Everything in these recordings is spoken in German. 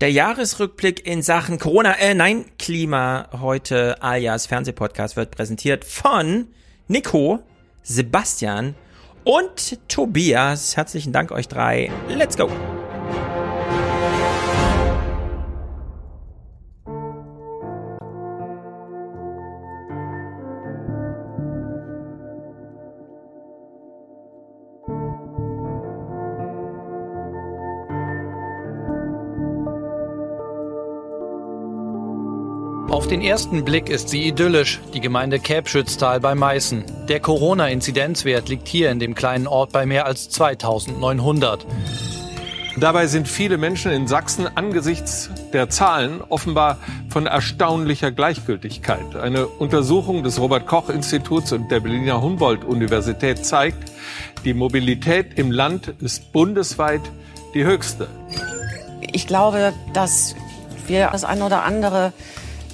Der Jahresrückblick in Sachen Corona, äh, nein, Klima heute alias Fernsehpodcast wird präsentiert von Nico, Sebastian und Tobias. Herzlichen Dank euch drei. Let's go! Auf den ersten Blick ist sie idyllisch, die Gemeinde Käbschütztal bei Meißen. Der Corona-Inzidenzwert liegt hier in dem kleinen Ort bei mehr als 2900. Dabei sind viele Menschen in Sachsen angesichts der Zahlen offenbar von erstaunlicher Gleichgültigkeit. Eine Untersuchung des Robert Koch Instituts und der Berliner Humboldt Universität zeigt, die Mobilität im Land ist bundesweit die höchste. Ich glaube, dass wir das eine oder andere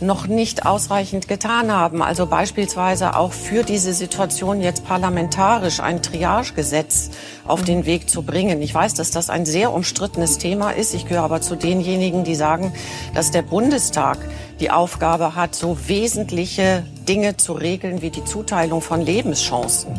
noch nicht ausreichend getan haben. Also beispielsweise auch für diese Situation jetzt parlamentarisch ein Triagegesetz auf den Weg zu bringen. Ich weiß, dass das ein sehr umstrittenes Thema ist. Ich gehöre aber zu denjenigen, die sagen, dass der Bundestag die Aufgabe hat, so wesentliche Dinge zu regeln wie die Zuteilung von Lebenschancen.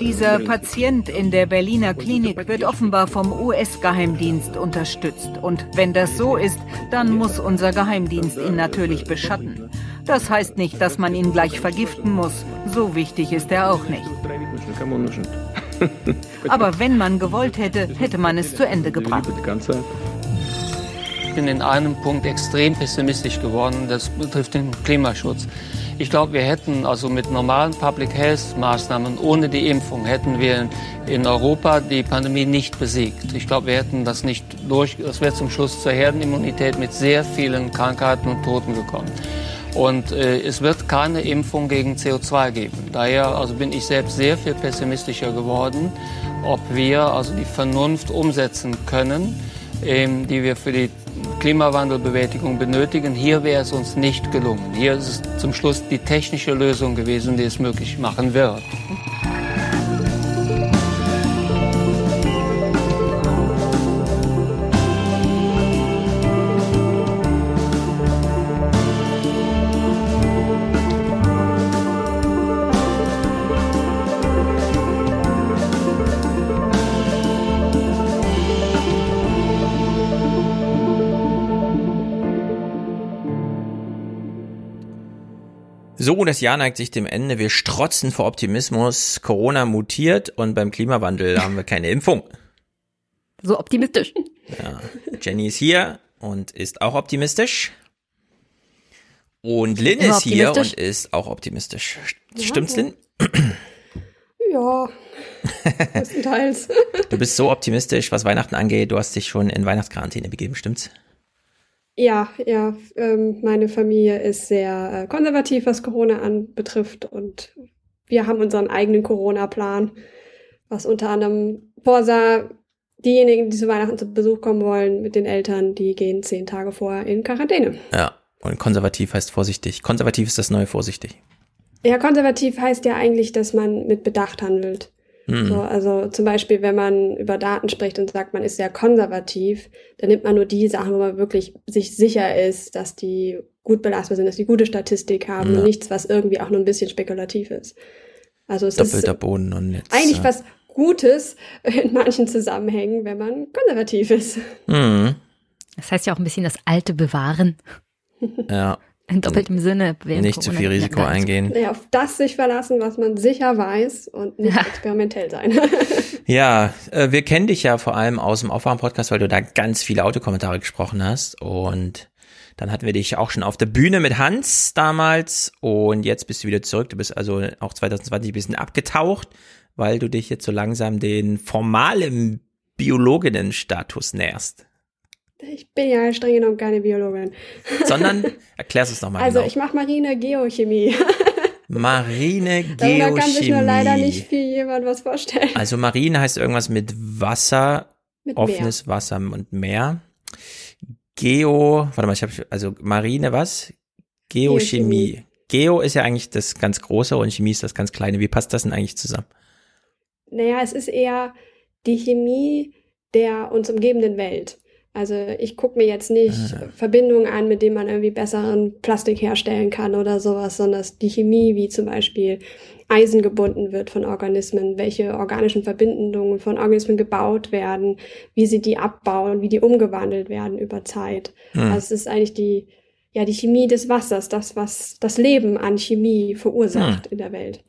Dieser Patient in der Berliner Klinik wird offenbar vom US-Geheimdienst unterstützt. Und wenn das so ist, dann muss unser Geheimdienst ihn natürlich beschatten. Das heißt nicht, dass man ihn gleich vergiften muss. So wichtig ist er auch nicht. Aber wenn man gewollt hätte, hätte man es zu Ende gebracht. Bin in einem Punkt extrem pessimistisch geworden. Das betrifft den Klimaschutz. Ich glaube, wir hätten also mit normalen Public Health Maßnahmen ohne die Impfung hätten wir in Europa die Pandemie nicht besiegt. Ich glaube, wir hätten das nicht durch, das wäre zum Schluss zur Herdenimmunität mit sehr vielen Krankheiten und Toten gekommen. Und äh, es wird keine Impfung gegen CO2 geben. Daher also bin ich selbst sehr viel pessimistischer geworden, ob wir also die Vernunft umsetzen können, ähm, die wir für die Klimawandelbewältigung benötigen. Hier wäre es uns nicht gelungen. Hier ist es zum Schluss die technische Lösung gewesen, die es möglich machen wird. Das Jahr neigt sich dem Ende. Wir strotzen vor Optimismus. Corona mutiert und beim Klimawandel haben wir keine Impfung. So optimistisch. Ja. Jenny ist hier und ist auch optimistisch. Und Lynn ist hier und ist auch optimistisch. Stimmt's, Lynn? Ja, größtenteils. du bist so optimistisch, was Weihnachten angeht. Du hast dich schon in Weihnachtsquarantäne begeben, stimmt's? Ja, ja, ähm, meine Familie ist sehr äh, konservativ, was Corona anbetrifft und wir haben unseren eigenen Corona-Plan, was unter anderem vorsah, diejenigen, die zu Weihnachten zu Besuch kommen wollen mit den Eltern, die gehen zehn Tage vorher in Quarantäne. Ja, und konservativ heißt vorsichtig. Konservativ ist das neue vorsichtig. Ja, konservativ heißt ja eigentlich, dass man mit Bedacht handelt. Mhm. So, also zum Beispiel, wenn man über Daten spricht und sagt, man ist sehr konservativ, dann nimmt man nur die Sachen, wo man wirklich sich sicher ist, dass die gut belastbar sind, dass die gute Statistik haben ja. und nichts, was irgendwie auch nur ein bisschen spekulativ ist. Also es Doppelter ist Boden und jetzt, eigentlich was Gutes in manchen Zusammenhängen, wenn man konservativ ist. Mhm. Das heißt ja auch ein bisschen das Alte bewahren. Ja. In doppeltem Sinne. Nicht Corona zu viel Risiko ja, eingehen. Ja, auf das sich verlassen, was man sicher weiß und nicht ja. experimentell sein. ja, äh, wir kennen dich ja vor allem aus dem Aufwärm-Podcast, weil du da ganz viele Autokommentare gesprochen hast und dann hatten wir dich auch schon auf der Bühne mit Hans damals und jetzt bist du wieder zurück. Du bist also auch 2020 ein bisschen abgetaucht, weil du dich jetzt so langsam den formalen Biologinnenstatus näherst. Ich bin ja streng genommen keine Biologin. Sondern, erklärst es nochmal Also genau. ich mache Marine Geochemie. Marine Geochemie. Da kann sich nur leider nicht viel jemand was vorstellen. Also Marine heißt irgendwas mit Wasser, mit offenes Meer. Wasser und Meer. Geo, warte mal, ich habe also Marine was? Geochemie. Geochemie. Geo ist ja eigentlich das ganz große und Chemie ist das ganz kleine. Wie passt das denn eigentlich zusammen? Naja, es ist eher die Chemie der uns umgebenden Welt. Also ich gucke mir jetzt nicht ah. Verbindungen an, mit denen man irgendwie besseren Plastik herstellen kann oder sowas, sondern die Chemie, wie zum Beispiel Eisen gebunden wird von Organismen, welche organischen Verbindungen von Organismen gebaut werden, wie sie die abbauen, wie die umgewandelt werden über Zeit. Hm. Also es ist eigentlich die, ja, die Chemie des Wassers, das, was das Leben an Chemie verursacht hm. in der Welt.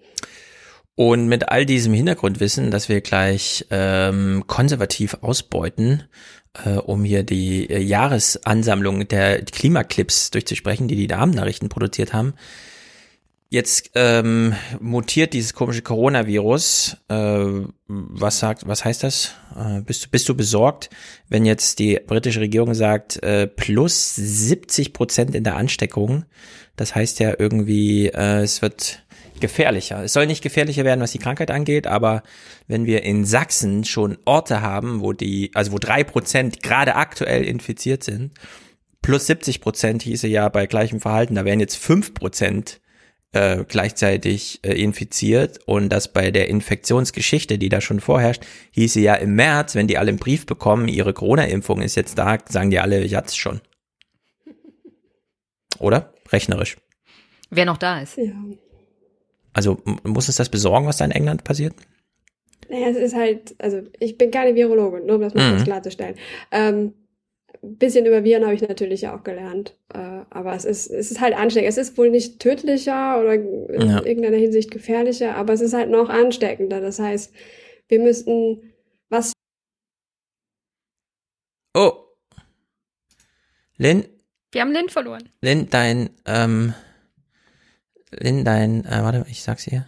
Und mit all diesem Hintergrundwissen, dass wir gleich ähm, konservativ ausbeuten, äh, um hier die äh, Jahresansammlung der Klimaclips durchzusprechen, die die Abendnachrichten produziert haben. Jetzt ähm, mutiert dieses komische Coronavirus. Äh, was sagt, was heißt das? Äh, bist du bist du besorgt, wenn jetzt die britische Regierung sagt äh, plus 70 Prozent in der Ansteckung? Das heißt ja irgendwie, äh, es wird gefährlicher. Es soll nicht gefährlicher werden, was die Krankheit angeht, aber wenn wir in Sachsen schon Orte haben, wo die, also wo drei Prozent gerade aktuell infiziert sind, plus 70 Prozent hieße ja bei gleichem Verhalten, da wären jetzt fünf Prozent äh, gleichzeitig äh, infiziert und das bei der Infektionsgeschichte, die da schon vorherrscht, hieße ja im März, wenn die alle einen Brief bekommen, ihre Corona-Impfung ist jetzt da, sagen die alle, ich hatte es schon. Oder? Rechnerisch. Wer noch da ist. Ja. Also muss es das besorgen, was da in England passiert? Naja, es ist halt, also ich bin keine Virologin, nur um das mal mhm. kurz klarzustellen. Ähm, bisschen über Viren habe ich natürlich auch gelernt. Äh, aber es ist, es ist halt ansteckend. Es ist wohl nicht tödlicher oder in ja. irgendeiner Hinsicht gefährlicher, aber es ist halt noch ansteckender. Das heißt, wir müssten was. Oh. Lynn. Wir haben Lynn verloren. Lynn, dein, ähm, Lin, dein, äh, warte, ich sag's hier.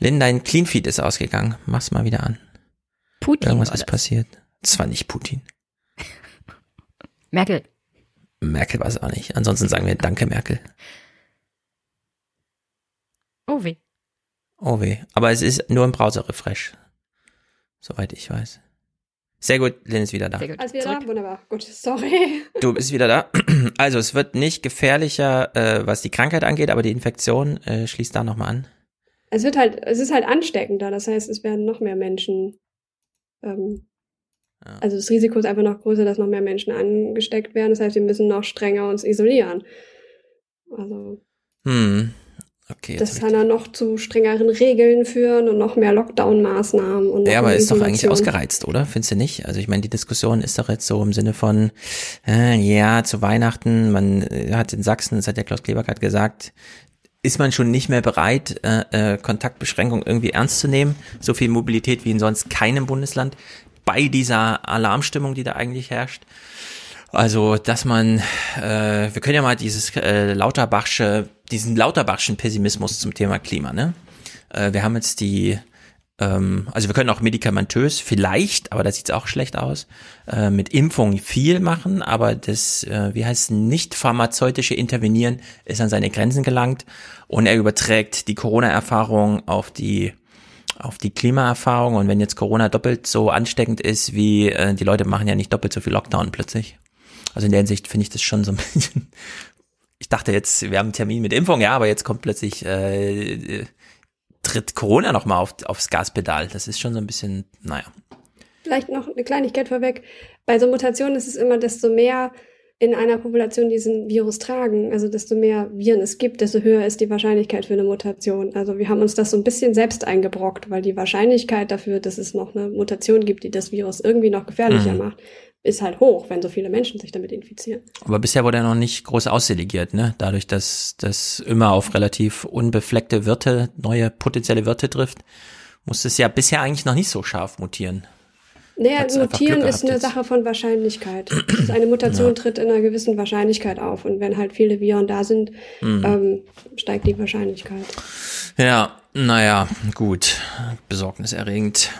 Lin, dein Cleanfeed ist ausgegangen. Mach's mal wieder an. Putin. Irgendwas ist passiert. Das war nicht Putin. Merkel. Merkel war es auch nicht. Ansonsten sagen wir Danke, Merkel. Oh weh. Oh weh. Aber es ist nur im Browser-Refresh. Soweit ich weiß. Sehr gut, Lynn ist wieder da. Sehr gut. Alles wieder Zurück. da? Wunderbar. Gut, sorry. Du bist wieder da. Also es wird nicht gefährlicher, äh, was die Krankheit angeht, aber die Infektion äh, schließt da nochmal an. Es wird halt, es ist halt ansteckender, das heißt, es werden noch mehr Menschen. Ähm, ja. Also das Risiko ist einfach noch größer, dass noch mehr Menschen angesteckt werden. Das heißt, wir müssen noch strenger uns isolieren. Also. Hm. Okay, das kann dann noch zu strengeren Regeln führen und noch mehr Lockdown-Maßnahmen. Und ja, aber ist doch eigentlich ausgereizt, oder? Findest du nicht? Also ich meine, die Diskussion ist doch jetzt so im Sinne von, äh, ja, zu Weihnachten, man äh, hat in Sachsen, das hat der Klaus Kleber gerade gesagt, ist man schon nicht mehr bereit, äh, äh, Kontaktbeschränkungen irgendwie ernst zu nehmen. So viel Mobilität wie in sonst keinem Bundesland bei dieser Alarmstimmung, die da eigentlich herrscht. Also, dass man, äh, wir können ja mal dieses äh, Lauterbachsche, diesen Lauterbachschen Pessimismus zum Thema Klima, ne? Äh, wir haben jetzt die, ähm, also wir können auch medikamentös vielleicht, aber da sieht's auch schlecht aus, äh, mit Impfung viel machen, aber das, äh, wie heißt nicht pharmazeutische Intervenieren ist an seine Grenzen gelangt und er überträgt die Corona-Erfahrung auf die auf die Klimaerfahrung und wenn jetzt Corona doppelt so ansteckend ist, wie äh, die Leute machen ja nicht doppelt so viel Lockdown plötzlich. Also in der Hinsicht finde ich das schon so ein bisschen. Ich dachte jetzt, wir haben einen Termin mit Impfung, ja, aber jetzt kommt plötzlich äh, tritt Corona nochmal auf, aufs Gaspedal. Das ist schon so ein bisschen, naja. Vielleicht noch eine Kleinigkeit vorweg. Bei so Mutationen ist es immer, desto mehr in einer Population diesen Virus tragen, also desto mehr Viren es gibt, desto höher ist die Wahrscheinlichkeit für eine Mutation. Also wir haben uns das so ein bisschen selbst eingebrockt, weil die Wahrscheinlichkeit dafür, dass es noch eine Mutation gibt, die das Virus irgendwie noch gefährlicher mhm. macht, ist halt hoch, wenn so viele Menschen sich damit infizieren. Aber bisher wurde er noch nicht groß ausdelegiert, ne? Dadurch, dass das immer auf relativ unbefleckte Wirte, neue potenzielle Wirte trifft, muss es ja bisher eigentlich noch nicht so scharf mutieren. Naja, mutieren ist eine jetzt. Sache von Wahrscheinlichkeit. Also eine Mutation ja. tritt in einer gewissen Wahrscheinlichkeit auf und wenn halt viele Viren da sind, mhm. ähm, steigt die Wahrscheinlichkeit. Ja, naja, gut. Besorgniserregend.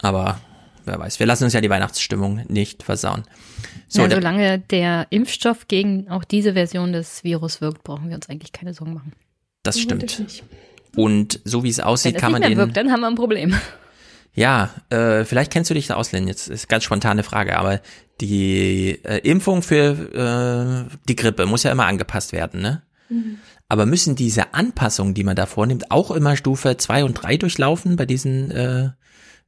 Aber wer weiß. Wir lassen uns ja die Weihnachtsstimmung nicht versauen. So, ja, solange der Impfstoff gegen auch diese Version des Virus wirkt, brauchen wir uns eigentlich keine Sorgen machen. Das stimmt. Und so wie es aussieht, Wenn kann man nicht mehr den. Wirkt, dann haben wir ein Problem. Ja, äh, vielleicht kennst du dich da aus, Lynn. Jetzt ist ganz spontane Frage, aber die äh, Impfung für äh, die Grippe muss ja immer angepasst werden, ne? Mhm. Aber müssen diese Anpassungen, die man da vornimmt, auch immer Stufe zwei und drei durchlaufen bei diesen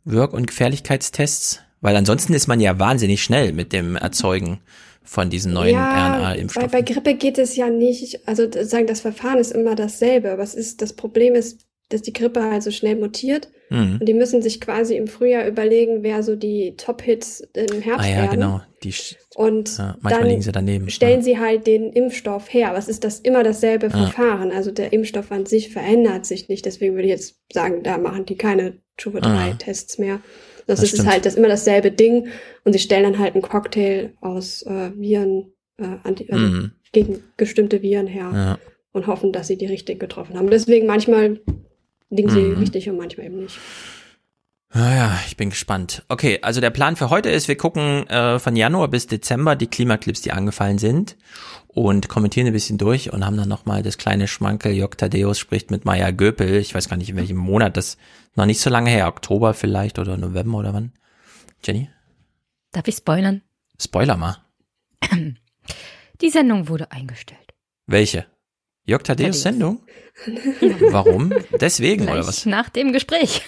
Wirk- und Gefährlichkeitstests? Weil ansonsten ist man ja wahnsinnig schnell mit dem Erzeugen von diesen neuen ja, RNA-Impfstoffen. Bei, bei Grippe geht es ja nicht, also sagen, das Verfahren ist immer dasselbe, aber es ist, das Problem ist, dass die Grippe halt so schnell mutiert Mhm. und die müssen sich quasi im Frühjahr überlegen, wer so die Top-Hits im Herbst Ah ja, werden. genau. Die, Und ja, manchmal dann liegen sie daneben. stellen sie halt den Impfstoff her. Aber es ist das immer dasselbe Ja. Verfahren. Also der Impfstoff an sich verändert sich nicht. Deswegen würde ich jetzt sagen, da machen die keine Stufe Ah. 3 Tests mehr. Das, Das ist stimmt. halt das immer dasselbe Ding. Und sie stellen dann halt einen Cocktail aus äh, Viren, äh, anti, also Mhm. gegen bestimmte Viren her Ja. und hoffen, dass sie die richtig getroffen haben. Deswegen manchmal liegen sie Mhm. richtig und manchmal eben nicht. Naja, ich bin gespannt. Okay, also der Plan für heute ist, wir gucken äh, von Januar bis Dezember die Klimaclips, die angefallen sind und kommentieren ein bisschen durch und haben dann nochmal das kleine Schmankel, Jörg Thaddeus spricht mit Maya Göpel, ich weiß gar nicht in welchem Monat, das ist noch nicht so lange her, Oktober vielleicht oder November oder wann. Jenny? Darf ich spoilern? Spoiler mal. Die Sendung wurde eingestellt. Welche? Jörg Thaddeus Thaddeus. Sendung? Warum? Deswegen oder Gleich was? nach dem Gespräch.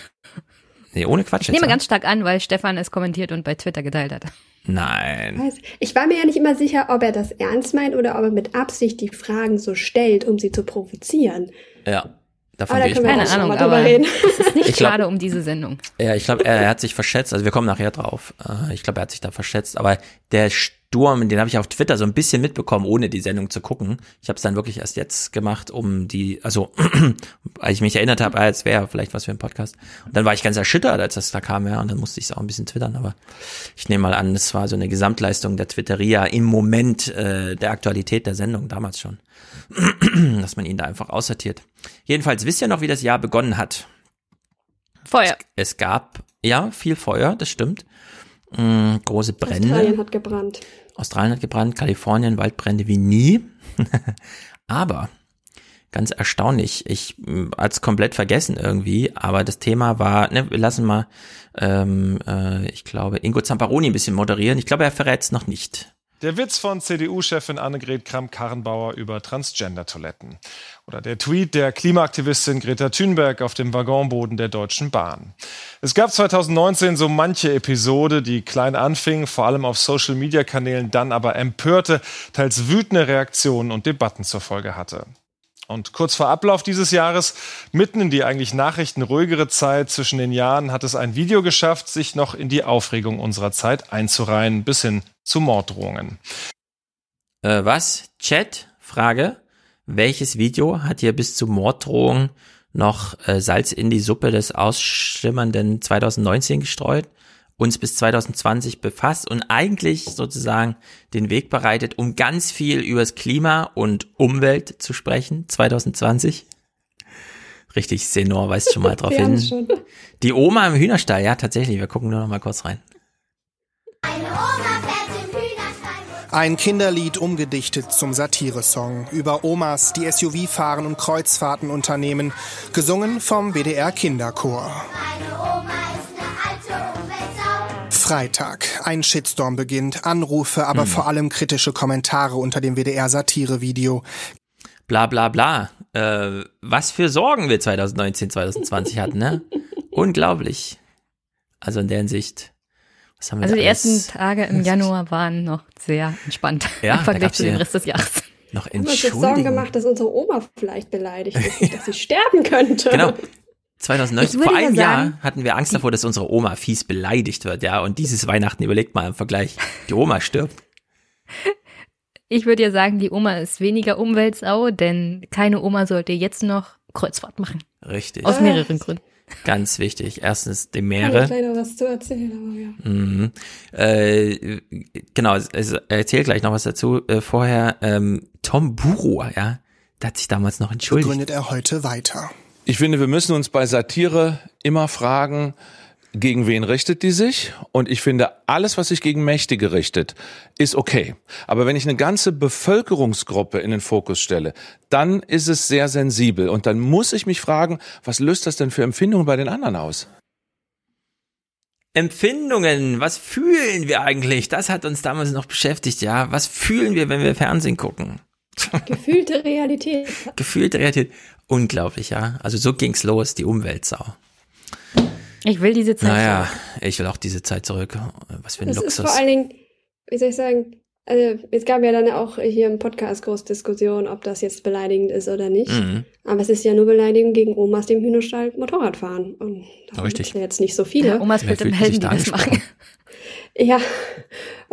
Nee, ohne Quatsch Ich jetzt. nehme ja? ganz stark an, weil Stefan es kommentiert und bei Twitter geteilt hat. Nein. Ich war mir ja nicht immer sicher, ob er das ernst meint oder ob er mit Absicht die Fragen so stellt, um sie zu provozieren. Ja. Davon Aber da können wir Keine Ahnung, aber reden. es ist nicht Ich glaub- schade um diese Sendung. Ja, ich glaube, er, er hat sich verschätzt. Also wir kommen nachher drauf. Äh, Ich glaube, er hat sich da verschätzt. Aber der Sturm, den habe ich auf Twitter so ein bisschen mitbekommen, ohne die Sendung zu gucken. Ich habe es dann wirklich erst jetzt gemacht, um die, also als ich mich erinnert habe, als wäre vielleicht was für ein Podcast. Und dann war ich ganz erschüttert, als das da kam, ja. Und dann musste ich es auch ein bisschen twittern. Aber ich nehme mal an, es war so eine Gesamtleistung der Twitteria im Moment äh, der Aktualität der Sendung damals schon, dass man ihn da einfach aussortiert. Jedenfalls wisst ihr noch, wie das Jahr begonnen hat. Feuer. Es gab, ja, viel Feuer, das stimmt. Mm, große Brände. Australien hat gebrannt. Australien hat gebrannt, Kalifornien, Waldbrände wie nie. aber ganz erstaunlich, ich mm, als komplett vergessen irgendwie, aber das Thema war, ne, wir lassen mal, ähm, äh, ich glaube, Ingo Zamparoni ein bisschen moderieren. Ich glaube, er verrät es noch nicht. Der Witz von CDU-Chefin Annegret Kramp-Karrenbauer über Transgender-Toiletten. Oder der Tweet der Klimaaktivistin Greta Thunberg auf dem Waggonboden der Deutschen Bahn. Es gab 2019 so manche Episode, die klein anfing, vor allem auf Social-Media-Kanälen, dann aber empörte, teils wütende Reaktionen und Debatten zur Folge hatte. Und kurz vor Ablauf dieses Jahres, mitten in die eigentlich nachrichtenruhigere Zeit zwischen den Jahren, hat es ein Video geschafft, sich noch in die Aufregung unserer Zeit einzureihen, bis hin zu Morddrohungen. Äh, was? Chat? Frage. Welches Video hat hier bis zu Morddrohung noch äh, Salz in die Suppe des ausschimmernden 2019 gestreut? Uns bis 2020 befasst und eigentlich sozusagen den Weg bereitet, um ganz viel übers Klima und Umwelt zu sprechen, 2020. Richtig, Senor weist schon mal drauf hin. schon. Die Oma im Hühnerstall, ja, tatsächlich, wir gucken nur noch mal kurz rein. Ein Kinderlied umgedichtet zum Satiresong über Omas, die SUV fahren und Kreuzfahrten unternehmen, gesungen vom WDR Kinderchor. Freitag. Ein Shitstorm beginnt, Anrufe, aber vor allem kritische Kommentare unter dem WDR Satirevideo. bla bla bla. Äh, was für Sorgen wir 2019, 2020 hatten, ne? Unglaublich. Also in der Hinsicht. Was haben wir Also die alles ersten Tage im Januar waren noch sehr entspannt Ja, im Vergleich zu dem Rest des Jahres. noch Wir haben uns jetzt Sorgen entschuldigen? gemacht, dass unsere Oma vielleicht beleidigt ist, dass sie sterben könnte. Genau. Ich 2019, würde vor ja einem sagen, Jahr hatten wir Angst davor, dass unsere Oma fies beleidigt wird, ja. Und dieses Weihnachten überlegt mal im Vergleich. Die Oma stirbt. Ich würde ja sagen, die Oma ist weniger Umweltsau, denn keine Oma sollte jetzt noch Kreuzfahrt machen. Richtig. Aus mehreren Gründen. Ganz wichtig. Erstens die Ich habe Meere. leider was zu erzählen, aber ja. Mhm. Äh, genau, erzähl gleich noch was dazu. Äh, vorher, ähm, Tom Buro, ja, der hat sich damals noch entschuldigt. Gründet er heute weiter. Ich finde, wir müssen uns bei Satire immer fragen, gegen wen richtet die sich? Und ich finde, alles, was sich gegen Mächtige richtet, ist okay. Aber wenn ich eine ganze Bevölkerungsgruppe in den Fokus stelle, dann ist es sehr sensibel. Und dann muss ich mich fragen, was löst das denn für Empfindungen bei den anderen aus? Empfindungen, was fühlen wir eigentlich? Das hat uns damals noch beschäftigt, ja. Was fühlen wir, wenn wir Fernsehen gucken? Gefühlte Realität. Gefühlte Realität. Unglaublich, ja. Also so ging's los, die Umweltsau. Ich will diese Zeit Naja, ich will auch diese Zeit zurück. Was für ein Das Luxus. ist vor allen Dingen, wie soll ich sagen, also es gab ja dann auch hier im Podcast große Diskussion, ob das jetzt beleidigend ist oder nicht. Mhm. Aber es ist ja nur beleidigend gegen Omas, die im Hühnerstall Motorrad fahren. Und da Richtig. ja jetzt nicht so viele. Ja, Omas bitte sich die da das machen. Ja,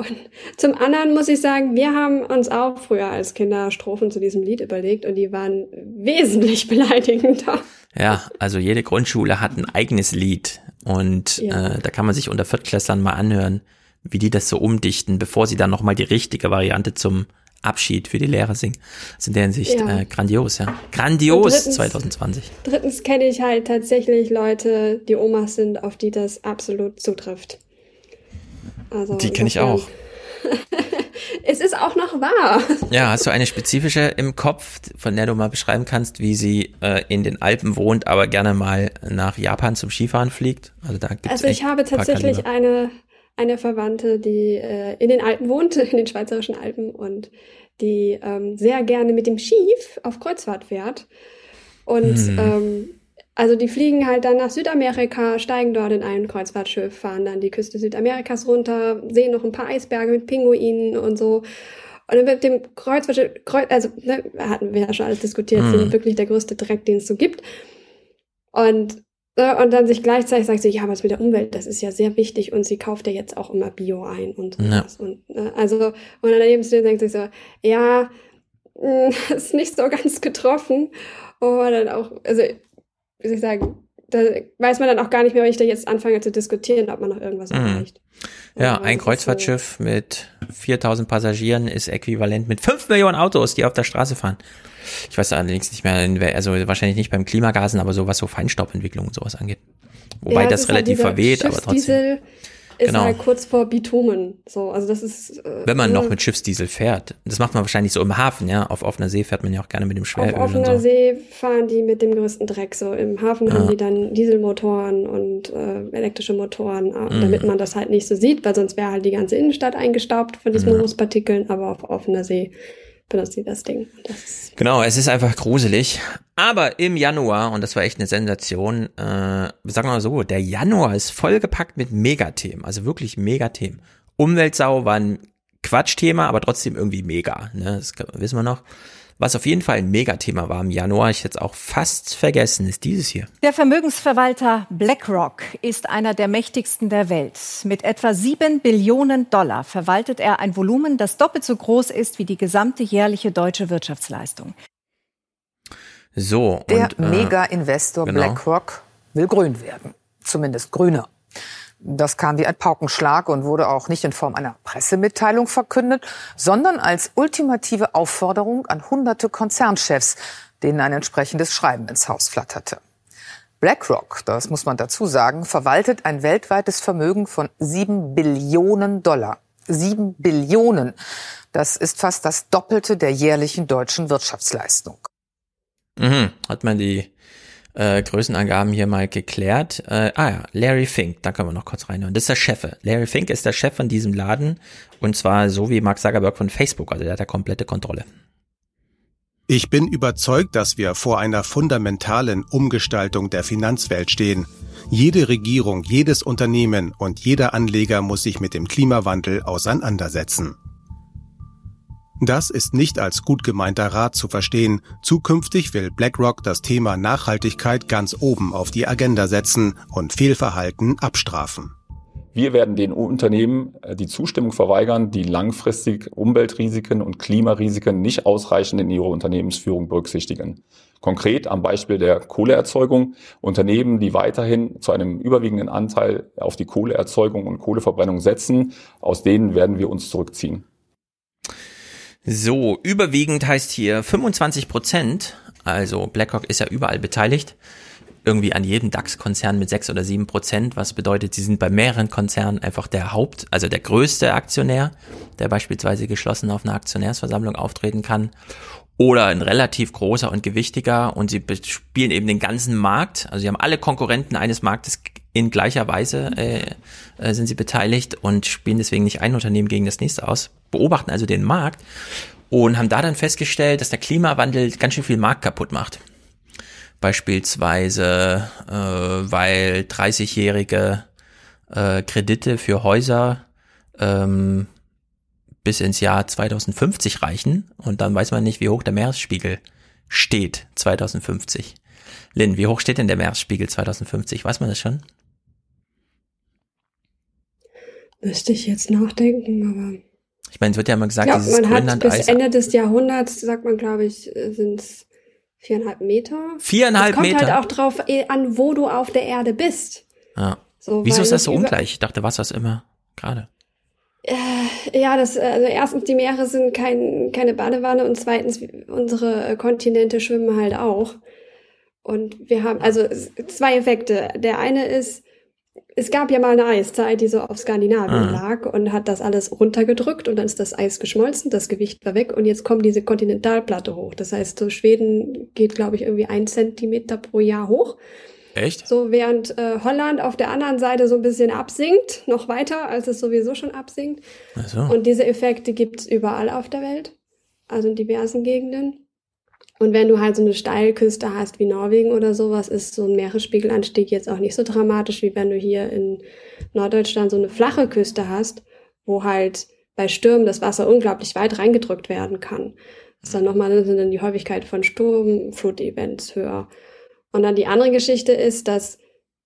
und zum anderen muss ich sagen, wir haben uns auch früher als Kinder Strophen zu diesem Lied überlegt und die waren wesentlich beleidigender. Ja, also jede Grundschule hat ein eigenes Lied und Ja. äh, da kann man sich unter Viertklässlern mal anhören, wie die das so umdichten, bevor sie dann nochmal die richtige Variante zum Abschied für die Lehrer singen. Das ist in der Hinsicht Ja. äh, grandios, ja. Grandios drittens- 2020. Drittens kenne ich halt tatsächlich Leute, die Omas sind, auf die das absolut zutrifft. Also Die kenne ich auch. Es ist auch noch wahr. Ja, hast du eine spezifische im Kopf, von der du mal beschreiben kannst, wie sie äh, in den Alpen wohnt, aber gerne mal nach Japan zum Skifahren fliegt? Also da gibt's Also ich habe tatsächlich eine, eine Verwandte, die äh, in den Alpen wohnt, in den schweizerischen Alpen und die ähm, sehr gerne mit dem Schiff auf Kreuzfahrt fährt. Und Hm. ähm, also die fliegen halt dann nach Südamerika, steigen dort in ein Kreuzfahrtschiff, fahren dann die Küste Südamerikas runter, sehen noch ein paar Eisberge mit Pinguinen und so. Und dann mit dem Kreuzfahrtschiff, Kreuz, also ne, hatten wir ja schon alles diskutiert, Mhm. sind wirklich der größte Dreck, den es so gibt. Und, äh, und dann sich gleichzeitig sagt sie, ja, was mit der Umwelt, das ist ja sehr wichtig und sie kauft ja jetzt auch immer Bio ein und sowas. Und, äh, also, und dann daneben denkt sich so, ja, mh, ist nicht so ganz getroffen. Und dann auch, also, wie soll ich sagen, da weiß man dann auch gar nicht mehr, wenn ich da jetzt anfange zu diskutieren, ob man noch irgendwas Mhm. erreicht. Ja, Aber ein das Kreuzfahrtschiff mit 4000 Passagieren ist äquivalent mit 5 Millionen Autos, die auf der Straße fahren. Ich weiß allerdings nicht mehr, also wahrscheinlich nicht beim Klimagasen, aber so was so Feinstaubentwicklung und sowas angeht. Wobei Ja, das ist halt relativ dieser verweht, aber trotzdem. Ist Genau. halt kurz vor Bitumen. So, also das ist. Äh, Wenn man ne, noch mit Schiffsdiesel fährt. Das macht man wahrscheinlich so im Hafen, ja. Auf offener See fährt man ja auch gerne mit dem Auf Schweröl und offener so. See fahren die mit dem größten Dreck. So im Hafen Ja. haben die dann Dieselmotoren und äh, elektrische Motoren, äh, Mhm. damit man das halt nicht so sieht, weil sonst wäre halt die ganze Innenstadt eingestaubt von diesen Ja. Rußpartikeln. Aber auf offener See benutzt die das Ding. Das Genau, es ist einfach gruselig. Aber im Januar, und das war echt eine Sensation, äh, sagen wir mal so, der Januar ist vollgepackt mit Megathemen, also wirklich Megathemen. Umweltsau war ein Quatschthema, aber trotzdem irgendwie mega, ne? das wissen wir noch. Was auf jeden Fall ein Megathema war im Januar, ich jetzt auch fast vergessen, ist dieses hier. Der Vermögensverwalter BlackRock ist einer der mächtigsten der Welt. Mit etwa sieben Billionen Dollar verwaltet er ein Volumen, das doppelt so groß ist wie die gesamte jährliche deutsche Wirtschaftsleistung. So. Der äh, Mega-Investor genau. BlackRock will grün werden. Zumindest grüner. Das kam wie ein Paukenschlag und wurde auch nicht in Form einer Pressemitteilung verkündet, sondern als ultimative Aufforderung an hunderte Konzernchefs, denen ein entsprechendes Schreiben ins Haus flatterte. BlackRock, das muss man dazu sagen, verwaltet ein weltweites Vermögen von sieben Billionen Dollar. Sieben Billionen. Das ist fast das Doppelte der jährlichen deutschen Wirtschaftsleistung. Mhm. Hat man die äh, Größenangaben hier mal geklärt. Äh, ah ja, Larry Fink, da können wir noch kurz reinhören. Das ist der Chef. Larry Fink ist der Chef von diesem Laden und zwar so wie Mark Zuckerberg von Facebook, also der hat da komplette Kontrolle. Ich bin überzeugt, dass wir vor einer fundamentalen Umgestaltung der Finanzwelt stehen. Jede Regierung, jedes Unternehmen und jeder Anleger muss sich mit dem Klimawandel auseinandersetzen. Das ist nicht als gut gemeinter Rat zu verstehen. Zukünftig will BlackRock das Thema Nachhaltigkeit ganz oben auf die Agenda setzen und Fehlverhalten abstrafen. Wir werden den Unternehmen äh, die Zustimmung verweigern, die langfristig Umweltrisiken und Klimarisiken nicht ausreichend in ihrer Unternehmensführung berücksichtigen. Konkret am Beispiel der Kohleerzeugung. Unternehmen, die weiterhin zu einem überwiegenden Anteil auf die Kohleerzeugung und Kohleverbrennung setzen, aus denen werden wir uns zurückziehen. So, überwiegend heißt hier 25 Prozent, also BlackRock ist ja überall beteiligt, irgendwie an jedem DAX-Konzern mit sechs oder sieben Prozent, was bedeutet, sie sind bei mehreren Konzernen einfach der Haupt, also der größte Aktionär, der beispielsweise geschlossen auf einer Aktionärsversammlung auftreten kann. Oder ein relativ großer und gewichtiger und sie spielen eben den ganzen Markt. Also sie haben alle Konkurrenten eines Marktes in gleicher Weise äh, äh, sind sie beteiligt und spielen deswegen nicht ein Unternehmen gegen das nächste aus, beobachten also den Markt und haben da dann festgestellt, dass der Klimawandel ganz schön viel Markt kaputt macht. Beispielsweise, äh, weil 30-jährige äh, Kredite für Häuser ähm, bis ins Jahr 2050 reichen und dann weiß man nicht, wie hoch der Meeresspiegel steht 2050. Lynn, wie hoch steht denn der Meeresspiegel 2050? Weiß man das schon? Müsste ich jetzt nachdenken, aber. Ich meine, es wird ja immer gesagt, ja, dieses man hat Grönland-Eis. bis Ende des Jahrhunderts, sagt man, glaube ich, sind es viereinhalb Meter. Viereinhalb es kommt Meter? halt auch drauf eh, an, wo du auf der Erde bist. Ja. So, Wieso ist das so ungleich? Ich dachte, Wasser ist immer gerade. Äh, Ja, das, also erstens, die Meere sind kein, keine Badewanne und zweitens, unsere Kontinente schwimmen halt auch. Und wir haben, also zwei Effekte. Der eine ist, es gab ja mal eine Eiszeit, die so auf Skandinavien Ah. lag und hat das alles runtergedrückt und dann ist das Eis geschmolzen, das Gewicht war weg und jetzt kommt diese Kontinentalplatte hoch. Das heißt, so Schweden geht, glaube ich, irgendwie ein Zentimeter pro Jahr hoch. Echt? So während äh, Holland auf der anderen Seite so ein bisschen absinkt, noch weiter, als es sowieso schon absinkt. Ach so. Und diese Effekte gibt's überall auf der Welt, also in diversen Gegenden. Und wenn du halt so eine Steilküste hast wie Norwegen oder sowas, ist so ein Meeresspiegelanstieg jetzt auch nicht so dramatisch, wie wenn du hier in Norddeutschland so eine flache Küste hast, wo halt bei Stürmen das Wasser unglaublich weit reingedrückt werden kann. Das ist dann nochmal dann die Häufigkeit von Sturmflutevents höher. Und dann die andere Geschichte ist, dass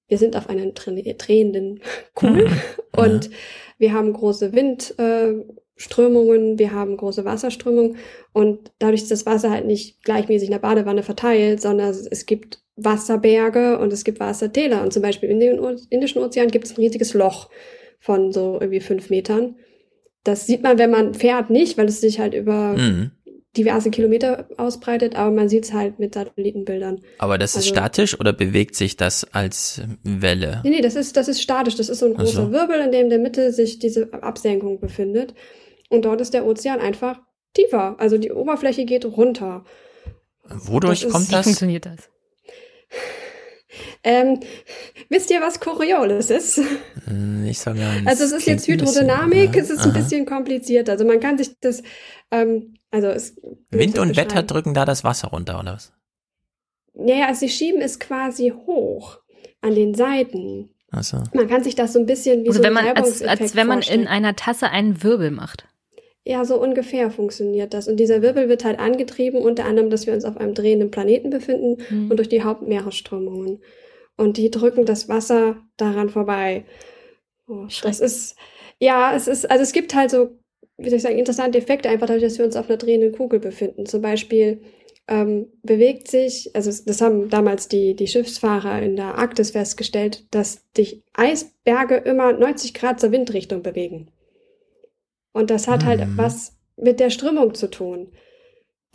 wir sind auf dreh- drehenden Kugel und wir haben große Windströmungen, äh, wir haben große Wasserströmungen und dadurch ist das Wasser halt nicht gleichmäßig in der Badewanne verteilt, sondern es- es gibt Wasserberge und es gibt Wassertäler. Und zum Beispiel in den O- Indischen Ozean gibt es ein riesiges Loch von so irgendwie fünf Metern. Das sieht man, wenn man fährt, nicht, weil es sich halt über Mhm. Diverse Kilometer ausbreitet, aber man sieht es halt mit Satellitenbildern. Aber das ist Also- statisch oder bewegt sich das als Welle? Nee, nee, das ist, das ist statisch. Das ist so ein großer so. Wirbel, in dem in der Mitte sich diese Absenkung befindet. Und dort ist der Ozean einfach tiefer. Also die Oberfläche geht runter. Wodurch Das ist- kommt Wie das? funktioniert das? Ähm, wisst ihr, was Coriolis ist? Hm, Nicht so ganz. Also es ist jetzt ein bisschen- Hydrodynamik, ja, es ist ein aha. bisschen kompliziert. Also man kann sich das, ähm, also es Wind und Wetter drücken da das Wasser runter, oder was? Ja, ja, also sie schieben es quasi hoch an den Seiten. Achso. Man kann sich das so ein bisschen wie Also so wenn ein man, als, als wenn man vorstellen. in einer Tasse einen Wirbel macht. Ja, so ungefähr funktioniert das. Und dieser Wirbel wird halt angetrieben, unter anderem, dass wir uns auf einem drehenden Planeten befinden Mhm. und durch die Hauptmeeresströmungen. Und die drücken das Wasser daran vorbei. Oh, das ist, ja, es ist, also es gibt halt so, wie soll ich sagen, interessante Effekte, einfach dadurch, dass wir uns auf einer drehenden Kugel befinden. Zum Beispiel ähm, bewegt sich, also das haben damals die, die Schiffsfahrer in der Arktis festgestellt, dass sich Eisberge immer 90 Grad zur Windrichtung bewegen. Und das hat halt Mhm. was mit der Strömung zu tun.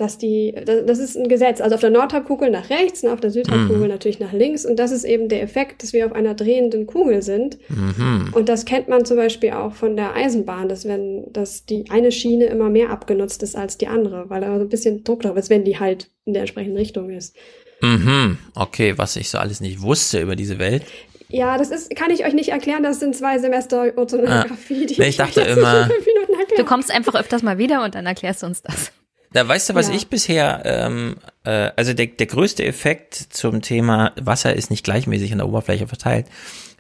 Dass die, das das ist ein Gesetz. Also auf der Nordhalbkugel nach rechts und auf der Südhalbkugel Mhm. natürlich nach links. Und das ist eben der Effekt, dass wir auf einer drehenden Kugel sind. Mhm. Und das kennt man zum Beispiel auch von der Eisenbahn, dass wenn, dass die eine Schiene immer mehr abgenutzt ist als die andere, weil da so ein bisschen Druck drauf ist, wenn die halt in der entsprechenden Richtung ist. Mhm. Okay, was ich so alles nicht wusste über diese Welt. Ja, das ist, kann ich euch nicht erklären, das sind zwei Semester Ozeanografie, die Nee, ich dachte immer-. Du kommst einfach öfters mal wieder und dann erklärst du uns das. Da weißt du, was Ja. ich bisher, ähm, äh, also der, der größte Effekt zum Thema Wasser ist nicht gleichmäßig an der Oberfläche verteilt,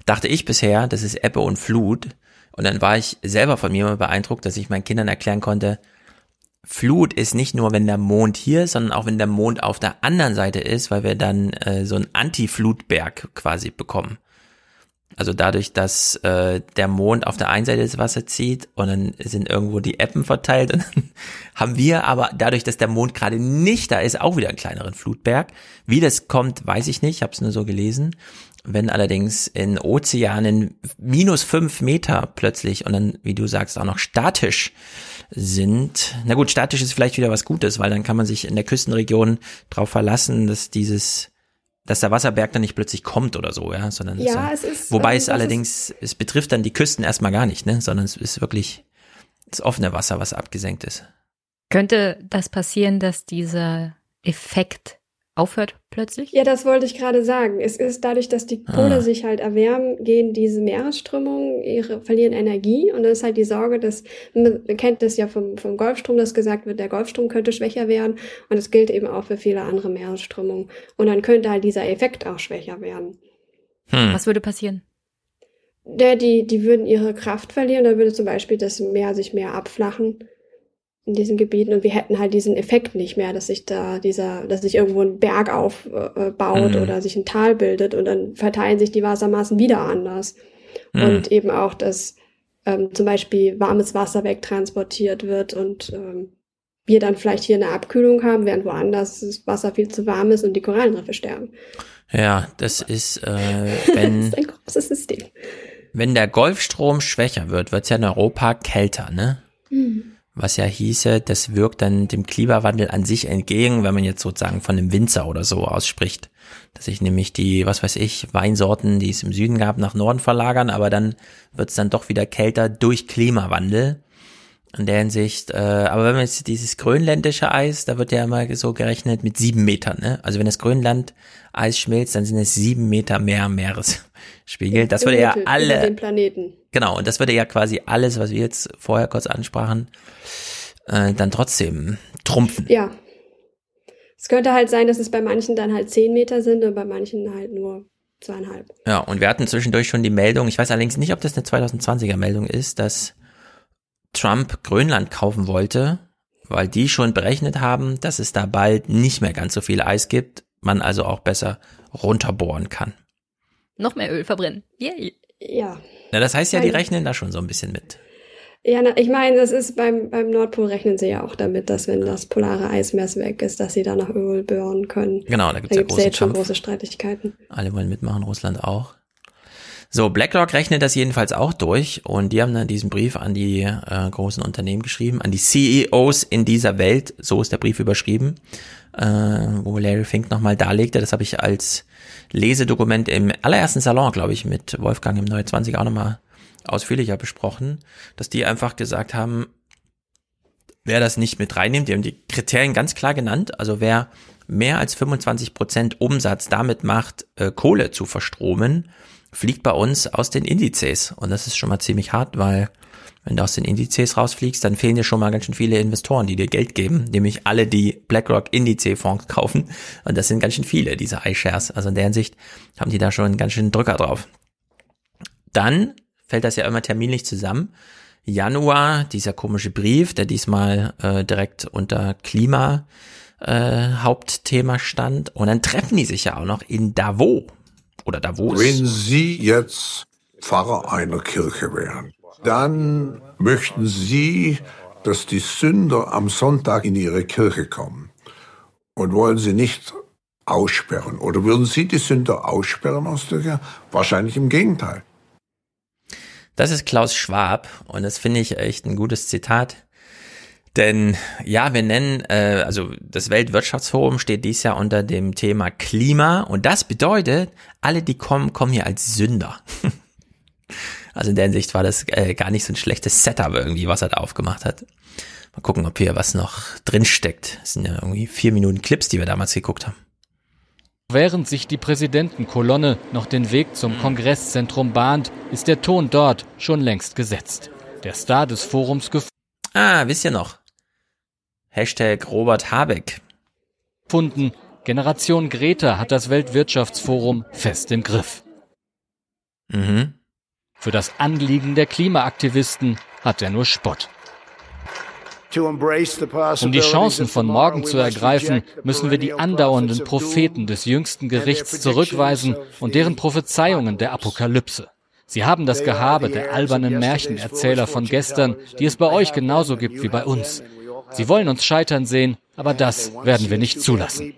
dachte ich bisher, das ist Ebbe und Flut. Und dann war ich selber von mir mal beeindruckt, dass ich meinen Kindern erklären konnte, Flut ist nicht nur, wenn der Mond hier ist, sondern auch wenn der Mond auf der anderen Seite ist, weil wir dann äh, so einen Anti-Flutberg quasi bekommen. Also dadurch, dass äh, der Mond auf der einen Seite das Wasser zieht und dann sind irgendwo die Eppen verteilt und dann haben wir aber dadurch, dass der Mond gerade nicht da ist, auch wieder einen kleineren Flutberg. Wie das kommt, weiß ich nicht, ich habe es nur so gelesen. Wenn allerdings in Ozeanen minus fünf Meter plötzlich und dann, wie du sagst, auch noch statisch sind. Na gut, statisch ist vielleicht wieder was Gutes, weil dann kann man sich in der Küstenregion darauf verlassen, dass dieses, dass der Wasserberg dann nicht plötzlich kommt oder so, ja, sondern Ja, er- es ist, wobei es allerdings, es betrifft dann die Küsten erstmal gar nicht, ne, sondern es ist wirklich das offene Wasser, was abgesenkt ist. Könnte das passieren, dass dieser Effekt aufhört plötzlich? Ja, das wollte ich gerade sagen. Es ist dadurch, dass die Pole ah. sich halt erwärmen, gehen diese Meeresströmungen, ihre, verlieren Energie und dann ist halt die Sorge, dass, man kennt das ja vom, vom Golfstrom, dass gesagt wird, der Golfstrom könnte schwächer werden und es gilt eben auch für viele andere Meeresströmungen. Und dann könnte halt dieser Effekt auch schwächer werden. Hm. Was würde passieren? Der, die, die würden ihre Kraft verlieren, dann würde zum Beispiel das Meer sich mehr abflachen in diesen Gebieten und wir hätten halt diesen Effekt nicht mehr, dass sich da dieser, dass sich irgendwo ein Berg aufbaut mhm. oder sich ein Tal bildet und dann verteilen sich die Wassermassen wieder anders. Mhm. Und eben auch, dass ähm, zum Beispiel warmes Wasser wegtransportiert wird und ähm, wir dann vielleicht hier eine Abkühlung haben, während woanders das Wasser viel zu warm ist und die Korallenriffe sterben. Ja, das ist, äh, wenn, das ist ein großes System. Wenn der Golfstrom schwächer wird, wird es ja in Europa kälter, ne? Mhm was ja hieße, das wirkt dann dem Klimawandel an sich entgegen, wenn man jetzt sozusagen von einem Winzer oder so ausspricht. Dass sich nämlich die, was weiß ich, Weinsorten, die es im Süden gab, nach Norden verlagern, aber dann wird es dann doch wieder kälter durch Klimawandel. In der Hinsicht, äh, aber wenn man jetzt dieses grönländische Eis, da wird ja immer so gerechnet mit sieben Metern, ne? Also wenn das Grönland Eis schmilzt, dann sind es sieben Meter mehr Meeresspiegel. Das würde ja alle. Den Planeten. Genau, und das würde ja quasi alles, was wir jetzt vorher kurz ansprachen, äh, dann trotzdem trumpfen. Ja. Es könnte halt sein, dass es bei manchen dann halt zehn Meter sind und bei manchen halt nur zweieinhalb. Ja, und wir hatten zwischendurch schon die Meldung, ich weiß allerdings nicht, ob das eine 2020er Meldung ist, dass Trump Grönland kaufen wollte, weil die schon berechnet haben, dass es da bald nicht mehr ganz so viel Eis gibt, man also auch besser runterbohren kann. Noch mehr Öl verbrennen. Yay. Ja. Na, das heißt ja, die rechnen da schon so ein bisschen mit. Ja, na, ich meine, das ist beim, beim Nordpol rechnen sie ja auch damit, dass wenn das polare Eismeer weg ist, dass sie da noch Öl bohren können. Genau, da gibt es ja, ja jetzt schon große Streitigkeiten. Alle wollen mitmachen, Russland auch. So, BlackRock rechnet das jedenfalls auch durch und die haben dann diesen Brief an die äh, großen Unternehmen geschrieben, an die CEOs in dieser Welt, so ist der Brief überschrieben, äh, wo Larry Fink nochmal darlegte, das habe ich als Lesedokument im allerersten Salon, glaube ich, mit Wolfgang im Neue 20 auch nochmal ausführlicher besprochen, dass die einfach gesagt haben, wer das nicht mit reinnimmt, die haben die Kriterien ganz klar genannt, also wer mehr als 25 Prozent Umsatz damit macht, äh, Kohle zu verstromen, fliegt bei uns aus den Indizes. Und das ist schon mal ziemlich hart, weil wenn du aus den Indizes rausfliegst, dann fehlen dir schon mal ganz schön viele Investoren, die dir Geld geben, nämlich alle, die BlackRock Indizfonds kaufen. Und das sind ganz schön viele, diese iShares. Also in der Hinsicht haben die da schon ganz schön Drücker drauf. Dann fällt das ja immer terminlich zusammen. Januar, dieser komische Brief, der diesmal äh, direkt unter Klima äh, Hauptthema stand. Und dann treffen die sich ja auch noch in Davos. Oder Davos. Wenn Sie jetzt Pfarrer einer Kirche wären, dann möchten Sie, dass die Sünder am Sonntag in Ihre Kirche kommen. Und wollen Sie nicht aussperren? Oder würden Sie die Sünder aussperren aus der Kirche? Wahrscheinlich im Gegenteil. Das ist Klaus Schwab und das finde ich echt ein gutes Zitat. Denn ja, wir nennen, äh, also das Weltwirtschaftsforum steht dies Jahr unter dem Thema Klima und das bedeutet, alle, die kommen, kommen hier als Sünder. also in der Hinsicht war das äh, gar nicht so ein schlechtes Setup irgendwie, was er da aufgemacht hat. Mal gucken, ob hier was noch drin steckt. Das sind ja irgendwie vier Minuten Clips, die wir damals geguckt haben. Während sich die Präsidentenkolonne noch den Weg zum Kongresszentrum bahnt, ist der Ton dort schon längst gesetzt. Der Star des Forums Ah, wisst ihr noch? Hashtag Robert Habeck. Gefunden. Generation Greta hat das Weltwirtschaftsforum fest im Griff. Mhm. Für das Anliegen der Klimaaktivisten hat er nur Spott. Um die Chancen von morgen zu ergreifen, müssen wir die andauernden Propheten des jüngsten Gerichts zurückweisen und deren Prophezeiungen der Apokalypse. Sie haben das Gehabe der albernen Märchenerzähler von gestern, die es bei euch genauso gibt wie bei uns. Sie wollen uns scheitern sehen, aber das werden wir nicht zulassen.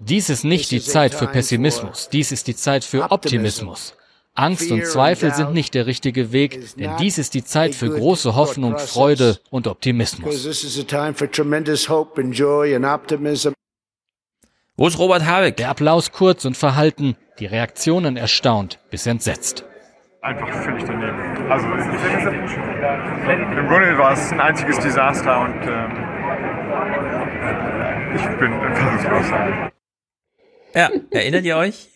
Dies ist nicht die Zeit für Pessimismus, dies ist die Zeit für Optimismus. Angst und Zweifel sind nicht der richtige Weg, denn dies ist die Zeit für große Hoffnung, Freude und Optimismus. Wo ist Robert Habeck? Der Applaus kurz und verhalten, die Reaktionen erstaunt bis entsetzt. einfach völlig daneben. Also im Grunde war es ein einziges Desaster und ähm, ich bin fassungslos. Ja, erinnert ihr euch?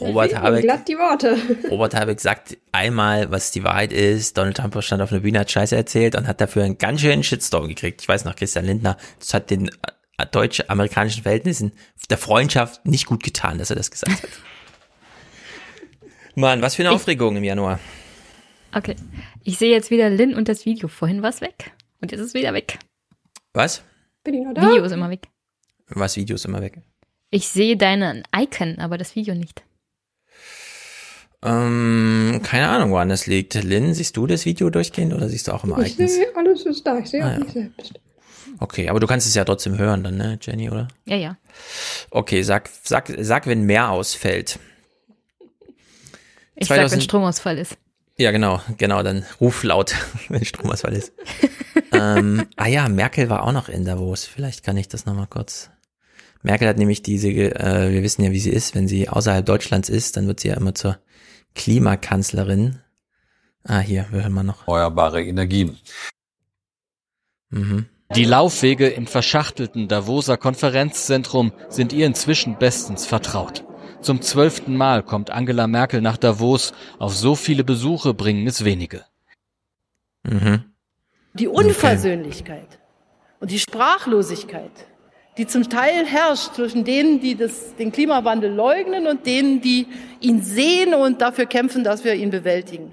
Robert Habeck, glatt die Worte. Robert Habeck sagt einmal, was die Wahrheit ist. Donald Trump stand auf einer Bühne, hat Scheiße erzählt und hat dafür einen ganz schönen Shitstorm gekriegt. Ich weiß noch, Christian Lindner, das hat den äh, deutsch-amerikanischen Verhältnissen der Freundschaft nicht gut getan, dass er das gesagt hat. Mann, was für eine Aufregung im Januar. Okay. Ich sehe jetzt wieder Lin und das Video. Vorhin war es weg. Und jetzt ist es wieder weg. Was? Bin ich noch da? Video ist immer weg. Was Video ist immer weg? Ich sehe deinen Icon, aber das Video nicht. Ähm, keine Ahnung, woran das liegt. Lin, siehst du das Video durchgehend oder siehst du auch immer Ich Icons? sehe, alles ist da. Ich sehe Ah, auch ja. mich selbst. Okay, aber du kannst es ja trotzdem hören dann, ne, Jenny, oder? Ja, ja. Okay, sag, sag, sag, wenn mehr ausfällt. Ich sag, wenn 2000 Stromausfall ist. Ja, genau, genau, dann ruf laut, wenn Stromausfall ist. ähm, ah ja, Merkel war auch noch in Davos. Vielleicht kann ich das nochmal kurz. Merkel hat nämlich diese, äh, wir wissen ja, wie sie ist, wenn sie außerhalb Deutschlands ist, dann wird sie ja immer zur Klimakanzlerin. Ah, hier, wir hören mal noch. Erneuerbare Energien. Mhm. Die Laufwege im verschachtelten Davoser Konferenzzentrum sind ihr inzwischen bestens vertraut. Zum zwölften Mal kommt Angela Merkel nach Davos. Auf so viele Besuche bringen es wenige. Mhm. Die Unversöhnlichkeit und die Sprachlosigkeit, die zum Teil herrscht zwischen denen, die das, den Klimawandel leugnen und denen, die ihn sehen und dafür kämpfen, dass wir ihn bewältigen.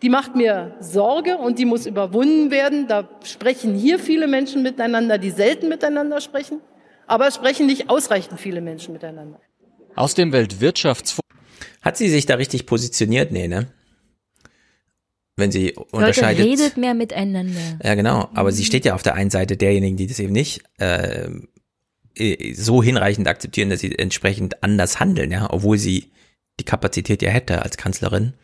Die macht mir Sorge und die muss überwunden werden. Da sprechen hier viele Menschen miteinander, die selten miteinander sprechen, aber es sprechen nicht ausreichend viele Menschen miteinander. Aus dem Weltwirtschaftsforum Hat sie sich da richtig positioniert? Nee, ne? Wenn sie Leute, unterscheidet. redet mehr miteinander. Ja, genau. Aber sie steht ja auf der einen Seite derjenigen, die das eben nicht äh, so hinreichend akzeptieren, dass sie entsprechend anders handeln, ja, obwohl sie die Kapazität ja hätte als Kanzlerin.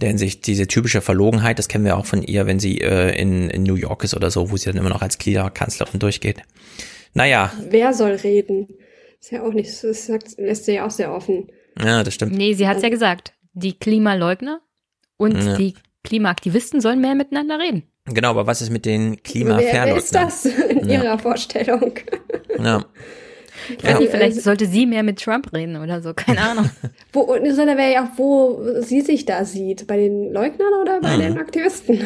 Denn sich diese typische Verlogenheit, das kennen wir auch von ihr, wenn sie äh, in, in New York ist oder so, wo sie dann immer noch als Klimakanzlerin durchgeht. Naja, Wer soll reden? Ist ja auch nicht, das sagt, lässt sie ja auch sehr offen. ja, das stimmt. Nee, sie hat es ja gesagt. Die Klimaleugner und Ja. die Klimaaktivisten sollen mehr miteinander reden. Genau, aber was ist mit den Wer, wer Klimafernleugnern? ist das in Ja. ihrer Vorstellung? Ja. Ich weiß nicht, vielleicht sollte sie mehr mit Trump reden oder so, keine Ahnung. Wo, und sondern wäre ja auch, wo sie sich da sieht. Bei den Leugnern oder bei Mhm. den Aktivisten?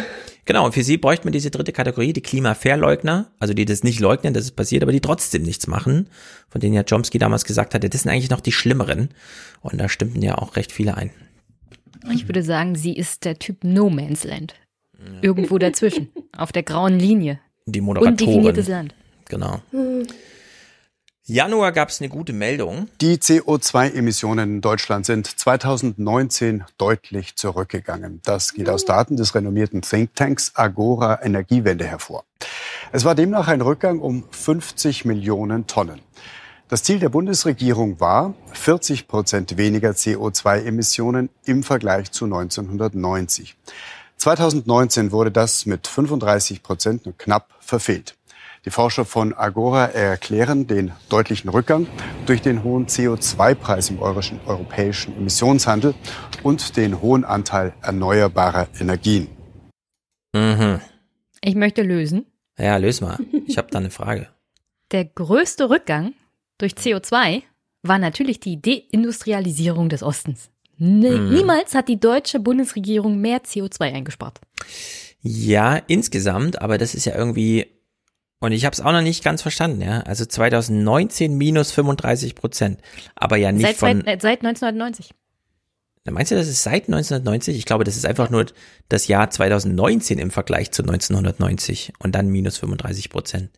Genau, und für sie bräuchte man diese dritte Kategorie, die Klimaverleugner, also die das nicht leugnen, dass es passiert, aber die trotzdem nichts machen, von denen ja Chomsky damals gesagt hatte, das sind eigentlich noch die Schlimmeren. Und da stimmten ja auch recht viele ein. Ich würde sagen, sie ist der Typ No Man's Land. Irgendwo dazwischen, auf der grauen Linie. Die Moderatoren. Undefiniertes Land. Genau. Januar gab es eine gute Meldung. Die CO2-Emissionen in Deutschland sind 2019 deutlich zurückgegangen. Das geht aus Daten des renommierten Thinktanks Agora Energiewende hervor. Es war demnach ein Rückgang um 50 Millionen Tonnen. Das Ziel der Bundesregierung war 40 Prozent weniger CO2-Emissionen im Vergleich zu 1990. 2019 wurde das mit 35 Prozent nur knapp verfehlt. Die Forscher von Agora erklären den deutlichen Rückgang durch den hohen CO2-Preis im europäischen- Emissionshandel und den hohen Anteil erneuerbarer Energien. Mhm. Ich möchte lösen. Ja, löse mal. Ich habe da eine Frage. Der größte Rückgang durch CO2 war natürlich die Deindustrialisierung des Ostens. Ne Hm. Niemals hat die deutsche Bundesregierung mehr CO2 eingespart. Ja, insgesamt, aber das ist ja irgendwie, und ich habe es auch noch nicht ganz verstanden, ja. Also 2019 minus 35 Prozent, aber ja nicht Seit, von. seit, seit 1990. Meinst du, das ist seit 1990? Ich glaube, das ist einfach nur das Jahr 2019 im Vergleich zu 1990 und dann minus 35 Prozent.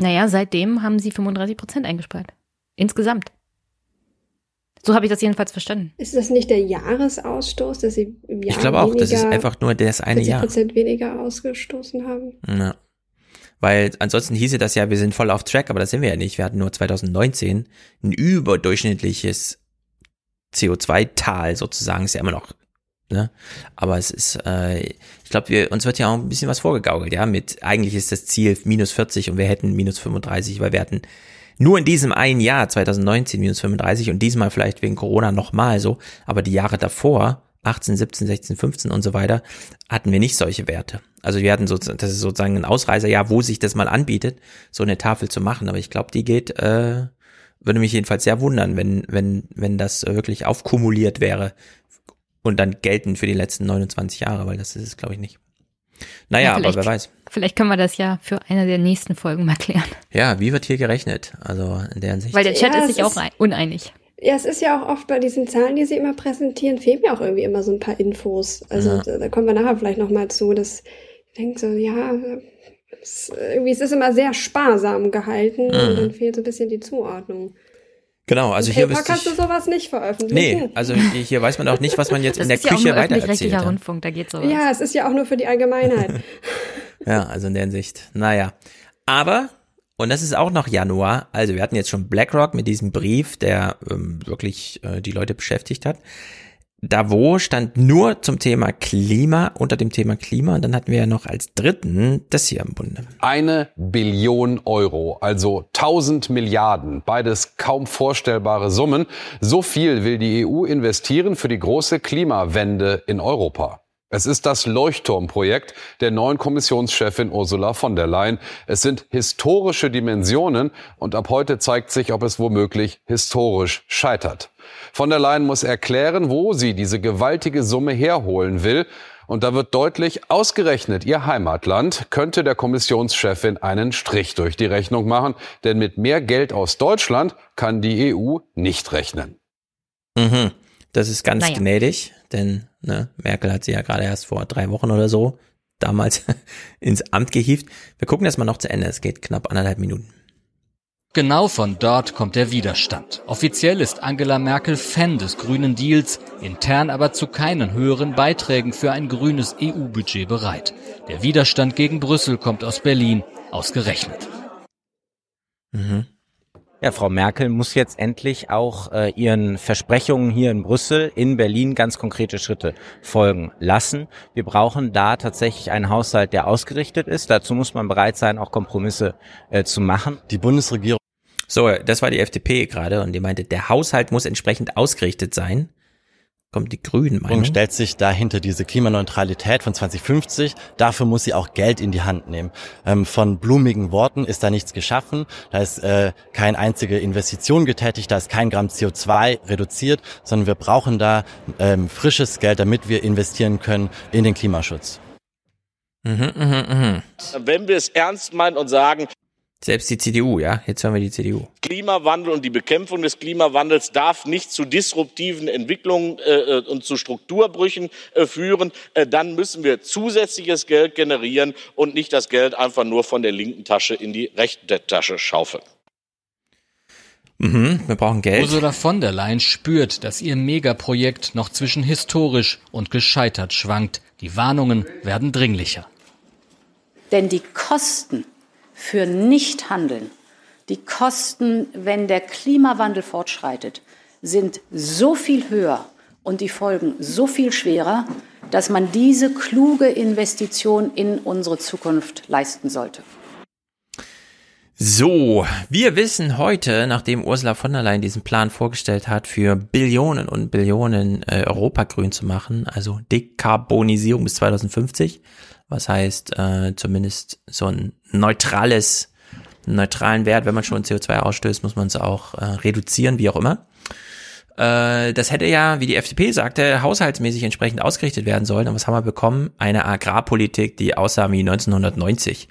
Naja, seitdem haben sie 35 Prozent eingespart. Insgesamt. So habe ich das jedenfalls verstanden. Ist das nicht der Jahresausstoß, dass sie im Jahr Ich glaube auch, das ist weniger- einfach nur das eine 40 Jahr. Prozent weniger ausgestoßen haben? Ja. Weil ansonsten hieße das ja, wir sind voll auf Track, aber das sind wir ja nicht. Wir hatten nur 2019 ein überdurchschnittliches CO2-Tal sozusagen, ist ja immer noch, ne? Aber es ist, äh, ich glaube, wir, uns wird ja auch ein bisschen was vorgegaukelt, ja, mit, eigentlich ist das Ziel minus 40 und wir hätten minus 35, weil wir hatten nur in diesem einen Jahr, 2019, minus 35 und diesmal vielleicht wegen Corona nochmal so, aber die Jahre davor, 18, 17, 16, 15 und so weiter, hatten wir nicht solche Werte. Also wir hatten so, das ist sozusagen ein Ausreißerjahr, wo sich das mal anbietet, so eine Tafel zu machen. Aber ich glaube, die geht, äh, würde mich jedenfalls sehr wundern, wenn, wenn, wenn das wirklich aufkumuliert wäre und dann gelten für die letzten 29 Jahre, weil das ist es, glaube ich, nicht. Naja, ja, aber wer weiß. Vielleicht können wir das ja für eine der nächsten Folgen mal klären. Ja, wie wird hier gerechnet? Also in der Hinsicht. Weil der Chat ja, ist sich auch uneinig. Ja, es ist ja auch oft bei diesen Zahlen, die sie immer präsentieren, fehlen mir auch irgendwie immer so ein paar Infos. Also ja. da, da, kommen wir nachher vielleicht nochmal zu, dass ich denke so, ja, es, irgendwie es ist immer sehr sparsam gehalten mhm. und dann fehlt so ein bisschen die Zuordnung. Genau, also hier wüsste kannst du sowas nicht veröffentlichen. Nee, also hier weiß man auch nicht, was man jetzt das in der Küche ja weitererzählt. Das Rundfunk, da geht sowas. Ja, es ist ja auch nur für die Allgemeinheit. ja, also in der Hinsicht, naja. Aber und das ist auch noch Januar. Also wir hatten jetzt schon BlackRock mit diesem Brief, der ähm, wirklich äh, die Leute beschäftigt hat. Davos stand nur zum Thema Klima, unter dem Thema Klima. Und dann hatten wir ja noch als dritten das hier im Bunde. Eine Billion Euro, also 1000 Milliarden, beides kaum vorstellbare Summen. So viel will die EU investieren für die große Klimawende in Europa. Es ist das Leuchtturmprojekt der neuen Kommissionschefin Ursula von der Leyen. Es sind historische Dimensionen und ab heute zeigt sich, ob es womöglich historisch scheitert. Von der Leyen muss erklären, wo sie diese gewaltige Summe herholen will. Und da wird deutlich, ausgerechnet ihr Heimatland könnte der Kommissionschefin einen Strich durch die Rechnung machen, denn mit mehr Geld aus Deutschland kann die EU nicht rechnen. Mhm. Das ist ganz naja. gnädig, denn ne, Merkel hat sie ja gerade erst vor drei Wochen oder so damals ins Amt gehievt. Wir gucken das mal noch zu Ende. Es geht knapp anderthalb Minuten. Genau von dort kommt der Widerstand. Offiziell ist Angela Merkel Fan des grünen Deals, intern aber zu keinen höheren Beiträgen für ein grünes EU-Budget bereit. Der Widerstand gegen Brüssel kommt aus Berlin, ausgerechnet. Mhm. Ja, Frau Merkel muss jetzt endlich auch äh, ihren Versprechungen hier in Brüssel, in Berlin ganz konkrete Schritte folgen lassen. Wir brauchen da tatsächlich einen Haushalt, der ausgerichtet ist. Dazu muss man bereit sein, auch Kompromisse äh, zu machen. Die Bundesregierung so, das war die FDP gerade und die meinte, der Haushalt muss entsprechend ausgerichtet sein kommt die Grünen Meinung. stellt sich dahinter diese Klimaneutralität von 2050. Dafür muss sie auch Geld in die Hand nehmen. Ähm, von blumigen Worten ist da nichts geschaffen. Da ist äh, keine einzige Investition getätigt. Da ist kein Gramm CO2 reduziert, sondern wir brauchen da ähm, frisches Geld, damit wir investieren können in den Klimaschutz. Mhm, mh, mh. Wenn wir es ernst meinen und sagen, selbst die CDU, ja, jetzt hören wir die CDU. Klimawandel und die Bekämpfung des Klimawandels darf nicht zu disruptiven Entwicklungen äh, äh, und zu Strukturbrüchen äh, führen. Äh, dann müssen wir zusätzliches Geld generieren und nicht das Geld einfach nur von der linken Tasche in die rechte Tasche schaufeln. Mhm, wir brauchen Geld. Ursula von der Leyen spürt, dass ihr Megaprojekt noch zwischen historisch und gescheitert schwankt. Die Warnungen werden dringlicher. Denn die Kosten für Nichthandeln, die Kosten, wenn der Klimawandel fortschreitet, sind so viel höher und die Folgen so viel schwerer, dass man diese kluge Investition in unsere Zukunft leisten sollte. So, wir wissen heute, nachdem Ursula von der Leyen diesen Plan vorgestellt hat, für Billionen und Billionen äh, Europa grün zu machen, also Dekarbonisierung bis 2050, was heißt äh, zumindest so ein neutrales, neutralen Wert, wenn man schon CO2 ausstößt, muss man es auch äh, reduzieren, wie auch immer. Äh, das hätte ja, wie die FDP sagte, haushaltsmäßig entsprechend ausgerichtet werden sollen. Und was haben wir bekommen? Eine Agrarpolitik, die aussah wie 1990.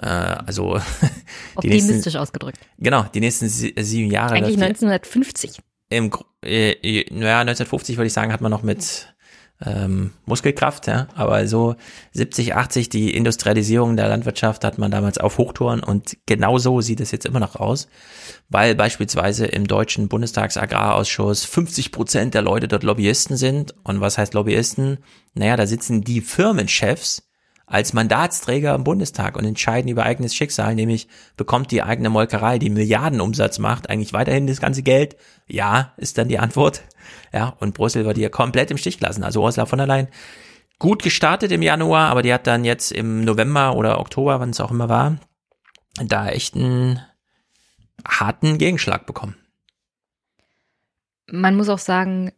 Äh, also die Optimistisch nächsten, ausgedrückt. Genau, die nächsten sieben Jahre. Eigentlich 1950. Im, äh, ja, 1950 würde ich sagen, hat man noch mit ähm, Muskelkraft, ja, aber so 70, 80 die Industrialisierung der Landwirtschaft hat man damals auf Hochtouren und genau so sieht es jetzt immer noch aus, weil beispielsweise im deutschen Bundestagsagrarausschuss 50 Prozent der Leute dort Lobbyisten sind und was heißt Lobbyisten? Naja, da sitzen die Firmenchefs als Mandatsträger im Bundestag und entscheiden über eigenes Schicksal, nämlich bekommt die eigene Molkerei, die Milliardenumsatz macht, eigentlich weiterhin das ganze Geld? Ja, ist dann die Antwort. Ja, und Brüssel wird hier komplett im Stich gelassen. Also Ursula von der Leyen gut gestartet im Januar, aber die hat dann jetzt im November oder Oktober, wann es auch immer war, da echt einen harten Gegenschlag bekommen. Man muss auch sagen,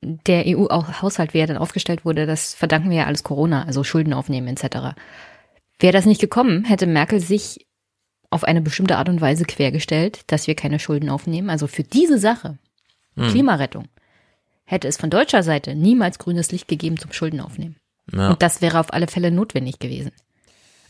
der EU-Haushalt, wie er dann aufgestellt wurde, das verdanken wir ja alles Corona, also Schulden aufnehmen etc. Wäre das nicht gekommen, hätte Merkel sich auf eine bestimmte Art und Weise quergestellt, dass wir keine Schulden aufnehmen. Also für diese Sache, hm. Klimarettung, hätte es von deutscher Seite niemals grünes Licht gegeben zum Schulden aufnehmen. Ja. Und das wäre auf alle Fälle notwendig gewesen.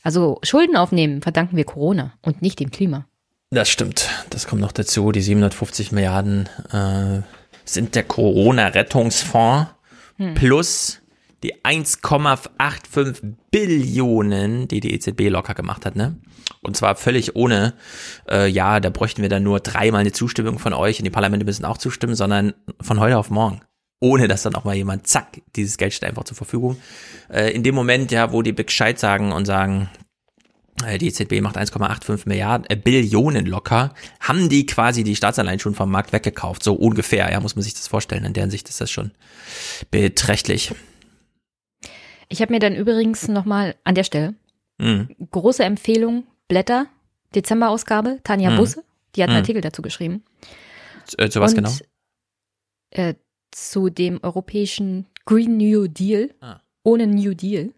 Also Schulden aufnehmen verdanken wir Corona und nicht dem Klima. Das stimmt. Das kommt noch dazu. Die 750 Milliarden äh, sind der Corona-Rettungsfonds hm. plus die 1,85 Billionen, die die EZB locker gemacht hat, ne? Und zwar völlig ohne, äh, ja, da bräuchten wir dann nur dreimal eine Zustimmung von euch und die Parlamente müssen auch zustimmen, sondern von heute auf morgen. Ohne dass dann auch mal jemand, zack, dieses Geld steht einfach zur Verfügung. Äh, in dem Moment, ja, wo die Bescheid sagen und sagen, die EZB macht 1,85 Milliarden, äh, Billionen locker, haben die quasi die Staatsanleihen schon vom Markt weggekauft, so ungefähr, ja, muss man sich das vorstellen. In deren Sicht ist das schon beträchtlich. Ich habe mir dann übrigens nochmal an der Stelle mhm. große Empfehlung, Blätter, Dezemberausgabe, Tanja mhm. Busse, die hat einen mhm. Artikel dazu geschrieben. Äh, zu was Und, genau? Äh, zu dem europäischen Green New Deal ah. ohne New Deal.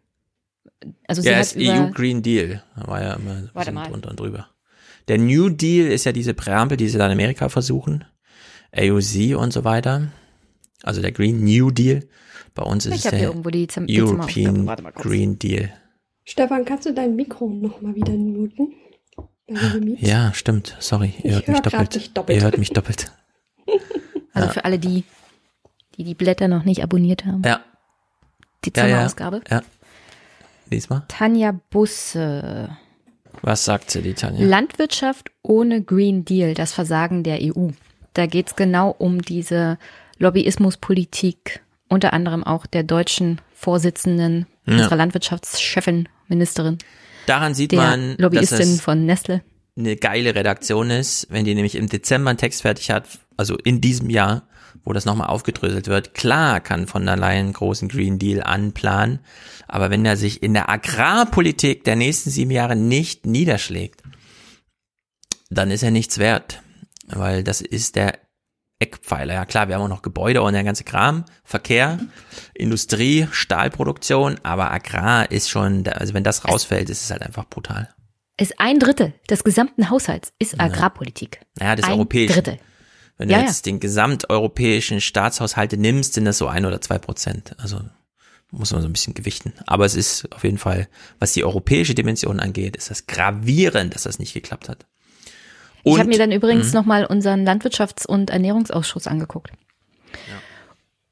Also sie ja, hat über, EU Green Deal. Da war ja immer warte mal. drunter und drüber. Der New Deal ist ja diese Präambel, die sie dann in Amerika versuchen. AOC und so weiter. Also der Green New Deal. Bei uns ist ich es der irgendwo die Zim European Green Deal. Stefan, kannst du dein Mikro noch mal wieder muten? Ja, stimmt. Sorry, ihr hört mich doppelt. doppelt. Ihr hört mich doppelt. Also ja. für alle, die, die die Blätter noch nicht abonniert haben. Ja. Die Zommerausgabe. Ja, ja. Lies mal. Tanja Busse. Was sagt sie, die Tanja? Landwirtschaft ohne Green Deal, das Versagen der EU. Da geht es genau um diese Lobbyismuspolitik, unter anderem auch der deutschen Vorsitzenden, ja. unserer Landwirtschaftschefin, Ministerin. Daran sieht man, Lobbyistin dass es von Nestle. eine geile Redaktion ist, wenn die nämlich im Dezember einen Text fertig hat, also in diesem Jahr, wo das nochmal aufgedröselt wird. Klar kann von der Leyen einen großen Green Deal anplanen, aber wenn er sich in der Agrarpolitik der nächsten sieben Jahre nicht niederschlägt, dann ist er nichts wert, weil das ist der Eckpfeiler. Ja klar, wir haben auch noch Gebäude und der ganze Kram, Verkehr, Industrie, Stahlproduktion, aber Agrar ist schon, also wenn das rausfällt, ist es halt einfach brutal. Ist ein Drittel des gesamten Haushalts ist Agrarpolitik. Naja, das europäische. Drittel. Wenn du ja, jetzt ja. den gesamteuropäischen Staatshaushalte nimmst, sind das so ein oder zwei Prozent. Also muss man so ein bisschen gewichten. Aber es ist auf jeden Fall, was die europäische Dimension angeht, ist das gravierend, dass das nicht geklappt hat. Und, ich habe mir dann übrigens mhm. nochmal unseren Landwirtschafts- und Ernährungsausschuss angeguckt. Ja.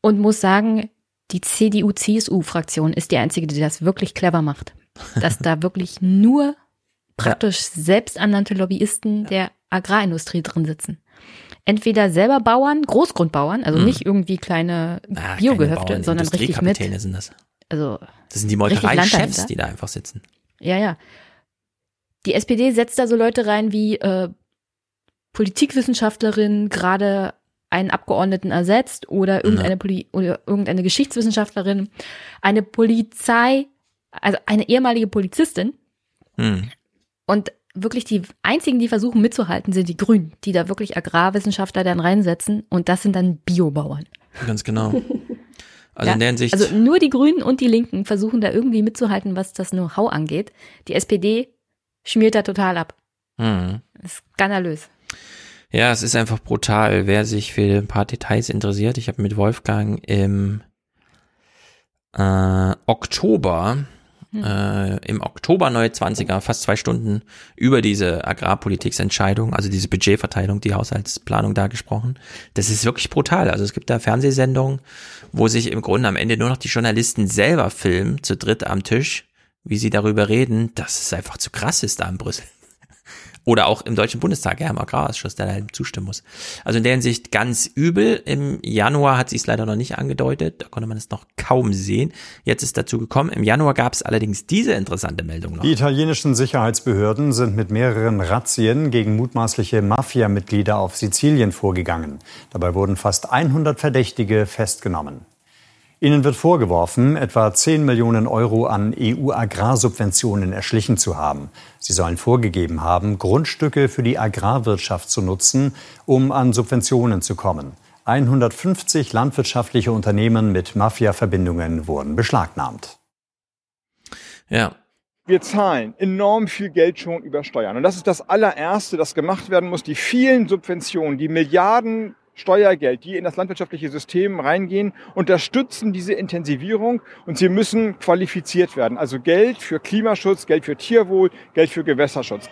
Und muss sagen, die CDU-CSU-Fraktion ist die einzige, die das wirklich clever macht. Dass da wirklich nur praktisch ja. selbsternannte Lobbyisten der Agrarindustrie drin sitzen. Entweder selber Bauern, Großgrundbauern, also mhm. nicht irgendwie kleine ah, Biogehöfte, sondern richtig mit. sind das. Also das sind die Molkerei-Chefs, die da einfach sitzen. Ja, ja. Die SPD setzt da so Leute rein wie äh, Politikwissenschaftlerin gerade einen Abgeordneten ersetzt oder irgendeine, Poli oder irgendeine Geschichtswissenschaftlerin, eine Polizei, also eine ehemalige Polizistin. Hm. Und wirklich die einzigen, die versuchen mitzuhalten, sind die Grünen, die da wirklich Agrarwissenschaftler dann reinsetzen und das sind dann Biobauern. Ganz genau. Also ja, in der Hinsicht. Also nur die Grünen und die Linken versuchen da irgendwie mitzuhalten, was das Know-how angeht. Die SPD schmiert da total ab. Mhm. Das ist skandalös. Ja, es ist einfach brutal, wer sich für ein paar Details interessiert. Ich habe mit Wolfgang im äh, Oktober, äh, im Oktober neue 20er, fast zwei Stunden über diese Agrarpolitiksentscheidung, also diese Budgetverteilung, die Haushaltsplanung da gesprochen. Das ist wirklich brutal. Also es gibt da Fernsehsendungen, wo sich im Grunde am Ende nur noch die Journalisten selber filmen, zu dritt am Tisch, wie sie darüber reden, dass es einfach zu krass ist da in Brüssel. Oder auch im Deutschen Bundestag, ja, im Agrarausschuss, der da zustimmen muss. Also in der Hinsicht ganz übel. Im Januar hat sich es leider noch nicht angedeutet, da konnte man es noch kaum sehen. Jetzt ist dazu gekommen. Im Januar gab es allerdings diese interessante Meldung noch. Die italienischen Sicherheitsbehörden sind mit mehreren Razzien gegen mutmaßliche Mafia-Mitglieder auf Sizilien vorgegangen. Dabei wurden fast 100 Verdächtige festgenommen. Ihnen wird vorgeworfen, etwa 10 Millionen Euro an EU-Agrarsubventionen erschlichen zu haben. Sie sollen vorgegeben haben, Grundstücke für die Agrarwirtschaft zu nutzen, um an Subventionen zu kommen. 150 landwirtschaftliche Unternehmen mit Mafia-Verbindungen wurden beschlagnahmt. Ja, wir zahlen enorm viel Geld schon über Steuern. Und das ist das allererste, das gemacht werden muss. Die vielen Subventionen, die Milliarden Steuergeld, die in das landwirtschaftliche System reingehen, unterstützen diese Intensivierung und sie müssen qualifiziert werden. Also Geld für Klimaschutz, Geld für Tierwohl, Geld für Gewässerschutz.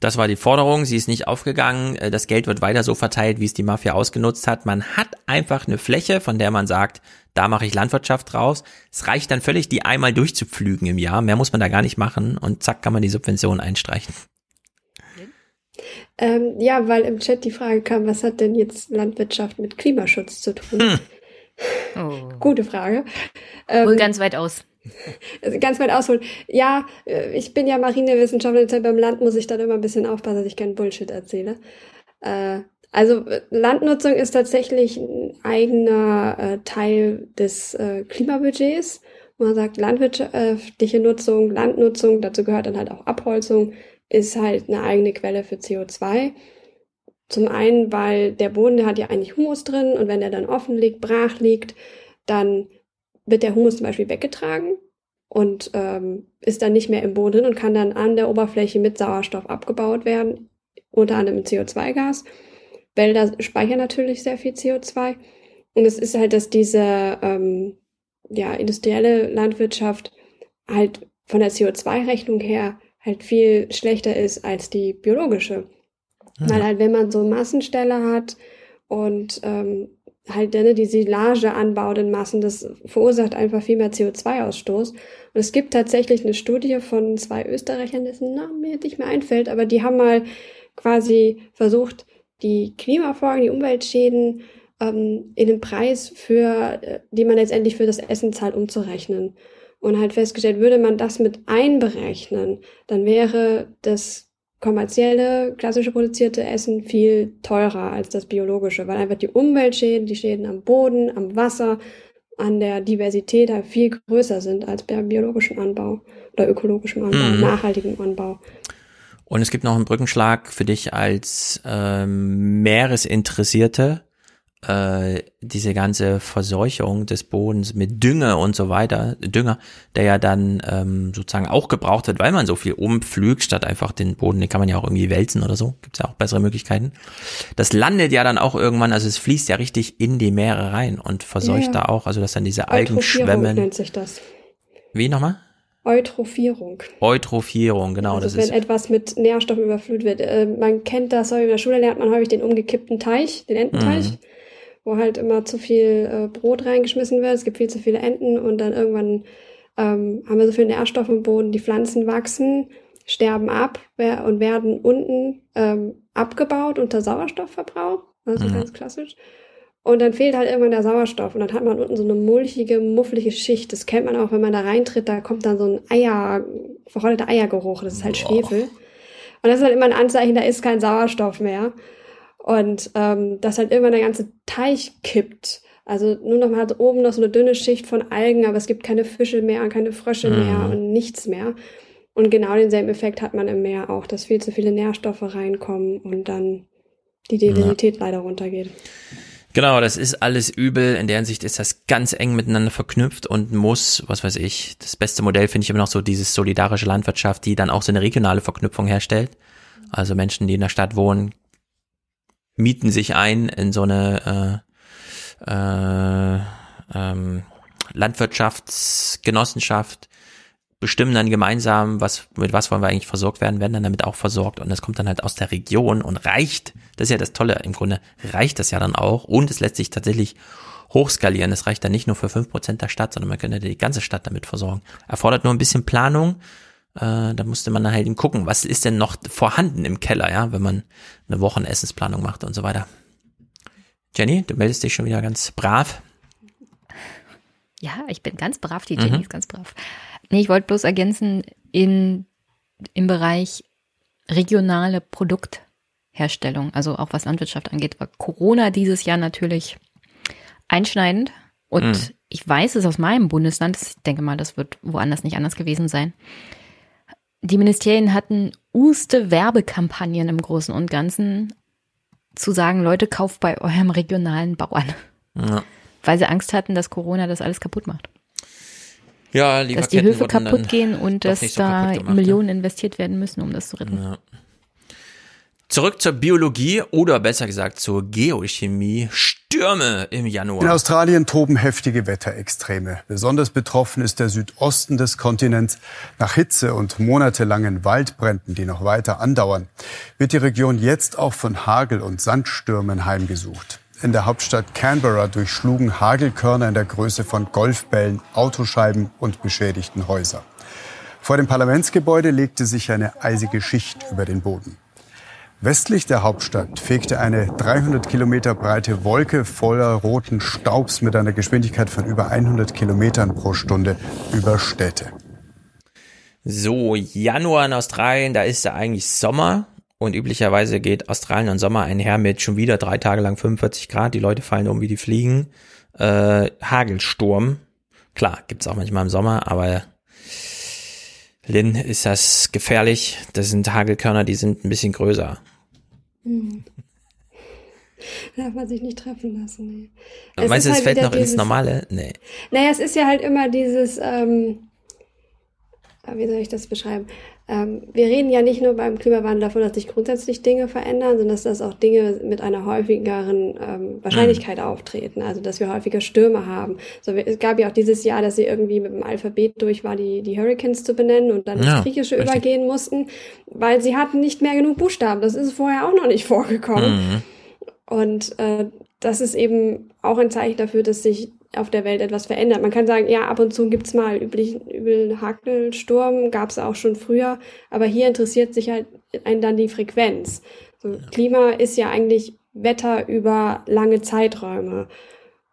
Das war die Forderung, sie ist nicht aufgegangen. Äh, das Geld wird weiter so verteilt, wie es die Mafia ausgenutzt hat. Man hat einfach eine Fläche, von der man sagt, da mache ich Landwirtschaft draus. Es reicht dann völlig, die einmal durchzupflügen im Jahr. Mehr muss man da gar nicht machen und zack kann man die Subvention einstreichen. Ähm, ja, weil im Chat die Frage kam, was hat denn jetzt Landwirtschaft mit Klimaschutz zu tun? Hm. Oh. Gute Frage. Ähm, Hol ganz weit aus. Also ganz weit ausholen. Ja, äh, ich bin ja Marinewissenschaftler, beim Land muss ich dann immer ein bisschen aufpassen, dass ich keinen Bullshit erzähle. Äh, also Landnutzung ist tatsächlich ein eigener äh, Teil des äh, Klimabudgets. Man sagt landwirtschaftliche Nutzung, Landnutzung, dazu gehört dann halt auch Abholzung, ist halt eine eigene Quelle für CO2. Zum einen, weil der Boden, der hat ja eigentlich Humus drin und wenn der dann offen liegt, brach liegt, dann wird der Humus zum Beispiel weggetragen und ähm, ist dann nicht mehr im Boden und kann dann an der Oberfläche mit Sauerstoff abgebaut werden, unter anderem CO2-Gas. Wälder speichern natürlich sehr viel CO2. Und es ist halt, dass diese ähm, ja, industrielle Landwirtschaft halt von der CO2-Rechnung her halt viel schlechter ist als die biologische. Mhm. Weil halt, wenn man so Massenstelle hat und ähm, halt ne, die Silage anbaut in Massen, das verursacht einfach viel mehr CO2-Ausstoß. Und es gibt tatsächlich eine Studie von zwei Österreichern, dessen Namen mir nicht mehr einfällt, aber die haben mal quasi versucht, die Klimafolgen, die Umweltschäden ähm, in den Preis für, äh, die man letztendlich für das Essen zahlt, umzurechnen und halt festgestellt, würde man das mit einberechnen, dann wäre das kommerzielle, klassische produzierte Essen viel teurer als das biologische, weil einfach die Umweltschäden, die Schäden am Boden, am Wasser, an der Diversität halt viel größer sind als beim biologischen Anbau oder ökologischen Anbau, mhm. nachhaltigen Anbau. Und es gibt noch einen Brückenschlag für dich als ähm, Meeresinteressierte äh, diese ganze Verseuchung des Bodens mit Dünger und so weiter, Dünger, der ja dann ähm, sozusagen auch gebraucht wird, weil man so viel umpflügt, statt einfach den Boden, den kann man ja auch irgendwie wälzen oder so, gibt's ja auch bessere Möglichkeiten. Das landet ja dann auch irgendwann, also es fließt ja richtig in die Meere rein und verseucht ja, da auch, also dass dann diese Algen schwemmen. nennt sich das. Wie nochmal? Eutrophierung. Eutrophierung, genau. Also das wenn ist etwas mit Nährstoffen überflutet wird. Äh, man kennt das, in der Schule lernt man häufig den umgekippten Teich, den Ententeich. Mhm wo halt immer zu viel äh, Brot reingeschmissen wird. Es gibt viel zu viele Enten und dann irgendwann ähm, haben wir so viele Nährstoffe im Boden, die Pflanzen wachsen, sterben ab und werden unten ähm, abgebaut unter Sauerstoffverbrauch. Also mhm. ganz klassisch. Und dann fehlt halt irgendwann der Sauerstoff und dann hat man unten so eine mulchige, mufflige Schicht. Das kennt man auch, wenn man da reintritt, da kommt dann so ein Eier, verrolleter Eiergeruch. Das ist halt Boah. Schwefel. Und das ist halt immer ein Anzeichen, da ist kein Sauerstoff mehr. Und ähm, dass halt irgendwann der ganze Teich kippt. Also nur noch mal hat oben noch so eine dünne Schicht von Algen, aber es gibt keine Fische mehr und keine Frösche mhm. mehr und nichts mehr. Und genau denselben Effekt hat man im Meer auch, dass viel zu viele Nährstoffe reinkommen und dann die Diversität ja. leider runtergeht. Genau, das ist alles übel. In der Hinsicht ist das ganz eng miteinander verknüpft und muss, was weiß ich, das beste Modell finde ich immer noch so dieses solidarische Landwirtschaft, die dann auch so eine regionale Verknüpfung herstellt. Also Menschen, die in der Stadt wohnen, mieten sich ein in so eine äh, äh, ähm, Landwirtschaftsgenossenschaft, bestimmen dann gemeinsam, was, mit was wollen wir eigentlich versorgt werden, werden dann damit auch versorgt und das kommt dann halt aus der Region und reicht, das ist ja das Tolle, im Grunde reicht das ja dann auch und es lässt sich tatsächlich hochskalieren. Das reicht dann nicht nur für fünf Prozent der Stadt, sondern man könnte die ganze Stadt damit versorgen. Erfordert nur ein bisschen Planung äh, da musste man dann halt eben gucken, was ist denn noch vorhanden im Keller, ja, wenn man eine Wochenessensplanung macht und so weiter. Jenny, du meldest dich schon wieder ganz brav. Ja, ich bin ganz brav, die Jenny mhm. ist ganz brav. Nee, ich wollte bloß ergänzen, in, im Bereich regionale Produktherstellung, also auch was Landwirtschaft angeht, war Corona dieses Jahr natürlich einschneidend. Und mhm. ich weiß es aus meinem Bundesland, ich denke mal, das wird woanders nicht anders gewesen sein, die Ministerien hatten uste Werbekampagnen im Großen und Ganzen zu sagen, Leute, kauft bei eurem regionalen Bauern. Ja. Weil sie Angst hatten, dass Corona das alles kaputt macht. Ja, Dass die Höfe kaputt gehen und dass so da gemacht, Millionen ja. investiert werden müssen, um das zu retten. Ja. Zurück zur Biologie oder besser gesagt zur Geochemie. Stürme im Januar. In Australien toben heftige Wetterextreme. Besonders betroffen ist der Südosten des Kontinents. Nach Hitze und monatelangen Waldbränden, die noch weiter andauern, wird die Region jetzt auch von Hagel- und Sandstürmen heimgesucht. In der Hauptstadt Canberra durchschlugen Hagelkörner in der Größe von Golfbällen Autoscheiben und beschädigten Häuser. Vor dem Parlamentsgebäude legte sich eine eisige Schicht über den Boden. Westlich der Hauptstadt fegte eine 300 Kilometer breite Wolke voller roten Staubs mit einer Geschwindigkeit von über 100 Kilometern pro Stunde über Städte. So, Januar in Australien, da ist ja eigentlich Sommer. Und üblicherweise geht Australien und Sommer einher mit schon wieder drei Tage lang 45 Grad. Die Leute fallen um wie die Fliegen. Äh, Hagelsturm. Klar, gibt's auch manchmal im Sommer, aber Lynn ist das gefährlich. Das sind Hagelkörner, die sind ein bisschen größer. Hm. Darf man sich nicht treffen lassen. Nee. Es Meinst du, es halt fällt noch dieses, ins Normale? Nee. Naja, es ist ja halt immer dieses, ähm, wie soll ich das beschreiben? Ähm, wir reden ja nicht nur beim Klimawandel davon, dass sich grundsätzlich Dinge verändern, sondern dass das auch Dinge mit einer häufigeren ähm, Wahrscheinlichkeit mhm. auftreten. Also dass wir häufiger Stürme haben. So, es gab ja auch dieses Jahr, dass sie irgendwie mit dem Alphabet durch war, die, die Hurricanes zu benennen und dann ja, ins Griechische richtig. übergehen mussten, weil sie hatten nicht mehr genug Buchstaben. Das ist vorher auch noch nicht vorgekommen. Mhm. Und äh, das ist eben auch ein Zeichen dafür, dass sich auf der Welt etwas verändert. Man kann sagen, ja, ab und zu gibt's mal üblich, übel Hackelsturm, gab's auch schon früher, aber hier interessiert sich halt einen dann die Frequenz. So, Klima ist ja eigentlich Wetter über lange Zeiträume.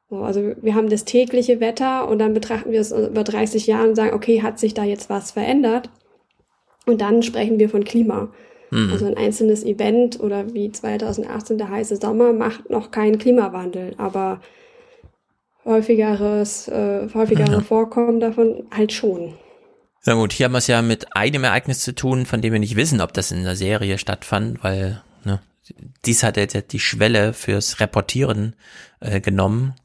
So, also wir haben das tägliche Wetter und dann betrachten wir es über 30 Jahre und sagen, okay, hat sich da jetzt was verändert? Und dann sprechen wir von Klima. Mhm. Also ein einzelnes Event oder wie 2018 der heiße Sommer macht noch keinen Klimawandel, aber häufigeres, äh, häufigere ja. Vorkommen davon halt schon. Na gut, hier haben wir es ja mit einem Ereignis zu tun, von dem wir nicht wissen, ob das in der Serie stattfand, weil ne, dies hat jetzt die Schwelle fürs Reportieren äh, genommen.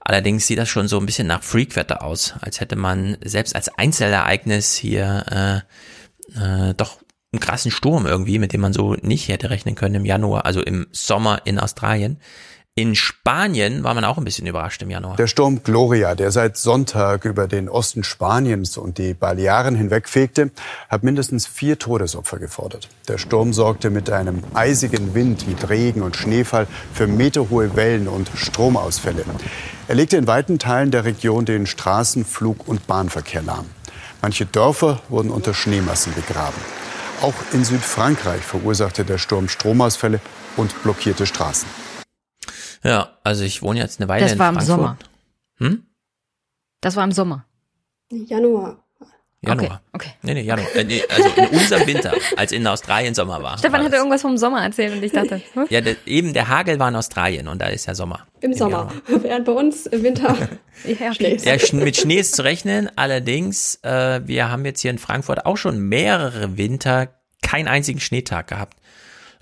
Allerdings sieht das schon so ein bisschen nach Freakwetter aus, als hätte man selbst als Einzelereignis hier äh, äh, doch einen krassen Sturm irgendwie, mit dem man so nicht hätte rechnen können im Januar, also im Sommer in Australien. In Spanien war man auch ein bisschen überrascht im Januar. Der Sturm Gloria, der seit Sonntag über den Osten Spaniens und die Balearen hinwegfegte, hat mindestens vier Todesopfer gefordert. Der Sturm sorgte mit einem eisigen Wind, mit Regen und Schneefall für meterhohe Wellen und Stromausfälle. Er legte in weiten Teilen der Region den Straßen-, Flug- und Bahnverkehr lahm. Manche Dörfer wurden unter Schneemassen begraben. Auch in Südfrankreich verursachte der Sturm Stromausfälle und blockierte Straßen. Ja, also ich wohne jetzt eine Weile das in Frankfurt. Das war im Sommer. Hm? Das war im Sommer. Januar. Januar. Okay. okay. Nee, nee, Januar. Äh, nee, also in unserem Winter, als in Australien Sommer war. Stefan hatte irgendwas vom Sommer erzählt und ich dachte. Hm? ja, der, eben der Hagel war in Australien und da ist ja Sommer. Im Sommer. Januar. Während bei uns im Winter ja, Schnee Ja, mit Schnee ist zu rechnen. Allerdings, äh, wir haben jetzt hier in Frankfurt auch schon mehrere Winter keinen einzigen Schneetag gehabt.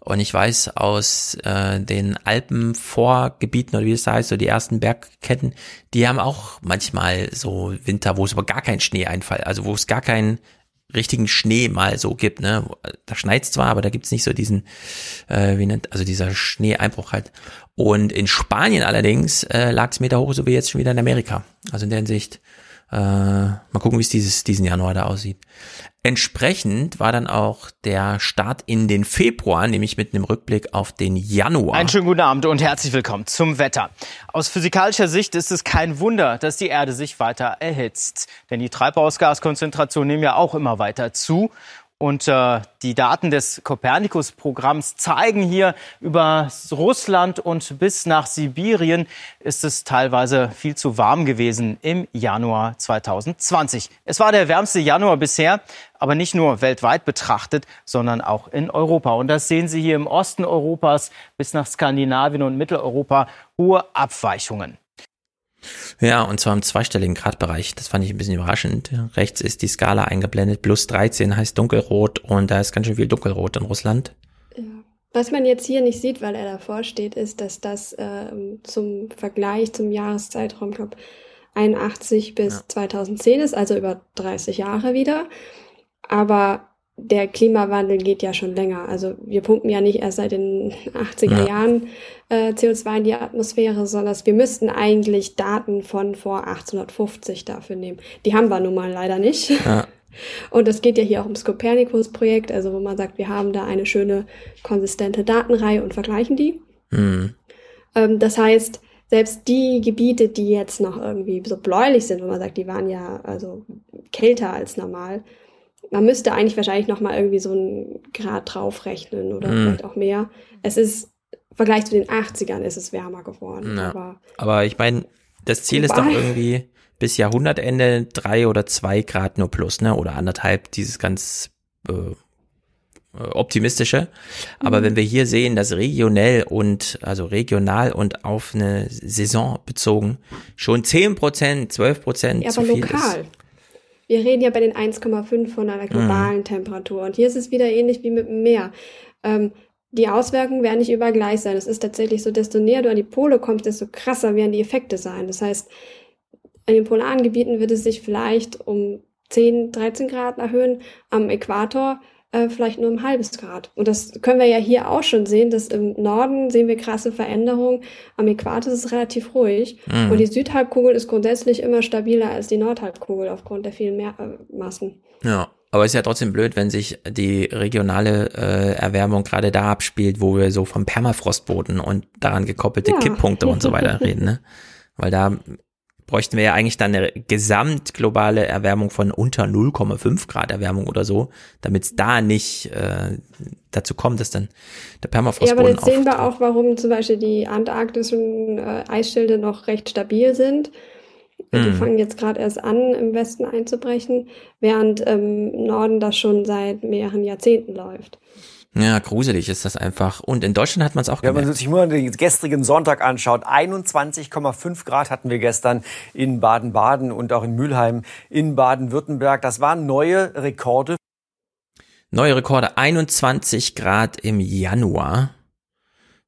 Und ich weiß aus äh, den Alpenvorgebieten oder wie es heißt, so die ersten Bergketten, die haben auch manchmal so Winter, wo es aber gar kein Schneeeinfall, also wo es gar keinen richtigen Schnee mal so gibt, ne? Da schneit's zwar, aber da gibt's nicht so diesen, äh, wie nennt, also dieser Schneeeinbruch halt. Und in Spanien allerdings äh, lag es Meter hoch, so wie jetzt schon wieder in Amerika. Also in der Hinsicht, äh, mal gucken, wie es dieses diesen Januar da aussieht. Entsprechend war dann auch der Start in den Februar, nämlich mit einem Rückblick auf den Januar. Einen schönen guten Abend und herzlich willkommen zum Wetter. Aus physikalischer Sicht ist es kein Wunder, dass die Erde sich weiter erhitzt. Denn die Treibhausgaskonzentrationen nehmen ja auch immer weiter zu. Und äh, die Daten des Copernicus-Programms zeigen hier über Russland und bis nach Sibirien ist es teilweise viel zu warm gewesen im Januar 2020. Es war der wärmste Januar bisher, aber nicht nur weltweit betrachtet, sondern auch in Europa. Und das sehen Sie hier im Osten Europas bis nach Skandinavien und Mitteleuropa hohe Abweichungen. Ja, und zwar im zweistelligen Gradbereich. Das fand ich ein bisschen überraschend. Rechts ist die Skala eingeblendet. Plus 13 heißt dunkelrot und da ist ganz schön viel dunkelrot in Russland. Was man jetzt hier nicht sieht, weil er davor steht, ist, dass das äh, zum Vergleich zum Jahreszeitraum, glaube 81 bis ja. 2010 ist, also über 30 Jahre wieder. Aber der Klimawandel geht ja schon länger. Also wir pumpen ja nicht erst seit den 80er ja. Jahren äh, CO2 in die Atmosphäre, sondern wir müssten eigentlich Daten von vor 1850 dafür nehmen. Die haben wir nun mal leider nicht. Ja. Und es geht ja hier auch ums Copernicus-Projekt, also wo man sagt, wir haben da eine schöne, konsistente Datenreihe und vergleichen die. Mhm. Ähm, das heißt, selbst die Gebiete, die jetzt noch irgendwie so bläulich sind, wo man sagt, die waren ja also kälter als normal, man müsste eigentlich wahrscheinlich noch mal irgendwie so einen Grad draufrechnen oder mhm. vielleicht auch mehr. Es ist im Vergleich zu den 80ern ist es wärmer geworden. Ja. Aber, aber ich meine, das Ziel ist doch irgendwie bis Jahrhundertende drei oder zwei Grad nur plus, ne? Oder anderthalb, dieses ganz äh, äh optimistische. Aber mhm. wenn wir hier sehen, dass regionell und, also regional und auf eine Saison bezogen schon zehn Prozent, zwölf Prozent ja, zu viel lokal. ist. Wir reden ja bei den 1,5 von einer globalen mhm. Temperatur. Und hier ist es wieder ähnlich wie mit dem Meer. Ähm, die Auswirkungen werden nicht überall gleich sein. Es ist tatsächlich so, desto näher du an die Pole kommst, desto krasser werden die Effekte sein. Das heißt, in den polaren Gebieten wird es sich vielleicht um 10, 13 Grad erhöhen. Am Äquator äh, vielleicht nur ein halbes Grad. Und das können wir ja hier auch schon sehen, dass im Norden sehen wir krasse Veränderungen. Am Äquator ist es relativ ruhig. Mhm. Und die Südhalbkugel ist grundsätzlich immer stabiler als die Nordhalbkugel aufgrund der vielen Meer äh, Massen. Ja. Aber ist ja trotzdem blöd, wenn sich die regionale äh, Erwärmung gerade da abspielt, wo wir so vom Permafrostboden und daran gekoppelte ja. Kipppunkte und so weiter reden, ne? Weil da bräuchten wir ja eigentlich dann eine gesamtglobale Erwärmung von unter 0,5 Grad Erwärmung oder so, damit es da nicht äh, dazu kommt, dass dann der Permafrostboden Ja, aber jetzt sehen wir auch, warum zum Beispiel die antarktischen äh, Eisschilde noch recht stabil sind. Die hm. fangen jetzt gerade erst an, im Westen einzubrechen, während im Norden das schon seit mehreren Jahrzehnten läuft. Ja, gruselig ist das einfach. Und in Deutschland hat man es auch gemerkt. Wenn man sich nur den gestrigen Sonntag anschaut, 21,5 Grad hatten wir gestern in Baden-Baden und auch in Mülheim in Baden-Württemberg. Das waren neue Rekorde. Neue Rekorde, 21 Grad im Januar.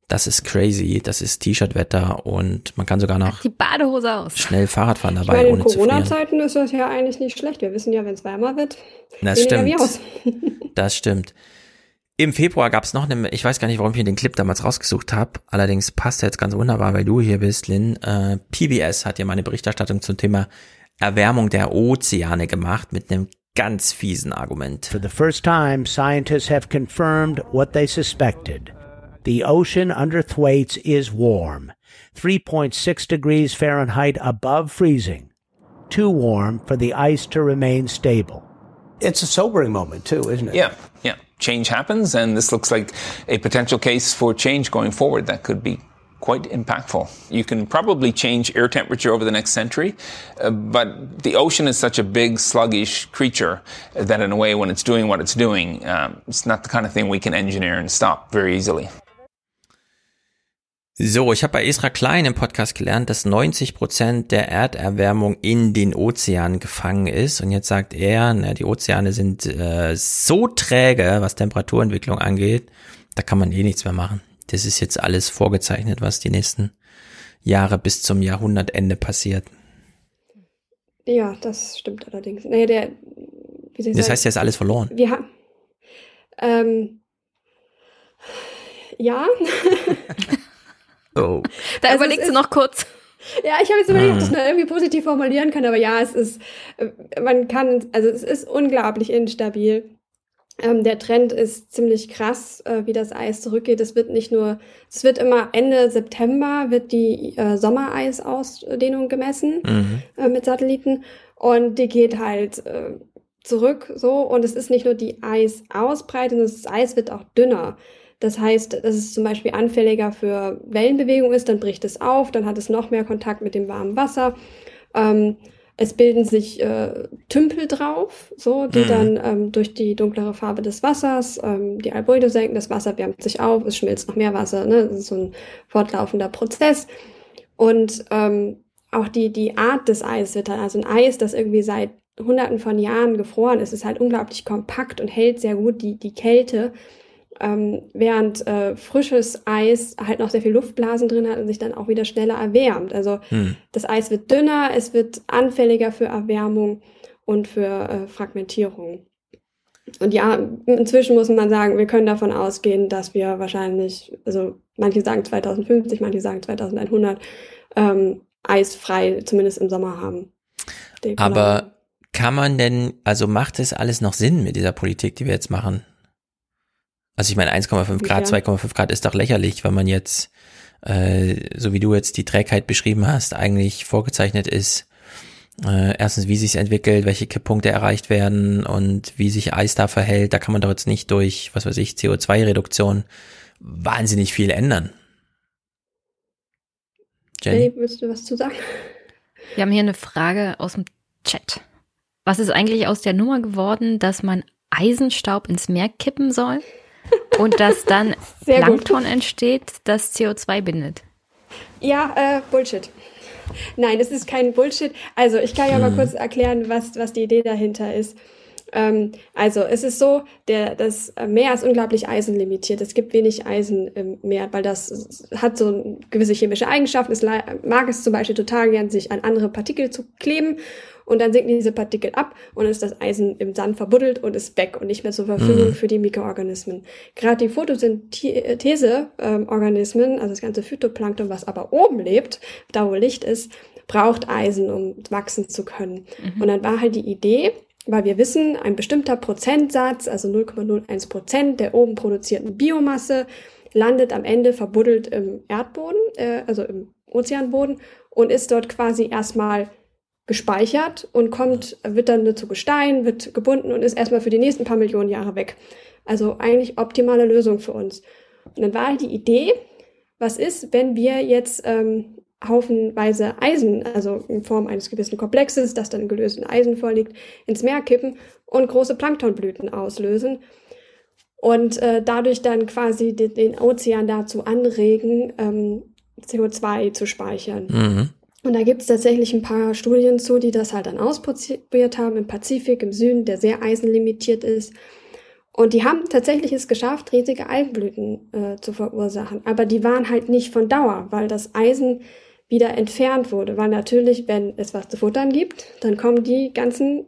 Das ist crazy. Das ist T-Shirt-Wetter und man kann sogar noch die Badehose aus. schnell Fahrrad fahren dabei. Ich meine, in Corona-Zeiten ist das ja eigentlich nicht schlecht. Wir wissen ja, wenn es wärmer wird, das stimmt. das stimmt. Im Februar gab es noch eine, ich weiß gar nicht, warum ich den Clip damals rausgesucht habe, allerdings passt er jetzt ganz wunderbar, weil du hier bist, Lynn. Äh, PBS hat ja meine Berichterstattung zum Thema Erwärmung der Ozeane gemacht mit einem ganz fiesen Argument. For the first time, scientists have confirmed what they suspected. The ocean under Thwaites is warm, 3.6 degrees Fahrenheit above freezing. Too warm for the ice to remain stable. It's a sobering moment too, isn't it? Yeah, yeah change happens, and this looks like a potential case for change going forward that could be quite impactful. You can probably change air temperature over the next century, uh, but the ocean is such a big, sluggish creature that, in a way, when it's doing what it's doing, um, it's not the kind of thing we can engineer and stop very easily. So, ich habe bei Esra Klein im Podcast gelernt, dass 90 Prozent der Erderwärmung in den Ozeanen gefangen ist. Und jetzt sagt er, na, die Ozeane sind äh, so träge, was Temperaturentwicklung angeht, da kann man eh nichts mehr machen. Das ist jetzt alles vorgezeichnet, was die nächsten Jahre bis zum Jahrhundertende passiert. Ja, das stimmt allerdings. Naja, der, wie das sagen, heißt, ja ist alles verloren. Wir haben, ähm, ja. Oh. Da also überlegst du noch kurz. Ja, ich habe jetzt überlegt, ob ich das noch irgendwie positiv formulieren kann, aber ja, es ist, äh, man kann, also es ist unglaublich instabil. Ähm, der Trend ist ziemlich krass, äh, wie das Eis zurückgeht. Es wird nicht nur, es wird immer Ende September wird die äh, Sommereisausdehnung gemessen mhm. äh, mit Satelliten und die geht halt äh, zurück so und es ist nicht nur die Eisausbreitung, das Eis wird auch dünner. Das heißt, dass es zum Beispiel anfälliger für Wellenbewegung ist, dann bricht es auf, dann hat es noch mehr Kontakt mit dem warmen Wasser. Ähm, es bilden sich äh, Tümpel drauf, so, die mhm. dann ähm, durch die dunklere Farbe des Wassers, ähm, die Albedo senken, das Wasser wärmt sich auf, es schmilzt noch mehr Wasser, ne? Das ist so ein fortlaufender Prozess. Und ähm, auch die, die Art des Eis wird dann, also ein Eis, das irgendwie seit hunderten von Jahren gefroren ist, ist halt unglaublich kompakt und hält sehr gut die, die Kälte ähm, während äh, frisches Eis halt noch sehr viel Luftblasen drin hat und sich dann auch wieder schneller erwärmt. Also hm. das Eis wird dünner, es wird anfälliger für Erwärmung und für äh, Fragmentierung. Und ja, inzwischen muss man sagen, wir können davon ausgehen, dass wir wahrscheinlich, also manche sagen 2050, manche sagen 2100, ähm, eisfrei zumindest im Sommer haben. Aber kann man denn, also macht es alles noch Sinn mit dieser Politik, die wir jetzt machen? Also ich meine 1,5 Grad, 2,5 Grad ist doch lächerlich, wenn man jetzt, äh, so wie du jetzt die Trägheit beschrieben hast, eigentlich vorgezeichnet ist, äh, erstens, wie sich entwickelt, welche Kipppunkte erreicht werden und wie sich Eis da verhält. Da kann man doch jetzt nicht durch, was weiß ich, CO2-Reduktion wahnsinnig viel ändern. Jenny, willst du was zu sagen? Wir haben hier eine Frage aus dem Chat. Was ist eigentlich aus der Nummer geworden, dass man Eisenstaub ins Meer kippen soll und dass dann Plankton entsteht, das CO2 bindet? Ja, äh, Bullshit. Nein, es ist kein Bullshit. Also ich kann ja mal hm. kurz erklären, was, was die Idee dahinter ist. Ähm, also es ist so, der, das Meer ist unglaublich eisenlimitiert. Es gibt wenig Eisen im Meer, weil das hat so gewisse chemische Eigenschaften. Es mag es zum Beispiel total gern, sich an andere Partikel zu kleben und dann sinken diese Partikel ab und dann ist das Eisen im Sand verbuddelt und ist weg und nicht mehr zur Verfügung mhm. für die Mikroorganismen. Gerade die Photosynthese-Organismen, ähm, also das ganze Phytoplankton, was aber oben lebt, da wo Licht ist, braucht Eisen, um wachsen zu können. Mhm. Und dann war halt die Idee, weil wir wissen, ein bestimmter Prozentsatz, also 0,01 Prozent der oben produzierten Biomasse, landet am Ende verbuddelt im Erdboden, äh, also im Ozeanboden und ist dort quasi erstmal gespeichert und kommt, wird dann zu Gestein, wird gebunden und ist erstmal für die nächsten paar Millionen Jahre weg. Also eigentlich optimale Lösung für uns. Und dann war halt die Idee, was ist, wenn wir jetzt ähm, haufenweise Eisen, also in Form eines gewissen Komplexes, das dann gelöst in Eisen vorliegt, ins Meer kippen und große Planktonblüten auslösen und äh, dadurch dann quasi den, den Ozean dazu anregen, ähm, CO2 zu speichern. Mhm. Und da gibt es tatsächlich ein paar Studien zu, die das halt dann ausprobiert haben im Pazifik, im Süden, der sehr eisenlimitiert ist. Und die haben tatsächlich es geschafft, riesige Algenblüten äh, zu verursachen. Aber die waren halt nicht von Dauer, weil das Eisen wieder entfernt wurde. Weil natürlich, wenn es was zu futtern gibt, dann kommen die ganzen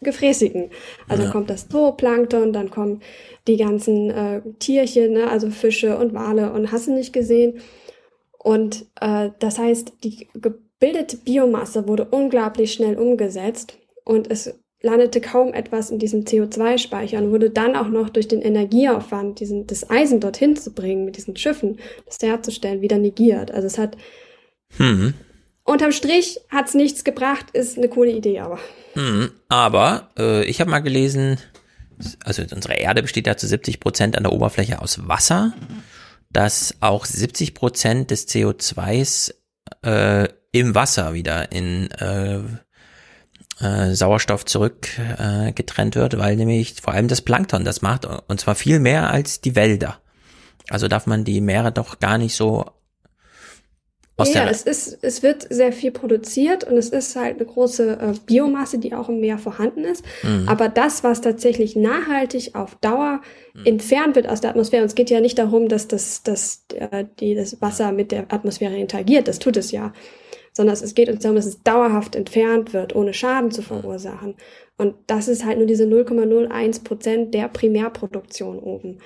Gefräßigen. Also ja. kommt das Zooplankton, dann kommen die ganzen äh, Tierchen, ne? also Fische und Wale und hast du nicht gesehen. Und äh, das heißt, die gebildete Biomasse wurde unglaublich schnell umgesetzt und es landete kaum etwas in diesem CO2-Speicher und wurde dann auch noch durch den Energieaufwand, diesen, das Eisen dorthin zu bringen, mit diesen Schiffen, das herzustellen, wieder negiert. Also es hat hm. unterm Strich hat's nichts gebracht, ist eine coole Idee, aber. Hm. Aber äh, ich habe mal gelesen, also unsere Erde besteht ja zu 70 Prozent an der Oberfläche aus Wasser, dass auch 70 Prozent des CO2s äh, im Wasser wieder in äh, äh, Sauerstoff zurückgetrennt äh, wird, weil nämlich vor allem das Plankton das macht und zwar viel mehr als die Wälder. Also darf man die Meere doch gar nicht so aus ja, es ist, es wird sehr viel produziert und es ist halt eine große äh, Biomasse, die auch im Meer vorhanden ist. Mhm. Aber das, was tatsächlich nachhaltig auf Dauer mhm. entfernt wird aus der Atmosphäre, und es geht ja nicht darum, dass das, dass, äh, die, das Wasser mit der Atmosphäre interagiert, das tut es ja sondern es geht uns darum, dass es dauerhaft entfernt wird, ohne Schaden zu verursachen. Und das ist halt nur diese 0,01 Prozent der Primärproduktion oben.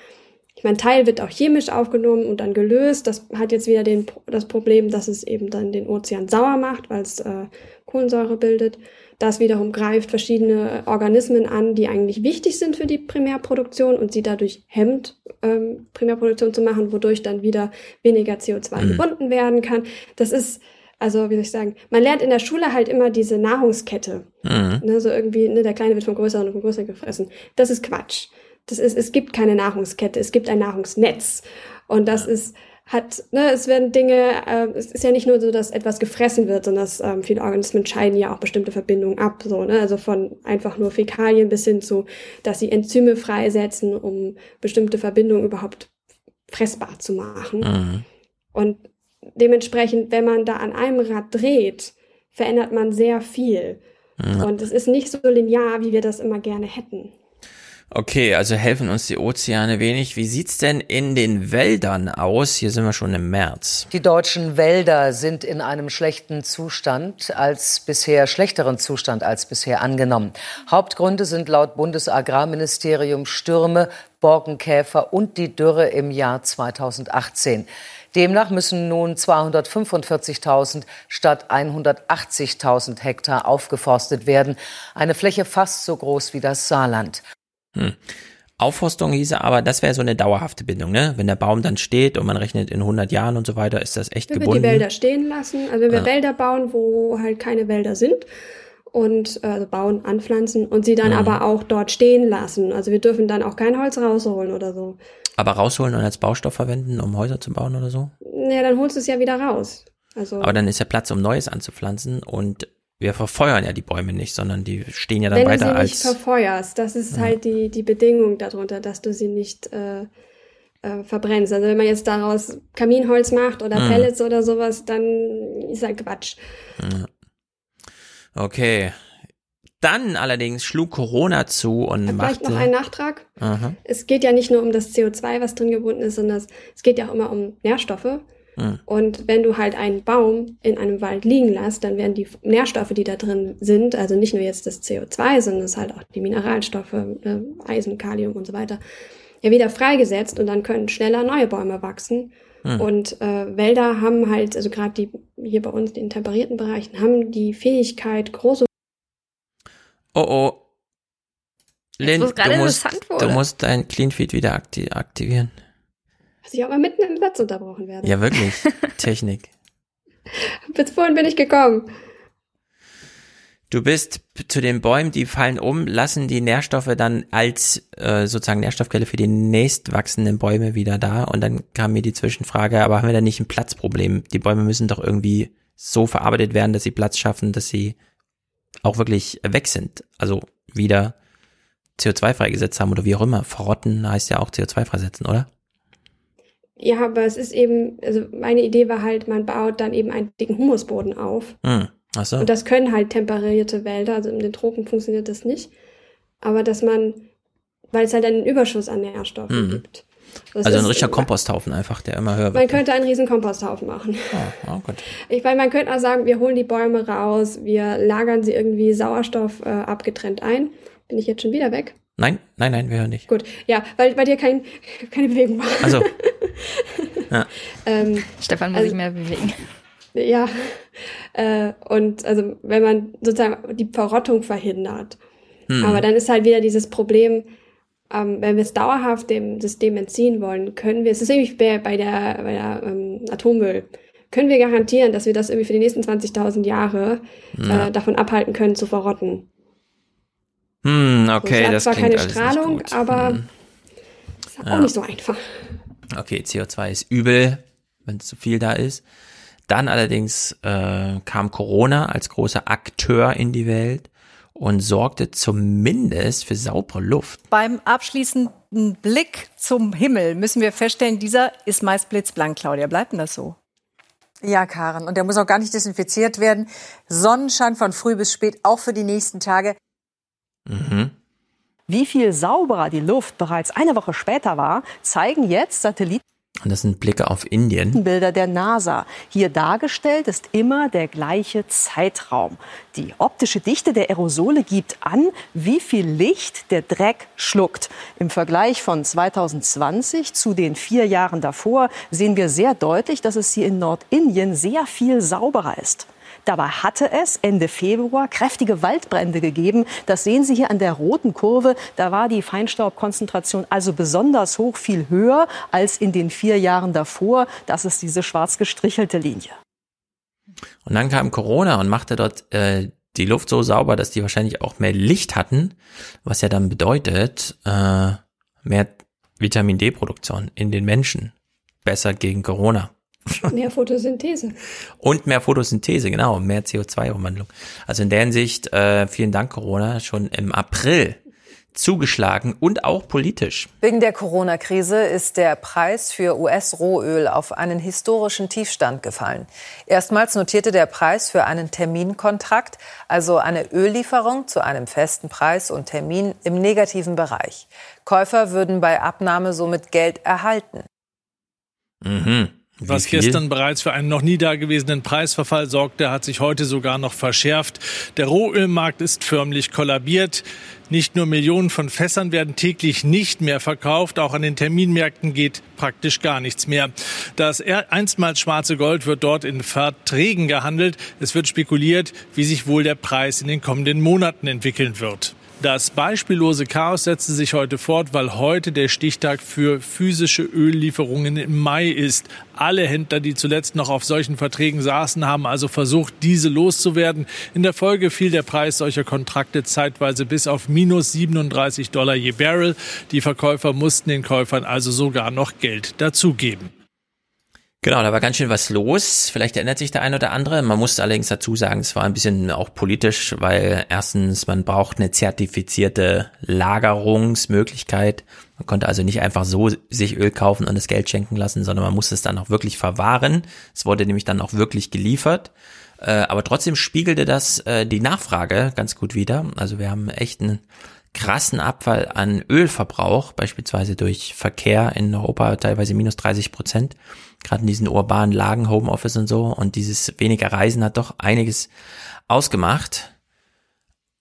Ich meine, Teil wird auch chemisch aufgenommen und dann gelöst. Das hat jetzt wieder den, das Problem, dass es eben dann den Ozean sauer macht, weil es äh, Kohlensäure bildet. Das wiederum greift verschiedene Organismen an, die eigentlich wichtig sind für die Primärproduktion und sie dadurch hemmt, ähm, Primärproduktion zu machen, wodurch dann wieder weniger CO2 mhm. gebunden werden kann. Das ist also, wie soll ich sagen, man lernt in der Schule halt immer diese Nahrungskette. Mhm. Ne, so irgendwie, ne, der Kleine wird vom Größeren und vom Größeren gefressen. Das ist Quatsch. Das ist, es gibt keine Nahrungskette, es gibt ein Nahrungsnetz. Und das ist, hat, ne, es werden Dinge, äh, es ist ja nicht nur so, dass etwas gefressen wird, sondern dass ähm, viele Organismen scheiden ja auch bestimmte Verbindungen ab, so, ne, also von einfach nur Fäkalien bis hin zu, dass sie Enzyme freisetzen, um bestimmte Verbindungen überhaupt fressbar zu machen. Mhm. Und dementsprechend, wenn man da an einem Rad dreht, verändert man sehr viel. Ja. Und es ist nicht so linear, wie wir das immer gerne hätten. Okay, also helfen uns die Ozeane wenig. Wie sieht's denn in den Wäldern aus? Hier sind wir schon im März. Die deutschen Wälder sind in einem schlechten Zustand als bisher schlechteren Zustand als bisher angenommen. Hauptgründe sind laut Bundesagrarministerium Stürme, Borkenkäfer und die Dürre im Jahr 2018. Demnach müssen nun 245.000 statt 180.000 Hektar aufgeforstet werden, eine Fläche fast so groß wie das Saarland. Hm. Aufforstung hieße aber, das wäre so eine dauerhafte Bindung, ne? Wenn der Baum dann steht und man rechnet in 100 Jahren und so weiter, ist das echt wenn gebunden. Wenn wir die Wälder stehen lassen, also wenn wir Ja. Wälder bauen, wo halt keine Wälder sind und äh, also bauen, anpflanzen und sie dann Mhm. aber auch dort stehen lassen. Also wir dürfen dann auch kein Holz rausholen oder so. Aber rausholen und als Baustoff verwenden, um Häuser zu bauen oder so? Ja, dann holst du es ja wieder raus. Also Aber dann ist ja Platz, um Neues anzupflanzen und wir verfeuern ja die Bäume nicht, sondern die stehen ja dann wenn du weiter sie nicht als. verfeuerst, das ist Ja. halt die, die Bedingung darunter, dass du sie nicht äh, äh, verbrennst. Also wenn man jetzt daraus Kaminholz macht oder Mhm. Pellets oder sowas, dann ist halt Quatsch. Ja. Okay. Dann allerdings schlug Corona zu und Vielleicht machte. noch ein Nachtrag. Aha. Es geht ja nicht nur um das CO2, was drin gebunden ist, sondern es, geht ja auch immer um Nährstoffe. Hm. Und wenn du halt einen Baum in einem Wald liegen lässt, dann werden die Nährstoffe, die da drin sind, also nicht nur jetzt das CO2, sondern es halt auch die Mineralstoffe, äh, Eisen, Kalium und so weiter, ja wieder freigesetzt und dann können schneller neue Bäume wachsen. Hm. Und äh, Wälder haben halt, also gerade die hier bei uns in temperierten Bereichen, haben die Fähigkeit, große Oh oh. Lynn, du musst, du musst dein Cleanfeed wieder akti aktivieren. dass ich auch mal mitten im Satz unterbrochen werde. Ja, wirklich. Technik. Bis vorhin bin ich gekommen. Du bist zu den Bäumen, die fallen um, lassen die Nährstoffe dann als äh, sozusagen Nährstoffquelle für die nächstwachsenden Bäume wieder da. Und dann kam mir die Zwischenfrage, aber haben wir da nicht ein Platzproblem? Die Bäume müssen doch irgendwie so verarbeitet werden, dass sie Platz schaffen, dass sie auch wirklich weg sind. Also wieder CO2 freigesetzt haben oder wie auch immer. Verrotten heißt ja auch CO2 freisetzen, oder? Ja, aber es ist eben, also meine Idee war halt, man baut dann eben einen dicken Humusboden auf. Hm. Ach so. Und das können halt temperierte Wälder, also in den Tropen funktioniert das nicht. Aber dass man, weil es halt einen Überschuss an Nährstoffen Hm. gibt. Das Also ein richtiger Komposthaufen einfach, der immer höher Man wird. könnte einen riesen Komposthaufen machen. Oh, oh Gott. Ich meine, man könnte auch sagen, wir holen die Bäume raus, wir lagern sie irgendwie Sauerstoff äh, abgetrennt ein. Bin ich jetzt schon wieder weg? Nein, nein, nein, wir hören nicht. Gut, ja, weil bei dir kein, keine Bewegung war. Also. Ja. ähm, Stefan muss also- sich mehr bewegen. Ja, äh, und also wenn man sozusagen die Verrottung verhindert. Hm. Aber dann ist halt wieder dieses Problem, ähm, wenn wir es dauerhaft dem System entziehen wollen, können wir, es ist irgendwie bei, bei der, bei der ähm, Atommüll, können wir garantieren, dass wir das irgendwie für die nächsten 20.000 Jahre Ja. äh, davon abhalten können zu verrotten. Hm, So, okay, es hat das zwar klingt keine alles Strahlung, nicht gut. aber Hm. ist auch Ja. nicht so einfach. Okay, CO2 ist übel, wenn es zu viel da ist. Dann allerdings äh, kam Corona als großer Akteur in die Welt und sorgte zumindest für saubere Luft. Beim abschließenden Blick zum Himmel müssen wir feststellen, dieser ist meist blitzblank, Claudia. Bleibt denn das so? Ja, Karen. Und der muss auch gar nicht desinfiziert werden. Sonnenschein von früh bis spät, auch für die nächsten Tage. Mhm. Wie viel sauberer die Luft bereits eine Woche später war, zeigen jetzt Satelliten. Und das sind Blicke auf Indien. Bilder der NASA. Hier dargestellt ist immer der gleiche Zeitraum. Die optische Dichte der Aerosole gibt an, wie viel Licht der Dreck schluckt. Im Vergleich von 2020 zu den vier Jahren davor sehen wir sehr deutlich, dass es hier in Nordindien sehr viel sauberer ist. Dabei hatte es Ende Februar kräftige Waldbrände gegeben. Das sehen Sie hier an der roten Kurve. Da war die Feinstaubkonzentration also besonders hoch, viel höher als in den vier Jahren davor. Das ist diese schwarz gestrichelte Linie. Und dann kam Corona und machte dort äh, die Luft so sauber, dass die wahrscheinlich auch mehr Licht hatten, was ja dann bedeutet, äh, mehr Vitamin D-Produktion in den Menschen. Besser gegen Corona. Mehr Photosynthese. Und mehr Photosynthese, genau, mehr CO2-Umwandlung. Also in der Hinsicht, äh, vielen Dank Corona, schon im April zugeschlagen und auch politisch. Wegen der Corona-Krise ist der Preis für US-Rohöl auf einen historischen Tiefstand gefallen. Erstmals notierte der Preis für einen Terminkontrakt, also eine Öllieferung zu einem festen Preis und Termin im negativen Bereich. Käufer würden bei Abnahme somit Geld erhalten. Mhm. Was gestern bereits für einen noch nie dagewesenen Preisverfall sorgte, hat sich heute sogar noch verschärft. Der Rohölmarkt ist förmlich kollabiert. Nicht nur Millionen von Fässern werden täglich nicht mehr verkauft, auch an den Terminmärkten geht praktisch gar nichts mehr. Das einstmals schwarze Gold wird dort in Verträgen gehandelt. Es wird spekuliert, wie sich wohl der Preis in den kommenden Monaten entwickeln wird. Das beispiellose Chaos setzte sich heute fort, weil heute der Stichtag für physische Öllieferungen im Mai ist. Alle Händler, die zuletzt noch auf solchen Verträgen saßen, haben also versucht, diese loszuwerden. In der Folge fiel der Preis solcher Kontrakte zeitweise bis auf minus 37 Dollar je Barrel. Die Verkäufer mussten den Käufern also sogar noch Geld dazugeben. Genau, da war ganz schön was los. Vielleicht erinnert sich der ein oder andere. Man muss allerdings dazu sagen, es war ein bisschen auch politisch, weil erstens, man braucht eine zertifizierte Lagerungsmöglichkeit. Man konnte also nicht einfach so sich Öl kaufen und das Geld schenken lassen, sondern man musste es dann auch wirklich verwahren. Es wurde nämlich dann auch wirklich geliefert. Äh, aber trotzdem spiegelte das äh, die Nachfrage ganz gut wieder. Also wir haben echt einen krassen Abfall an Ölverbrauch, beispielsweise durch Verkehr in Europa teilweise minus 30 Prozent gerade in diesen urbanen Lagen, Homeoffice und so. Und dieses weniger Reisen hat doch einiges ausgemacht.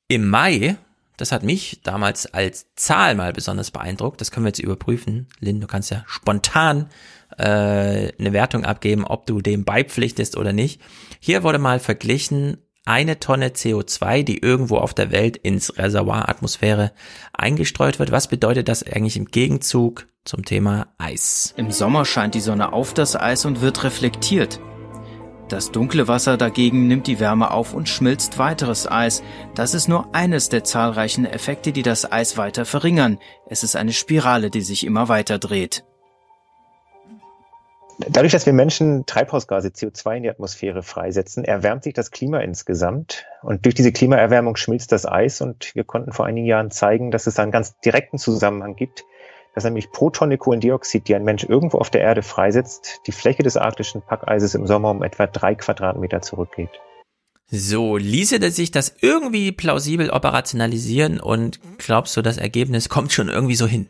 Im Mai, das hat mich damals als Zahl mal besonders beeindruckt, das können wir jetzt überprüfen. Lynn, du kannst ja spontan äh, eine Wertung abgeben, ob du dem beipflichtest oder nicht. Hier wurde mal verglichen, eine Tonne CO2, die irgendwo auf der Welt ins Reservoir Atmosphäre eingestreut wird. Was bedeutet das eigentlich im Gegenzug zum Thema Eis? Im Sommer scheint die Sonne auf das Eis und wird reflektiert. Das dunkle Wasser dagegen nimmt die Wärme auf und schmilzt weiteres Eis. Das ist nur eines der zahlreichen Effekte, die das Eis weiter verringern. Es ist eine Spirale, die sich immer weiter dreht. Dadurch, dass wir Menschen Treibhausgase CO2 in die Atmosphäre freisetzen, erwärmt sich das Klima insgesamt. Und durch diese Klimaerwärmung schmilzt das Eis. Und wir konnten vor einigen Jahren zeigen, dass es einen ganz direkten Zusammenhang gibt, dass nämlich pro Tonne Kohlendioxid, die ein Mensch irgendwo auf der Erde freisetzt, die Fläche des arktischen Packeises im Sommer um etwa drei Quadratmeter zurückgeht. So, ließe sich das irgendwie plausibel operationalisieren und glaubst du, das Ergebnis kommt schon irgendwie so hin?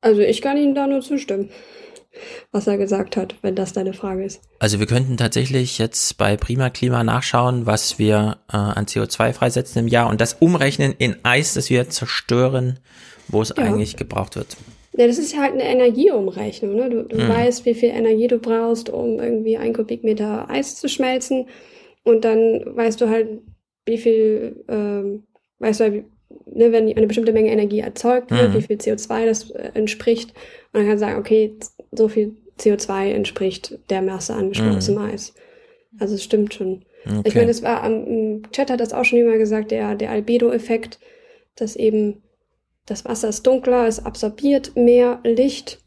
Also ich kann Ihnen da nur zustimmen was er gesagt hat, wenn das deine Frage ist. Also wir könnten tatsächlich jetzt bei Prima Klima nachschauen, was wir äh, an CO2 freisetzen im Jahr und das umrechnen in Eis, das wir zerstören, wo es ja. eigentlich gebraucht wird. Ja, das ist halt eine Energieumrechnung. Ne? Du, du mhm. weißt, wie viel Energie du brauchst, um irgendwie ein Kubikmeter Eis zu schmelzen. Und dann weißt du halt, wie viel, ähm, weißt du, halt, ne, wenn eine bestimmte Menge Energie erzeugt wird, mhm. wie viel CO2 das äh, entspricht. Und dann kannst du sagen, okay, so viel CO2 entspricht der Masse an geschmolzenem mhm. Eis. Also es stimmt schon. Okay. Ich meine, es war im Chat hat das auch schon immer gesagt, der, der Albedo-Effekt, dass eben das Wasser ist dunkler, es absorbiert mehr Licht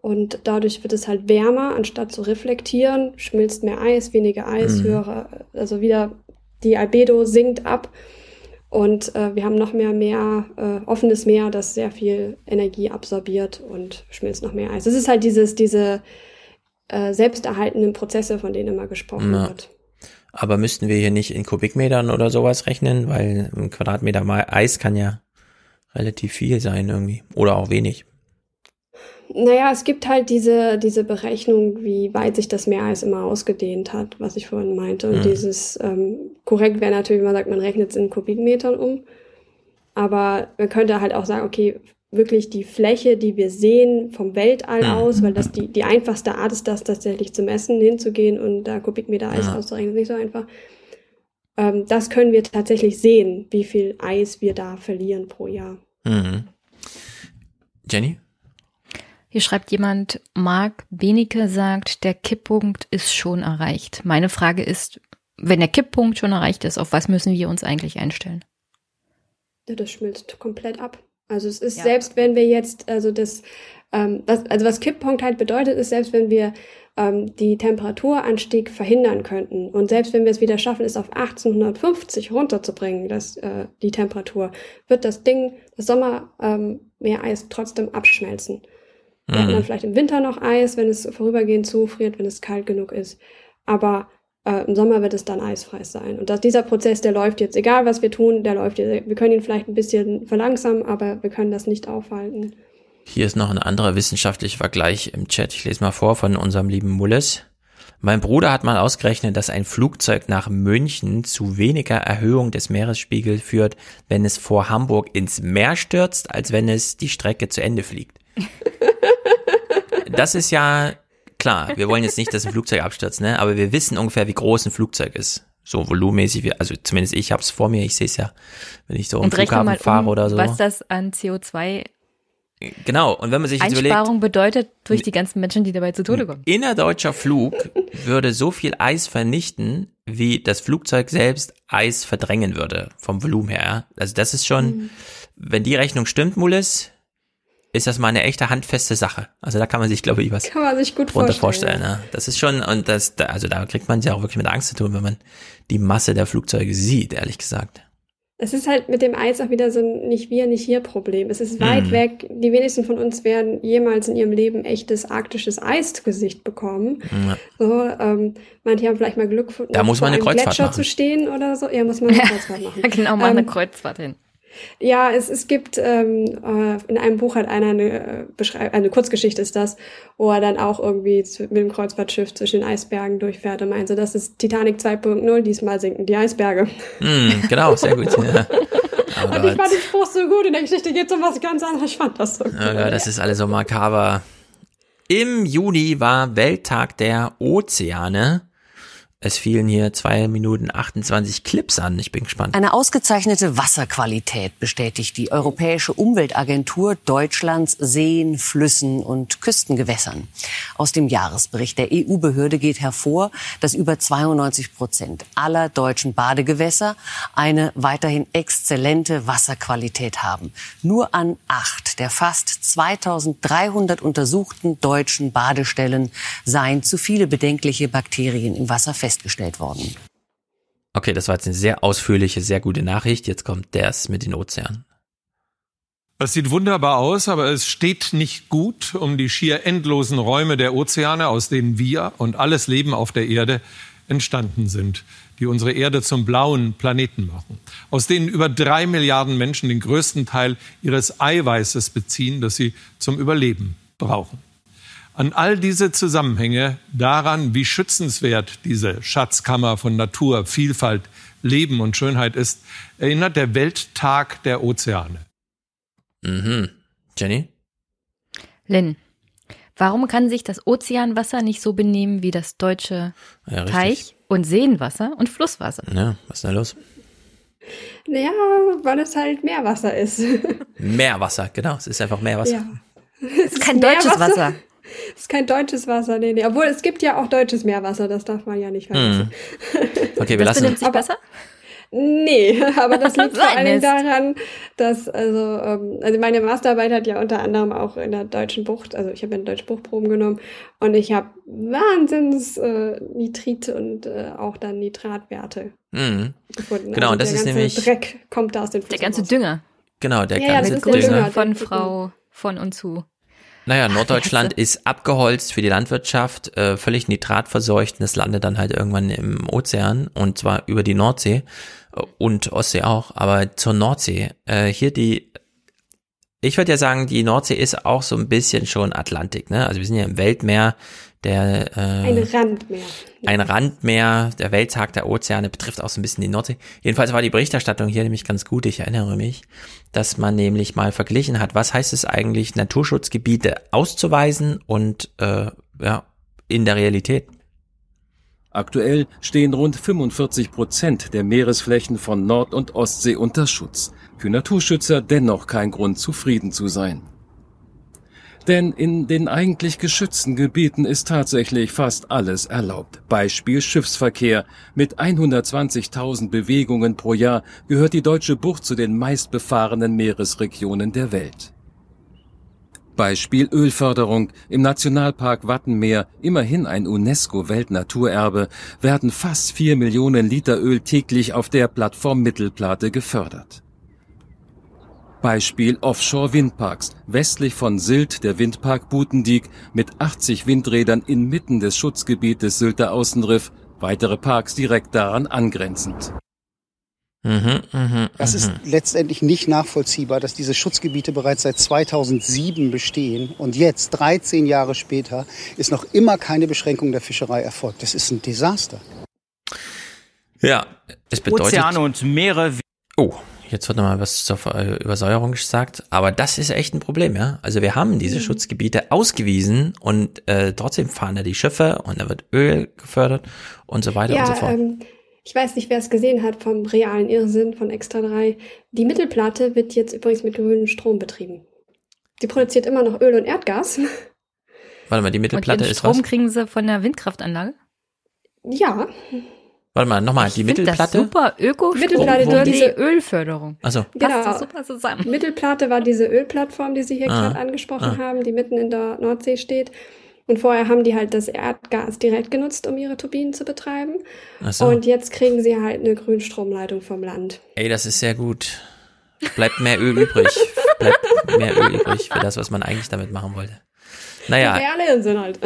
und dadurch wird es halt wärmer, anstatt zu reflektieren, schmilzt mehr Eis, weniger Eis, mhm. höhere, also wieder die Albedo sinkt ab und äh, wir haben noch mehr Meer, äh, offenes Meer, das sehr viel Energie absorbiert und schmilzt noch mehr Eis. Es ist halt dieses, diese äh, selbsterhaltenden Prozesse, von denen immer gesprochen Na. wird. Aber müssten wir hier nicht in Kubikmetern oder sowas rechnen, weil ein Quadratmeter Eis kann ja relativ viel sein irgendwie oder auch wenig. Naja, es gibt halt diese, diese Berechnung, wie weit sich das Meereis immer ausgedehnt hat, was ich vorhin meinte. Und mhm. dieses ähm, korrekt wäre natürlich, wenn man sagt, man rechnet es in Kubikmetern um. Aber man könnte halt auch sagen, okay, wirklich die Fläche, die wir sehen vom Weltall mhm. aus, weil das die, die einfachste Art ist, das tatsächlich zu messen, hinzugehen und da Kubikmeter Eis ja. auszurechnen, ist nicht so einfach. Ähm, das können wir tatsächlich sehen, wie viel Eis wir da verlieren pro Jahr. Mhm. Jenny? Hier schreibt jemand, Marc Benecke sagt, der Kipppunkt ist schon erreicht. Meine Frage ist, wenn der Kipppunkt schon erreicht ist, auf was müssen wir uns eigentlich einstellen? Ja, das schmilzt komplett ab. Also es ist ja. selbst, wenn wir jetzt, also das, ähm, was, also was Kipppunkt halt bedeutet, ist selbst wenn wir ähm, die Temperaturanstieg verhindern könnten. Und selbst wenn wir es wieder schaffen, es auf 1850 runterzubringen, das, äh, die Temperatur, wird das Ding, das Sommermeereis ähm, trotzdem abschmelzen. Wir mhm. haben dann vielleicht im Winter noch Eis, wenn es vorübergehend zufriert, wenn es kalt genug ist. Aber äh, im Sommer wird es dann eisfrei sein. Und dass dieser Prozess, der läuft jetzt, egal was wir tun, der läuft jetzt. Wir können ihn vielleicht ein bisschen verlangsamen, aber wir können das nicht aufhalten. Hier ist noch ein anderer wissenschaftlicher Vergleich im Chat. Ich lese mal vor von unserem lieben Mulles. Mein Bruder hat mal ausgerechnet, dass ein Flugzeug nach München zu weniger Erhöhung des Meeresspiegels führt, wenn es vor Hamburg ins Meer stürzt, als wenn es die Strecke zu Ende fliegt. das ist ja klar. Wir wollen jetzt nicht, dass ein Flugzeug abstürzt, ne? aber wir wissen ungefähr, wie groß ein Flugzeug ist. So volumenmäßig, also zumindest ich habe es vor mir, ich sehe es ja, wenn ich so im Flughafen fahre um, oder so. Was das an CO2 Genau, und wenn man sich jetzt überlegt. Einsparung bedeutet durch die ganzen Menschen, die dabei zu Tode kommen. Innerdeutscher Flug würde so viel Eis vernichten, wie das Flugzeug selbst Eis verdrängen würde, vom Volumen her. Also das ist schon, mhm. wenn die Rechnung stimmt, Mulis, ist das mal eine echte handfeste Sache. Also da kann man sich, glaube ich, was kann man sich gut vorstellen. vorstellen ne? Das ist schon, und das, also da kriegt man ja auch wirklich mit Angst zu tun, wenn man die Masse der Flugzeuge sieht, ehrlich gesagt. Es ist halt mit dem Eis auch wieder so ein nicht wir, nicht hier Problem. Es ist weit mhm. weg. Die wenigsten von uns werden jemals in ihrem Leben echtes arktisches Eis zu Gesicht bekommen. Ja. So, ähm, manche haben vielleicht mal Glück, da muss man eine Kreuzfahrt Gletscher machen. zu stehen oder so. Ja, muss man eine Kreuzfahrt machen. Ja, genau, mal ähm, eine Kreuzfahrt hin. Ja, es, es gibt, ähm, äh, in einem Buch hat einer eine, äh, Beschreib eine Kurzgeschichte ist das, wo er dann auch irgendwie mit dem Kreuzfahrtschiff zwischen den Eisbergen durchfährt und meinte, das ist Titanic 2.0, diesmal sinken die Eisberge. Mm, genau, sehr gut. Ja. Oh und ich fand den Spruch so gut, in der Geschichte geht es um was ganz anderes, ich fand das so gut. Oh Gott, das ist alles so makaber. Im Juni war Welttag der Ozeane. Es fielen hier zwei Minuten 28 Clips an. Ich bin gespannt. Eine ausgezeichnete Wasserqualität bestätigt die Europäische Umweltagentur Deutschlands Seen, Flüssen und Küstengewässern. Aus dem Jahresbericht der EU-Behörde geht hervor, dass über 92 Prozent aller deutschen Badegewässer eine weiterhin exzellente Wasserqualität haben. Nur an acht der fast 2300 untersuchten deutschen Badestellen seien zu viele bedenkliche Bakterien im Wasser festgestellt festgestellt worden. Okay, das war jetzt eine sehr ausführliche, sehr gute Nachricht. Jetzt kommt das mit den Ozeanen. Das sieht wunderbar aus, aber es steht nicht gut um die schier endlosen Räume der Ozeane, aus denen wir und alles Leben auf der Erde entstanden sind, die unsere Erde zum blauen Planeten machen, aus denen über drei Milliarden Menschen den größten Teil ihres Eiweißes beziehen, das sie zum Überleben brauchen. An all diese Zusammenhänge, daran, wie schützenswert diese Schatzkammer von Natur, Vielfalt, Leben und Schönheit ist, erinnert der Welttag der Ozeane. Mhm. Jenny? Lynn, warum kann sich das Ozeanwasser nicht so benehmen wie das deutsche ja, Teich- und Seenwasser und Flusswasser? Ja, was ist da los? Naja, weil es halt Meerwasser ist. Meerwasser, genau. Es ist einfach Meerwasser. Ja. Es ist kein deutsches Wasser. Das ist kein deutsches Wasser, nee, nee. Obwohl es gibt ja auch deutsches Meerwasser, das darf man ja nicht vergessen. Hm. Okay, wir das lassen sich aber, besser? Nee, aber das liegt vor allem daran, dass, also, ähm, also meine Masterarbeit hat ja unter anderem auch in der deutschen Bucht, also ich habe ja deutsche Buchproben genommen und ich habe Wahnsinns äh, Nitrit und äh, auch dann Nitratwerte mhm. gefunden. Genau, also das ist nämlich Dreck kommt da aus den Der ganze raus. Dünger. Genau, der ja, ganze ja, Dünger. Dünger von Frau von und zu. Naja, Norddeutschland ist abgeholzt für die Landwirtschaft, äh, völlig nitratverseucht und es landet dann halt irgendwann im Ozean und zwar über die Nordsee äh, und Ostsee auch, aber zur Nordsee. Äh, hier die, ich würde ja sagen, die Nordsee ist auch so ein bisschen schon Atlantik, ne? Also wir sind ja im Weltmeer, der äh, ein Randmeer. Ein Randmeer, der Welttag der Ozeane betrifft auch so ein bisschen die Nordsee. Jedenfalls war die Berichterstattung hier nämlich ganz gut, ich erinnere mich, dass man nämlich mal verglichen hat, was heißt es eigentlich, Naturschutzgebiete auszuweisen und äh, ja, in der Realität. Aktuell stehen rund 45 Prozent der Meeresflächen von Nord- und Ostsee unter Schutz. Für Naturschützer dennoch kein Grund, zufrieden zu sein. Denn in den eigentlich geschützten Gebieten ist tatsächlich fast alles erlaubt. Beispiel Schiffsverkehr. Mit 120.000 Bewegungen pro Jahr gehört die deutsche Bucht zu den meistbefahrenen Meeresregionen der Welt. Beispiel Ölförderung. Im Nationalpark Wattenmeer, immerhin ein UNESCO-Weltnaturerbe, werden fast vier Millionen Liter Öl täglich auf der Plattform Mittelplate gefördert. Beispiel Offshore-Windparks. Westlich von Sylt der Windpark Butendiek mit 80 Windrädern inmitten des Schutzgebietes Sylter Außenriff, weitere Parks direkt daran angrenzend. Mhm, mh, Das ist letztendlich nicht nachvollziehbar, dass diese Schutzgebiete bereits seit 2007 bestehen und jetzt, 13 Jahre später, ist noch immer keine Beschränkung der Fischerei erfolgt. Das ist ein Desaster. Ja, es bedeutet. Ozeane und Meere. Oh, jetzt wird nochmal was zur äh, Übersäuerung gesagt. Aber das ist echt ein Problem, ja. Also wir haben diese Mhm. Schutzgebiete ausgewiesen und äh, trotzdem fahren da die Schiffe und da wird Öl gefördert und so weiter und so Ja, fort. ähm, ich weiß nicht, wer es gesehen hat vom realen Irrsinn von Extra 3. Die Mittelplatte wird jetzt übrigens mit grünem Strom betrieben. Die produziert immer noch Öl und Erdgas. Warte mal, die Und Mittelplatte ihren ist Strom was? kriegen sie von der Windkraftanlage? Ja, Warte mal, nochmal, die Ich find das Mittelplatte. super öko Mittelplatte dort diese die- Ölförderung. Also, genau. Super zusammen. Mittelplatte war diese Ölplattform, die Sie hier Ah. gerade angesprochen Ah. haben, die mitten in der Nordsee steht. Und vorher haben die halt das Erdgas direkt genutzt, um ihre Turbinen zu betreiben. Ach so. Und jetzt kriegen sie halt eine Grünstromleitung vom Land. Ey, das ist sehr gut. Bleibt mehr Öl übrig. Bleibt mehr Öl übrig für das, was man eigentlich damit machen wollte. Naja, reale Irrsinn halt.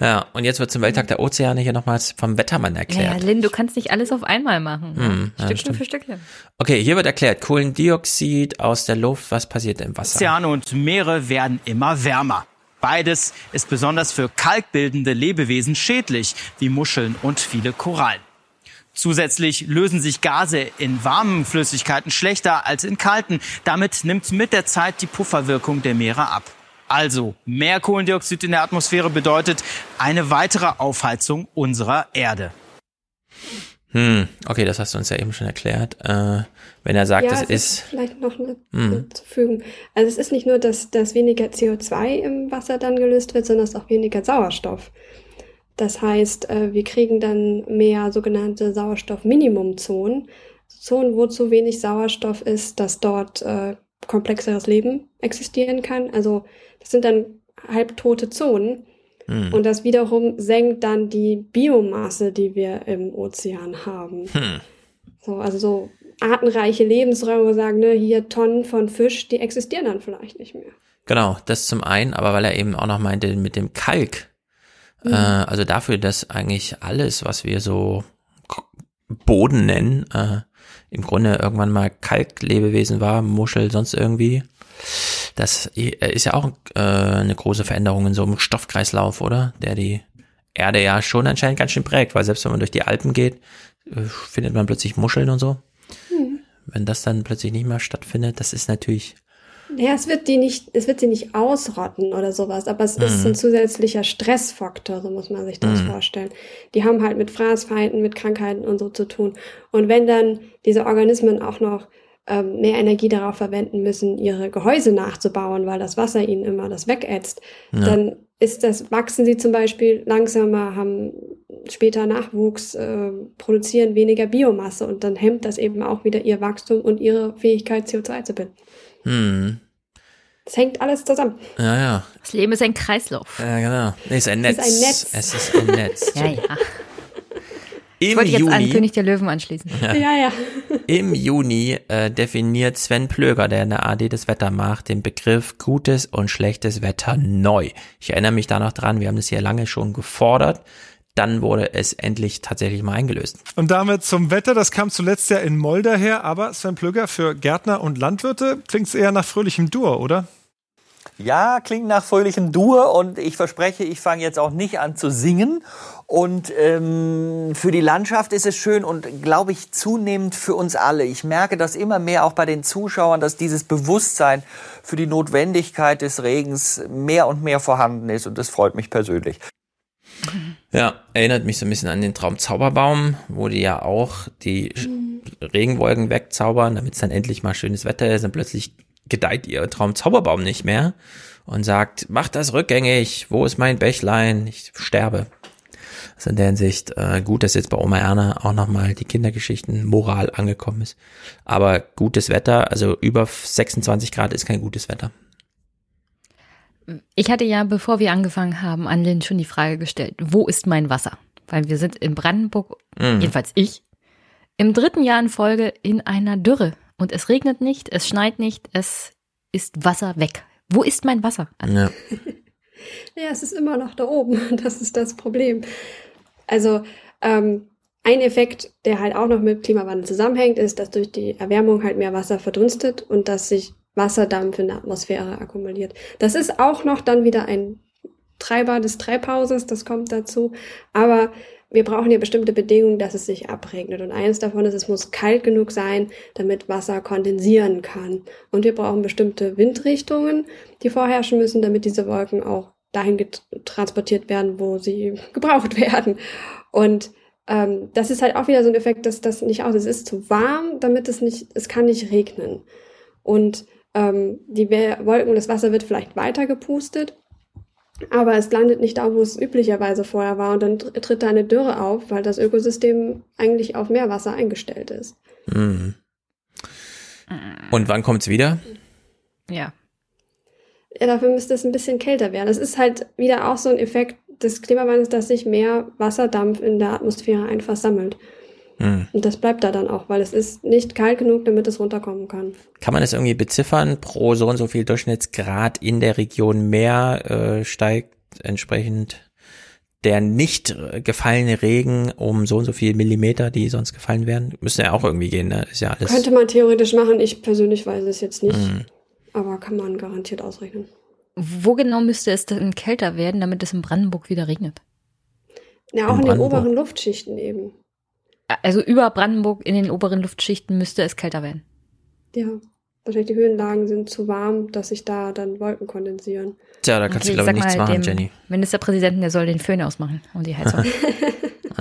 ja, und jetzt wird zum Welttag der Ozeane hier nochmals vom Wettermann Ja, erklärt. Lynn, du kannst nicht alles auf einmal machen. Hm, ja, Stückchen stimmt. für Stückchen. Okay, hier wird erklärt, Kohlendioxid aus der Luft, was passiert im Wasser? Ozeane und Meere werden immer wärmer. Beides ist besonders für kalkbildende Lebewesen schädlich, wie Muscheln und viele Korallen. Zusätzlich lösen sich Gase in warmen Flüssigkeiten schlechter als in kalten. Damit nimmt mit der Zeit die Pufferwirkung der Meere ab. Also mehr Kohlendioxid in der Atmosphäre bedeutet eine weitere Aufheizung unserer Erde. Hm, okay, das hast du uns ja eben schon erklärt. Äh, wenn er sagt, ja, das es ist, vielleicht noch eine Hm. zu fügen. Also es ist nicht nur, dass, dass weniger CO2 im Wasser dann gelöst wird, sondern es ist auch weniger Sauerstoff. Das heißt, äh, wir kriegen dann mehr sogenannte Sauerstoffminimumzonen. Zonen, wo zu wenig Sauerstoff ist, dass dort äh, komplexeres Leben existieren kann. Also das sind dann halbtote Zonen. Hm. Und das wiederum senkt dann die Biomasse, die wir im Ozean haben. Hm. So, also so artenreiche Lebensräume, sagen, ne, hier Tonnen von Fisch, die existieren dann vielleicht nicht mehr. Genau, das zum einen, aber weil er eben auch noch meinte mit dem Kalk, Mhm. äh, also dafür, dass eigentlich alles, was wir so Boden nennen, äh, im Grunde irgendwann mal Kalklebewesen war, Muschel, sonst irgendwie. Das i- ist ja auch äh, eine große Veränderung in so einem Stoffkreislauf, oder? Der die Erde ja schon anscheinend ganz schön prägt, weil selbst wenn man durch die Alpen geht, äh, findet man plötzlich Muscheln und so. Hm. Wenn das dann plötzlich nicht mehr stattfindet, das ist natürlich Ja, es wird die nicht, es wird sie nicht ausrotten oder sowas, aber es ist Mhm. ein zusätzlicher Stressfaktor, so muss man sich das Mhm. vorstellen. Die haben halt mit Fraßfeinden, mit Krankheiten und so zu tun. Und wenn dann diese Organismen auch noch ähm, mehr Energie darauf verwenden müssen, ihre Gehäuse nachzubauen, weil das Wasser ihnen immer das wegätzt, Ja. dann ist das, wachsen sie zum Beispiel langsamer, haben später Nachwuchs, äh, produzieren weniger Biomasse und dann hemmt das eben auch wieder ihr Wachstum und ihre Fähigkeit, CO2 zu binden. hm, Es hängt alles zusammen. ja, ja. Das Leben ist ein Kreislauf. Ja, genau. Nee, es ist ein Es Netz. ist ein Netz. Es ist ein Netz. Ja, ja. Ich Im wollte jetzt an Juni, König der Löwen anschließen. Ja. Ja, ja. Im Juni äh, definiert Sven Plöger, der in der AD das Wetter macht, den Begriff gutes und schlechtes Wetter neu. Ich erinnere mich da noch dran, wir haben das hier lange schon gefordert. Dann wurde es endlich tatsächlich mal eingelöst. Und damit zum Wetter, das kam zuletzt ja in Moldau her, aber Sven Plöger für Gärtner und Landwirte klingt es eher nach fröhlichem Dur, oder? Ja, klingt nach fröhlichem Dur und ich verspreche, ich fange jetzt auch nicht an zu singen. Und ähm, für die Landschaft ist es schön und glaube ich zunehmend für uns alle. Ich merke das immer mehr auch bei den Zuschauern, dass dieses Bewusstsein für die Notwendigkeit des Regens mehr und mehr vorhanden ist und das freut mich persönlich. Ja, erinnert mich so ein bisschen an den Traum Zauberbaum, wo die ja auch die Regenwolken wegzaubern, damit es dann endlich mal schönes Wetter ist und plötzlich gedeiht ihr Traum Zauberbaum nicht mehr und sagt, macht das rückgängig, wo ist mein Bächlein, ich sterbe. Also in der Hinsicht äh, gut, dass jetzt bei Oma Erna auch nochmal die Kindergeschichten Moral angekommen ist. Aber gutes Wetter, also über 26 Grad ist kein gutes Wetter. Ich hatte ja, bevor wir angefangen haben, an Lynn schon die Frage gestellt, wo ist mein Wasser? Weil wir sind in Brandenburg, Mhm. jedenfalls ich, im dritten Jahr in Folge in einer Dürre. Und es regnet nicht, es schneit nicht, es ist Wasser weg. Wo ist mein Wasser? Ja. Ja, es ist immer noch da oben. Das ist das Problem. Also ähm, ein Effekt, der halt auch noch mit Klimawandel zusammenhängt, ist, dass durch die Erwärmung halt mehr Wasser verdunstet und dass sich Wasserdampf in der Atmosphäre akkumuliert. Das ist auch noch dann wieder ein Treiber des Treibhauses, das kommt dazu. Aber wir brauchen ja bestimmte Bedingungen, dass es sich abregnet. Und eines davon ist, es muss kalt genug sein, damit Wasser kondensieren kann. Und wir brauchen bestimmte Windrichtungen, die vorherrschen müssen, damit diese Wolken auch dahin transportiert werden, wo sie gebraucht werden. Und ähm, das ist halt auch wieder so ein Effekt, dass das nicht aus. Es ist zu warm, damit es nicht, es kann nicht regnen. Und ähm, die Wolken, das Wasser wird vielleicht weiter gepustet, aber es landet nicht da, wo es üblicherweise vorher war. Und dann tr- tritt da eine Dürre auf, weil das Ökosystem eigentlich auf Meerwasser eingestellt ist. Mhm. Und wann kommt's wieder? Ja. Ja, dafür müsste es ein bisschen kälter werden. Das ist halt wieder auch so ein Effekt des Klimawandels, dass sich mehr Wasserdampf in der Atmosphäre einfach sammelt. Hm. Und das bleibt da dann auch, weil es ist nicht kalt genug, damit es runterkommen kann. Kann man das irgendwie beziffern? Pro so und so viel Durchschnittsgrad in der Region mehr äh, steigt entsprechend der nicht äh, gefallene Regen um so und so viel Millimeter, die sonst gefallen wären. Müsste ja auch irgendwie gehen, ne? Ist ja alles. Könnte man theoretisch machen. Ich persönlich weiß es jetzt nicht. Hm. Aber kann man garantiert ausrechnen. Wo genau müsste es denn kälter werden, damit es in Brandenburg wieder regnet? Ja, auch In in, den oberen Luftschichten eben. Also über Brandenburg in den oberen Luftschichten müsste es kälter werden. Ja. Wahrscheinlich die Höhenlagen sind zu warm, dass sich da dann Wolken kondensieren. Tja, da kannst Okay, du, glaube ich, nichts mal machen, dem Jenny. Ministerpräsidenten, der soll den Föhn ausmachen und die Heizung.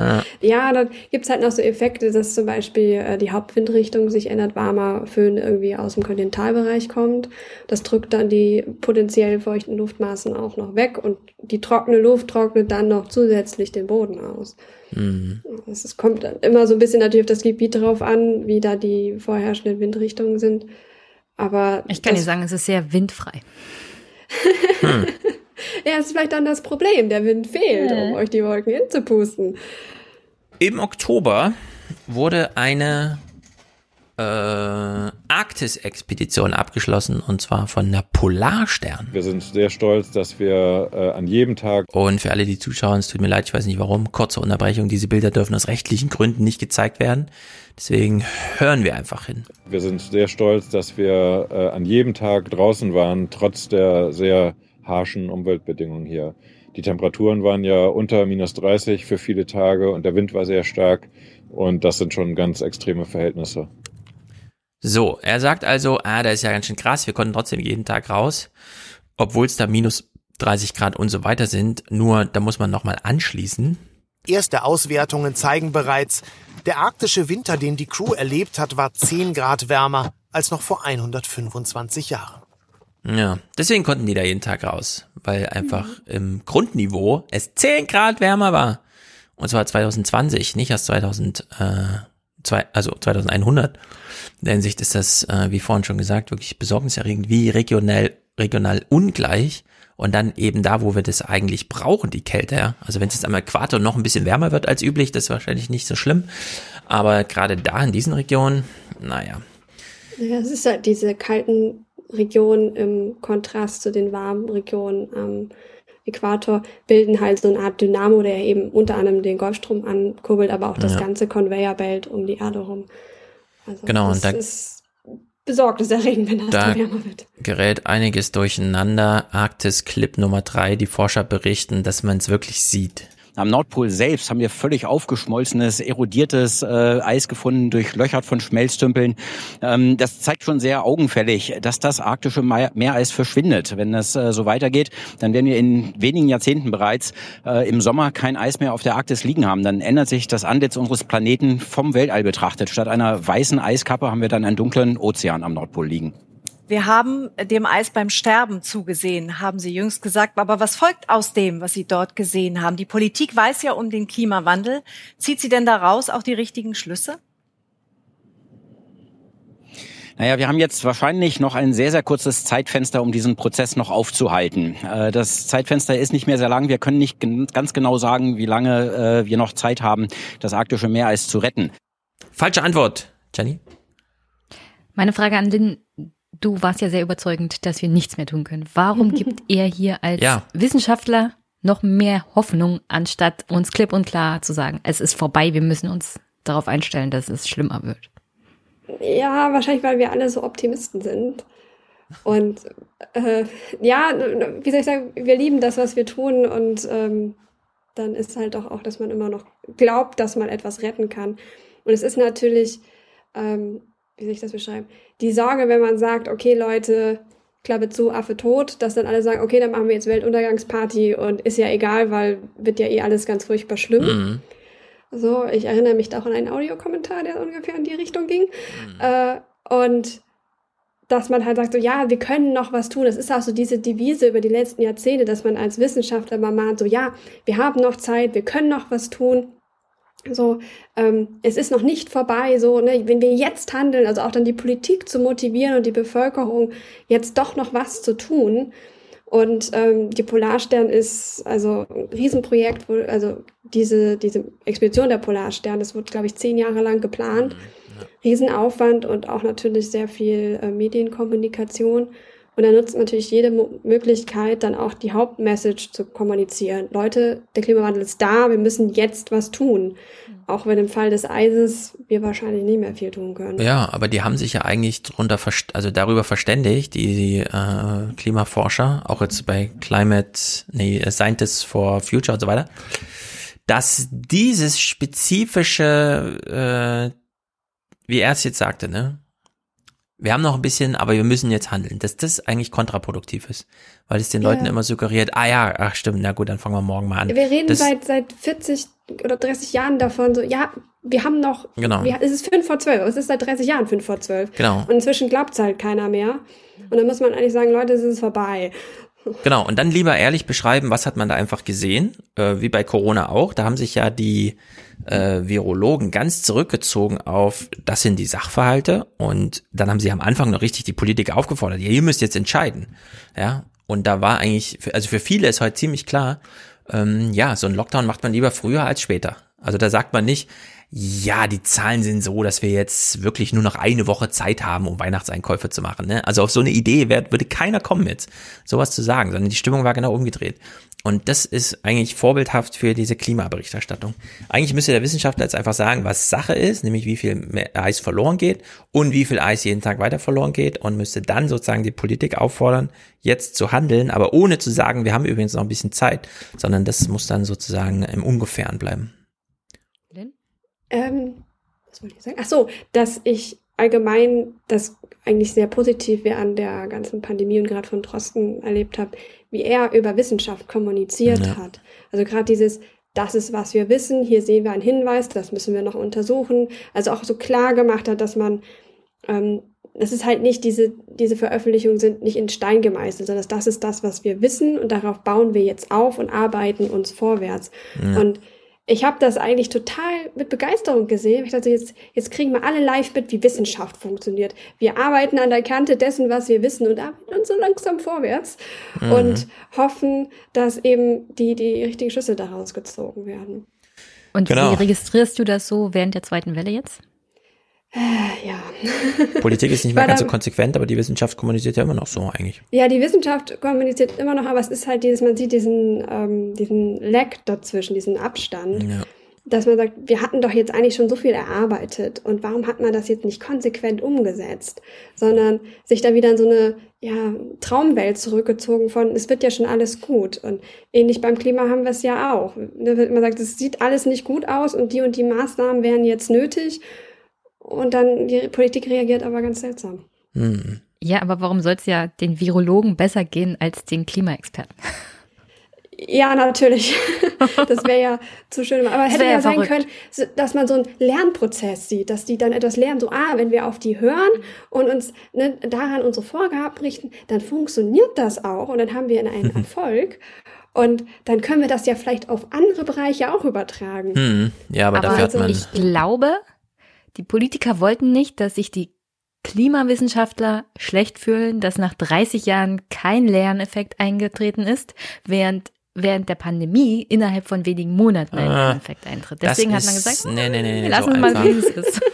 Ah. Ja, dann gibt's halt noch so Effekte, dass zum Beispiel äh, die Hauptwindrichtung sich ändert, warmer Föhn irgendwie aus dem Kontinentalbereich kommt. Das drückt dann die potenziell feuchten Luftmassen auch noch weg und die trockene Luft trocknet dann noch zusätzlich den Boden aus. Mhm. Es kommt dann immer so ein bisschen natürlich auf das Gebiet drauf an, wie da die vorherrschenden Windrichtungen sind. Aber Ich kann dir sagen, es ist sehr windfrei. Ja, das ist vielleicht dann das Problem. Der Wind fehlt, um euch die Wolken hinzupusten. Im Oktober wurde eine äh, Arktis-Expedition abgeschlossen und zwar von der Polarstern. Wir sind sehr stolz, dass wir äh, an jedem Tag Und für alle, die zuschauen, es tut mir leid, ich weiß nicht warum, kurze Unterbrechung, diese Bilder dürfen aus rechtlichen Gründen nicht gezeigt werden. Deswegen hören wir einfach hin. Wir sind sehr stolz, dass wir äh, an jedem Tag draußen waren, trotz der sehr harschen Umweltbedingungen hier. Die Temperaturen waren ja unter minus 30 für viele Tage und der Wind war sehr stark und das sind schon ganz extreme Verhältnisse. So, er sagt also, ah, da ist ja ganz schön krass, wir konnten trotzdem jeden Tag raus, obwohl es da minus 30 Grad und so weiter sind. Nur, da muss man nochmal anschließen. Erste Auswertungen zeigen bereits, der arktische Winter, den die Crew erlebt hat, war 10 Grad wärmer als noch vor 125 Jahren. Ja, deswegen konnten die da jeden Tag raus, weil einfach im Grundniveau es 10 Grad wärmer war. Und zwar 2020, nicht erst 2000, äh, zwei, also 2100. In der Hinsicht ist das, äh, wie vorhin schon gesagt, wirklich besorgniserregend, wie regional, regional ungleich. Und dann eben da, wo wir das eigentlich brauchen, die Kälte. Ja? Also wenn es jetzt am Äquator noch ein bisschen wärmer wird als üblich, das ist wahrscheinlich nicht so schlimm. Aber gerade da in diesen Regionen, naja, Ja, es ist halt diese kalten Regionen im Kontrast zu den warmen Regionen am Äquator bilden halt so eine Art Dynamo, der eben unter anderem den Golfstrom ankurbelt, aber auch das Ja. ganze Conveyor-Belt um die Erde rum. Also Genau, das und da- ist besorgniserregend, wenn das Da wärmer wird. gerät einiges durcheinander. Arktis Clip Nummer drei. Die Forscher berichten, dass man es wirklich sieht. Am Nordpol selbst haben wir völlig aufgeschmolzenes, erodiertes äh, Eis gefunden, durchlöchert von Schmelztümpeln. Ähm, das zeigt schon sehr augenfällig, dass das arktische Meer- Meereis verschwindet. Wenn das äh, so weitergeht, dann werden wir in wenigen Jahrzehnten bereits äh, im Sommer kein Eis mehr auf der Arktis liegen haben. Dann ändert sich das Antlitz unseres Planeten vom Weltall betrachtet. Statt einer weißen Eiskappe haben wir dann einen dunklen Ozean am Nordpol liegen. Wir haben dem Eis beim Sterben zugesehen, haben Sie jüngst gesagt. Aber was folgt aus dem, was Sie dort gesehen haben? Die Politik weiß ja um den Klimawandel. Zieht sie denn daraus auch die richtigen Schlüsse? Naja, wir haben jetzt wahrscheinlich noch ein sehr, sehr kurzes Zeitfenster, um diesen Prozess noch aufzuhalten. Äh, das Zeitfenster ist nicht mehr sehr lang. Wir können nicht ganz genau sagen, wie lange äh, wir noch Zeit haben, das arktische Meereis zu retten. Falsche Antwort, Jenny. Meine Frage an Lynn, du warst ja sehr überzeugend, dass wir nichts mehr tun können. Warum gibt er hier als ja. Wissenschaftler noch mehr Hoffnung, anstatt uns klipp und klar zu sagen, es ist vorbei, wir müssen uns darauf einstellen, dass es schlimmer wird? Ja, wahrscheinlich, weil wir alle so Optimisten sind. Und äh, ja, wie soll ich sagen, wir lieben das, was wir tun und ähm, dann ist halt doch auch, dass man immer noch glaubt, dass man etwas retten kann. Und es ist natürlich, ähm, wie soll ich das beschreiben, die Sorge, wenn man sagt, okay Leute, Klappe zu, Affe tot, dass dann alle sagen, okay, dann machen wir jetzt Weltuntergangsparty und ist ja egal, weil wird ja eh alles ganz furchtbar schlimm. Mhm. So, ich erinnere mich auch an einen Audiokommentar, der ungefähr in die Richtung ging. Mhm. Äh, und dass man halt sagt, so ja, wir können noch was tun. Das ist auch so diese Devise über die letzten Jahrzehnte, dass man als Wissenschaftler mal mahnt, so ja, wir haben noch Zeit, wir können noch was tun. So, ähm, es ist noch nicht vorbei, so, ne, wenn wir jetzt handeln, also auch dann die Politik zu motivieren und die Bevölkerung jetzt doch noch was zu tun. Und ähm, die Polarstern ist also ein Riesenprojekt, wo, also diese, diese Expedition der Polarstern, das wird, glaube ich, zehn Jahre lang geplant. Mhm, Riesenaufwand und auch natürlich sehr viel äh, Medienkommunikation. Und er nutzt natürlich jede Mo Möglichkeit, dann auch die Hauptmessage zu kommunizieren. Leute, der Klimawandel ist da, wir müssen jetzt was tun. Auch wenn im Fall des Eises wir wahrscheinlich nicht mehr viel tun können. Ja, aber die haben sich ja eigentlich drunter, also darüber verständigt, die, die äh, Klimaforscher, auch jetzt bei Climate, nee, Scientists for Future und so weiter, dass dieses spezifische, äh, wie er es jetzt sagte, ne, wir haben noch ein bisschen, aber wir müssen jetzt handeln, dass das eigentlich kontraproduktiv ist, weil es den Leuten immer suggeriert, ah ja, ach stimmt, na gut, dann fangen wir morgen mal an. Wir reden das, seit, seit 40 oder 30 Jahren davon, so, ja, wir haben noch, genau. Wir, es ist 5 vor 12, es ist seit 30 Jahren 5 vor 12. Genau. Und inzwischen glaubt es halt keiner mehr. Und dann muss man eigentlich sagen, Leute, es ist vorbei. Genau, und dann lieber ehrlich beschreiben, was hat man da einfach gesehen, äh, wie bei Corona auch. Da haben sich ja die äh, Virologen ganz zurückgezogen auf, das sind die Sachverhalte und dann haben sie am Anfang noch richtig die Politiker aufgefordert, ja, ihr müsst jetzt entscheiden. Ja, und da war eigentlich, also für viele ist heute ziemlich klar, ähm, ja, so ein Lockdown macht man lieber früher als später. Also da sagt man nicht, ja, die Zahlen sind so, dass wir jetzt wirklich nur noch eine Woche Zeit haben, um Weihnachtseinkäufe zu machen. Ne? Also auf so eine Idee wär, würde keiner kommen jetzt, sowas zu sagen, sondern die Stimmung war genau umgedreht. Und das ist eigentlich vorbildhaft für diese Klimaberichterstattung. Eigentlich müsste der Wissenschaftler jetzt einfach sagen, was Sache ist, nämlich wie viel Eis verloren geht und wie viel Eis jeden Tag weiter verloren geht und müsste dann sozusagen die Politik auffordern, jetzt zu handeln, aber ohne zu sagen, wir haben übrigens noch ein bisschen Zeit, sondern das muss dann sozusagen im Ungefähren bleiben. Ähm, was wollte ich sagen? Ach so, dass ich allgemein das eigentlich sehr positiv wir an der ganzen Pandemie und gerade von Drosten erlebt habe, wie er über Wissenschaft kommuniziert ja. hat. Also gerade dieses, das ist, was wir wissen, hier sehen wir einen Hinweis, das müssen wir noch untersuchen. Also auch so klar gemacht hat, dass man, ähm, das ist halt nicht diese, diese Veröffentlichungen sind nicht in Stein gemeißelt, sondern das ist das, was wir wissen und darauf bauen wir jetzt auf und arbeiten uns vorwärts. Ja. Und ich habe das eigentlich total mit Begeisterung gesehen. Ich dachte, jetzt, jetzt kriegen wir alle live mit, wie Wissenschaft funktioniert. Wir arbeiten an der Kante dessen, was wir wissen und arbeiten uns so langsam vorwärts mhm. und hoffen, dass eben die, die richtigen Schlüsse daraus gezogen werden. Und genau. wie registrierst du das so während der zweiten Welle jetzt? Äh, ja. Politik ist nicht mehr ganz so konsequent, aber die Wissenschaft kommuniziert ja immer noch so eigentlich. Ja, die Wissenschaft kommuniziert immer noch, aber es ist halt dieses, man sieht diesen, ähm, diesen Lag dazwischen, diesen Abstand. Ja. Dass man sagt, wir hatten doch jetzt eigentlich schon so viel erarbeitet und warum hat man das jetzt nicht konsequent umgesetzt, sondern sich da wieder in so eine ja, Traumwelt zurückgezogen von, es wird ja schon alles gut. Und ähnlich beim Klima haben wir es ja auch. Wird immer gesagt, es sieht alles nicht gut aus und die und die Maßnahmen wären jetzt nötig. Und dann die Politik reagiert aber ganz seltsam. Hm. Ja, aber warum soll es ja den Virologen besser gehen als den Klimaexperten? Ja, natürlich. Das wäre ja zu schön. Aber hätte ja, ja sein können, dass man so einen Lernprozess sieht, dass die dann etwas lernen. So, ah, wenn wir auf die hören und uns ne, daran unsere Vorgaben richten, dann funktioniert das auch und dann haben wir einen Erfolg. Und dann können wir das ja vielleicht auf andere Bereiche auch übertragen. Hm. Ja, aber, aber dafür also hat man. Ich glaube, die Politiker wollten nicht, dass sich die Klimawissenschaftler schlecht fühlen, dass nach 30 Jahren kein Lerneffekt eingetreten ist, während während der Pandemie innerhalb von wenigen Monaten ein Ah, Lerneffekt eintritt. Deswegen hat man gesagt, nee, nee, nee, wir lassen so mal, wie es ist.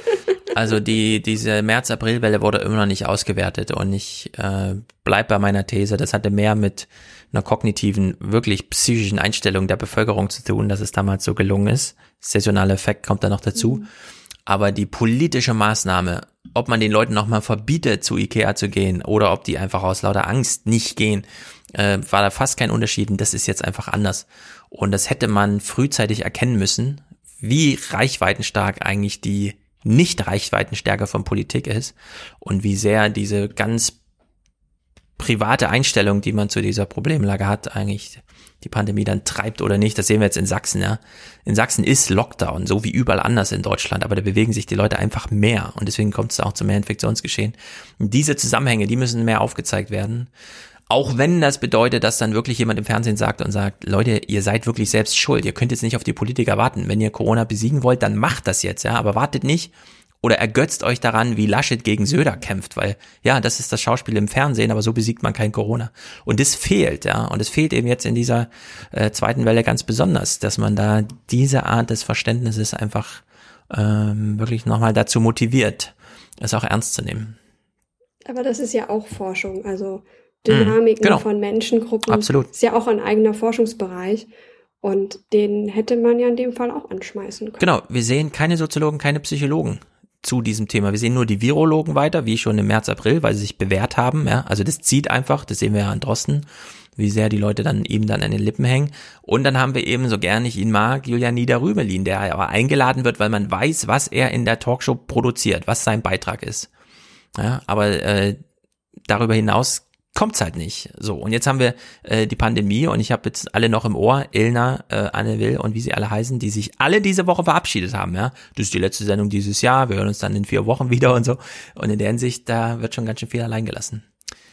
Also die, diese März-April-Welle wurde immer noch nicht ausgewertet und ich äh, bleib bei meiner These, das hatte mehr mit einer kognitiven, wirklich psychischen Einstellung der Bevölkerung zu tun, dass es damals so gelungen ist. Saisonaler Effekt kommt da noch dazu. Aber die politische Maßnahme, ob man den Leuten nochmal verbietet, zu Ikea zu gehen oder ob die einfach aus lauter Angst nicht gehen, äh, war da fast kein Unterschied. Und das ist jetzt einfach anders. Und das hätte man frühzeitig erkennen müssen, wie reichweitenstark eigentlich die Nicht-Reichweitenstärke von Politik ist und wie sehr diese ganz private Einstellung, die man zu dieser Problemlage hat, eigentlich die Pandemie dann treibt oder nicht. Das sehen wir jetzt in Sachsen, ja. In Sachsen ist Lockdown, so wie überall anders in Deutschland, aber da bewegen sich die Leute einfach mehr und deswegen kommt es auch zu mehr Infektionsgeschehen. Und diese Zusammenhänge, die müssen mehr aufgezeigt werden. Auch wenn das bedeutet, dass dann wirklich jemand im Fernsehen sagt und sagt, Leute, ihr seid wirklich selbst schuld. Ihr könnt jetzt nicht auf die Politiker warten. Wenn ihr Corona besiegen wollt, dann macht das jetzt, ja. Aber wartet nicht oder ergötzt euch daran, wie Laschet gegen Söder kämpft, weil ja, das ist das Schauspiel im Fernsehen, aber so besiegt man kein Corona. Und das fehlt, ja. Und es fehlt eben jetzt in dieser äh, zweiten Welle ganz besonders, dass man da diese Art des Verständnisses einfach ähm, wirklich nochmal dazu motiviert, es auch ernst zu nehmen. Aber das ist ja auch Forschung. Also Dynamiken genau. von Menschengruppen Absolut. ist ja auch ein eigener Forschungsbereich. Und den hätte man ja in dem Fall auch anschmeißen können. Genau, wir sehen keine Soziologen, keine Psychologen zu diesem Thema. Wir sehen nur die Virologen weiter, wie schon im März, April, weil sie sich bewährt haben. Ja? Also das zieht einfach, das sehen wir ja an Drosten, wie sehr die Leute dann eben dann an den Lippen hängen. Und dann haben wir eben, so gern ich ihn mag, Julian Niederrümelin, der aber eingeladen wird, weil man weiß, was er in der Talkshow produziert, was sein Beitrag ist. Ja, aber äh, darüber hinaus kommt's halt nicht. So, und jetzt haben wir äh, die Pandemie und ich habe jetzt alle noch im Ohr, Ilna, äh, Anne Will und wie sie alle heißen, die sich alle diese Woche verabschiedet haben, ja. Das ist die letzte Sendung dieses Jahr, wir hören uns dann in vier Wochen wieder und so. Und in der Hinsicht, da wird schon ganz schön viel allein gelassen.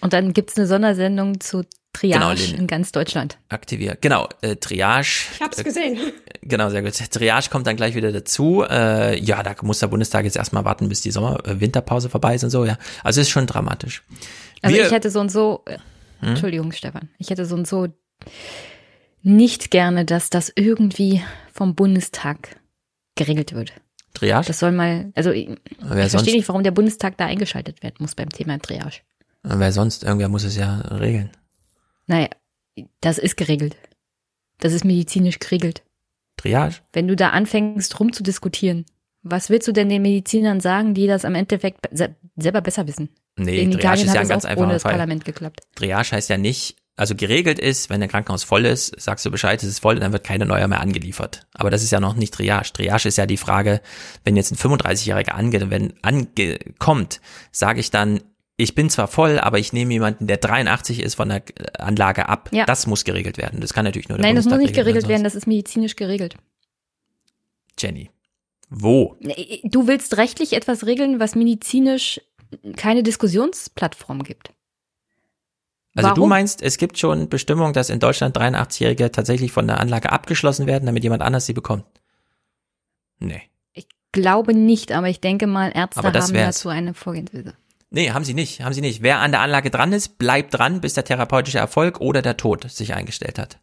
Und dann gibt's eine Sondersendung zu Triage Genau, in ganz Deutschland. Aktiviert. Genau, äh, Triage. Ich hab's äh, gesehen. Genau, sehr gut. Triage kommt dann gleich wieder dazu. Äh, ja, da muss der Bundestag jetzt erstmal warten, bis die Sommer äh, Winterpause vorbei ist und so, ja. Also ist schon dramatisch. Also Wir- ich hätte so und so, äh, Hm? Entschuldigung, Stefan, ich hätte so und so nicht gerne, dass das irgendwie vom Bundestag geregelt wird. Triage? Das soll mal, also ich, ich verstehe nicht, warum der Bundestag da eingeschaltet werden muss beim Thema Triage. Wer sonst? Irgendwer muss es ja regeln. Naja, das ist geregelt. Das ist medizinisch geregelt. Triage? Wenn du da anfängst rumzudiskutieren, was willst du denn den Medizinern sagen, die das am Endeffekt be- se selber besser wissen? Nee, In Triage Italien ist hat ja ein ganz auch einfacher ohne das Fall. Parlament geklappt. Triage heißt ja nicht, also geregelt ist, wenn ein Krankenhaus voll ist, sagst du Bescheid, es ist voll, dann wird keine neue mehr angeliefert. Aber das ist ja noch nicht Triage. Triage ist ja die Frage, wenn jetzt ein 35-Jähriger ange wenn, ankommt, sage ich dann, ich bin zwar voll, aber ich nehme jemanden, der 83 ist von der Anlage ab. Ja. Das muss geregelt werden. Das kann natürlich nur der Nein, das muss nicht geregelt wer werden, das ist medizinisch geregelt. Jenny. Wo? Du willst rechtlich etwas regeln, was medizinisch keine Diskussionsplattform gibt. Also du Warum? meinst, es gibt schon Bestimmungen, dass in Deutschland 83-Jährige tatsächlich von der Anlage abgeschlossen werden, damit jemand anders sie bekommt? Nee. Glaube nicht, aber ich denke mal, Ärzte Aber haben dazu eine Vorgehensweise. Nee, haben sie nicht, haben sie nicht. Wer an der Anlage dran ist, bleibt dran, bis der therapeutische Erfolg oder der Tod sich eingestellt hat.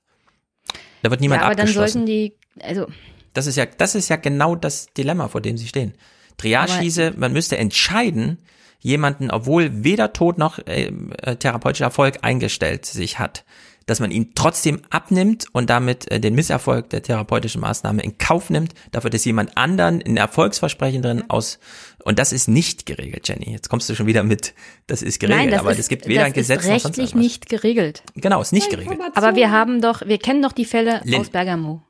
Da wird niemand ja, aber dann abgeschlossen. sollten die, also Das ist ja, das ist ja genau das Dilemma, vor dem sie stehen. Triage hieße, man müsste entscheiden, jemanden, obwohl weder Tod noch äh, äh, therapeutischer Erfolg eingestellt sich hat, dass man ihn trotzdem abnimmt und damit äh, den Misserfolg der therapeutischen Maßnahme in Kauf nimmt, dafür, dass jemand anderen ein Erfolgsversprechen drin aus und das ist nicht geregelt, Jenny. Jetzt kommst du schon wieder mit, das ist geregelt, Nein, das aber ist, es gibt weder ein Gesetz ist noch sonst rechtlich nicht geregelt. Genau, ist nicht geregelt. Aber wir haben doch, wir kennen doch die Fälle Lynn. aus Bergamo.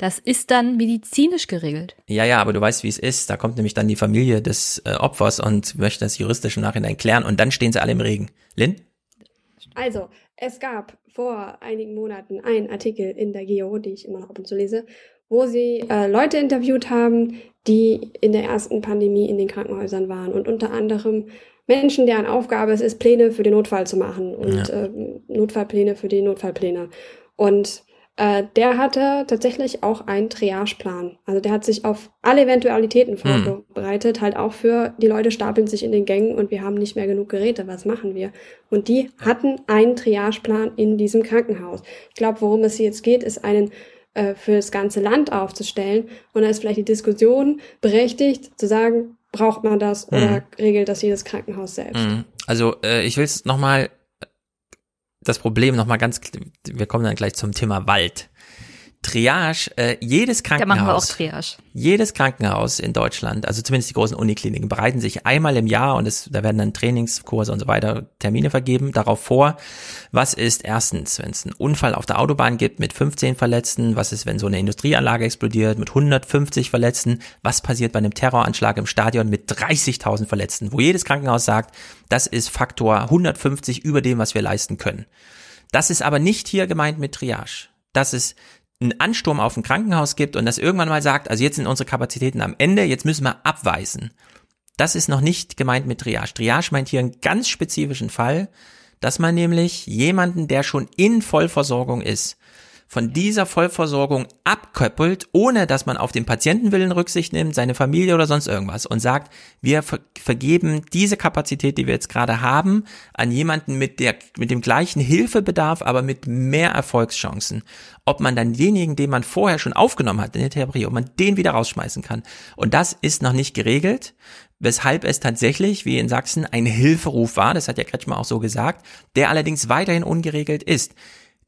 Das ist dann medizinisch geregelt. Ja, ja, aber du weißt, wie es ist. Da kommt nämlich dann die Familie des äh, Opfers und möchte das juristisch im Nachhinein klären und dann stehen sie alle im Regen. Lynn? Also, es gab vor einigen Monaten einen Artikel in der Geo, die ich immer noch ab und zu lese, wo sie äh, Leute interviewt haben, die in der ersten Pandemie in den Krankenhäusern waren und unter anderem Menschen, deren Aufgabe es ist, Pläne für den Notfall zu machen und Ja. ähm, Notfallpläne für die Notfallpläne. Und äh, der hatte tatsächlich auch einen Triageplan. Also der hat sich auf alle Eventualitäten Hm. vorbereitet, halt auch für die Leute stapeln sich in den Gängen und wir haben nicht mehr genug Geräte, was machen wir? Und die hatten einen Triageplan in diesem Krankenhaus. Ich glaube, worum es jetzt geht, ist einen äh, für das ganze Land aufzustellen und da ist vielleicht die Diskussion berechtigt zu sagen, braucht man das oder Mhm. regelt das jedes Krankenhaus selbst? Mhm. Also äh, ich will es nochmal, das Problem nochmal ganz, wir kommen dann gleich zum Thema Wald. Triage, äh, jedes Da machen wir auch Krankenhaus, Triage. jedes Krankenhaus in Deutschland, also zumindest die großen Unikliniken, bereiten sich einmal im Jahr und es, da werden dann Trainingskurse und so weiter Termine vergeben, darauf vor, was ist erstens, wenn es einen Unfall auf der Autobahn gibt mit 15 Verletzten, was ist, wenn so eine Industrieanlage explodiert mit 150 Verletzten, was passiert bei einem Terroranschlag im Stadion mit 30.000 Verletzten, wo jedes Krankenhaus sagt, das ist Faktor 150 über dem, was wir leisten können. Das ist aber nicht hier gemeint mit Triage. Dass es einen Ansturm auf ein Krankenhaus gibt und das irgendwann mal sagt, also jetzt sind unsere Kapazitäten am Ende, jetzt müssen wir abweisen. Das ist noch nicht gemeint mit Triage. Triage meint hier einen ganz spezifischen Fall, dass man nämlich jemanden, der schon in Vollversorgung ist, von dieser Vollversorgung abköppelt, ohne dass man auf den Patientenwillen Rücksicht nimmt, seine Familie oder sonst irgendwas und sagt, wir ver vergeben diese Kapazität, die wir jetzt gerade haben, an jemanden mit der, mit dem gleichen Hilfebedarf, aber mit mehr Erfolgschancen. Ob man dann denjenigen, den man vorher schon aufgenommen hat in der Therapie, ob man den wieder rausschmeißen kann. Und das ist noch nicht geregelt weshalb es tatsächlich, wie in Sachsen, ein Hilferuf war, das hat ja Kretschmer auch so gesagt, der allerdings weiterhin ungeregelt ist.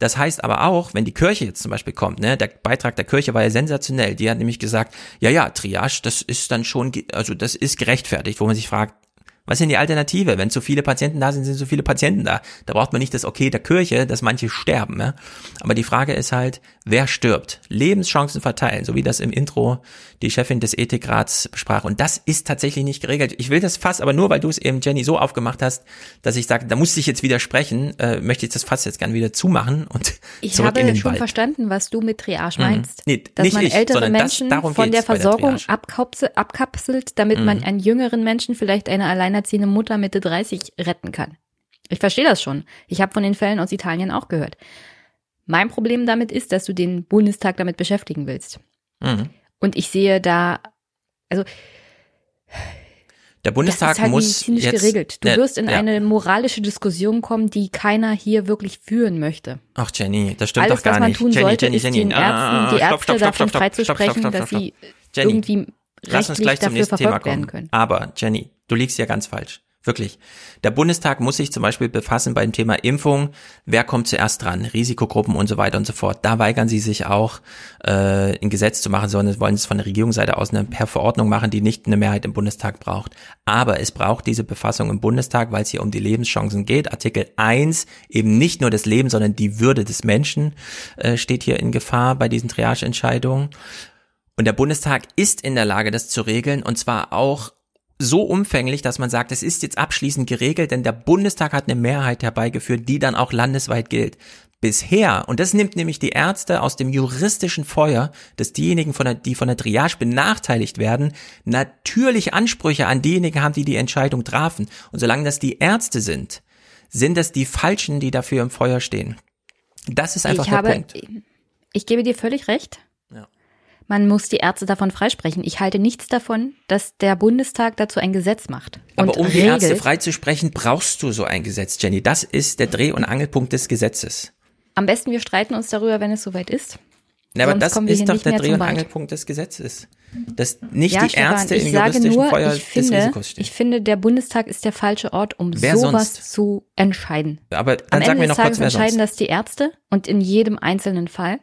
Das heißt aber auch, wenn die Kirche jetzt zum Beispiel kommt, ne, der Beitrag der Kirche war ja sensationell. Die hat nämlich gesagt, ja, ja, Triage, das ist dann schon, also das ist gerechtfertigt, wo man sich fragt, was denn die Alternative? Wenn zu viele Patienten da sind, sind so viele Patienten da. Da braucht man nicht das Okay der Kirche, dass manche sterben. Ne? Aber die Frage ist halt, wer stirbt? Lebenschancen verteilen, so wie das im Intro die Chefin des Ethikrats besprach. Und das ist tatsächlich nicht geregelt. Ich will das Fass, aber nur weil du es eben, Jenny, so aufgemacht hast, dass ich sage, da musste ich jetzt widersprechen, äh, möchte ich das Fass jetzt gerne wieder zumachen und Ich zurück in habe den schon Wald. verstanden, was du mit Triage Mhm. meinst. Nee, dass man ich, ältere das- Menschen darum von der der Versorgung abkapse- abkapselt, damit man Mhm. einen jüngeren Menschen, vielleicht eine alleinerziehende Mutter Mitte 30, retten kann. Ich verstehe das schon. Ich habe von den Fällen aus Italien auch gehört. Mein Problem damit ist, dass du den Bundestag damit beschäftigen willst. Mhm. Und ich sehe da, also Der Bundestag das ist halt muss medizinisch jetzt, geregelt. Du Ne, wirst in ja. eine moralische Diskussion kommen, die keiner hier wirklich führen möchte. Ach Jenny, das stimmt Alles, doch gar was man nicht. tun Jenny, sollte, Jenny, ist Jenny. den Ärzten, Ah, die stopp, Ärzte stopp, stopp, davon stopp, freizusprechen, dass sie Jenny, irgendwie Lass uns gleich zum nächsten Thema kommen. können. Aber Jenny, du liegst ja ganz falsch. Wirklich. Der Bundestag muss sich zum Beispiel befassen beim Thema Impfung. Wer kommt zuerst dran? Risikogruppen und so weiter und so fort. Da weigern sie sich auch, äh, ein Gesetz zu machen, sondern wollen es von der Regierungsseite aus eine per Verordnung machen, die nicht eine Mehrheit im Bundestag braucht. Aber es braucht diese Befassung im Bundestag, weil es hier um die Lebenschancen geht. Artikel 1, eben nicht nur das Leben, sondern die Würde des Menschen äh, steht hier in Gefahr bei diesen Triageentscheidungen. Und der Bundestag ist in der Lage, das zu regeln, und zwar auch so umfänglich, dass man sagt, es ist jetzt abschließend geregelt, denn der Bundestag hat eine Mehrheit herbeigeführt, die dann auch landesweit gilt. Bisher, und das nimmt nämlich die Ärzte aus dem juristischen Feuer, dass diejenigen, von der, die von der Triage benachteiligt werden, natürlich Ansprüche an diejenigen haben, die die Entscheidung trafen. Und solange das die Ärzte sind, sind das die Falschen, die dafür im Feuer stehen. Das ist einfach ich der habe, Punkt. ich gebe dir völlig recht. Man muss die Ärzte davon freisprechen. Ich halte nichts davon, dass der Bundestag dazu ein Gesetz macht. Aber um die regelt, Ärzte freizusprechen, brauchst du so ein Gesetz, Jenny. Das ist der Dreh- und Angelpunkt des Gesetzes. Am besten wir streiten uns darüber, wenn es soweit ist. Ja, aber Sonst das ist doch der Dreh- und. Angelpunkt des Gesetzes. Dass nicht ja, die Stefan, Ärzte ich im juristischen nur, Feuer ich des finde, Risikos stehen. ich finde, der Bundestag ist der falsche Ort, um Wer sowas sonst? zu entscheiden. Aber Am dann sag Ende mir des noch Tages kurz, wer entscheiden sonst. das die Ärzte und in jedem einzelnen Fall.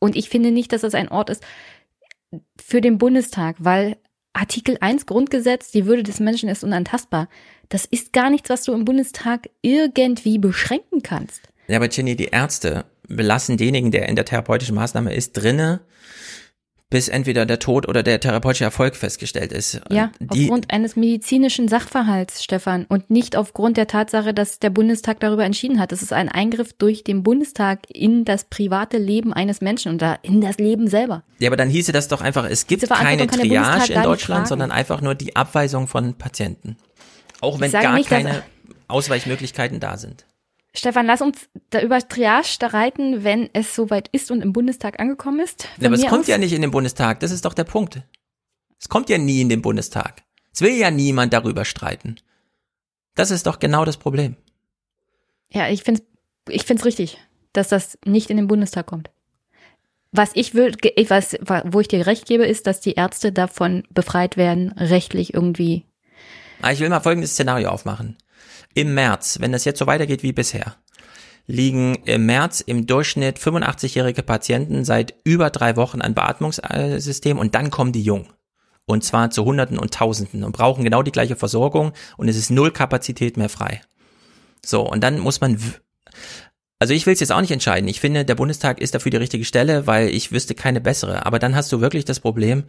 Und ich finde nicht, dass das ein Ort ist für den Bundestag, weil Artikel 1 Grundgesetz, die Würde des Menschen ist unantastbar. Das ist gar nichts, was du im Bundestag irgendwie beschränken kannst. Ja, aber Jenny, die Ärzte belassen denjenigen, der in der therapeutischen Maßnahme ist, drinne, bis entweder der Tod oder der therapeutische Erfolg festgestellt ist. Ja, die, aufgrund eines medizinischen Sachverhalts, Stefan, und nicht aufgrund der Tatsache, dass der Bundestag darüber entschieden hat. Das ist ein Eingriff durch den Bundestag in das private Leben eines Menschen und da in das Leben selber. ja, aber dann hieße das doch einfach, es gibt keine Triage in Deutschland, sondern einfach nur die Abweisung von Patienten. Auch wenn gar nicht, keine Ausweichmöglichkeiten da sind. Stefan, lass uns da über Triage streiten, wenn es soweit ist und im Bundestag angekommen ist. Ja, aber es kommt ja nicht in den Bundestag, das ist doch der Punkt. Es kommt ja nie in den Bundestag. Es will ja niemand darüber streiten. Das ist doch genau das Problem. Ja, ich finde ich find's richtig, dass das nicht in den Bundestag kommt. Was ich will, was, wo ich dir recht gebe, ist, dass die Ärzte davon befreit werden, rechtlich irgendwie. Ah, ich will mal folgendes Szenario aufmachen. Im März, wenn das jetzt so weitergeht wie bisher, liegen im März im Durchschnitt 85-jährige Patienten seit über drei Wochen an Beatmungssystem und dann kommen die jung. Und zwar zu Hunderten und Tausenden und brauchen genau die gleiche Versorgung und es ist null Kapazität mehr frei. So, und dann muss man, also ich will es jetzt auch nicht entscheiden. Ich finde, der Bundestag ist dafür die richtige Stelle, weil ich wüsste keine bessere. Aber dann hast du wirklich das Problem,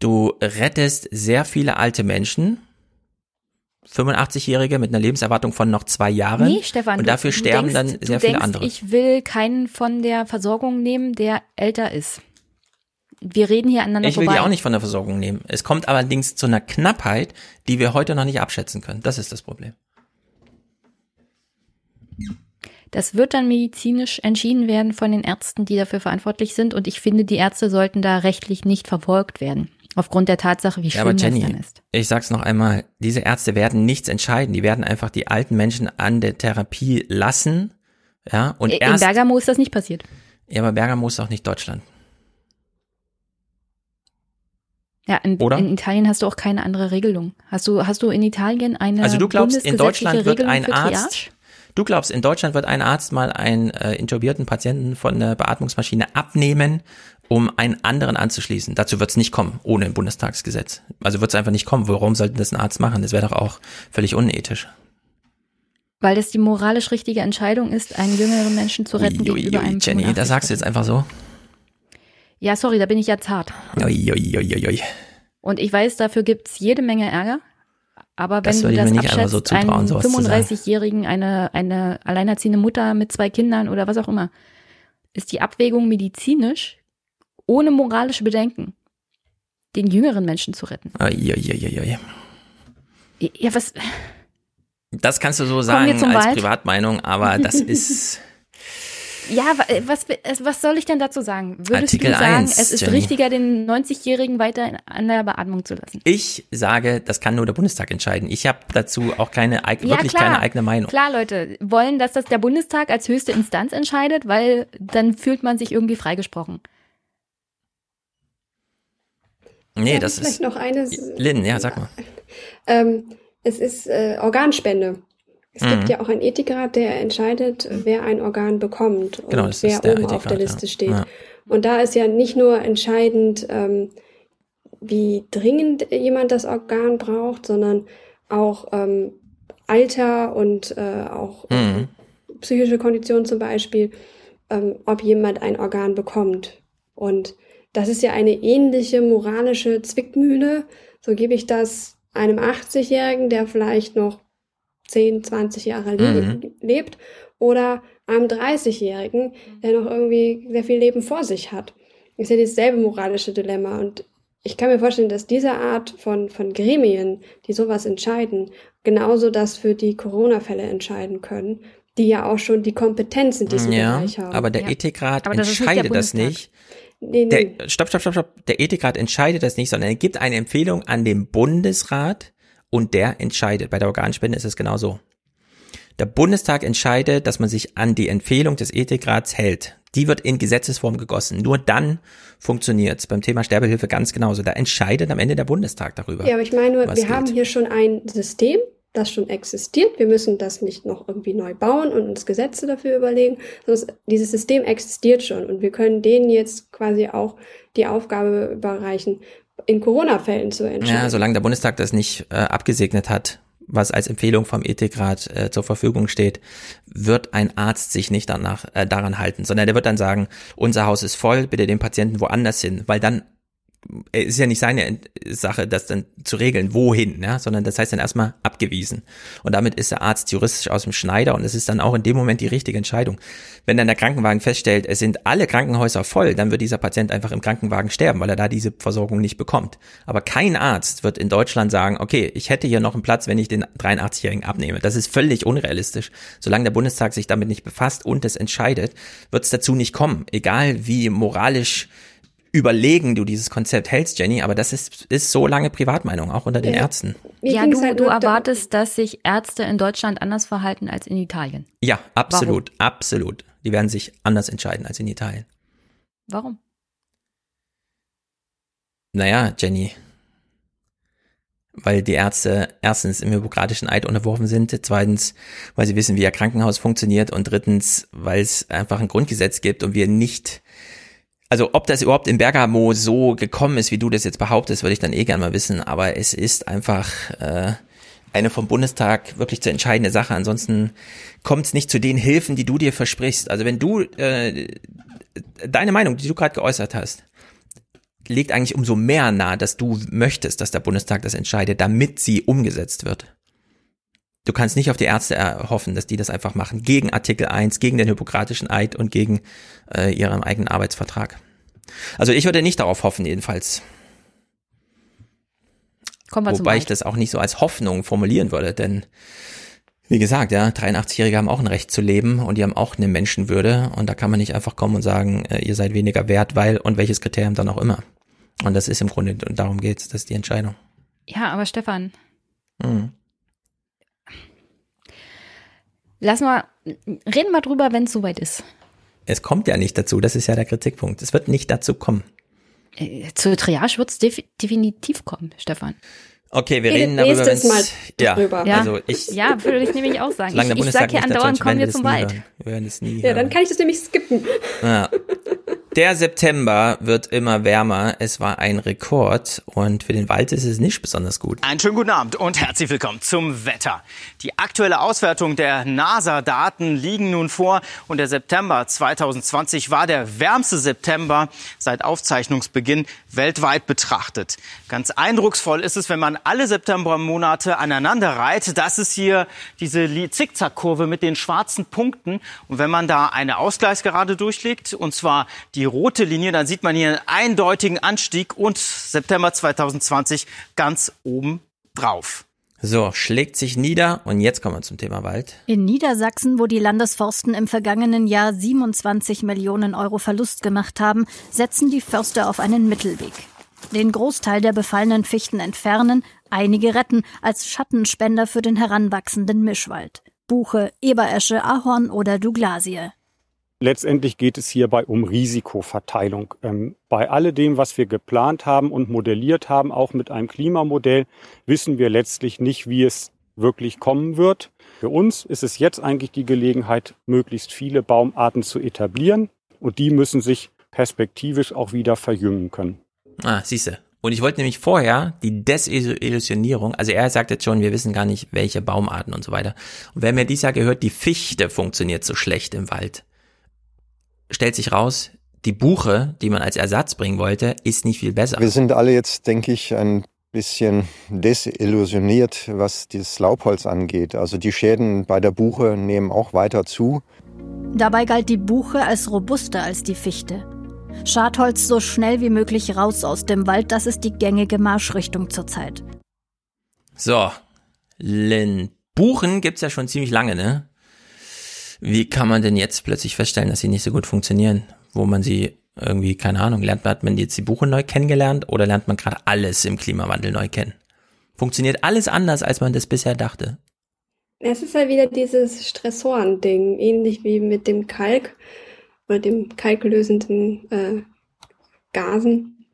du rettest sehr viele alte Menschen, 85-Jährige mit einer Lebenserwartung von noch zwei Jahren. Nee, Stefan. Und dafür sterben denkst, dann sehr viele denkst, andere. Ich will keinen von der Versorgung nehmen, der älter ist. Wir reden hier aneinander Ich will vorbei. die auch nicht von der Versorgung nehmen. Es kommt allerdings zu einer Knappheit, die wir heute noch nicht abschätzen können. Das ist das Problem. Das wird dann medizinisch entschieden werden von den Ärzten, die dafür verantwortlich sind. Und ich finde, die Ärzte sollten da rechtlich nicht verfolgt werden. Aufgrund der Tatsache, wie Ja, schlimm aber Jenny, das dann ist. ich sag's noch einmal, diese Ärzte werden nichts entscheiden. Die werden einfach die alten Menschen an der Therapie lassen. Ja, und In erst. Bergamo ist das nicht passiert. ja, aber Bergamo ist auch nicht Deutschland. Ja, in, in Italien hast du auch keine andere Regelung. Hast du, hast du in Italien eine Also du glaubst, in Deutschland wird Regelung ein Arzt, Triage? du glaubst, in Deutschland wird ein Arzt mal einen äh, intubierten Patienten von der Beatmungsmaschine abnehmen, um einen anderen anzuschließen. Dazu wird es nicht kommen, ohne ein Bundestagsgesetz. Also wird es einfach nicht kommen. Warum sollte das ein Arzt machen? Das wäre doch auch völlig unethisch. Weil das die moralisch richtige Entscheidung ist, einen jüngeren Menschen zu retten Ui, gegenüber ui, einem Jenny, 85. das sagst du jetzt einfach so. Ja, sorry, da bin ich ja zart. Ui, ui, ui, ui. Und ich weiß, dafür gibt's jede Menge Ärger. Aber wenn Das du das nicht so abschätzt, zutrauen, einen sowas zu sagen. 35-Jährigen, eine, eine alleinerziehende Mutter mit zwei Kindern oder was auch immer, ist die Abwägung medizinisch ohne moralische Bedenken, den jüngeren Menschen zu retten. Ui. Ja, was, Das kannst du so sagen als Wald? Privatmeinung, aber das ist ja, wa- was, was soll ich denn dazu sagen? Würdest Artikel du sagen, 1, es ist Jenny. richtiger, den 90-Jährigen weiter an der Beatmung zu lassen? Ich sage, das kann nur der Bundestag entscheiden. Ich habe dazu auch keine Ja, wirklich klar. keine eigene Meinung. Klar, Leute, wollen, dass das der Bundestag als höchste Instanz entscheidet, weil dann fühlt man sich irgendwie freigesprochen. Nee, das vielleicht ist noch eine. Lynn, ja, sag mal. Ähm, es ist äh, Organspende. Es Mhm. gibt ja auch einen Ethikrat, der entscheidet, wer ein Organ bekommt und Genau, das wer ist der oben auf der Ethikrat, Liste ja. steht. Ja. Und da ist ja nicht nur entscheidend, ähm, wie dringend jemand das Organ braucht, sondern auch ähm, Alter und äh, auch Mhm. psychische Kondition zum Beispiel, ähm, ob jemand ein Organ bekommt. Und das ist ja eine ähnliche moralische Zwickmühle. So gebe ich das einem 80-Jährigen, der vielleicht noch 10, 20 Jahre le Mhm. lebt, oder einem 30-Jährigen, der noch irgendwie sehr viel Leben vor sich hat. Ist ja dasselbe moralische Dilemma. Und ich kann mir vorstellen, dass diese Art von, von Gremien, die sowas entscheiden, genauso das für die Corona-Fälle entscheiden können, die ja auch schon die Kompetenz in diesem Ja, Bereich haben. aber der Ethikrat Aber das entscheidet das nicht. Nee, nee. Der, stopp, stopp, stopp, stopp. Der Ethikrat entscheidet das nicht, sondern er gibt eine Empfehlung an den Bundesrat und der entscheidet. Bei der Organspende ist es genau so. Der Bundestag entscheidet, dass man sich an die Empfehlung des Ethikrats hält. Die wird in Gesetzesform gegossen. Nur dann funktioniert's. Beim Thema Sterbehilfe ganz genauso. Da entscheidet am Ende der Bundestag darüber. Ja, aber ich meine nur, wir geht. haben hier schon ein System, das schon existiert. Wir müssen das nicht noch irgendwie neu bauen und uns Gesetze dafür überlegen. Sondern es- dieses System existiert schon und wir können denen jetzt quasi auch die Aufgabe überreichen, in Corona-Fällen zu entscheiden. Ja, solange der Bundestag das nicht äh, abgesegnet hat, was als Empfehlung vom Ethikrat äh, zur Verfügung steht, wird ein Arzt sich nicht danach äh, daran halten, sondern der wird dann sagen, unser Haus ist voll, bitte den Patienten woanders hin, weil dann es ist ja nicht seine Sache, das dann zu regeln, wohin, ja, sondern das heißt dann erstmal abgewiesen. Und damit ist der Arzt juristisch aus dem Schneider und es ist dann auch in dem Moment die richtige Entscheidung. Wenn dann der Krankenwagen feststellt, es sind alle Krankenhäuser voll, dann wird dieser Patient einfach im Krankenwagen sterben, weil er da diese Versorgung nicht bekommt. Aber kein Arzt wird in Deutschland sagen, okay, ich hätte hier noch einen Platz, wenn ich den 83-Jährigen abnehme. Das ist völlig unrealistisch. Solange der Bundestag sich damit nicht befasst und es entscheidet, wird es dazu nicht kommen. Egal wie moralisch überlegen du dieses Konzept hältst, Jenny, aber das ist, ist so lange Privatmeinung, auch unter den ja. Ärzten. Ja, du, halt du erwartest, dass sich Ärzte in Deutschland anders verhalten als in Italien. Ja, absolut, Warum? absolut. Die werden sich anders entscheiden als in Italien. Warum? Naja, Jenny, weil die Ärzte erstens im hypokratischen Eid unterworfen sind, zweitens, weil sie wissen, wie ihr Krankenhaus funktioniert und drittens, weil es einfach ein Grundgesetz gibt und wir nicht also ob das überhaupt in Bergamo so gekommen ist, wie du das jetzt behauptest, würde ich dann eh gerne mal wissen. Aber es ist einfach äh, eine vom Bundestag wirklich zu entscheidende Sache. Ansonsten kommt es nicht zu den Hilfen, die du dir versprichst. Also wenn du äh, deine Meinung, die du gerade geäußert hast, liegt eigentlich umso mehr nahe, dass du möchtest, dass der Bundestag das entscheidet, damit sie umgesetzt wird. Du kannst nicht auf die Ärzte erhoffen, dass die das einfach machen, gegen Artikel 1, gegen den Hippokratischen Eid und gegen äh, ihren eigenen Arbeitsvertrag. Also ich würde nicht darauf hoffen, jedenfalls. Kommen wir Wobei ich das auch nicht so als Hoffnung formulieren würde, denn wie gesagt, ja, 83-Jährige haben auch ein Recht zu leben und die haben auch eine Menschenwürde und da kann man nicht einfach kommen und sagen, äh, ihr seid weniger wert, weil und welches Kriterium dann auch immer. Und das ist im Grunde, und darum geht's, das ist die Entscheidung. Ja, aber Stefan, mhm. Lass mal, reden wir drüber, wenn es soweit ist. Es kommt ja nicht dazu, das ist ja der Kritikpunkt. Es wird nicht dazu kommen. Äh, zur Triage wird es def definitiv kommen, Stefan. Okay, wir reden darüber, wenn es ja, drüber. ja, also ich, ja, würde ich nämlich auch sagen. Ich, ich sage ja andauernd, kommen wir zum Wald. Wir werden es nie ja, hören. dann kann ich das nämlich skippen. Ja. Der September wird immer wärmer. Es war ein Rekord und für den Wald ist es nicht besonders gut. Einen schönen guten Abend und herzlich willkommen zum Wetter. Die aktuelle Auswertung der NASA-Daten liegen nun vor und der September 2020 war der wärmste September seit Aufzeichnungsbeginn weltweit betrachtet. Ganz eindrucksvoll ist es, wenn man alle Septembermonate aneinander reiht. Das ist hier diese Zickzackkurve mit den schwarzen Punkten und wenn man da eine Ausgleichsgerade durchlegt und zwar die die rote Linie, dann sieht man hier einen eindeutigen Anstieg und September 2020 ganz oben drauf. So, schlägt sich nieder und jetzt kommen wir zum Thema Wald. In Niedersachsen, wo die Landesforsten im vergangenen Jahr 27 Millionen Euro Verlust gemacht haben, setzen die Förster auf einen Mittelweg. Den Großteil der befallenen Fichten entfernen, einige retten als Schattenspender für den heranwachsenden Mischwald. Buche, Eberesche, Ahorn oder Douglasie. Letztendlich geht es hierbei um Risikoverteilung. Ähm, bei alledem, was wir geplant haben und modelliert haben, auch mit einem Klimamodell, wissen wir letztlich nicht, wie es wirklich kommen wird. Für uns ist es jetzt eigentlich die Gelegenheit, möglichst viele Baumarten zu etablieren und die müssen sich perspektivisch auch wieder verjüngen können. Ah, siehste. Und ich wollte nämlich vorher die Desillusionierung, also er sagt jetzt schon, wir wissen gar nicht, welche Baumarten und so weiter. Und wer mir dieses Jahr gehört, die Fichte funktioniert so schlecht im Wald stellt sich raus, die Buche, die man als Ersatz bringen wollte, ist nicht viel besser. Wir sind alle jetzt, denke ich, ein bisschen desillusioniert, was dieses Laubholz angeht. Also die Schäden bei der Buche nehmen auch weiter zu. Dabei galt die Buche als robuster als die Fichte. Schadholz so schnell wie möglich raus aus dem Wald, das ist die gängige Marschrichtung zurzeit. So, Lynn. Buchen gibt's ja schon ziemlich lange, ne? Wie kann man denn jetzt plötzlich feststellen, dass sie nicht so gut funktionieren? Wo man sie irgendwie, keine Ahnung, lernt man, hat man jetzt die Buche neu kennengelernt oder lernt man gerade alles im Klimawandel neu kennen? Funktioniert alles anders, als man das bisher dachte? Es ist halt wieder dieses Stressoren-Ding, ähnlich wie mit dem Kalk oder dem kalklösenden äh, Gasen.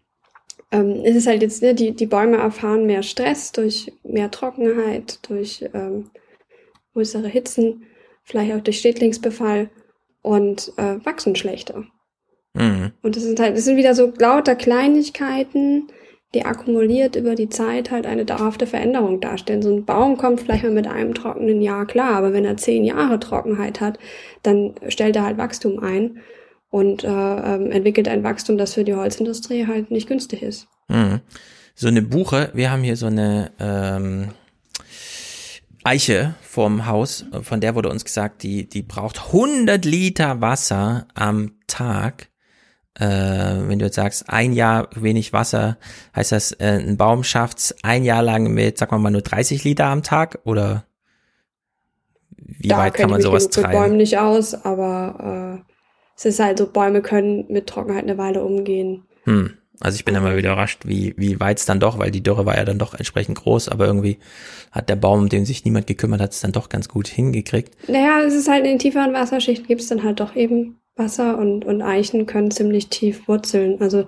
Ähm, es ist halt jetzt, ne, die, die Bäume erfahren mehr Stress durch mehr Trockenheit, durch ähm, größere Hitzen vielleicht auch durch Schädlingsbefall und äh, wachsen schlechter. Mhm. Und das sind halt, das sind wieder so lauter Kleinigkeiten, die akkumuliert über die Zeit halt eine dauerhafte Veränderung darstellen. So ein Baum kommt vielleicht mal mit einem trockenen Jahr klar, aber wenn er zehn Jahre Trockenheit hat, dann stellt er halt Wachstum ein und äh, ähm, entwickelt ein Wachstum, das für die Holzindustrie halt nicht günstig ist. Mhm. So eine Buche, wir haben hier so eine ähm, Eiche vorm Haus, von der wurde uns gesagt, die, die braucht 100 Liter Wasser am Tag. Äh, wenn du jetzt sagst, ein Jahr wenig Wasser, heißt das, äh, ein Baum schafft's ein Jahr lang mit, sag mal nur 30 Liter am Tag oder wie da weit kann man sowas mit Bäumen treiben? nicht aus, aber äh, es ist halt so, Bäume können mit Trockenheit eine Weile umgehen. Hm. Also ich bin immer wieder überrascht, wie, wie weit es dann doch, weil die Dürre war ja dann doch entsprechend groß, aber irgendwie hat der Baum, um den sich niemand gekümmert hat, es dann doch ganz gut hingekriegt. Naja, es ist halt in den tieferen Wasserschichten gibt es dann halt doch eben Wasser und, und Eichen können ziemlich tief wurzeln. Also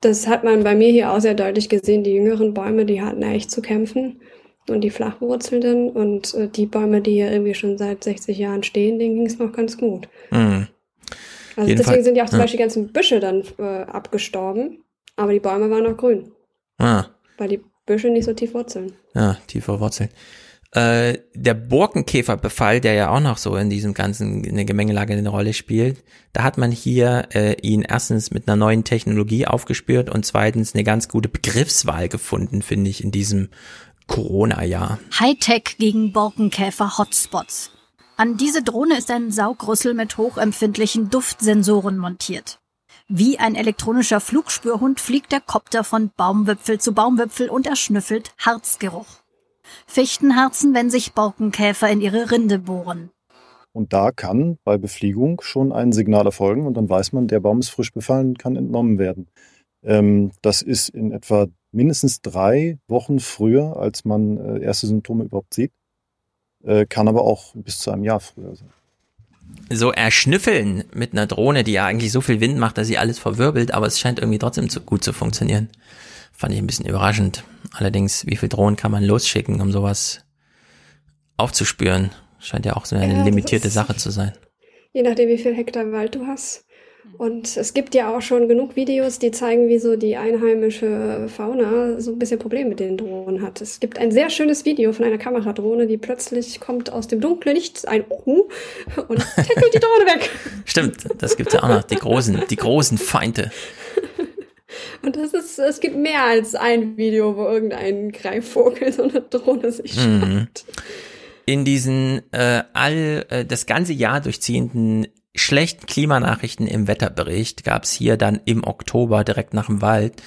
das hat man bei mir hier auch sehr deutlich gesehen. Die jüngeren Bäume, die hatten echt zu kämpfen und die flachwurzelnden und äh, die Bäume, die hier irgendwie schon seit 60 Jahren stehen, denen ging es noch ganz gut. Hm. Also Jeden deswegen sind ja auch zum ja. Beispiel die ganzen Büsche dann äh, abgestorben, aber die Bäume waren noch grün, Ah, weil die Büsche nicht so tief wurzeln. ja, tiefer Wurzeln. Äh, der Borkenkäferbefall, der ja auch noch so in diesem ganzen, in der Gemengelage eine Rolle spielt, da hat man hier äh, ihn erstens mit einer neuen Technologie aufgespürt und zweitens eine ganz gute Begriffswahl gefunden, finde ich, in diesem Corona-Jahr. Hightech gegen Borkenkäfer-Hotspots. An diese Drohne ist ein Saugrüssel mit hochempfindlichen Duftsensoren montiert. Wie ein elektronischer Flugspürhund fliegt der Kopter von Baumwipfel zu Baumwipfel und erschnüffelt Harzgeruch. Fichtenharzen, wenn sich Borkenkäfer in ihre Rinde bohren. Und da kann bei Befliegung schon ein Signal erfolgen und dann weiß man, der Baum ist frisch befallen und kann entnommen werden. Ähm, das ist in etwa mindestens drei Wochen früher, als man äh, erste Symptome überhaupt sieht, äh, kann aber auch bis zu einem Jahr früher sein. So erschnüffeln mit einer Drohne, die ja eigentlich so viel Wind macht, dass sie alles verwirbelt, aber es scheint irgendwie trotzdem zu, gut zu funktionieren. Fand ich ein bisschen überraschend. Allerdings, wie viel Drohnen kann man losschicken, um sowas aufzuspüren? Scheint ja auch so eine Ja, limitierte ist- Sache zu sein. Je nachdem, wie viel Hektar Wald du hast. Und es gibt ja auch schon genug Videos, die zeigen, wie so die einheimische Fauna so ein bisschen Probleme mit den Drohnen hat. Es gibt ein sehr schönes Video von einer Kameradrohne, die plötzlich kommt aus dem dunklen Nichts, ein Uhu, und tackelt die Drohne weg. Stimmt, das gibt's ja auch noch, die großen, die großen Feinde. Und das ist, es gibt mehr als ein Video, wo irgendein Greifvogel so eine Drohne sich Mhm. schnappt. In diesen äh, all äh, das ganze Jahr durchziehenden schlechten Klimanachrichten im Wetterbericht gab's hier dann im Oktober direkt nach dem Wald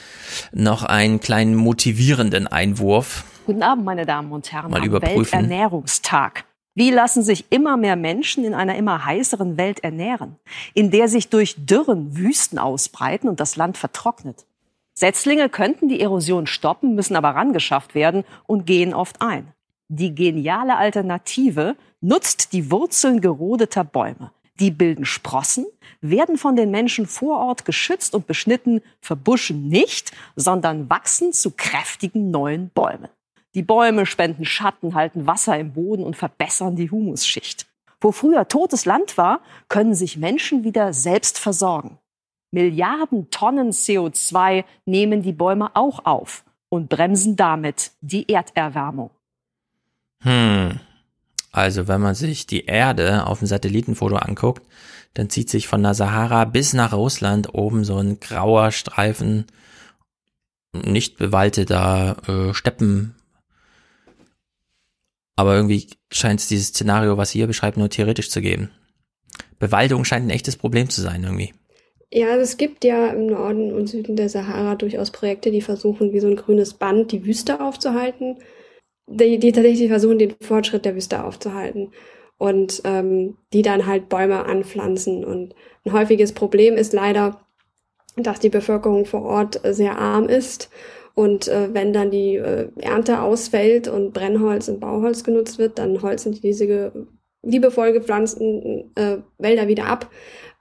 noch einen kleinen motivierenden Einwurf. Guten Abend, meine Damen und Herren. Mal am überprüfen. Welternährungstag. Wie lassen sich immer mehr Menschen in einer immer heißeren Welt ernähren, in der sich durch Dürren Wüsten ausbreiten und das Land vertrocknet? Setzlinge könnten die Erosion stoppen, müssen aber rangeschafft werden und gehen oft ein. Die geniale Alternative nutzt die Wurzeln gerodeter Bäume. Die bilden Sprossen, werden von den Menschen vor Ort geschützt und beschnitten, verbuschen nicht, sondern wachsen zu kräftigen neuen Bäumen. Die Bäume spenden Schatten, halten Wasser im Boden und verbessern die Humusschicht. Wo früher totes Land war, können sich Menschen wieder selbst versorgen. Milliarden Tonnen CO2 nehmen die Bäume auch auf und bremsen damit die Erderwärmung. Hm. Also, wenn man sich die Erde auf dem Satellitenfoto anguckt, dann zieht sich von der Sahara bis nach Russland oben so ein grauer Streifen nicht bewaldeter äh, Steppen. Aber irgendwie scheint es dieses Szenario, was hier beschreibt, nur theoretisch zu geben. Bewaldung scheint ein echtes Problem zu sein irgendwie. Ja, also es gibt ja im Norden und Süden der Sahara durchaus Projekte, die versuchen, wie so ein grünes Band die Wüste aufzuhalten. Die, die tatsächlich versuchen, den Fortschritt der Wüste aufzuhalten. Und ähm, die dann halt Bäume anpflanzen. Und ein häufiges Problem ist leider, dass die Bevölkerung vor Ort sehr arm ist. Und äh, wenn dann die äh, Ernte ausfällt und Brennholz und Bauholz genutzt wird, dann holzen die diese liebevoll gepflanzten äh, Wälder wieder ab,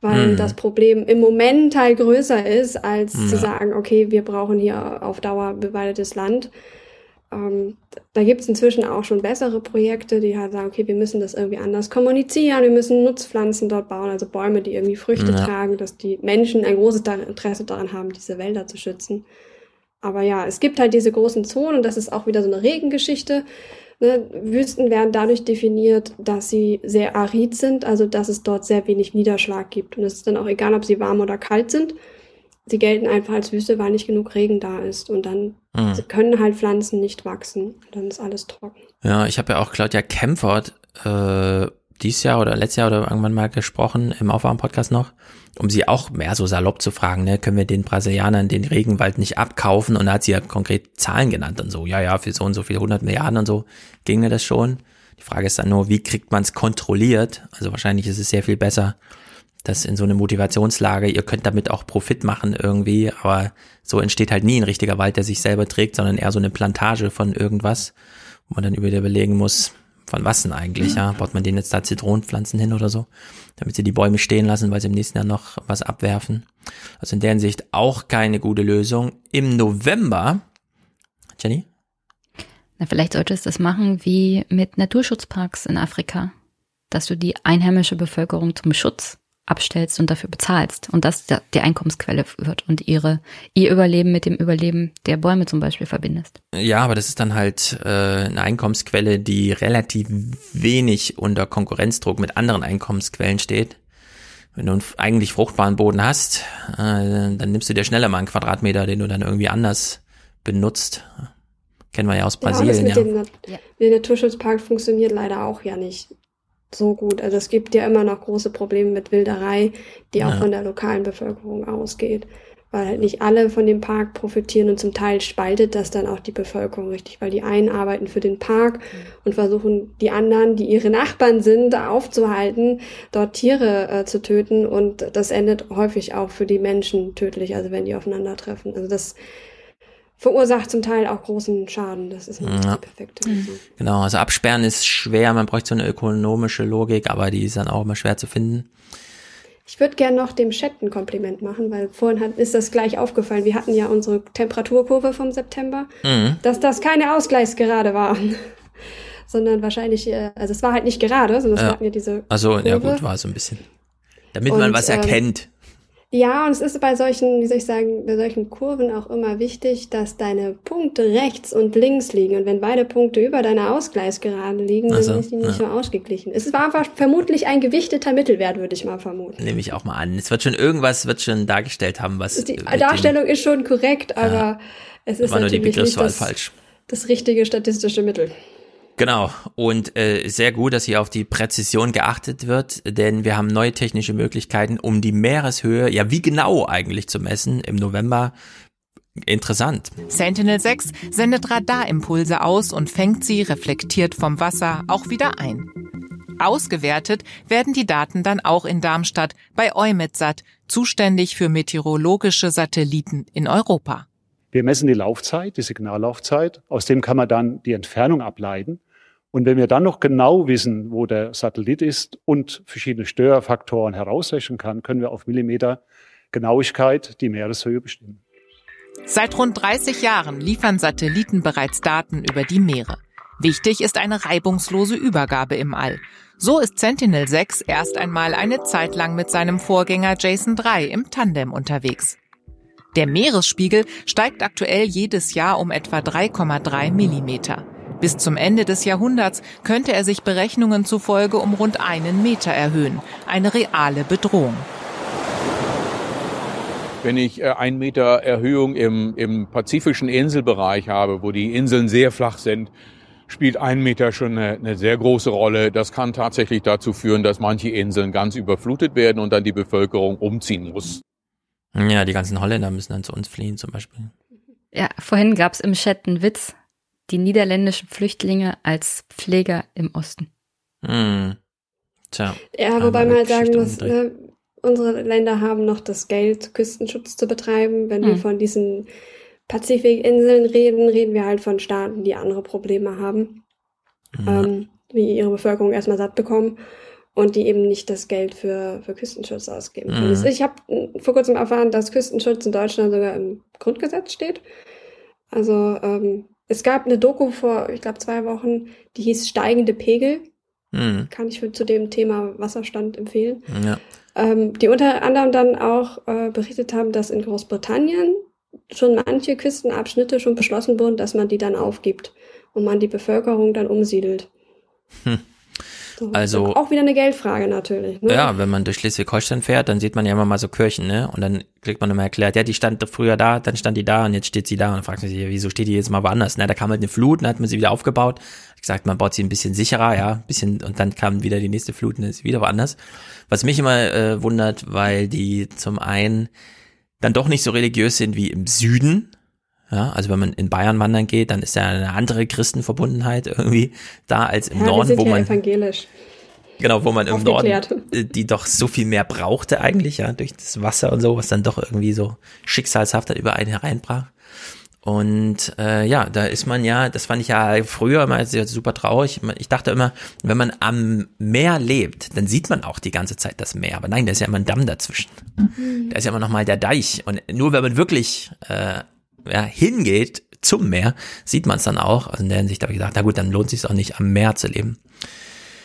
weil Mhm. das Problem im Moment halt größer ist, als zu Ja. sagen, okay, wir brauchen hier auf Dauer bewaldetes Land. Ähm, da gibt es inzwischen auch schon bessere Projekte, die halt sagen, okay, wir müssen das irgendwie anders kommunizieren, wir müssen Nutzpflanzen dort bauen, also Bäume, die irgendwie Früchte Ja. tragen, dass die Menschen ein großes Interesse daran haben, diese Wälder zu schützen. Aber ja, es gibt halt diese großen Zonen und das ist auch wieder so eine Regengeschichte. Ne? Wüsten werden dadurch definiert, dass sie sehr arid sind, also dass es dort sehr wenig Niederschlag gibt. Und es ist dann auch egal, ob sie warm oder kalt sind. Sie gelten einfach als Wüste, weil nicht genug Regen da ist. Und dann Hm. können halt Pflanzen nicht wachsen. Dann ist alles trocken. Ja, ich habe ja auch Claudia Kempfert äh, dieses Jahr oder letztes Jahr oder irgendwann mal gesprochen im Aufwärm-Podcast noch, um sie auch mehr so salopp zu fragen, ne, können wir den Brasilianern den Regenwald nicht abkaufen? Und da hat sie ja konkret Zahlen genannt und so, ja, ja, für so und so viele 100 Milliarden und so ginge das schon. Die Frage ist dann nur, wie kriegt man es kontrolliert? Also wahrscheinlich ist es sehr viel besser, das in so eine Motivationslage, ihr könnt damit auch Profit machen irgendwie, aber so entsteht halt nie ein richtiger Wald, der sich selber trägt, sondern eher so eine Plantage von irgendwas, wo man dann über überlegen muss, von was denn eigentlich, ja? Baut man denen jetzt da Zitronenpflanzen hin oder so, damit sie die Bäume stehen lassen, weil sie im nächsten Jahr noch was abwerfen. Also in der Hinsicht auch keine gute Lösung. Im November, Jenny? Na, vielleicht sollte es das machen wie mit Naturschutzparks in Afrika, dass du die einheimische Bevölkerung zum Schutz abstellst und dafür bezahlst und das da- die Einkommensquelle wird und ihre ihr Überleben mit dem Überleben der Bäume zum Beispiel verbindest. Ja, aber das ist dann halt äh, eine Einkommensquelle, die relativ wenig unter Konkurrenzdruck mit anderen Einkommensquellen steht. Wenn du einen eigentlich fruchtbaren Boden hast, äh, dann nimmst du dir schneller mal einen Quadratmeter, den du dann irgendwie anders benutzt. Kennen wir ja aus Ja, und das Brasilien, mit ja. dem Nat der Naturschutzpark funktioniert leider auch ja nicht so gut. Also es gibt ja immer noch große Probleme mit Wilderei, die auch Ja. von der lokalen Bevölkerung ausgeht. Weil halt nicht alle von dem Park profitieren und zum Teil spaltet das dann auch die Bevölkerung richtig, weil die einen arbeiten für den Park und versuchen die anderen, die ihre Nachbarn sind, aufzuhalten, dort Tiere äh, zu töten und das endet häufig auch für die Menschen tödlich, also wenn die aufeinandertreffen. Also das verursacht zum Teil auch großen Schaden. Das ist nicht Ja. die perfekte Lösung. Genau, also absperren ist schwer, man bräuchte so eine ökonomische Logik, aber die ist dann auch immer schwer zu finden. Ich würde gern noch dem Chat ein Kompliment machen, weil vorhin hat, ist das gleich aufgefallen. Wir hatten ja unsere Temperaturkurve vom September, Mhm. dass das keine Ausgleichsgerade war. sondern wahrscheinlich, äh, also es war halt nicht gerade, sondern es Ja. hatten ja diese Also, ja Kurve. gut, war so ein bisschen. Damit man Und, was ähm, erkennt. Ja, und es ist bei solchen, wie soll ich sagen, bei solchen Kurven auch immer wichtig, dass deine Punkte rechts und links liegen. Und wenn beide Punkte über deiner Ausgleichsgerade liegen, Ach so, dann ist die nicht ja. so ausgeglichen. Es war einfach vermutlich ein gewichteter Mittelwert, würde ich mal vermuten. Nehme ich auch mal an. Es wird schon irgendwas, wird schon dargestellt haben, was. Die mit dem- Darstellung ist schon korrekt, aber es ist war nur die natürlich nicht das, falsch. das richtige statistische Mittel. Genau. Und äh, sehr gut, dass hier auf die Präzision geachtet wird, denn wir haben neue technische Möglichkeiten, um die Meereshöhe, ja wie genau eigentlich zu messen im November. Interessant. Sentinel-6 sendet Radarimpulse aus und fängt sie reflektiert vom Wasser auch wieder ein. Ausgewertet werden die Daten dann auch in Darmstadt bei EUMETSAT, zuständig für meteorologische Satelliten in Europa. Wir messen die Laufzeit, die Signallaufzeit. Aus dem kann man dann die Entfernung ableiten. Und wenn wir dann noch genau wissen, wo der Satellit ist und verschiedene Störfaktoren herausrechnen kann, können wir auf Millimeter Genauigkeit die Meereshöhe bestimmen. Seit rund 30 Jahren liefern Satelliten bereits Daten über die Meere. Wichtig ist eine reibungslose Übergabe im All. So ist Sentinel-6 erst einmal eine Zeit lang mit seinem Vorgänger Jason 3 im Tandem unterwegs. Der Meeresspiegel steigt aktuell jedes Jahr um etwa 3,3 Millimeter. Bis zum Ende des Jahrhunderts könnte er sich Berechnungen zufolge um rund einen Meter erhöhen. Eine reale Bedrohung. Wenn ich äh, ein Meter Erhöhung im, im pazifischen Inselbereich habe, wo die Inseln sehr flach sind, spielt ein Meter schon eine, eine sehr große Rolle. Das kann tatsächlich dazu führen, dass manche Inseln ganz überflutet werden und dann die Bevölkerung umziehen muss. Ja, die ganzen Holländer müssen dann zu uns fliehen zum Beispiel. Ja, vorhin gab es im Chat einen Witz. Die niederländischen Flüchtlinge als Pfleger im Osten. Hm. Tja. Ja, wobei man halt sagen muss, ne, unsere Länder haben noch das Geld, Küstenschutz zu betreiben. Wenn wir Hm. von diesen Pazifikinseln reden, reden wir halt von Staaten, die andere Probleme haben, ähm, wie ihre Bevölkerung erstmal satt bekommen und die eben nicht das Geld für, für Küstenschutz ausgeben können. Mhm. Ich habe vor kurzem erfahren, dass Küstenschutz in Deutschland sogar im Grundgesetz steht. Also ähm, es gab eine Doku vor, ich glaube, zwei Wochen, die hieß Steigende Pegel. Hm. Kann ich für, zu dem Thema Wasserstand empfehlen. Ja. Ähm, die unter anderem dann auch äh, berichtet haben, dass in Großbritannien schon manche Küstenabschnitte schon beschlossen wurden, dass man die dann aufgibt und man die Bevölkerung dann umsiedelt. Hm. So, Also- auch wieder eine Geldfrage natürlich. Ne? Ja, wenn man durch Schleswig-Holstein fährt, dann sieht man ja immer mal so Kirchen, ne? Und dann kriegt man immer erklärt, ja, die stand früher da, dann stand die da und jetzt steht sie da. Und dann fragt man sich, ja, wieso steht die jetzt mal woanders? Ne? Da kam halt eine Flut, dann hat man sie wieder aufgebaut. Hat gesagt, man baut sie ein bisschen sicherer, ja, ein bisschen, und dann kam wieder die nächste Flut und dann ist sie wieder woanders. Was mich immer äh, wundert, weil die zum einen dann doch nicht so religiös sind wie im Süden. Ja, also wenn man in Bayern wandern geht, dann ist ja eine andere Christenverbundenheit irgendwie da als im ja, Norden, wo ja man evangelisch. Genau, wo man im Aufgeklärt. Norden, die doch so viel mehr brauchte eigentlich, ja, durch das Wasser und so, was dann doch irgendwie so schicksalshaft dann über einen hereinbrach. Und äh, ja, da ist man ja, das fand ich ja früher immer super traurig. Ich dachte immer, wenn man am Meer lebt, dann sieht man auch die ganze Zeit das Meer. Aber nein, da ist ja immer ein Damm dazwischen. Da ist ja immer noch mal der Deich. Und nur wenn man wirklich äh, ja, hingeht zum Meer, sieht man es dann auch. Also in der Hinsicht habe ich gedacht, na gut, dann lohnt sich auch nicht, am Meer zu leben.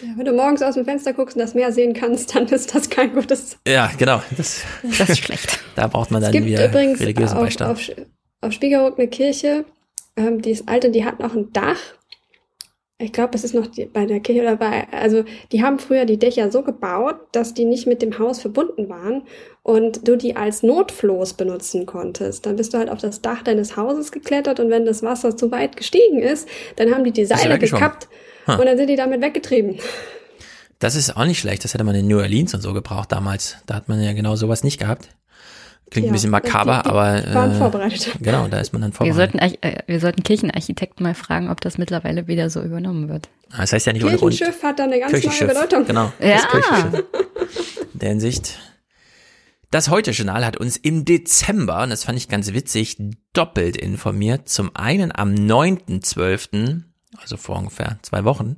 Ja, wenn du morgens aus dem Fenster guckst und das Meer sehen kannst, dann ist das kein gutes. Ja, genau. Das, das ist schlecht. Da braucht man dann wieder religiösen auf, Beistand. auf, auf Spiegelruck eine Kirche, ähm, die ist alt und die hat noch ein Dach. Ich glaube, es ist noch die, bei der Kirche oder bei, also die haben früher die Dächer so gebaut, dass die nicht mit dem Haus verbunden waren und du die als Notfloß benutzen konntest. Dann bist du halt auf das Dach deines Hauses geklettert und wenn das Wasser zu weit gestiegen ist, dann haben die die Seile gekappt Ha. und dann sind die damit weggetrieben. Das ist auch nicht schlecht. Das hätte man in New Orleans und so gebraucht damals. Da hat man ja genau sowas nicht gehabt. Klingt ein Ja, bisschen makaber, die- die aber waren äh, vorbereitet. Genau, da ist man dann Wir vorbereitet. sollten, Arch- äh, wir sollten Kirchenarchitekten mal fragen, ob das mittlerweile wieder so übernommen wird. Das heißt ja nicht ohne Grund. Kirchenschiff hat da eine ganz neue Kirchenschiff, Bedeutung. Genau. Ja. Das Kirchenschiff. In der Hinsicht. Das Heute-Journal hat uns im Dezember, und das fand ich ganz witzig, doppelt informiert. Zum einen am 9.12., also vor ungefähr zwei Wochen,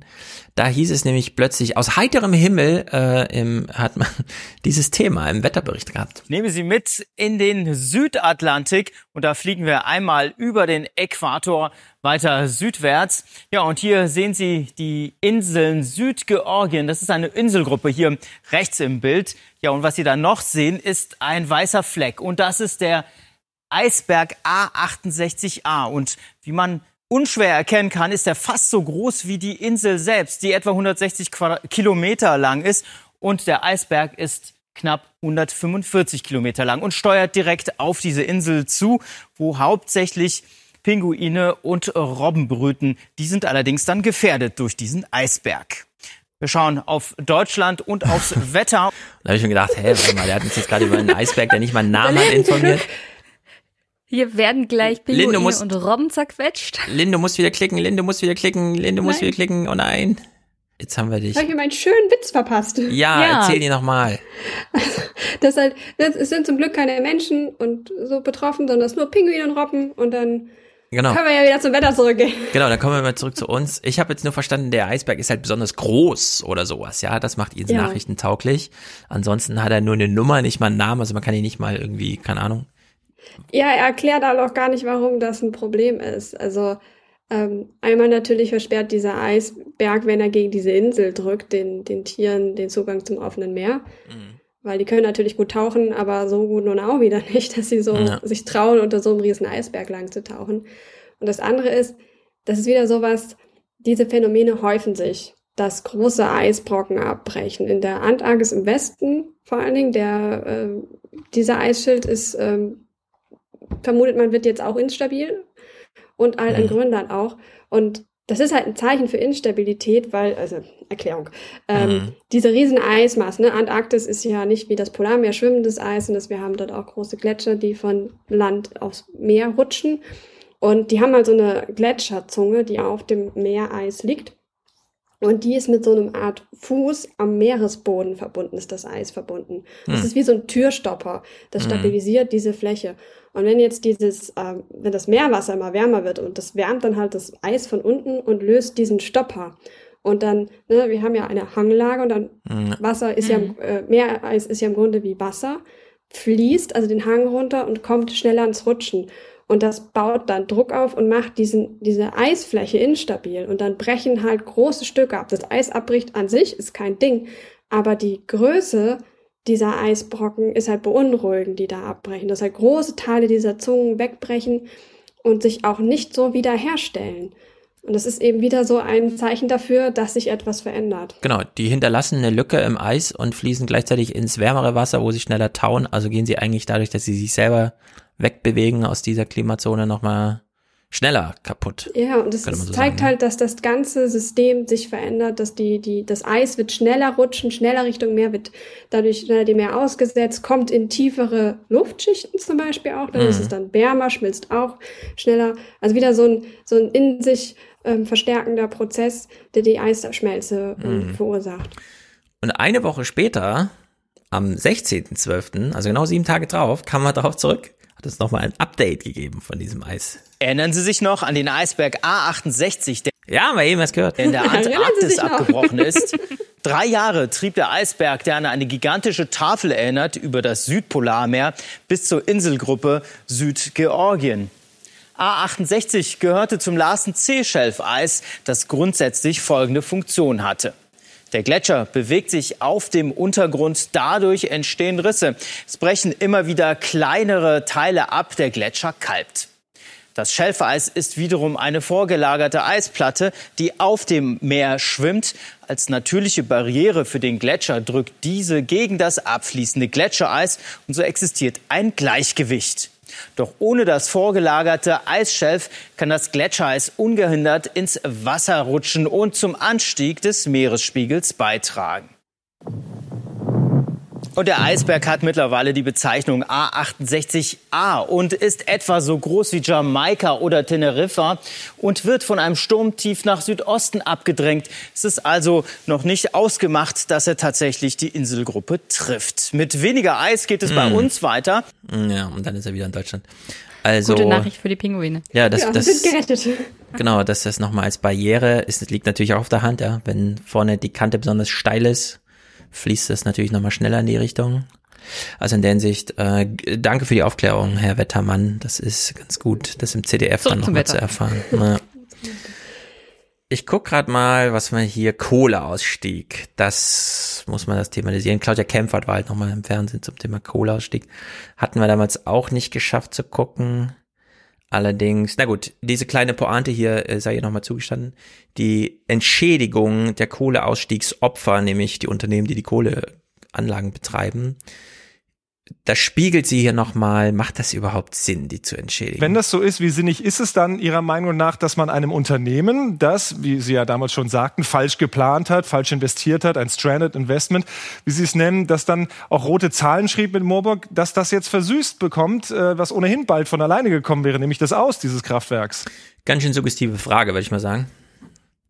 da hieß es nämlich plötzlich aus heiterem Himmel, äh, im, hat man dieses Thema im Wetterbericht gehabt. Ich nehme Sie mit in den Südatlantik und da fliegen wir einmal über den Äquator weiter südwärts. Ja, und hier sehen Sie die Inseln Südgeorgien. Das ist eine Inselgruppe hier rechts im Bild. Ja, und was Sie da noch sehen, ist ein weißer Fleck. Und das ist der Eisberg A68A. Und wie man unschwer erkennen kann, ist er fast so groß wie die Insel selbst, die etwa 160 Quadra Kilometer lang ist. Und der Eisberg ist knapp 145 Kilometer lang und steuert direkt auf diese Insel zu, wo hauptsächlich Pinguine und Robben brüten. Die sind allerdings dann gefährdet durch diesen Eisberg. Wir schauen auf Deutschland und aufs Wetter. Da habe ich mir gedacht, hä, warte mal, der hat uns jetzt gerade über einen Eisberg, der nicht mal einen Namen hat, informiert. Hier werden gleich Linde Pinguine muss- und Robben zerquetscht. Lin, du musst wieder klicken, Lin, du musst wieder klicken, Lin, du musst Nein. wieder klicken, oh nein. Jetzt haben wir dich. Habe ich mir meinen schönen Witz verpasst. Ja, erzähl dir nochmal. Das halt, das, es sind zum Glück keine Menschen und so betroffen, sondern es sind nur Pinguine und Robben und dann Genau. können wir ja wieder zum Wetter zurückgehen. Genau, dann kommen wir mal zurück zu uns. Ich habe jetzt nur verstanden, der Eisberg ist halt besonders groß oder sowas, ja. Das macht ihn Ja. Nachrichten tauglich. Ansonsten hat er nur eine Nummer, nicht mal einen Namen, also man kann ihn nicht mal irgendwie, keine Ahnung. Ja, er erklärt halt auch gar nicht, warum das ein Problem ist. Also ähm, einmal natürlich versperrt dieser Eisberg, wenn er gegen diese Insel drückt, den, den Tieren den Zugang zum offenen Meer. Weil die können natürlich gut tauchen, aber so gut nun auch wieder nicht, dass sie so Ja. sich trauen, unter so einem riesen Eisberg lang zu tauchen. Und das andere ist, das ist wieder sowas, diese Phänomene häufen sich, dass große Eisbrocken abbrechen. In der Antarktis im Westen vor allen Dingen, der, ähm, dieser Eisschild ist, ähm, vermutet man, wird jetzt auch instabil und halt in. Grönland auch. Und das ist halt ein Zeichen für Instabilität, weil, also Erklärung, ähm, Mhm. diese riesen Eismassen, ne? Antarktis ist ja nicht wie das Polarmeer schwimmendes Eis, und das wir haben dort auch große Gletscher, die von Land aufs Meer rutschen. Und die haben halt so eine Gletscherzunge, die auf dem Meereis liegt. Und die ist mit so einem Art Fuß am Meeresboden verbunden, ist das Eis verbunden. Das Hm. ist wie so ein Türstopper. Das Hm. stabilisiert diese Fläche. Und wenn jetzt dieses, ähm, wenn das Meerwasser immer wärmer wird und das wärmt dann halt das Eis von unten und löst diesen Stopper. Und dann, ne, wir haben ja eine Hanglage und dann Mhm. Wasser ist ja, im- äh, Meereis ist ja im Grunde wie Wasser, fließt also den Hang runter und kommt schneller ans Rutschen. Und das baut dann Druck auf und macht diesen, diese Eisfläche instabil. Und dann brechen halt große Stücke ab. Das Eis abbricht an sich ist kein Ding. Aber die Größe dieser Eisbrocken ist halt beunruhigend, die da abbrechen. Dass halt große Teile dieser Zungen wegbrechen und sich auch nicht so wiederherstellen. Und das ist eben wieder so ein Zeichen dafür, dass sich etwas verändert. Genau, die hinterlassen eine Lücke im Eis und fließen gleichzeitig ins wärmere Wasser, wo sie schneller tauen. Also gehen sie eigentlich dadurch, dass sie sich selber wegbewegen aus dieser Klimazone nochmal schneller kaputt. Ja, und das so zeigt sagen, ne? halt, dass das ganze System sich verändert, dass die, die, das Eis wird schneller rutschen, schneller Richtung Meer, wird dadurch schneller dem Meer ausgesetzt, kommt in tiefere Luftschichten zum Beispiel auch, dann Mhm. ist es dann wärmer, schmilzt auch schneller. Also wieder so ein, so ein in sich ähm, verstärkender Prozess, der die Eisschmelze ähm, Mhm. verursacht. Und eine Woche später, am 16.12., also genau sieben Tage drauf, kam man darauf zurück, hat es nochmal ein Update gegeben von diesem Eis. Erinnern Sie sich noch an den Eisberg A68, der Ja, haben wir eben was gehört. in der Antarktis abgebrochen ist? Drei Jahre trieb der Eisberg, der an eine gigantische Tafel erinnert, über das Südpolarmeer bis zur Inselgruppe Südgeorgien. A68 gehörte zum Larsen C-Schelfeis, das grundsätzlich folgende Funktion hatte. Der Gletscher bewegt sich auf dem Untergrund, dadurch entstehen Risse. Es brechen immer wieder kleinere Teile ab, der Gletscher kalbt. Das Schelfeis ist wiederum eine vorgelagerte Eisplatte, die auf dem Meer schwimmt. Als natürliche Barriere für den Gletscher drückt diese gegen das abfließende Gletschereis und so existiert ein Gleichgewicht. Doch ohne das vorgelagerte Eisschelf kann das Gletschereis ungehindert ins Wasser rutschen und zum Anstieg des Meeresspiegels beitragen. Und der Eisberg hat mittlerweile die Bezeichnung A68A und ist etwa so groß wie Jamaika oder Teneriffa und wird von einem Sturmtief nach Südosten abgedrängt. Es ist also noch nicht ausgemacht, dass er tatsächlich die Inselgruppe trifft. Mit weniger Eis geht es bei Hm. uns weiter. Ja, und dann ist er wieder in Deutschland. Also, Gute Nachricht für die Pinguine. Ja, das, ja, das, sind gerettet. genau, dass das nochmal als Barriere ist, das liegt natürlich auch auf der Hand, ja. Wenn vorne die Kante besonders steil ist, fließt das natürlich nochmal schneller in die Richtung. Also in der Hinsicht, äh, danke für die Aufklärung, Herr Wettermann. Das ist ganz gut, das im CDF Zurück dann nochmal zu erfahren. Ja. Ich guck gerade mal, was wir hier Kohleausstieg. Das muss man das thematisieren. Claudia Kempfert war halt nochmal im Fernsehen zum Thema Kohleausstieg. Hatten wir damals auch nicht geschafft zu gucken. Allerdings, na gut, diese kleine Pointe hier äh, sei ihr nochmal zugestanden. Die Entschädigung der Kohleausstiegsopfer, nämlich die Unternehmen, die die Kohleanlagen betreiben, das spiegelt sie hier nochmal. Macht das überhaupt Sinn, die zu entschädigen? Wenn das so ist, wie sinnig ist es dann Ihrer Meinung nach, dass man einem Unternehmen, das, wie Sie ja damals schon sagten, falsch geplant hat, falsch investiert hat, ein Stranded Investment, wie Sie es nennen, das dann auch rote Zahlen schrieb mit Moorburg, dass das jetzt versüßt bekommt, äh, was ohnehin bald von alleine gekommen wäre, nämlich das Aus dieses Kraftwerks? Ganz schön suggestive Frage, würde ich mal sagen.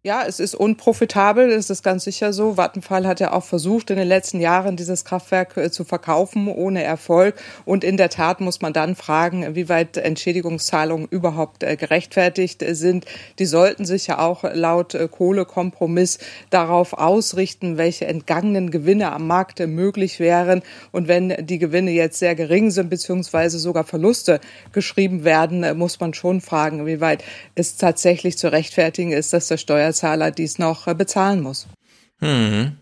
Ja, es ist unprofitabel, das ist ganz sicher so. Vattenfall hat ja auch versucht, in den letzten Jahren dieses Kraftwerk äh, zu verkaufen, ohne Erfolg. Und in der Tat muss man dann fragen, wie weit Entschädigungszahlungen überhaupt äh, gerechtfertigt sind. Die sollten sich ja auch laut äh, Kohlekompromiss darauf ausrichten, welche entgangenen Gewinne am Markt möglich wären. Und wenn die Gewinne jetzt sehr gering sind, beziehungsweise sogar Verluste geschrieben werden, muss man schon fragen, wie weit es tatsächlich zu rechtfertigen ist, dass der Steuerzahler dies noch äh, bezahlen muss. Hm.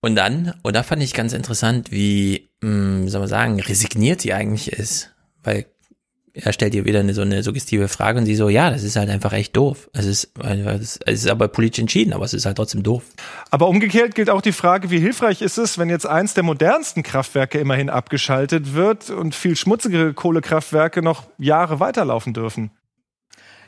Und dann, und da fand ich ganz interessant, wie, mh, wie soll man sagen, resigniert sie eigentlich ist. Weil er stellt ihr wieder eine, so eine suggestive Frage und sie so, ja, das ist halt einfach echt doof. Es ist, es ist aber politisch entschieden, aber es ist halt trotzdem doof. Aber umgekehrt gilt auch die Frage, wie hilfreich ist es, wenn jetzt eins der modernsten Kraftwerke immerhin abgeschaltet wird und viel schmutzigere Kohlekraftwerke noch Jahre weiterlaufen dürfen?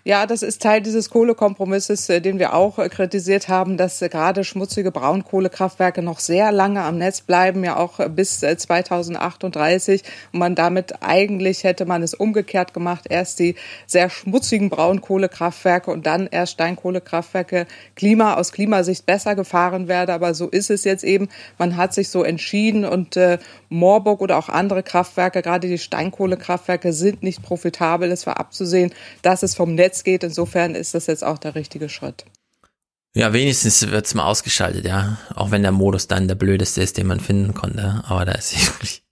Ja, das ist Teil dieses Kohlekompromisses, äh, den wir auch äh, kritisiert haben, dass äh, gerade schmutzige Braunkohlekraftwerke noch sehr lange am Netz bleiben, ja auch bis äh, 2038. Und man damit eigentlich hätte man es umgekehrt gemacht, erst die sehr schmutzigen Braunkohlekraftwerke und dann erst Steinkohlekraftwerke Klima aus Klimasicht besser gefahren werde. Aber so ist es jetzt eben. Man hat sich so entschieden und äh, Moorburg oder auch andere Kraftwerke, gerade die Steinkohlekraftwerke, sind nicht profitabel. Es war abzusehen, dass es vom Netz geht. Insofern ist das jetzt auch der richtige Schritt. Ja, wenigstens wird's mal ausgeschaltet, ja. Auch wenn der Modus dann der blödeste ist, den man finden konnte. Aber da ist sie wirklich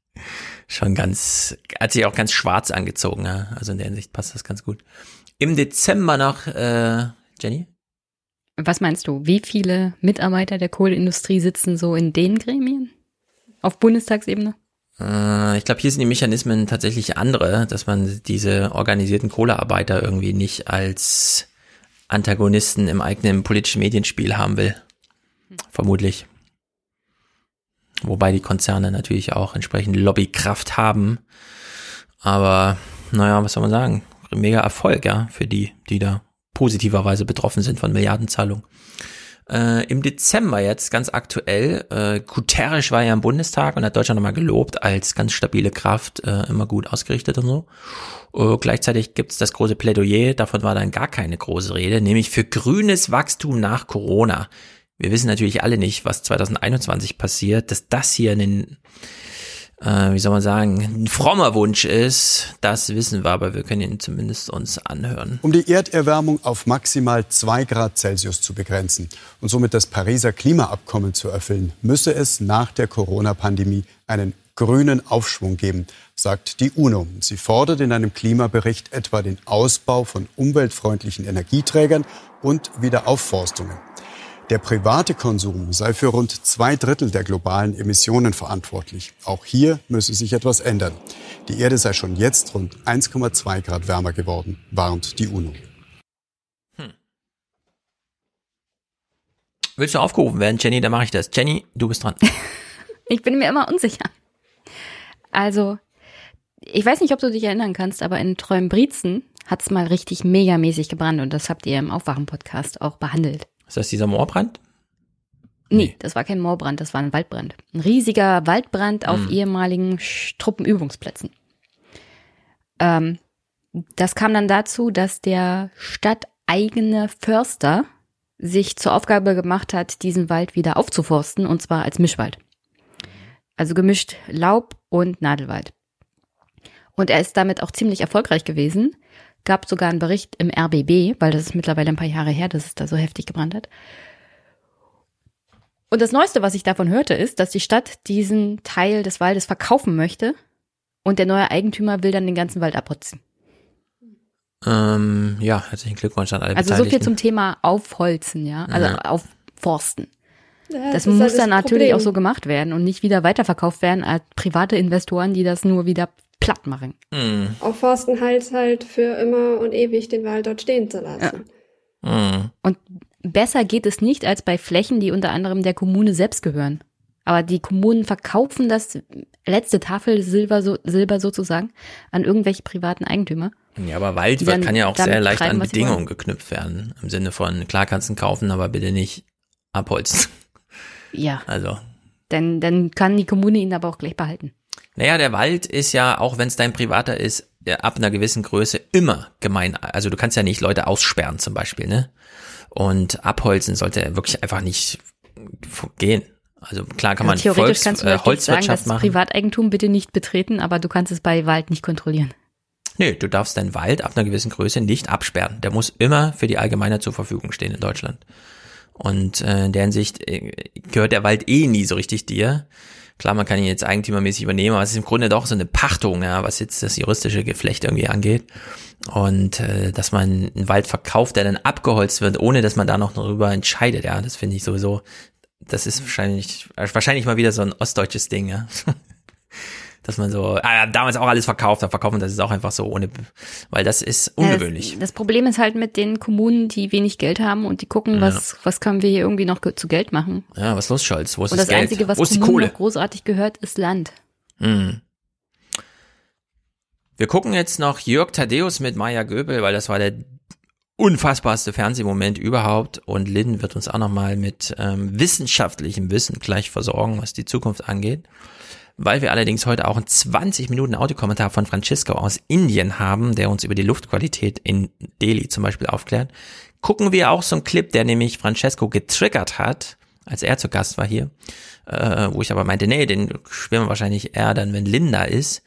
schon ganz, hat sich auch ganz schwarz angezogen, ja. Also in der Hinsicht passt das ganz gut. Im Dezember noch, äh, Jenny? Was meinst du? Wie viele Mitarbeiter der Kohleindustrie sitzen so in den Gremien? Auf Bundestagsebene? Äh, ich glaube, hier sind die Mechanismen tatsächlich andere, dass man diese organisierten Kohlearbeiter irgendwie nicht als Antagonisten im eigenen politischen Medienspiel haben will. Vermutlich. Wobei die Konzerne natürlich auch entsprechend Lobbykraft haben. Aber naja, was soll man sagen? Mega Erfolg, ja, für die, die da positiverweise betroffen sind von Milliardenzahlungen. Äh, Im Dezember jetzt ganz aktuell, äh, Guterres war ja im Bundestag und hat Deutschland nochmal gelobt als ganz stabile Kraft, äh, immer gut ausgerichtet und so. Äh, gleichzeitig gibt's das große Plädoyer, davon war dann gar keine große Rede, nämlich für grünes Wachstum nach Corona. Wir wissen natürlich alle nicht, was 2021 passiert, dass das hier ein äh, wie soll man sagen, ein frommer Wunsch ist, das wissen wir, aber wir können ihn zumindest uns anhören. Um die Erderwärmung auf maximal zwei Grad Celsius zu begrenzen und somit das Pariser Klimaabkommen zu erfüllen, müsse es nach der Corona-Pandemie einen grünen Aufschwung geben, sagt die UNO. Sie fordert in einem Klimabericht etwa den Ausbau von umweltfreundlichen Energieträgern und Wiederaufforstungen. Der private Konsum sei für rund zwei Drittel der globalen Emissionen verantwortlich. Auch hier müsse sich etwas ändern. Die Erde sei schon jetzt rund 1,2 Grad wärmer geworden, warnt die UNO. Hm. Willst du aufgerufen werden, Jenny? Dann mache ich das. Jenny, du bist dran. ich bin mir immer unsicher. Also, ich weiß nicht, ob du dich erinnern kannst, aber in Träumbrizen hat es mal richtig megamäßig gebrannt und das habt ihr im Aufwachen-Podcast auch behandelt. Ist das dieser Moorbrand? Nee, das war kein Moorbrand, das war ein Waldbrand. Ein riesiger Waldbrand auf mhm. ehemaligen Truppenübungsplätzen. Ähm, das kam dann dazu, dass der stadteigene Förster sich zur Aufgabe gemacht hat, diesen Wald wieder aufzuforsten, und zwar als Mischwald. Also gemischt Laub und Nadelwald. Und er ist damit auch ziemlich erfolgreich gewesen gab sogar einen Bericht im RBB, weil das ist mittlerweile ein paar Jahre her, dass es da so heftig gebrannt hat. Und das Neueste, was ich davon hörte, ist, dass die Stadt diesen Teil des Waldes verkaufen möchte und der neue Eigentümer will dann den ganzen Wald abholzen. Ähm, ja, herzlichen Glückwunsch an alle Also so viel zum Thema Aufholzen, ja, also ja. aufforsten. Ja, das, das muss dann natürlich Problem. auch so gemacht werden und nicht wieder weiterverkauft werden als private Investoren, die das nur wieder platt machen. Mhm. Forsten heißt halt für immer und ewig den Wald dort stehen zu lassen. Ja. Mhm. Und besser geht es nicht als bei Flächen, die unter anderem der Kommune selbst gehören. Aber die Kommunen verkaufen das letzte Tafel Silber, so, Silber sozusagen an irgendwelche privaten Eigentümer. Ja, aber Wald kann ja auch sehr leicht an Bedingungen geknüpft werden. Im Sinne von, klar kannst du ihn kaufen, aber bitte nicht abholzen. Ja. Also. Denn dann kann die Kommune ihn aber auch gleich behalten. Naja, der Wald ist ja, auch wenn es dein privater ist, ab einer gewissen Größe immer gemein. Also du kannst ja nicht Leute aussperren zum Beispiel, ne? Und abholzen sollte wirklich einfach nicht gehen. Also klar kann man also theoretisch Volks, kannst du äh, Holzwirtschaft sagen, das machen. Privateigentum bitte nicht betreten, aber du kannst es bei Wald nicht kontrollieren. Nö, du darfst deinen Wald ab einer gewissen Größe nicht absperren. Der muss immer für die Allgemeine zur Verfügung stehen in Deutschland. Und äh, in der Hinsicht äh, gehört der Wald eh nie so richtig dir. Klar, man kann ihn jetzt eigentümermäßig übernehmen, aber es ist im Grunde doch so eine Pachtung, ja, was jetzt das juristische Geflecht irgendwie angeht. Und äh, dass man einen Wald verkauft, der dann abgeholzt wird, ohne dass man da noch darüber entscheidet, ja, das finde ich sowieso, das ist wahrscheinlich, wahrscheinlich mal wieder so ein ostdeutsches Ding, ja. Dass man so, ah, damals auch alles verkauft, da verkaufen das ist auch einfach so ohne, weil das ist ungewöhnlich. Ja, das, das, Problem ist halt mit den Kommunen, die wenig Geld haben und die gucken, ja. was, was können wir hier irgendwie noch zu Geld machen. Ja, was los, Scholz? Wo ist und das, das Geld? Einzige, was Wo ist Kommunen Kohle? noch großartig gehört, ist Land. Mhm. Wir gucken jetzt noch Jörg Thaddeus mit Maya Göbel, weil das war der unfassbarste Fernsehmoment überhaupt und Lynn wird uns auch nochmal mit ähm, wissenschaftlichem Wissen gleich versorgen, was die Zukunft angeht. Weil wir allerdings heute auch einen 20 Minuten Audiokommentar von Francisco aus Indien haben, der uns über die Luftqualität in Delhi zum Beispiel aufklärt, gucken wir auch so einen Clip, der nämlich Francesco getriggert hat, als er zu Gast war hier, äh, wo ich aber meinte, nee, den schwimmen wahrscheinlich eher dann, wenn Linda ist.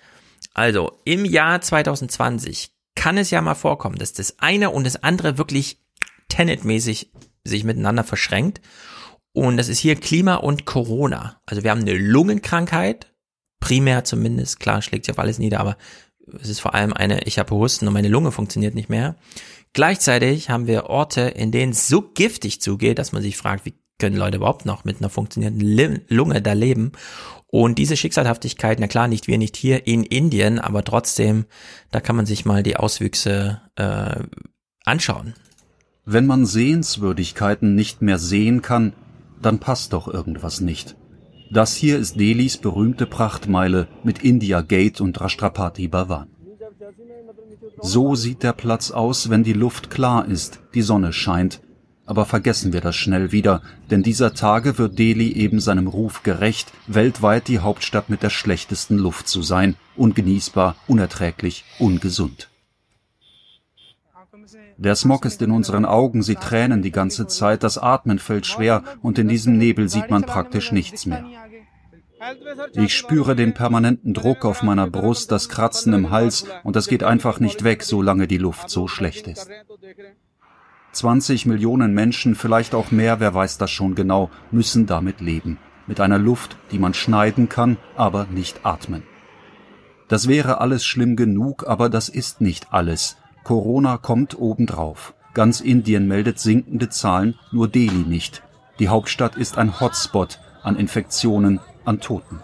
Also, im Jahr 2020 kann es ja mal vorkommen, dass das eine und das andere wirklich tenetmäßig sich miteinander verschränkt. Und das ist hier Klima und Corona. Also wir haben eine Lungenkrankheit, primär zumindest, klar schlägt sich auf alles nieder, aber es ist vor allem eine, ich habe Husten und meine Lunge funktioniert nicht mehr. Gleichzeitig haben wir Orte, in denen es so giftig zugeht, dass man sich fragt, wie können Leute überhaupt noch mit einer funktionierenden Lunge da leben? Und diese Schicksalhaftigkeit, na klar, nicht wir nicht hier in Indien, aber trotzdem, da kann man sich mal die Auswüchse äh, anschauen. Wenn man Sehenswürdigkeiten nicht mehr sehen kann, dann passt doch irgendwas nicht. Das hier ist Delhis berühmte Prachtmeile mit India Gate und Rashtrapati Bhavan. So sieht der Platz aus, wenn die Luft klar ist, die Sonne scheint. Aber vergessen wir das schnell wieder, denn dieser Tage wird Delhi eben seinem Ruf gerecht, weltweit die Hauptstadt mit der schlechtesten Luft zu sein, ungenießbar, unerträglich, ungesund. Der Smog ist in unseren Augen, sie tränen die ganze Zeit, das Atmen fällt schwer und in diesem Nebel sieht man praktisch nichts mehr. Ich spüre den permanenten Druck auf meiner Brust, das Kratzen im Hals und das geht einfach nicht weg, solange die Luft so schlecht ist. 20 Millionen Menschen, vielleicht auch mehr, wer weiß das schon genau, müssen damit leben. Mit einer Luft, die man schneiden kann, aber nicht atmen. Das wäre alles schlimm genug, aber das ist nicht alles. Corona kommt obendrauf. Ganz Indien meldet sinkende Zahlen, nur Delhi nicht. Die Hauptstadt ist ein Hotspot an Infektionen, an Toten.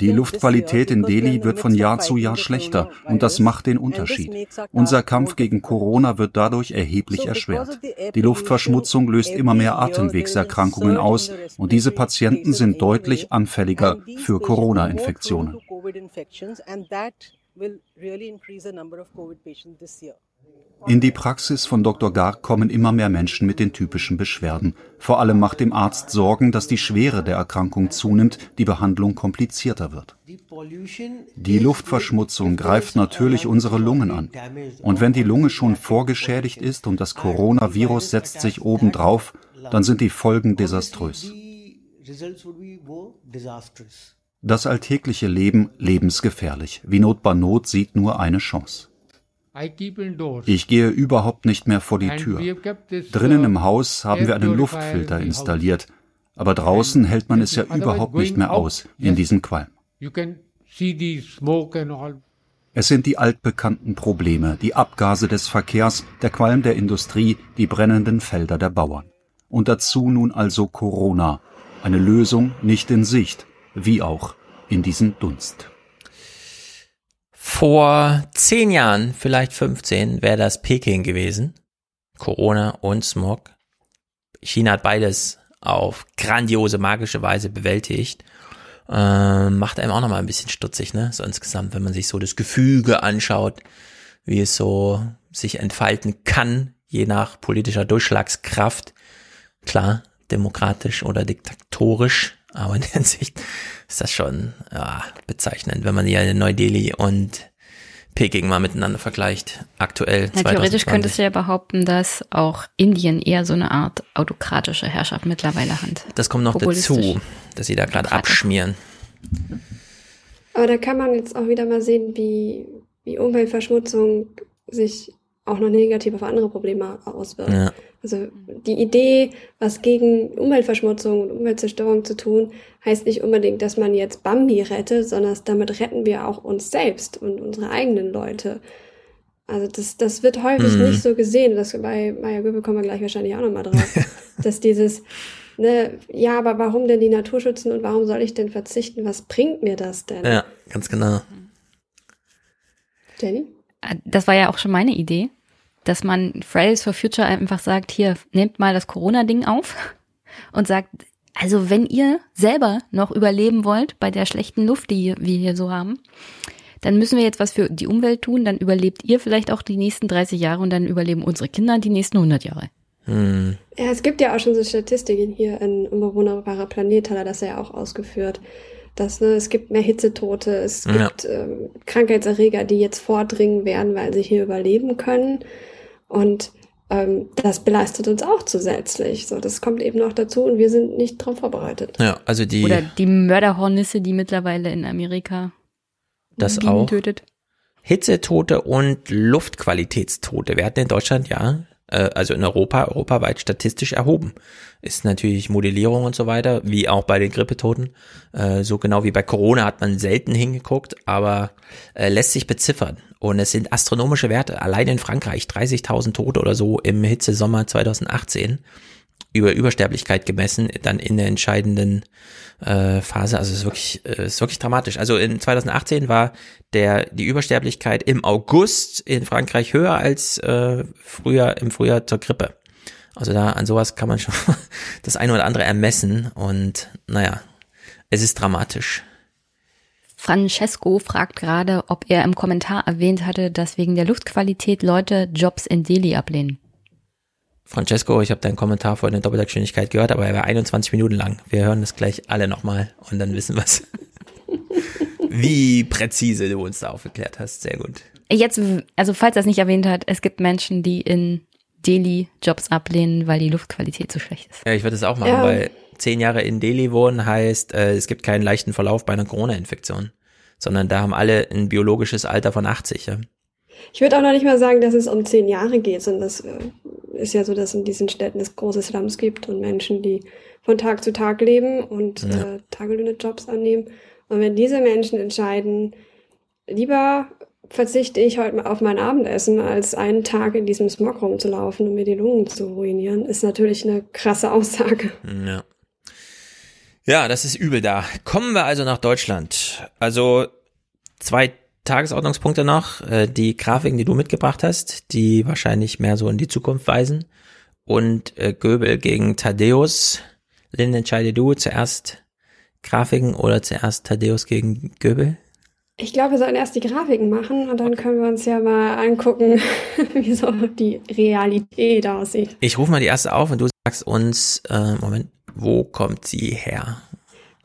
Die Luftqualität in Delhi wird von Jahr zu Jahr schlechter und das macht den Unterschied. Unser Kampf gegen Corona wird dadurch erheblich erschwert. Die Luftverschmutzung löst immer mehr Atemwegserkrankungen aus und diese Patienten sind deutlich anfälliger für Corona-Infektionen. In die Praxis von Dr. Garg kommen immer mehr Menschen mit den typischen Beschwerden. Vor allem macht dem Arzt Sorgen, dass die Schwere der Erkrankung zunimmt, die Behandlung komplizierter wird. Die Luftverschmutzung greift natürlich unsere Lungen an. Und wenn die Lunge schon vorgeschädigt ist und das Coronavirus setzt sich obendrauf, dann sind die Folgen desaströs. Das alltägliche Leben lebensgefährlich. Wie Not Not sieht nur eine Chance. Ich gehe überhaupt nicht mehr vor die Tür. Drinnen im Haus haben wir einen Luftfilter installiert, aber draußen hält man es ja überhaupt nicht mehr aus in diesem Qualm. Es sind die altbekannten Probleme, die Abgase des Verkehrs, der Qualm der Industrie, die brennenden Felder der Bauern. Und dazu nun also Corona. Eine Lösung nicht in Sicht, wie auch in diesem Dunst. Vor zehn Jahren, vielleicht 15, wäre das Peking gewesen. Corona und Smog. China hat beides auf grandiose, magische Weise bewältigt. Ähm, macht einem auch nochmal ein bisschen stutzig, ne? So insgesamt, wenn man sich so das Gefüge anschaut, wie es so sich entfalten kann, je nach politischer Durchschlagskraft. Klar, demokratisch oder diktatorisch, aber in der Hinsicht ist das schon ja, bezeichnend, wenn man hier in Neu-Delhi und Peking mal miteinander vergleicht, aktuell. Ja, theoretisch könntest du ja behaupten, dass auch Indien eher so eine Art autokratische Herrschaft mittlerweile hat. Das kommt noch dazu, dass sie da gerade abschmieren. Aber da kann man jetzt auch wieder mal sehen, wie, wie Umweltverschmutzung sich auch noch negativ auf andere Probleme auswirkt. Ja. Also die Idee, was gegen Umweltverschmutzung und Umweltzerstörung zu tun, heißt nicht unbedingt, dass man jetzt Bambi rettet, sondern damit retten wir auch uns selbst und unsere eigenen Leute. Also das, das wird häufig mhm. nicht so gesehen. Das bei Maya Göbel kommen wir gleich wahrscheinlich auch nochmal drauf. dass dieses, ne, ja, aber warum denn die Natur schützen und warum soll ich denn verzichten? Was bringt mir das denn? Ja, ganz genau. Jenny? Das war ja auch schon meine Idee dass man Fridays for Future einfach sagt, hier, nehmt mal das Corona-Ding auf und sagt, also wenn ihr selber noch überleben wollt bei der schlechten Luft, die wir hier so haben, dann müssen wir jetzt was für die Umwelt tun, dann überlebt ihr vielleicht auch die nächsten 30 Jahre und dann überleben unsere Kinder die nächsten 100 Jahre. Hm. Ja, es gibt ja auch schon so Statistiken hier in Unbewohnbarer Planet, hat er das ja auch ausgeführt. Dass, ne, es gibt mehr Hitzetote, es gibt ja. ähm, Krankheitserreger, die jetzt vordringen werden, weil sie hier überleben können. Und ähm, das belastet uns auch zusätzlich. So, das kommt eben noch dazu und wir sind nicht darauf vorbereitet. Ja, also die. Oder die Mörderhornisse, die mittlerweile in Amerika das auch. tötet. Hitzetote und Luftqualitätstote werden in Deutschland ja äh, also in Europa, europaweit statistisch erhoben. Ist natürlich Modellierung und so weiter, wie auch bei den Grippetoten. Äh, so genau wie bei Corona hat man selten hingeguckt, aber äh, lässt sich beziffern. Und es sind astronomische Werte. Allein in Frankreich 30.000 Tote oder so im Hitzesommer 2018. über Übersterblichkeit gemessen, dann in der entscheidenden äh, Phase. Also es ist wirklich, äh, ist wirklich dramatisch. Also in 2018 war der die Übersterblichkeit im August in Frankreich höher als äh, früher im Frühjahr zur Grippe. Also da an sowas kann man schon das eine oder andere ermessen und naja, es ist dramatisch. Francesco fragt gerade, ob er im Kommentar erwähnt hatte, dass wegen der Luftqualität Leute Jobs in Delhi ablehnen. Francesco, ich habe deinen Kommentar vor der Doppelter gehört, aber er war 21 Minuten lang. Wir hören das gleich alle nochmal und dann wissen wir es. Wie präzise du uns da aufgeklärt hast. Sehr gut. Jetzt, also falls er es nicht erwähnt hat, es gibt Menschen, die in Delhi Jobs ablehnen, weil die Luftqualität zu schlecht ist. Ja, ich würde es auch machen, ja. weil zehn Jahre in Delhi wohnen heißt, äh, es gibt keinen leichten Verlauf bei einer Corona-Infektion, sondern da haben alle ein biologisches Alter von 80. Ja? Ich würde auch noch nicht mal sagen, dass es um zehn Jahre geht, sondern das äh, ist ja so, dass in diesen Städten es große Slums gibt und Menschen, die von Tag zu Tag leben und ja. äh, tagelöhne Jobs annehmen. Und wenn diese Menschen entscheiden, lieber verzichte ich heute auf mein Abendessen, als einen Tag in diesem Smog rumzulaufen und mir die Lungen zu ruinieren, ist natürlich eine krasse Aussage. Ja. Ja, das ist übel da. Kommen wir also nach Deutschland. Also zwei Tagesordnungspunkte noch. Äh, die Grafiken, die du mitgebracht hast, die wahrscheinlich mehr so in die Zukunft weisen. Und äh, Göbel gegen Thaddeus. Lynn, entscheide du zuerst Grafiken oder zuerst Thaddeus gegen Göbel? Ich glaube, wir sollten erst die Grafiken machen und dann können wir uns ja mal angucken, wie so die Realität aussieht. Ich rufe mal die erste auf und du sagst uns, äh, Moment, wo kommt sie her?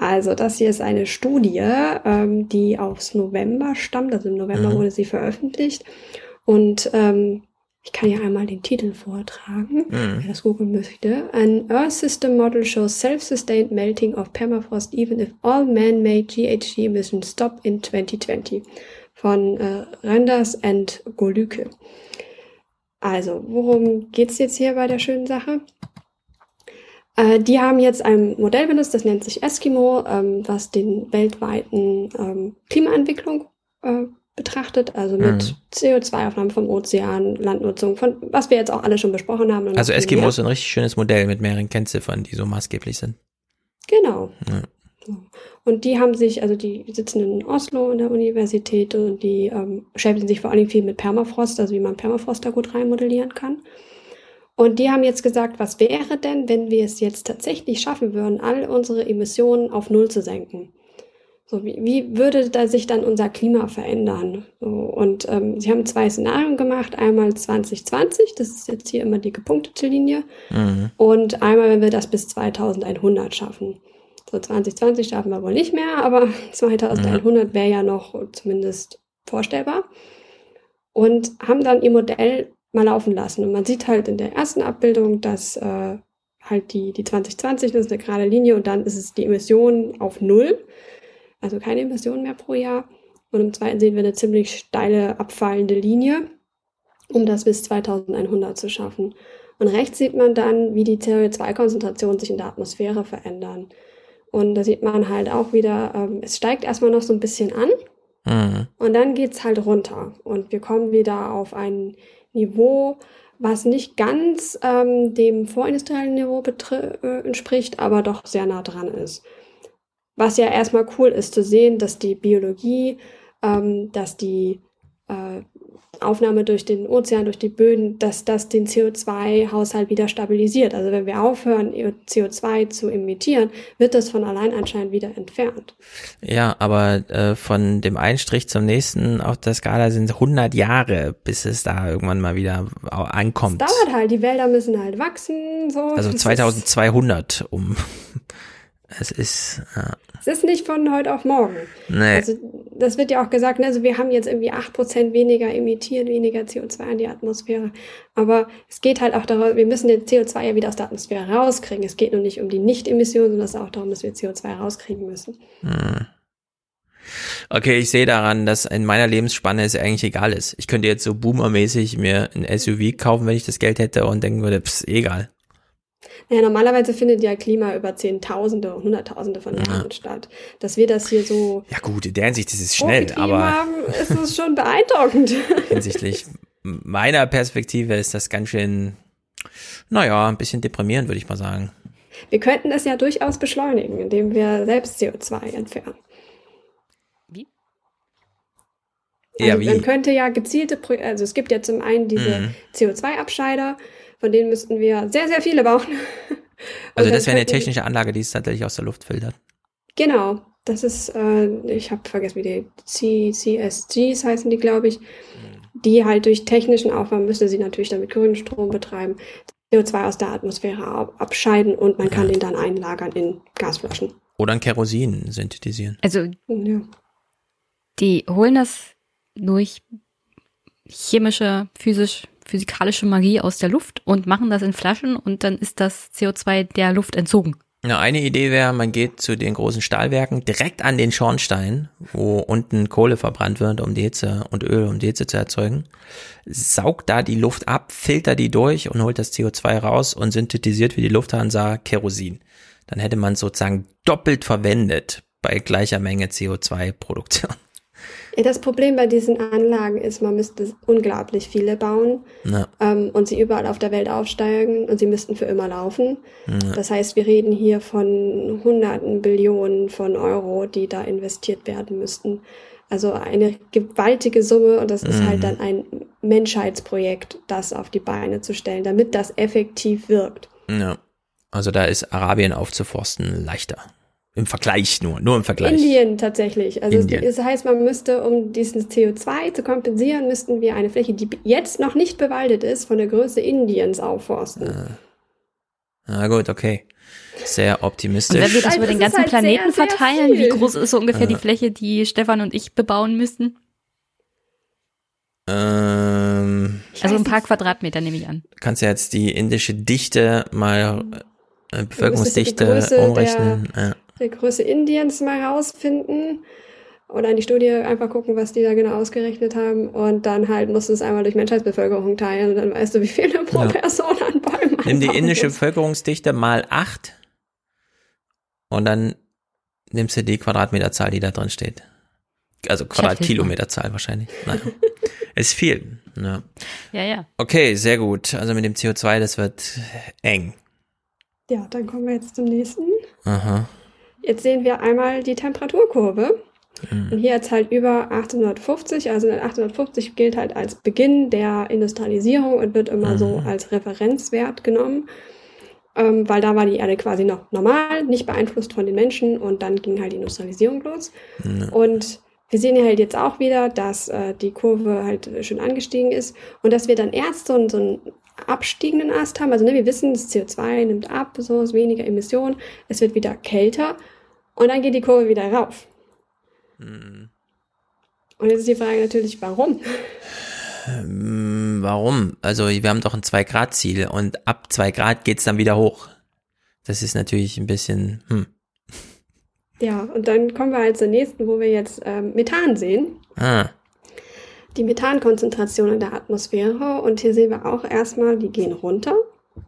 Also das hier ist eine Studie, ähm, die aus November stammt. Also im November mhm. wurde sie veröffentlicht. Und ähm, ich kann ja einmal den Titel vortragen, mhm. wer das googeln möchte. An Earth System Model shows self-sustained melting of permafrost even if all man-made GHG emissions stop in 2020 von äh, Randers and Golüke. Also, worum geht's jetzt hier bei der schönen Sache? Äh, die haben jetzt ein Modell benutzt, das nennt sich Eskimo, ähm, was den weltweiten ähm, Klimaentwicklung äh, betrachtet, also mit mhm. CO2-Aufnahmen vom Ozean, Landnutzung, von was wir jetzt auch alle schon besprochen haben. Also Eskimo ist ein richtig schönes Modell mit mehreren Kennziffern, die so maßgeblich sind. Genau. Ja. Und die haben sich, also die sitzen in Oslo in der Universität und die ähm, beschäftigen sich vor allem viel mit Permafrost, also wie man Permafrost da gut reinmodellieren kann. Und die haben jetzt gesagt, was wäre denn, wenn wir es jetzt tatsächlich schaffen würden, all unsere Emissionen auf Null zu senken? So, wie, wie würde da sich dann unser Klima verändern? So, und ähm, sie haben zwei Szenarien gemacht. Einmal 2020, das ist jetzt hier immer die gepunktete Linie. Mhm. Und einmal, wenn wir das bis 2100 schaffen. So 2020 schaffen wir wohl nicht mehr, aber 2100 wäre ja noch zumindest vorstellbar. Und haben dann ihr Modell mal laufen lassen. Und man sieht halt in der ersten Abbildung, dass äh, halt die, die 2020, das ist eine gerade Linie und dann ist es die Emission auf Null, also keine Emissionen mehr pro Jahr. Und im zweiten sehen wir eine ziemlich steile abfallende Linie, um das bis 2100 zu schaffen. Und rechts sieht man dann, wie die CO2-Konzentrationen sich in der Atmosphäre verändern. Und da sieht man halt auch wieder, ähm, es steigt erstmal noch so ein bisschen an mhm. und dann geht's halt runter. Und wir kommen wieder auf einen Niveau, was nicht ganz ähm, dem vorindustriellen Niveau äh, entspricht, aber doch sehr nah dran ist. Was ja erstmal cool ist zu sehen, dass die Biologie, ähm, dass die äh, Aufnahme durch den Ozean, durch die Böden, dass das den CO2-Haushalt wieder stabilisiert. Also wenn wir aufhören, CO2 zu emittieren, wird das von allein anscheinend wieder entfernt. Ja, aber äh, von dem einen Strich zum nächsten auf der Skala sind 100 Jahre, bis es da irgendwann mal wieder ankommt. Das dauert halt, die Wälder müssen halt wachsen. So. Also 2200, um es ist. Ja. Es ist nicht von heute auf morgen. Nee. Also das wird ja auch gesagt, ne, also wir haben jetzt irgendwie 8% weniger emittiert, weniger CO2 in die Atmosphäre. Aber es geht halt auch darum, wir müssen den CO2 ja wieder aus der Atmosphäre rauskriegen. Es geht nur nicht um die Nicht-Emission, sondern es ist auch darum, dass wir CO2 rauskriegen müssen. Hm. Okay, ich sehe daran, dass in meiner Lebensspanne es eigentlich egal ist. Ich könnte jetzt so boomermäßig mir ein SUV kaufen, wenn ich das Geld hätte und denken würde, pss, egal. Ja, normalerweise findet ja Klima über Zehntausende und Hunderttausende von Jahren ja. statt. Dass wir das hier so. Ja, gut, in der Hinsicht ist es schnell, aber. Haben, ist es schon beeindruckend. Hinsichtlich meiner Perspektive ist das ganz schön naja, ein bisschen deprimierend, würde ich mal sagen. Wir könnten das ja durchaus beschleunigen, indem wir selbst CO2 entfernen. Wie? Ja, Also wie? Man könnte ja gezielte, Pro also es gibt ja zum einen diese Mhm. CO2-Abscheider, von denen müssten wir sehr, sehr viele bauen. Also das wäre eine technische Anlage, die es tatsächlich aus der Luft filtert. Genau, das ist, äh, ich habe vergessen, wie die C CSGs heißen die, glaube ich, die halt durch technischen Aufwand müsste sie natürlich dann mit grünem Strom betreiben, CO2 aus der Atmosphäre ab abscheiden und man kann den dann einlagern in Gasflaschen. Oder ein Kerosin synthetisieren. Also Ja. die holen das durch chemische, physisch, physikalische Magie aus der Luft und machen das in Flaschen und dann ist das CO2 der Luft entzogen. Ja, eine Idee wäre, man geht zu den großen Stahlwerken direkt an den Schornstein, wo unten Kohle verbrannt wird, um die Hitze und Öl, um die Hitze zu erzeugen, saugt da die Luft ab, filtert die durch und holt das CO2 raus und synthetisiert wie die Lufthansa Kerosin. Dann hätte man sozusagen doppelt verwendet bei gleicher Menge CO2-Produktion. Das Problem bei diesen Anlagen ist, man müsste unglaublich viele bauen Ja. ähm, und sie überall auf der Welt aufsteigen und sie müssten für immer laufen. Ja. Das heißt, wir reden hier von hunderten Billionen von Euro, die da investiert werden müssten. Also eine gewaltige Summe und das ist Mhm. halt dann ein Menschheitsprojekt, das auf die Beine zu stellen, damit das effektiv wirkt. Ja. Also da ist Arabien aufzuforsten leichter. Im Vergleich nur, nur im Vergleich. Indien tatsächlich. Also Indien. Es, das heißt, man müsste, um diesen CO2 zu kompensieren, müssten wir eine Fläche, die jetzt noch nicht bewaldet ist, von der Größe Indiens aufforsten. Na gut, okay. Sehr Und optimistisch. wenn wir das über den ganzen halt Planeten sehr, sehr verteilen, wie viel. groß ist so ungefähr Ja. die Fläche, die Stefan und ich bebauen müssten? ähm, Also ein paar Quadratmeter nehme ich an. kannst ja jetzt die indische Dichte mal äh, Bevölkerungsdichte umrechnen. Ja. Die Größe Indiens mal rausfinden oder in die Studie einfach gucken, was die da genau ausgerechnet haben und dann halt musst du es einmal durch Menschheitsbevölkerung teilen und dann weißt du, wie viele pro Ja. Person an Bäumen Nimm die indische musst. Bevölkerungsdichte mal acht und dann nimmst du die Quadratmeterzahl, die da drin steht. Also Quadratkilometerzahl wahrscheinlich. Naja. Ist viel. Ja. Ja, ja. Okay, sehr gut. Also mit dem CO2, das wird eng. Ja, dann kommen wir jetzt zum nächsten. Aha. Jetzt sehen wir einmal die Temperaturkurve. Mhm. Und hier jetzt halt über 1850, also 1850 gilt halt als Beginn der Industrialisierung und wird immer so Mhm. als Referenzwert genommen, ähm, weil da war die Erde quasi noch normal, nicht beeinflusst von den Menschen und dann ging halt die Industrialisierung los. Ja. Und wir sehen ja halt jetzt auch wieder, dass äh, die Kurve halt schön angestiegen ist und dass wir dann erst so, so einen abstiegenden Ast haben. Also ne, wir wissen, das CO2 nimmt ab, so ist weniger Emissionen, es wird wieder kälter und dann geht die Kurve wieder rauf. Mhm. Und jetzt ist die Frage natürlich, warum? Ähm, warum? Also wir haben doch ein 2-Grad-Ziel und ab 2 Grad geht's dann wieder hoch. Das ist natürlich ein bisschen, hm. Ja, und dann kommen wir halt zur nächsten, wo wir jetzt ähm, Methan sehen. Ah, Die Methankonzentration in der Atmosphäre. Und hier sehen wir auch erstmal, die gehen runter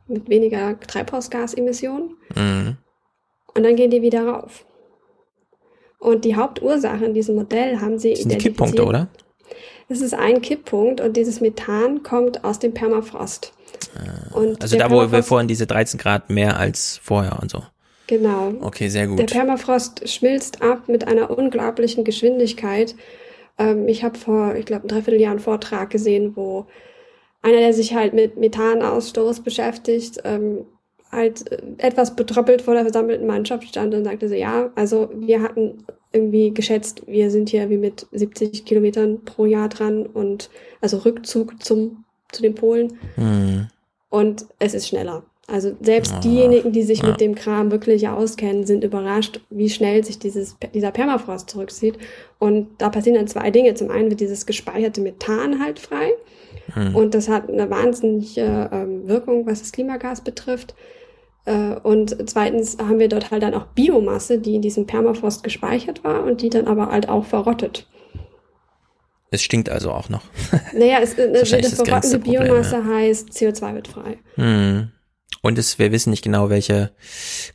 mit weniger Treibhausgasemissionen. mhm. Und dann gehen die wieder rauf. Und die Hauptursache in diesem Modell haben sie Das sind die Kipppunkte, oder? Es ist ein Kipppunkt und dieses Methan kommt aus dem Permafrost. Und Also der da, wo wir vorhin diese 13 Grad mehr als vorher und so. Genau. Okay, sehr Der gut. Permafrost schmilzt ab mit einer unglaublichen Geschwindigkeit. Ähm, ich habe vor, ich glaube, ein Dreivierteljahr einen Vortrag gesehen, wo einer, der sich halt mit Methanausstoß beschäftigt, ähm, halt äh, etwas betröppelt vor der versammelten Mannschaft stand und sagte so, ja, also wir hatten irgendwie geschätzt, wir sind hier wie mit 70 Kilometern pro Jahr dran und also Rückzug zum, zu den Polen Hm. und es ist schneller. Also selbst Ah, diejenigen, die sich ja. mit dem Kram wirklich auskennen, sind überrascht, wie schnell sich dieses, dieser Permafrost zurückzieht. Und da passieren dann zwei Dinge. Zum einen wird dieses gespeicherte Methan halt frei. Hm. Und das hat eine wahnsinnige ähm, Wirkung, was das Klimagas betrifft. Äh, und zweitens haben wir dort halt dann auch Biomasse, die in diesem Permafrost gespeichert war und die dann aber halt auch verrottet. Es stinkt also auch noch. Naja, es, äh, Das das verrottende Biomasse ja. heißt, CO2 wird frei. Hm. Und es, wir wissen nicht genau, welche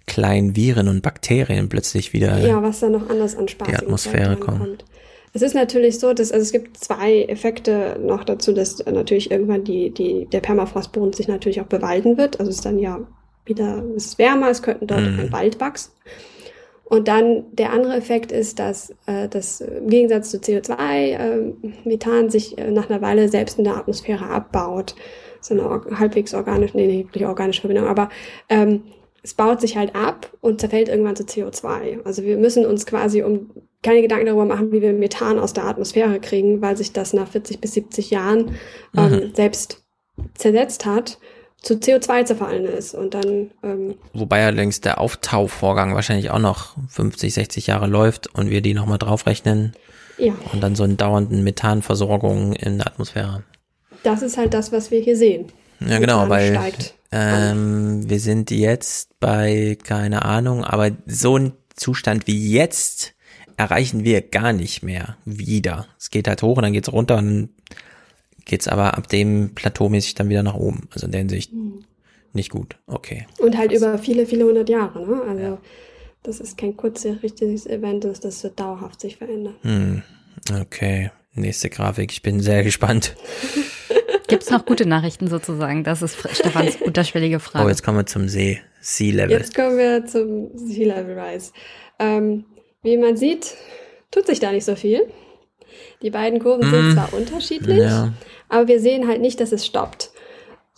kleinen Viren und Bakterien plötzlich wieder Ja, was da noch anders an die spaßigen Atmosphäre kommen. rankommt. Es ist natürlich so, dass also es gibt zwei Effekte noch dazu, dass natürlich irgendwann die, die, der Permafrostboden sich natürlich auch bewalden wird. Also es ist dann ja wieder, es ist wärmer, es könnten dort Mhm. ein Wald wachsen. Und dann der andere Effekt ist, dass äh, das im Gegensatz zu CO2 äh, Methan sich äh, nach einer Weile selbst in der Atmosphäre abbaut. So eine halbwegs organische, nee, nicht organische Verbindung, aber ähm, es baut sich halt ab und zerfällt irgendwann zu CO2. Also wir müssen uns quasi um keine Gedanken darüber machen, wie wir Methan aus der Atmosphäre kriegen, weil sich das nach 40 bis 70 Jahren ähm, Mhm. selbst zersetzt hat, zu CO2 zerfallen ist. Und dann ähm, Wobei allerdings der Auftauvorgang wahrscheinlich auch noch 50, 60 Jahre läuft und wir die nochmal draufrechnen Ja. und dann so einen dauernden Methanversorgung in der Atmosphäre. Das ist halt das, was wir hier sehen. Ja, genau, weil ähm, wir sind jetzt bei, keine Ahnung, aber so ein Zustand wie jetzt erreichen wir gar nicht mehr wieder. Es geht halt hoch und dann geht's runter und dann geht's aber ab dem Plateau mäßig dann wieder nach oben. Also in der Hinsicht Mhm. nicht gut. Okay. Und halt über viele, viele hundert Jahre. Ne? Also das ist kein kurzsichtiges Event, das, das wird dauerhaft sich verändern. Hm. Okay. Nächste Grafik. Ich bin sehr gespannt. Gibt es noch gute Nachrichten sozusagen? Das ist Stefans unterschwellige Frage. Oh, jetzt kommen wir zum See. Sea Level. Jetzt kommen wir zum Sea Level Rise. Ähm, wie man sieht, tut sich da nicht so viel. Die beiden Kurven sind Mm. zwar unterschiedlich, Ja. aber wir sehen halt nicht, dass es stoppt.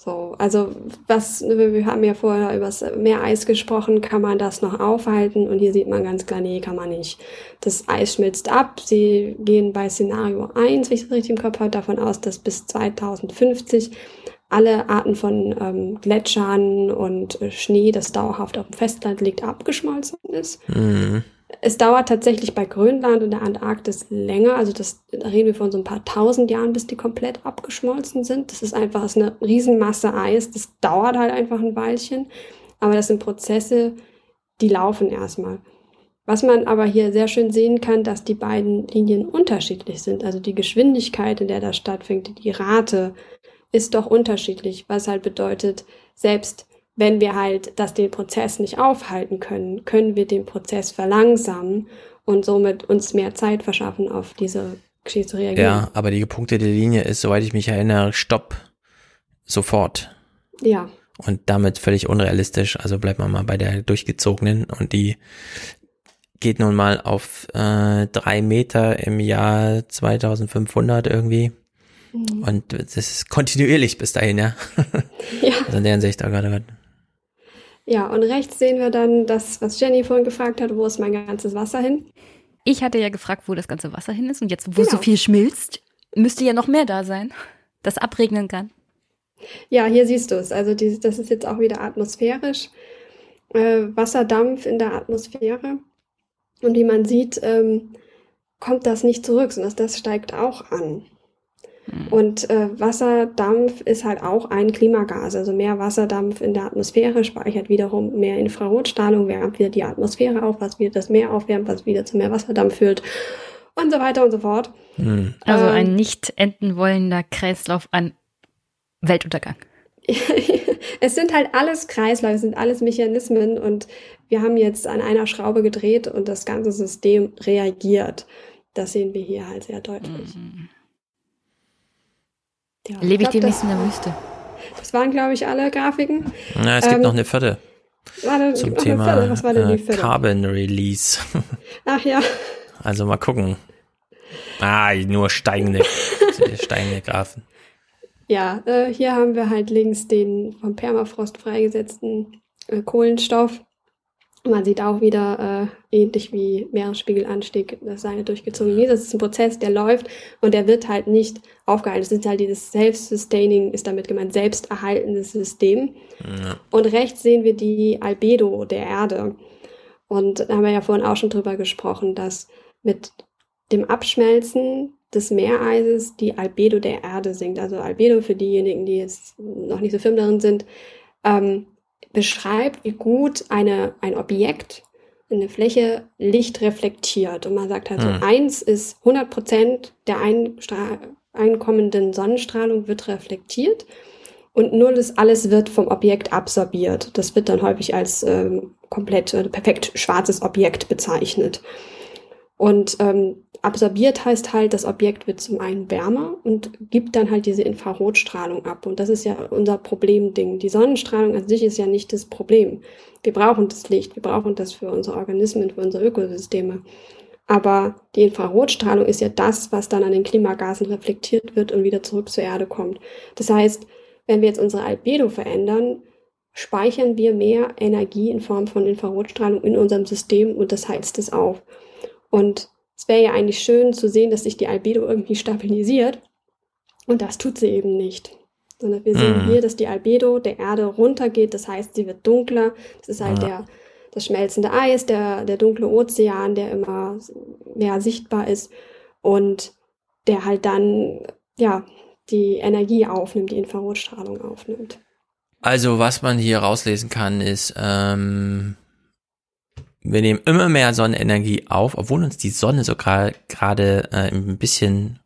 So, also was, wir haben ja vorher über das Meereis gesprochen, kann man das noch aufhalten und hier sieht man ganz klar, nee, kann man nicht. Das Eis schmilzt ab, sie gehen bei Szenario 1, wenn ich das richtig im Kopf habe, davon aus, dass bis 2050 alle Arten von ähm, Gletschern und äh, Schnee, das dauerhaft auf dem Festland liegt, abgeschmolzen ist. Mhm. Es dauert tatsächlich bei Grönland und der Antarktis länger. Also das, da reden wir von so ein paar tausend Jahren, bis die komplett abgeschmolzen sind. Das ist einfach das ist eine Riesenmasse Eis. Das dauert halt einfach ein Weilchen. Aber das sind Prozesse, die laufen erstmal. Was man aber hier sehr schön sehen kann, dass die beiden Linien unterschiedlich sind. Also die Geschwindigkeit, in der das stattfindet, die Rate ist doch unterschiedlich, was halt bedeutet, selbst wenn wir halt das den Prozess nicht aufhalten können, können wir den Prozess verlangsamen und somit uns mehr Zeit verschaffen, auf diese Geschichte zu reagieren. Ja, aber die gepunktete Linie ist, soweit ich mich erinnere, Stopp. Sofort. Ja. Und damit völlig unrealistisch. Also bleibt man mal bei der durchgezogenen und die geht nun mal auf äh, drei Meter im Jahr 2500 irgendwie. Mhm. Und das ist kontinuierlich bis dahin, ja. Ja. Also in der Hinsicht, oh Gott, oh Gott. Ja, und rechts sehen wir dann das, was Jenny vorhin gefragt hat, wo ist mein ganzes Wasser hin? Ich hatte ja gefragt, wo das ganze Wasser hin ist und jetzt, wo Genau. so viel schmilzt, müsste ja noch mehr da sein, das abregnen kann. Ja, hier siehst du es. Also die, das ist jetzt auch wieder atmosphärisch. Äh, Wasserdampf in der Atmosphäre. Und wie man sieht, ähm, kommt das nicht zurück, sondern das steigt auch an. Und äh, Wasserdampf ist halt auch ein Klimagas. Also mehr Wasserdampf in der Atmosphäre speichert wiederum mehr Infrarotstrahlung, wärmt wieder die Atmosphäre auf, was wieder das Meer aufwärmt, was wieder zu mehr Wasserdampf führt und so weiter und so fort. Also Ähm, ein nicht enden wollender Kreislauf an Weltuntergang. es sind halt alles Kreisläufe, es sind alles Mechanismen und wir haben jetzt an einer Schraube gedreht und das ganze System reagiert. Das sehen wir hier halt sehr deutlich. Ja, Lebe ich glaub, demnächst in der Wüste. das waren, glaube ich, alle Grafiken. Na, es gibt Ähm, noch eine vierte Warte, zum gibt eine Thema vierte. Was war denn die äh, vierte? Carbon Release. Ach ja, Also mal gucken. Ah, nur steigende, steigende Graphen. ja äh, hier haben wir halt links den vom Permafrost freigesetzten äh, Kohlenstoff. Man sieht auch wieder äh, ähnlich wie Meeresspiegelanstieg, das seine durchgezogene Linie. Das ist ein Prozess, der läuft und der wird halt nicht aufgehalten. Es ist halt dieses Self-Sustaining, ist damit gemeint, selbsterhaltendes System. Und rechts sehen wir die Albedo der Erde. Und da haben wir ja vorhin auch schon drüber gesprochen, dass mit dem Abschmelzen des Meereises die Albedo der Erde sinkt. Also Albedo für diejenigen, die jetzt noch nicht so firm darin sind, ähm, beschreibt, wie gut eine, ein Objekt, eine Fläche Licht reflektiert. Und man sagt halt so, Hm. eins ist 100 Prozent der Einstra einkommenden Sonnenstrahlung wird reflektiert und null ist, alles wird vom Objekt absorbiert. Das wird dann häufig als ähm, komplett äh, perfekt schwarzes Objekt bezeichnet. Und ähm, absorbiert heißt halt, das Objekt wird zum einen wärmer und gibt dann halt diese Infrarotstrahlung ab. Und das ist ja unser Problemding. Die Sonnenstrahlung an sich ist ja nicht das Problem. Wir brauchen das Licht, wir brauchen das für unsere Organismen, für unsere Ökosysteme. Aber die Infrarotstrahlung ist ja das, was dann an den Klimagasen reflektiert wird und wieder zurück zur Erde kommt. Das heißt, wenn wir jetzt unsere Albedo verändern, speichern wir mehr Energie in Form von Infrarotstrahlung in unserem System und das heizt es auf. Und es wäre ja eigentlich schön zu sehen, dass sich die Albedo irgendwie stabilisiert. Und das tut sie eben nicht. Sondern wir sehen Mhm. hier, dass die Albedo der Erde runtergeht. Das heißt, sie wird dunkler. Das ist halt Ja. der, das schmelzende Eis, der, der dunkle Ozean, der immer mehr sichtbar ist. Und der halt dann, ja, die Energie aufnimmt, die Infrarotstrahlung aufnimmt. Also, was man hier rauslesen kann, ist, ähm, wir nehmen immer mehr Sonnenenergie auf, obwohl uns die Sonne so gra- gerade äh, ein bisschen,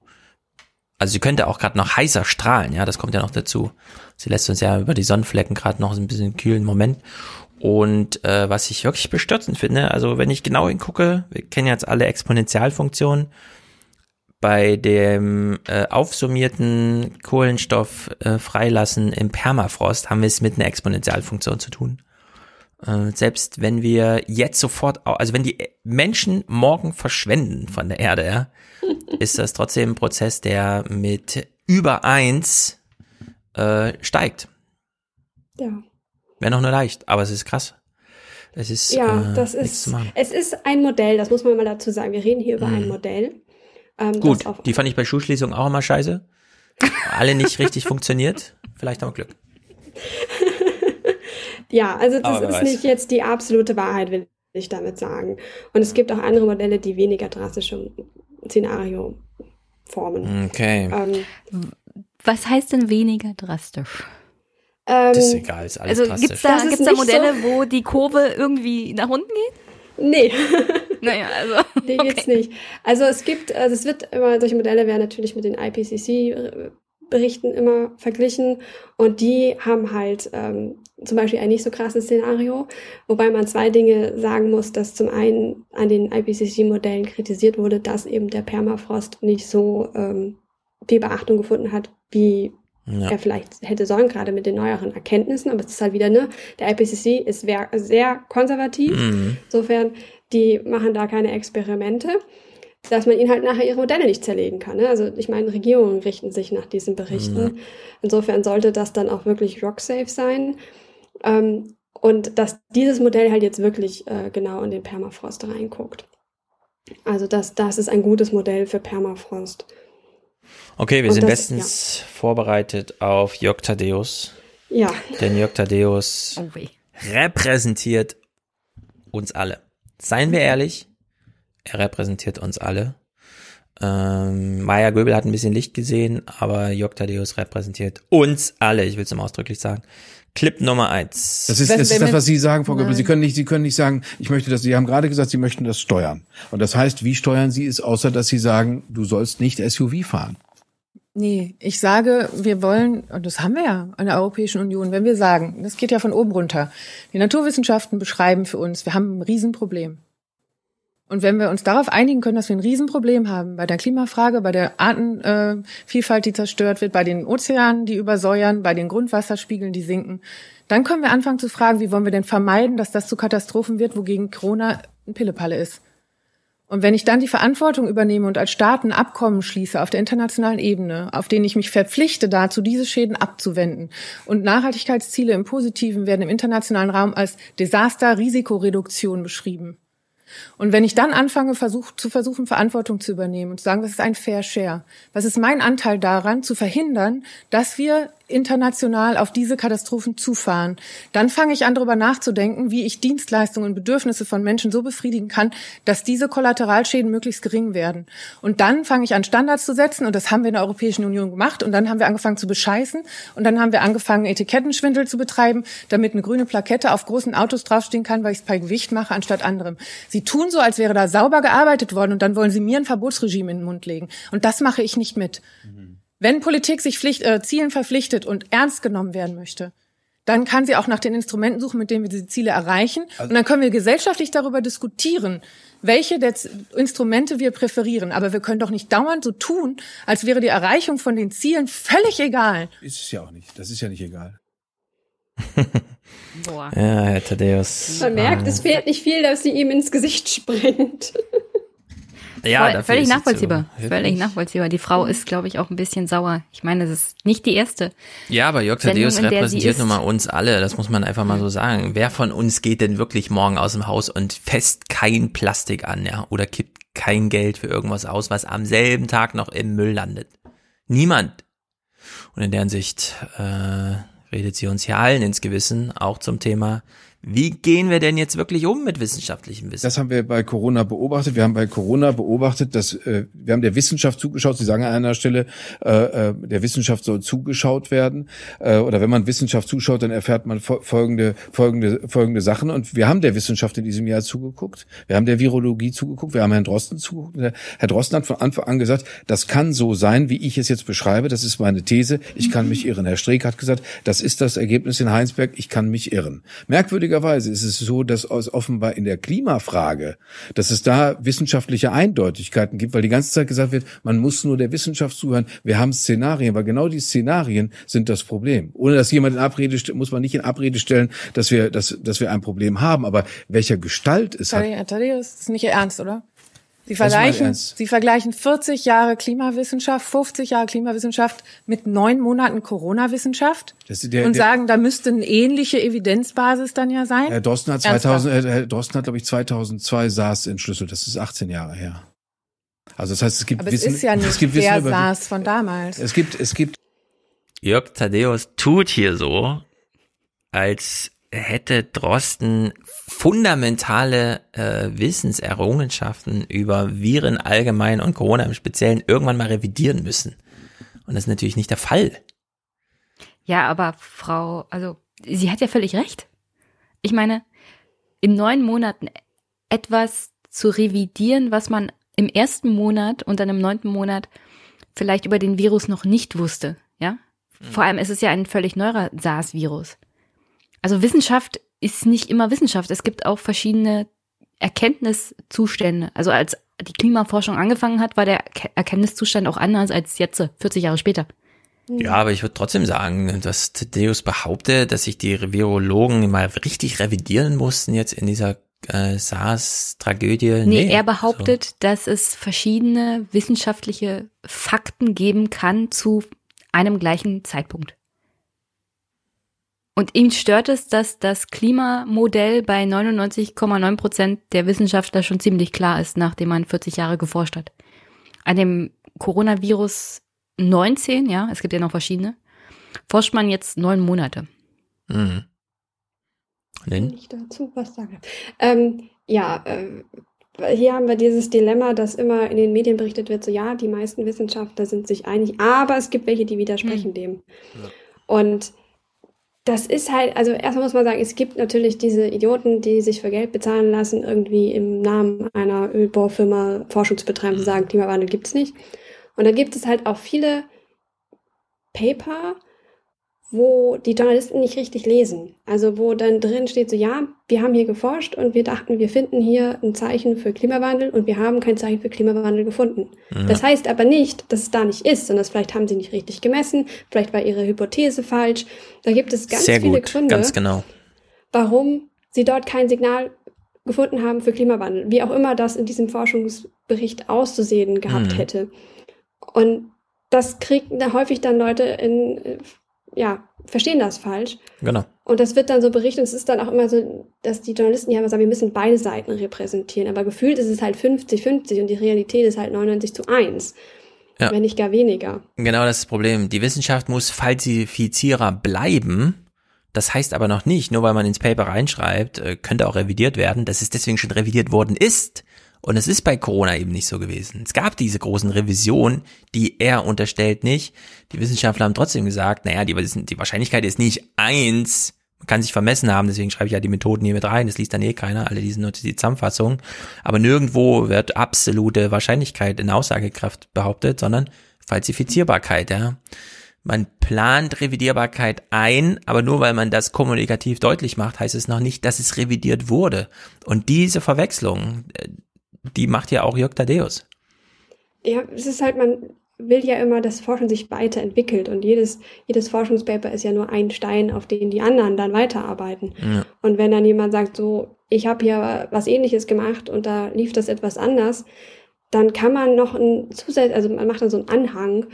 also sie könnte auch gerade noch heißer strahlen, ja, das kommt ja noch dazu. Sie lässt uns ja über die Sonnenflecken gerade noch ein bisschen kühlen Moment. Und äh, was ich wirklich bestürzend finde, also wenn ich genau hingucke, wir kennen jetzt alle Exponentialfunktionen, bei dem äh, aufsummierten Kohlenstoff äh, freilassen im Permafrost haben wir es mit einer Exponentialfunktion zu tun. Äh, selbst wenn wir jetzt sofort, also wenn die Menschen morgen verschwenden von der Erde, ja, ist das trotzdem ein Prozess, der mit über eins äh, steigt. Ja. Wäre noch nur leicht, aber es ist krass. Es ist Ja, äh, das ist, es ist ein Modell, das muss man mal dazu sagen. Wir reden hier über ein Mhm. Modell. Ähm, Gut, das auf, die fand ich bei Schulschließungen auch immer scheiße. Alle nicht richtig funktioniert. Vielleicht haben wir Glück. ja, also das Aber ist weiß. nicht jetzt die absolute Wahrheit, will ich damit sagen. Und es gibt auch andere Modelle, die weniger drastische Szenario formen. Okay. Ähm, Was heißt denn weniger drastisch? Ähm, Das ist egal, ist alles Also drastisch. gibt's da, gibt's da Modelle, so- wo die Kurve irgendwie nach unten geht? Nee. naja, also. Nee, jetzt nicht. Also es gibt, also es wird immer, solche Modelle werden natürlich mit den IPCC-Berichten immer verglichen und die haben halt ähm, zum Beispiel ein nicht so krasses Szenario, wobei man zwei Dinge sagen muss, dass zum einen an den IPCC-Modellen kritisiert wurde, dass eben der Permafrost nicht so ähm, viel Beachtung gefunden hat, wie Ja. er vielleicht hätte sollen, gerade mit den neueren Erkenntnissen. Aber es ist halt wieder, ne, der IPCC ist sehr konservativ. Mhm. Insofern, die machen da keine Experimente, dass man ihnen halt nachher ihre Modelle nicht zerlegen kann. Ne? Also ich meine, Regierungen richten sich nach diesen Berichten. Ja. Insofern sollte das dann auch wirklich rock-safe sein. Ähm, und dass dieses Modell halt jetzt wirklich äh, genau in den Permafrost reinguckt. Also das, das ist ein gutes Modell für Permafrost. Okay, wir Und sind das- bestens vorbereitet auf Jörg Thaddeus. Ja. Denn Jörg Thaddeus Oh repräsentiert uns alle. Seien wir ehrlich, er repräsentiert uns alle. Ähm, Maya Göbel hat ein bisschen Licht gesehen, aber Jörg Thaddeus repräsentiert uns alle. Ich will es mal ausdrücklich sagen. Clip Nummer eins. Das ist, das, ist das, was Sie sagen, Frau Göbel. Sie können nicht, Sie können nicht sagen, ich möchte das. Sie haben gerade gesagt, Sie möchten das steuern. Und das heißt, wie steuern Sie es, außer dass Sie sagen, du sollst nicht SUV fahren? Nee, ich sage, wir wollen, und das haben wir ja in der Europäischen Union, wenn wir sagen, das geht ja von oben runter, die Naturwissenschaften beschreiben für uns, wir haben ein Riesenproblem. Und wenn wir uns darauf einigen können, dass wir ein Riesenproblem haben bei der Klimafrage, bei der Artenvielfalt, die zerstört wird, bei den Ozeanen, die übersäuern, bei den Grundwasserspiegeln, die sinken, dann können wir anfangen zu fragen, wie wollen wir denn vermeiden, dass das zu Katastrophen wird, wogegen Corona ein Pillepalle ist. Und wenn ich dann die Verantwortung übernehme und als Staat ein Abkommen schließe auf der internationalen Ebene, auf denen ich mich verpflichte dazu, diese Schäden abzuwenden und Nachhaltigkeitsziele im Positiven werden im internationalen Raum als Desaster-Risikoreduktion beschrieben. Und wenn ich dann anfange, versuch, zu versuchen, Verantwortung zu übernehmen und zu sagen, das ist ein Fair Share, was ist mein Anteil daran, zu verhindern, dass wir international auf diese Katastrophen zufahren, dann fange ich an, darüber nachzudenken, wie ich Dienstleistungen und Bedürfnisse von Menschen so befriedigen kann, dass diese Kollateralschäden möglichst gering werden. Und dann fange ich an, Standards zu setzen, und das haben wir in der Europäischen Union gemacht, und dann haben wir angefangen zu bescheißen, und dann haben wir angefangen, Etikettenschwindel zu betreiben, damit eine grüne Plakette auf großen Autos draufstehen kann, weil ich es per Gewicht mache, anstatt anderem. Sie tun so, als wäre da sauber gearbeitet worden, und dann wollen sie mir ein Verbotsregime in den Mund legen. Und das mache ich nicht mit. Wenn Politik sich Pflicht, äh, Zielen verpflichtet und ernst genommen werden möchte, dann kann sie auch nach den Instrumenten suchen, mit denen wir diese Ziele erreichen. Also und dann können wir gesellschaftlich darüber diskutieren, welche der Instrumente wir präferieren. Aber wir können doch nicht dauernd so tun, als wäre die Erreichung von den Zielen völlig egal. Ist es ja auch nicht. Das ist ja nicht egal. Boah. Ja, Herr Thaddeus. Man merkt, es fehlt nicht viel, dass sie ihm ins Gesicht springt. Ja, Voll, völlig nachvollziehbar. So. Völlig nachvollziehbar. Die Frau ist, glaube ich, auch ein bisschen sauer. Ich meine, das ist nicht die erste. Ja, aber Jörg Thaddeus repräsentiert nun mal uns alle. Das muss man einfach mal so sagen. Wer von uns geht denn wirklich morgen aus dem Haus und fest kein Plastik an, ja? Oder kippt kein Geld für irgendwas aus, was am selben Tag noch im Müll landet? Niemand. Und in deren Sicht äh, redet sie uns hier allen ins Gewissen, auch zum Thema wie gehen wir denn jetzt wirklich um mit wissenschaftlichem Wissen? Das haben wir bei Corona beobachtet. Wir haben bei Corona beobachtet, dass äh, wir haben der Wissenschaft zugeschaut. Sie sagen an einer Stelle, äh, äh, der Wissenschaft soll zugeschaut werden. Äh, oder wenn man Wissenschaft zuschaut, dann erfährt man folgende, folgende, folgende Sachen. Und wir haben der Wissenschaft in diesem Jahr zugeguckt. Wir haben der Virologie zugeguckt. Wir haben Herrn Drosten zugeguckt. Herr Drosten hat von Anfang an gesagt, das kann so sein, wie ich es jetzt beschreibe. Das ist meine These. Ich kann mich irren. Herr Streeck hat gesagt, das ist das Ergebnis in Heinsberg. Ich kann mich irren. Merkwürdiger merkwürdigerweise ist es so, dass offenbar in der Klimafrage, dass es da wissenschaftliche Eindeutigkeiten gibt, weil die ganze Zeit gesagt wird, man muss nur der Wissenschaft zuhören. Wir haben Szenarien, weil genau die Szenarien sind das Problem. Ohne dass jemand in Abrede muss man nicht in Abrede stellen, dass wir, dass, dass wir ein Problem haben. Aber welcher Gestalt es hat. Das ist nicht Ihr Ernst, oder? Sie vergleichen, Sie vergleichen 40 Jahre Klimawissenschaft, 50 Jahre Klimawissenschaft mit neun Monaten Corona-Wissenschaft der, und sagen, da müsste eine ähnliche Evidenzbasis dann ja sein. Herr Drosten hat 2000, Herr Drosten hat glaube ich 2002 SARS entschlüsselt. Das ist 18 Jahre her. Also das heißt, es gibt Aber Wissen, es ist ja nicht es gibt der Wissen SARS von damals. Es gibt, es gibt. Jörg Thaddeus tut hier so, als hätte Drosten fundamentale äh, Wissenserrungenschaften über Viren allgemein und Corona im Speziellen irgendwann mal revidieren müssen. Und das ist natürlich nicht der Fall. Ja, aber Frau, also sie hat ja völlig recht. Ich meine, in neun Monaten etwas zu revidieren, was man im ersten Monat und dann im neunten Monat vielleicht über den Virus noch nicht wusste, ja? Vor allem ist es ja ein völlig neuer SARS-Virus. Also Wissenschaft ist nicht immer Wissenschaft. Es gibt auch verschiedene Erkenntniszustände. Also als die Klimaforschung angefangen hat, war der Erkenntniszustand auch anders als jetzt, 40 Jahre später. Ja, aber ich würde trotzdem sagen, dass Thaddeus behauptet, dass sich die Virologen mal richtig revidieren mussten jetzt in dieser äh, SARS-Tragödie. Nee, nee, er behauptet, so. dass es verschiedene wissenschaftliche Fakten geben kann zu einem gleichen Zeitpunkt. Und ihn stört es, dass das Klimamodell bei 99,9 Prozent der Wissenschaftler schon ziemlich klar ist, nachdem man 40 Jahre geforscht hat. An dem Coronavirus 19, ja, es gibt ja noch verschiedene, forscht man jetzt neun Monate. Mhm. Wenn ich dazu was sage. Ähm, ja, äh, hier haben wir dieses Dilemma, dass immer in den Medien berichtet wird, so ja, die meisten Wissenschaftler sind sich einig, aber es gibt welche, die widersprechen mhm. dem. Ja. Und das ist halt, also erstmal muss man sagen, es gibt natürlich diese Idioten, die sich für Geld bezahlen lassen, irgendwie im Namen einer Ölbohrfirma Forschung zu betreiben, zu mhm. sagen, Klimawandel gibt's nicht. Und dann gibt es halt auch viele Paper, wo die Journalisten nicht richtig lesen. Also wo dann drin steht so, ja, wir haben hier geforscht und wir dachten, wir finden hier ein Zeichen für Klimawandel und wir haben kein Zeichen für Klimawandel gefunden. Ja. Das heißt aber nicht, dass es da nicht ist, sondern vielleicht haben sie nicht richtig gemessen, vielleicht war ihre Hypothese falsch. Da gibt es ganz Sehr viele gut, Gründe, ganz genau. warum sie dort kein Signal gefunden haben für Klimawandel, wie auch immer das in diesem Forschungsbericht auszusehen gehabt mhm. hätte. Und das kriegen da häufig dann Leute in ja, verstehen das falsch. Genau. Und das wird dann so berichtet und es ist dann auch immer so, dass die Journalisten ja immer sagen, wir müssen beide Seiten repräsentieren. Aber gefühlt ist es halt 50-50 und die Realität ist halt 99 zu 1. Ja. Wenn nicht gar weniger. Genau das ist das Problem. Die Wissenschaft muss Falsifizierer bleiben. Das heißt aber noch nicht, nur weil man ins Paper reinschreibt, äh, könnte auch revidiert werden, dass es deswegen schon revidiert worden ist. Und es ist bei Corona eben nicht so gewesen. Es gab diese großen Revisionen, die er unterstellt nicht. Die Wissenschaftler haben trotzdem gesagt, naja, die, die Wahrscheinlichkeit ist nicht eins. Man kann sich vermessen haben, deswegen schreibe ich ja die Methoden hier mit rein. Das liest dann eh keiner, alle diese nur die Zusammenfassung. Aber nirgendwo wird absolute Wahrscheinlichkeit in Aussagekraft behauptet, sondern Falsifizierbarkeit, ja. man plant Revidierbarkeit ein, aber nur weil man das kommunikativ deutlich macht, heißt es noch nicht, dass es revidiert wurde. Und diese Verwechslung, äh, die macht ja auch Jörg Tadeus. Ja, es ist halt, man will ja immer, dass Forschung sich weiterentwickelt und jedes, jedes Forschungspaper ist ja nur ein Stein, auf den die anderen dann weiterarbeiten. Ja. Und wenn dann jemand sagt, so, ich habe hier was ähnliches gemacht und da lief das etwas anders, dann kann man noch ein Zusatz, also man macht dann so einen Anhang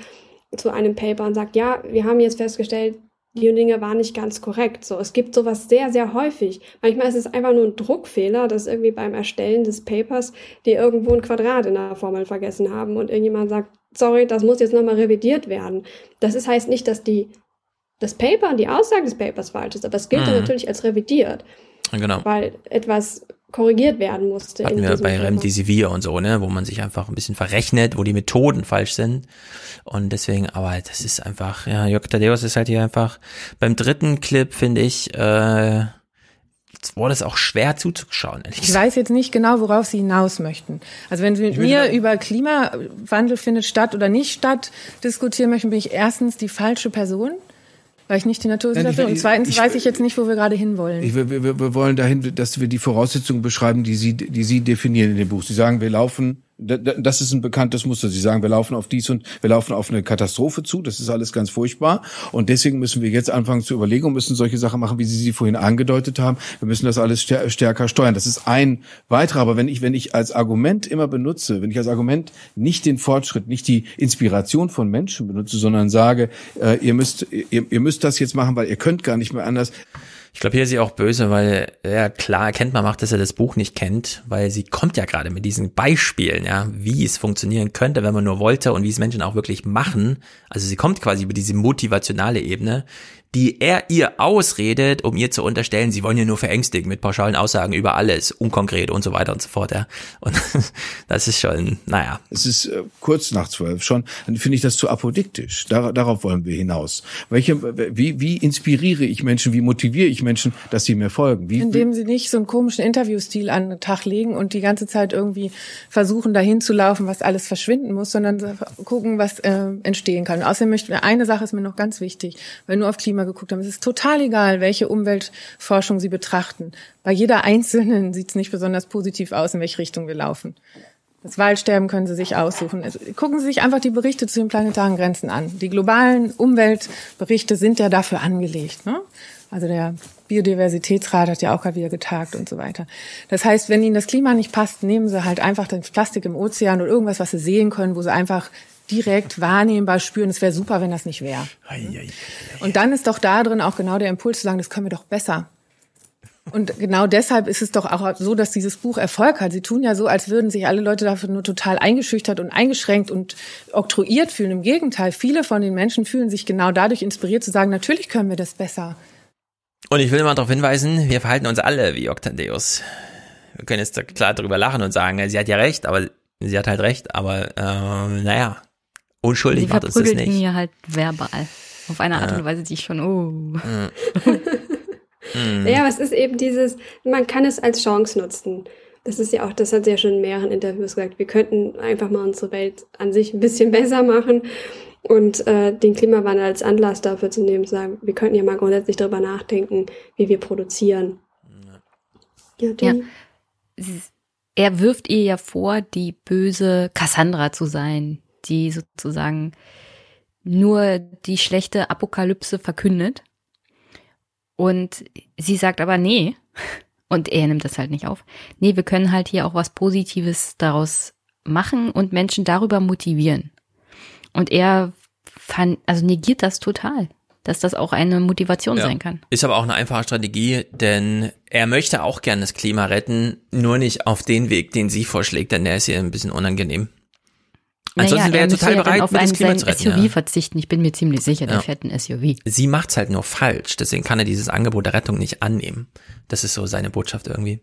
zu einem Paper und sagt, ja, wir haben jetzt festgestellt, die Dinge waren nicht ganz korrekt. So, es gibt sowas sehr, sehr häufig. Manchmal ist es einfach nur ein Druckfehler, dass irgendwie beim Erstellen des Papers die irgendwo ein Quadrat in der Formel vergessen haben und irgendjemand sagt, sorry, das muss jetzt nochmal revidiert werden. Das ist, heißt nicht, dass die, das Paper die Aussage des Papers falsch ist, aber es gilt mhm. dann natürlich als revidiert. Genau. Weil etwas korrigiert werden musste. Hatten wir bei Remdesivir und so, ne, wo man sich einfach ein bisschen verrechnet, wo die Methoden falsch sind. Und deswegen, aber das ist einfach, ja, Jörg Tadeus ist halt hier einfach, beim dritten Clip finde ich, äh, wurde es auch schwer zuzuschauen. Ich weiß jetzt nicht genau, worauf Sie hinaus möchten. Also wenn Sie mit mir über Klimawandel findet statt oder nicht statt diskutieren möchten, bin ich erstens die falsche Person weil ich nicht die Naturwissenschaftler und zweitens ich, weiß ich jetzt nicht, wo wir gerade hinwollen. Ich, wir, wir, wir wollen dahin, dass wir die Voraussetzungen beschreiben, die Sie, die Sie definieren in dem Buch. Sie sagen, wir laufen das ist ein bekanntes Muster. Sie sagen, wir laufen auf dies und wir laufen auf eine Katastrophe zu. Das ist alles ganz furchtbar. Und deswegen müssen wir jetzt anfangen zu überlegen und müssen solche Sachen machen, wie Sie sie vorhin angedeutet haben. Wir müssen das alles stärker steuern. Das ist ein weiterer. Aber wenn ich, wenn ich als Argument immer benutze, wenn ich als Argument nicht den Fortschritt, nicht die Inspiration von Menschen benutze, sondern sage, äh, ihr müsst, ihr, ihr müsst das jetzt machen, weil ihr könnt gar nicht mehr anders. Ich glaube, hier ist sie auch böse, weil ja klar erkennt man macht, dass er das Buch nicht kennt, weil sie kommt ja gerade mit diesen Beispielen, ja, wie es funktionieren könnte, wenn man nur wollte und wie es Menschen auch wirklich machen. Also sie kommt quasi über diese motivationale Ebene, die er ihr ausredet, um ihr zu unterstellen, sie wollen ja nur verängstigen mit pauschalen Aussagen über alles, unkonkret und so weiter und so fort. Ja. Und das ist schon, naja. Es ist äh, kurz nach zwölf schon, dann finde ich das zu apodiktisch. Dar darauf wollen wir hinaus. Welche, wie, wie inspiriere ich Menschen, wie motiviere ich Menschen, dass sie mir folgen? Wie, Indem sie nicht so einen komischen Interviewstil an den Tag legen und die ganze Zeit irgendwie versuchen, dahin zu laufen, was alles verschwinden muss, sondern gucken, was äh, entstehen kann. Und außerdem möchte eine Sache ist mir noch ganz wichtig, weil nur auf Klima mal geguckt haben. Es ist total egal, welche Umweltforschung Sie betrachten. Bei jeder einzelnen sieht es nicht besonders positiv aus, in welche Richtung wir laufen. Das Waldsterben können Sie sich aussuchen. Also, gucken Sie sich einfach die Berichte zu den planetaren Grenzen an. Die globalen Umweltberichte sind ja dafür angelegt. Ne? Also der Biodiversitätsrat hat ja auch gerade wieder getagt und so weiter. Das heißt, wenn Ihnen das Klima nicht passt, nehmen Sie halt einfach das Plastik im Ozean oder irgendwas, was Sie sehen können, wo Sie einfach direkt wahrnehmbar spüren. Es wäre super, wenn das nicht wäre. Und dann ist doch da drin auch genau der Impuls zu sagen, das können wir doch besser. Und genau deshalb ist es doch auch so, dass dieses Buch Erfolg hat. Sie tun ja so, als würden sich alle Leute dafür nur total eingeschüchtert und eingeschränkt und oktroyiert fühlen. Im Gegenteil, viele von den Menschen fühlen sich genau dadurch inspiriert zu sagen, natürlich können wir das besser. Und ich will mal darauf hinweisen, wir verhalten uns alle wie Octadeus. Wir können jetzt klar darüber lachen und sagen, sie hat ja recht, aber sie hat halt recht, aber äh, naja, unschuldig macht uns das nicht. ihn ja halt verbal. Auf eine Art und Weise, die ich schon, oh. ja, aber es ist eben dieses, man kann es als Chance nutzen. Das ist ja auch, das hat sie ja schon in mehreren Interviews gesagt, wir könnten einfach mal unsere Welt an sich ein bisschen besser machen und äh, den Klimawandel als Anlass dafür zu nehmen, zu sagen, wir könnten ja mal grundsätzlich darüber nachdenken, wie wir produzieren. Ja, ja. Er wirft ihr ja vor, die böse Cassandra zu sein, die sozusagen nur die schlechte Apokalypse verkündet. Und sie sagt aber nee. Und er nimmt das halt nicht auf. Nee, wir können halt hier auch was Positives daraus machen und Menschen darüber motivieren. Und er fand, also negiert das total, dass das auch eine Motivation ja. sein kann. Ist aber auch eine einfache Strategie, denn er möchte auch gerne das Klima retten, nur nicht auf den Weg, den sie vorschlägt, denn der ist ihr ein bisschen unangenehm. Ansonsten naja, wäre er total ja bereit, auf mit das Klima zu retten. SUV ja. verzichten. Ich bin mir ziemlich sicher, der ja. fährt ein SUV. Sie macht's halt nur falsch. Deswegen kann er dieses Angebot der Rettung nicht annehmen. Das ist so seine Botschaft irgendwie.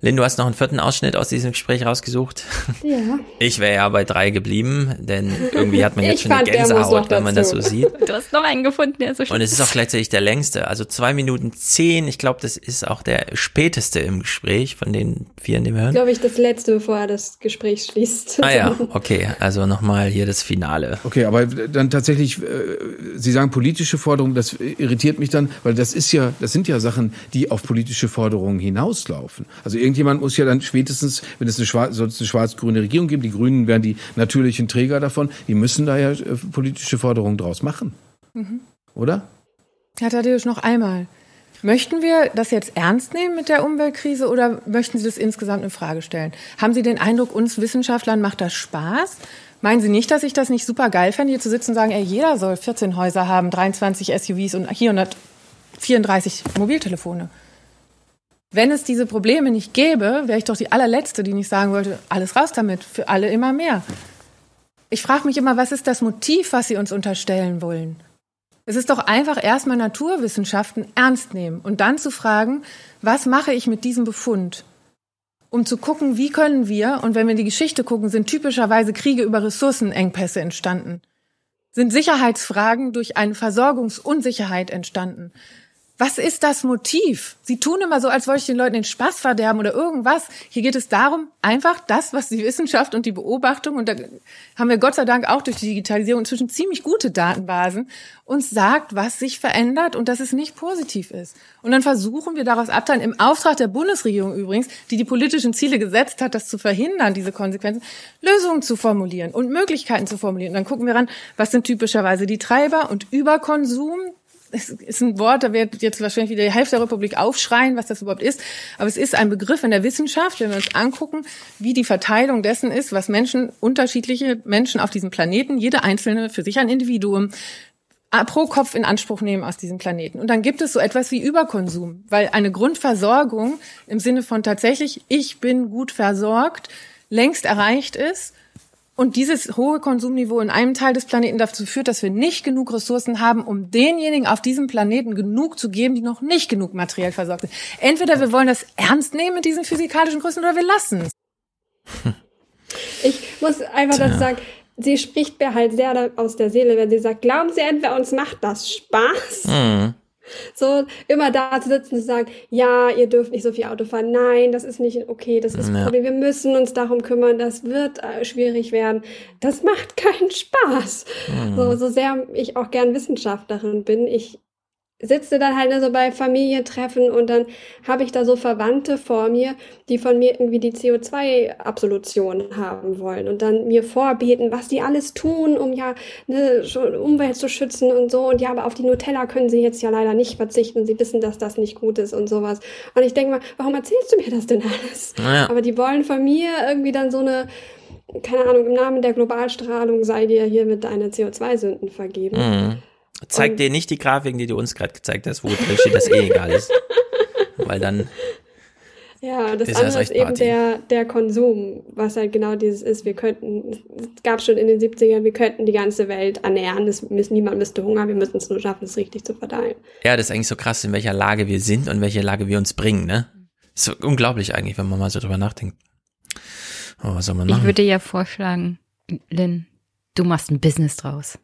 Lynn, du hast noch einen vierten Ausschnitt aus diesem Gespräch rausgesucht. Ja. Ich wäre ja bei drei geblieben, denn irgendwie hat man jetzt Ich schon eine fand, muss Gänsehaut, wenn man das so sieht. Du hast noch einen gefunden, der ist so schön. Und es ist auch gleichzeitig der längste. Also zwei Minuten zehn. Ich glaube, das ist auch der späteste im Gespräch von den vier, die wir hören. Glaube ich, das letzte, bevor er das Gespräch schließt. Ah ja, okay. Also nochmal hier das Finale. Okay, aber dann tatsächlich, äh, Sie sagen politische Forderungen, das irritiert mich dann, weil das ist ja, das sind ja Sachen, die auf politische Forderungen hinauslaufen. Also irgendjemand muss ja dann spätestens, wenn es eine, schwarz, eine schwarz-grüne Regierung gibt, die Grünen wären die natürlichen Träger davon, die müssen da ja äh, politische Forderungen draus machen, Mhm. oder? Herr Tadeusz, noch einmal. Möchten wir das jetzt ernst nehmen mit der Umweltkrise oder möchten Sie das insgesamt in Frage stellen? Haben Sie den Eindruck, uns Wissenschaftlern macht das Spaß? Meinen Sie nicht, dass ich das nicht super geil fände, hier zu sitzen und sagen, ey, jeder soll 14 Häuser haben, 23 SUVs und hier 134 Mobiltelefone? Wenn es diese Probleme nicht gäbe, wäre ich doch die allerletzte, die nicht sagen wollte, alles raus damit, für alle immer mehr. Ich frage mich immer, was ist das Motiv, was Sie uns unterstellen wollen? Es ist doch einfach erstmal Naturwissenschaften ernst nehmen und dann zu fragen, was mache ich mit diesem Befund? Um zu gucken, wie können wir, und wenn wir in die Geschichte gucken, sind typischerweise Kriege über Ressourcenengpässe entstanden. Sind Sicherheitsfragen durch eine Versorgungsunsicherheit entstanden. Was ist das Motiv? Sie tun immer so, als wollte ich den Leuten den Spaß verderben oder irgendwas. Hier geht es darum, einfach das, was die Wissenschaft und die Beobachtung, und da haben wir Gott sei Dank auch durch die Digitalisierung inzwischen ziemlich gute Datenbasen, uns sagt, was sich verändert und dass es nicht positiv ist. Und dann versuchen wir daraus abteilen, im Auftrag der Bundesregierung übrigens, die die politischen Ziele gesetzt hat, das zu verhindern, diese Konsequenzen, Lösungen zu formulieren und Möglichkeiten zu formulieren. Und dann gucken wir ran, was sind typischerweise die Treiber und Überkonsum, es ist ein Wort, da wird jetzt wahrscheinlich wieder die Hälfte der Republik aufschreien, was das überhaupt ist. Aber es ist ein Begriff in der Wissenschaft, wenn wir uns angucken, wie die Verteilung dessen ist, was Menschen, unterschiedliche Menschen auf diesem Planeten, jede einzelne für sich ein Individuum, äh, pro Kopf in Anspruch nehmen aus diesem Planeten. Und dann gibt es so etwas wie Überkonsum, weil eine Grundversorgung im Sinne von tatsächlich, ich bin gut versorgt, längst erreicht ist. Und dieses hohe Konsumniveau in einem Teil des Planeten dazu führt, dass wir nicht genug Ressourcen haben, um denjenigen auf diesem Planeten genug zu geben, die noch nicht genug materiell versorgt sind. Entweder wir wollen das ernst nehmen mit diesen physikalischen Größen oder wir lassen es. Ich muss einfach dazu sagen, sie spricht mir halt sehr aus der Seele, wenn sie sagt, glauben Sie etwa, uns macht das Spaß? Mhm. So immer da zu sitzen und zu sagen, ja, ihr dürft nicht so viel Auto fahren. Nein, das ist nicht okay, das ist ein Ja. Problem. Wir müssen uns darum kümmern, das wird äh, schwierig werden. Das macht keinen Spaß. Mhm. So, so sehr ich auch gern Wissenschaftlerin bin, ich sitze dann halt so bei Familientreffen und dann habe ich da so Verwandte vor mir, die von mir irgendwie die CO2-Absolution haben wollen und dann mir vorbeten, was die alles tun, um ja ne, schon Umwelt zu schützen und so. Und ja, aber auf die Nutella können sie jetzt ja leider nicht verzichten. Sie wissen, dass das nicht gut ist und sowas. Und ich denke mal, warum erzählst du mir das denn alles? Ja. Aber die wollen von mir irgendwie dann so eine, keine Ahnung, im Namen der Globalstrahlung sei dir hiermit deine CO2-Sünden vergeben. Mhm. Zeig Und- dir nicht die Grafiken, die du uns gerade gezeigt hast, wo drin steht, dass eh egal ist. Weil dann, Ja, das Ist andere ist eben Party. der, der Konsum, was halt genau dieses ist. Wir könnten, es gab schon in den 70ern, wir könnten die ganze Welt ernähren. Es müssen, niemand müsste hungern, wir müssten es nur schaffen, es richtig zu verteilen. ja, das ist eigentlich so krass, in welcher Lage wir sind und welche Lage wir uns bringen, ne? Ist so unglaublich eigentlich, wenn man mal so drüber nachdenkt. Oh, was soll man Ich machen? würde ja vorschlagen, Lynn, du machst ein Business draus.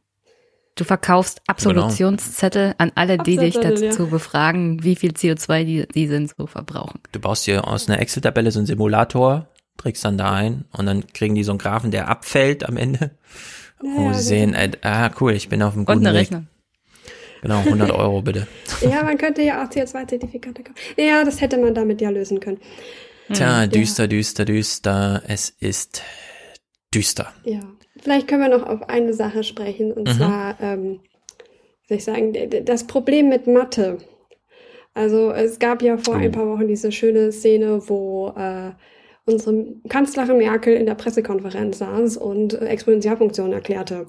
Du verkaufst Absolutionszettel an alle, die dich dazu ja. befragen, wie viel CO2 die, die sind so verbrauchen. Du baust dir aus einer Excel-Tabelle so einen Simulator, trägst dann da ein und dann kriegen die so einen Graphen, der abfällt am Ende. Ja, oh, ja, sie sehen, äh, ah, cool, ich bin auf dem Und guten eine Weg. Rechnung. Genau, 100 Euro bitte. Ja, man könnte ja auch CO2-Zertifikate kaufen. Ja, das hätte man damit ja lösen können. Tja, Ja. düster, düster, düster, es ist düster. Ja, vielleicht können wir noch auf eine Sache sprechen und Mhm. zwar, ähm, wie soll ich sagen, das Problem mit Mathe. Also es gab ja vor Oh. ein paar Wochen diese schöne Szene, wo äh, unsere Kanzlerin Merkel in der Pressekonferenz saß und äh, Exponentialfunktionen erklärte.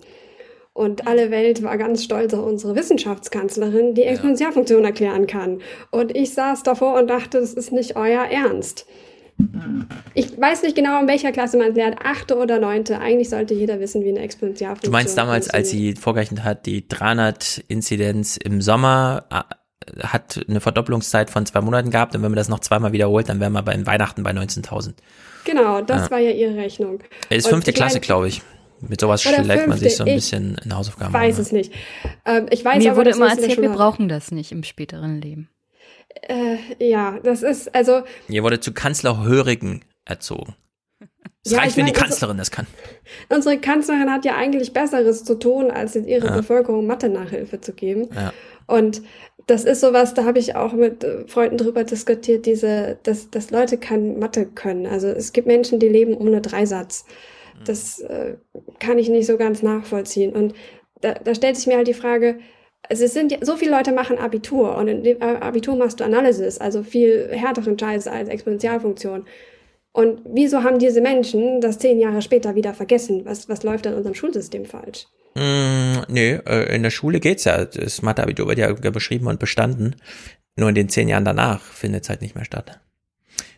Und alle Welt war ganz stolz auf unsere Wissenschaftskanzlerin, die Exponentialfunktion erklären kann. Und ich saß davor und dachte, das ist nicht euer Ernst. Ich weiß nicht genau, in welcher Klasse man lernt, achte oder neunte. Eigentlich sollte jeder wissen, wie eine Exponentialfunktion Du meinst damals, als sie vorgerechnet hat, die 300 Inzidenz im Sommer hat eine Verdopplungszeit von zwei Monaten gehabt und wenn man das noch zweimal wiederholt, dann wären wir bei Weihnachten bei 19.000. Genau, das Ja. war ja ihre Rechnung. Ist Und fünfte ich Klasse, glaube ich. Mit sowas schlägt man sich so ein bisschen in Hausaufgaben. weiß an, es nicht. Ähm, ich weiß Mir aber, wurde immer erzählt, wir brauchen das nicht im späteren Leben. Äh, ja, das ist, also, Ihr wurde zu Kanzlerhörigen erzogen. Es Ja, reicht, ich wenn die mein, also- Kanzlerin das kann. unsere Kanzlerin hat ja eigentlich Besseres zu tun, als in ihrer Ja. Bevölkerung Mathe-Nachhilfe zu geben. Ja. Und das ist sowas, da habe ich auch mit äh, Freunden drüber diskutiert, diese, dass, dass Leute kein Mathe können. Also es gibt Menschen, die leben ohne Dreisatz. Das äh, kann ich nicht so ganz nachvollziehen. Und da, da stellt sich mir halt die Frage, also es sind so viele Leute machen Abitur und in dem äh, Abitur machst du Analysis, also viel härteren Scheiß als Exponentialfunktion. Und wieso haben diese Menschen das zehn Jahre später wieder vergessen? Was, was läuft in unserem Schulsystem falsch? Mm, nee, äh, in der Schule geht's ja. Das Matheabitur wird ja beschrieben und bestanden. Nur in den zehn Jahren danach findet es halt nicht mehr statt.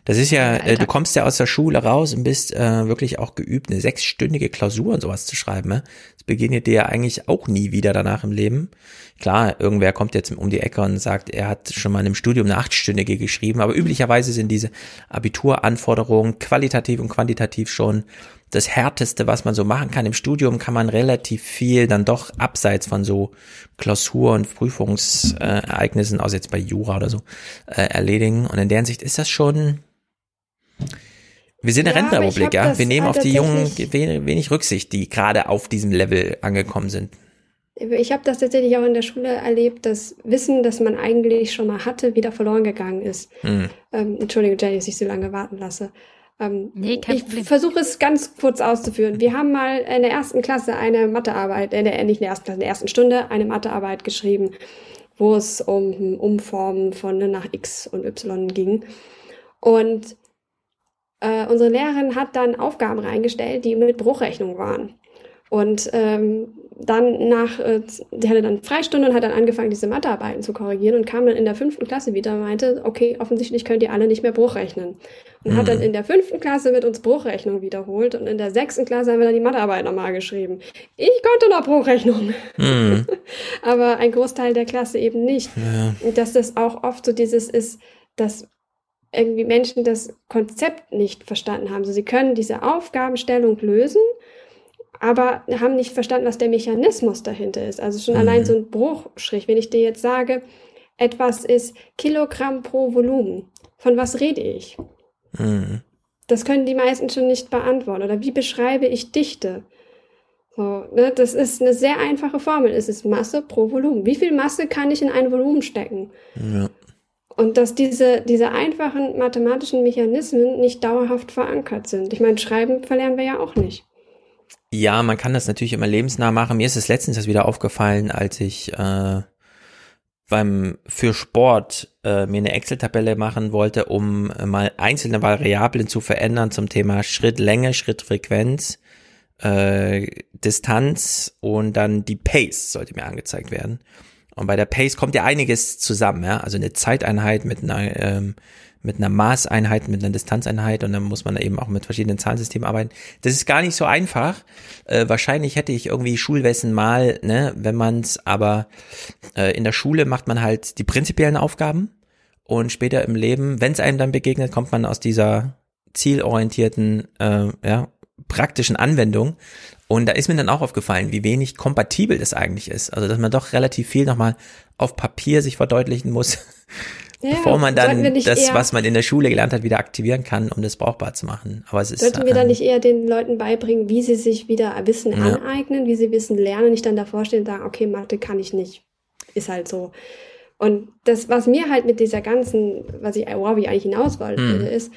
Das ist ja, äh, du kommst ja aus der Schule raus und bist äh, wirklich auch geübt, eine sechsstündige Klausur und sowas zu schreiben. Ne? Das begegnet dir ja eigentlich auch nie wieder danach im Leben. Klar, irgendwer kommt jetzt um die Ecke und sagt, er hat schon mal einem Studium eine achtstündige geschrieben, aber üblicherweise sind diese Abituranforderungen qualitativ und quantitativ schon das Härteste, was man so machen kann. Im Studium kann man relativ viel dann doch abseits von so Klausur- und Prüfungsereignissen, außer jetzt bei Jura oder so, äh, erledigen. Und in der Hinsicht ist das schon, wir sind eine Ja, Rentenrepublik, ja. Wir nehmen auf die Jungen wenig, Rücksicht, die gerade auf diesem Level angekommen sind. Ich habe das tatsächlich auch in der Schule erlebt, dass Wissen, das man eigentlich schon mal hatte, wieder verloren gegangen ist. Hm. Ähm, Entschuldige, Jenny, dass ich so lange warten lasse. Ähm, Nee, kein ich versuche es ganz kurz auszuführen. Wir haben mal in der ersten Klasse eine Mathearbeit, äh, nicht in der ersten Klasse, in der ersten Stunde eine Mathearbeit geschrieben, wo es um Umformen von ne, nach X und Y ging. Und äh, unsere Lehrerin hat dann Aufgaben reingestellt, die mit Bruchrechnung waren. Und ähm, dann nach, äh, die hatte dann Freistunde und hat dann angefangen, diese Mathearbeiten zu korrigieren und kam dann in der fünften Klasse wieder und meinte, okay, offensichtlich könnt ihr alle nicht mehr Bruchrechnen. Und hat dann in der fünften Klasse mit uns Bruchrechnung wiederholt und in der sechsten Klasse haben wir dann die Mathearbeit nochmal geschrieben. Ich konnte noch Bruchrechnung, Hm. aber ein Großteil der Klasse eben nicht. Ja. Und dass das auch oft so dieses ist, dass irgendwie Menschen das Konzept nicht verstanden haben. Also sie können diese Aufgabenstellung lösen, aber haben nicht verstanden, was der Mechanismus dahinter ist. Also schon Mhm. allein so ein Bruchstrich. Wenn ich dir jetzt sage, etwas ist Kilogramm pro Volumen, von was rede ich? Hm. Das können die meisten schon nicht beantworten. Oder wie beschreibe ich Dichte? So, ne, das ist eine sehr einfache Formel. Es ist Masse pro Volumen. Wie viel Masse kann ich in ein Volumen stecken? Ja. Und dass diese, diese einfachen mathematischen Mechanismen nicht dauerhaft verankert sind. Ich meine, Schreiben verlernen wir ja auch nicht. Ja, man kann das natürlich immer lebensnah machen. Mir ist es letztens erst wieder aufgefallen, als ich äh, beim für Sport äh, mir eine Excel-Tabelle machen wollte, um äh, mal einzelne Variablen zu verändern zum Thema Schrittlänge, Schrittfrequenz, äh, Distanz und dann die Pace sollte mir angezeigt werden. Und bei der Pace kommt ja einiges zusammen, ja, also eine Zeiteinheit mit einer ähm, mit einer Maßeinheit, mit einer Distanzeinheit und dann muss man eben auch mit verschiedenen Zahlensystemen arbeiten. Das ist gar nicht so einfach. Äh, wahrscheinlich hätte ich irgendwie Schulwissen mal, ne, wenn man es, aber äh, in der Schule macht man halt die prinzipiellen Aufgaben und später im Leben, wenn es einem dann begegnet, kommt man aus dieser zielorientierten, äh, ja, praktischen Anwendung. Und da ist mir dann auch aufgefallen, wie wenig kompatibel das eigentlich ist. Also, dass man doch relativ viel nochmal auf Papier sich verdeutlichen muss, Ja, bevor man dann das, was man in der Schule gelernt hat, wieder aktivieren kann, um das brauchbar zu machen. Aber es ist. Sollten wir dann ähm, nicht eher den Leuten beibringen, wie sie sich wieder Wissen Ja. aneignen, wie sie Wissen lernen, nicht dann davor stehen und sagen, okay, Mathe kann ich nicht. Ist halt so. Und das, was mir halt mit dieser ganzen, was ich, ich eigentlich hinaus wollte, Hm. ist,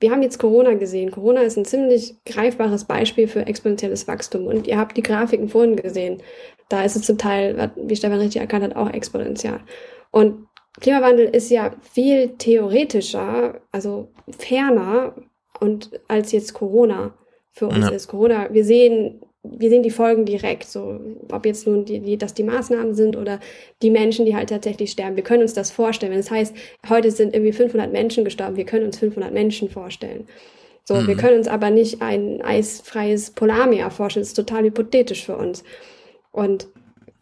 wir haben jetzt Corona gesehen. Corona ist ein ziemlich greifbares Beispiel für exponentielles Wachstum. Und ihr habt die Grafiken vorhin gesehen. Da ist es zum Teil, wie Stefan richtig erkannt hat, auch exponentiell. Und Klimawandel ist ja viel theoretischer, also ferner und als jetzt Corona für uns Ja. ist. Corona, wir sehen, wir sehen die Folgen direkt, so ob jetzt nun die, die, dass die Maßnahmen sind oder die Menschen, die halt tatsächlich sterben. Wir können uns das vorstellen. Wenn es heißt, heute sind irgendwie 500 Menschen gestorben, wir können uns 500 Menschen vorstellen. So, wir Mhm. können uns aber nicht ein eisfreies Polarmeer vorstellen. Das ist total hypothetisch für uns. Und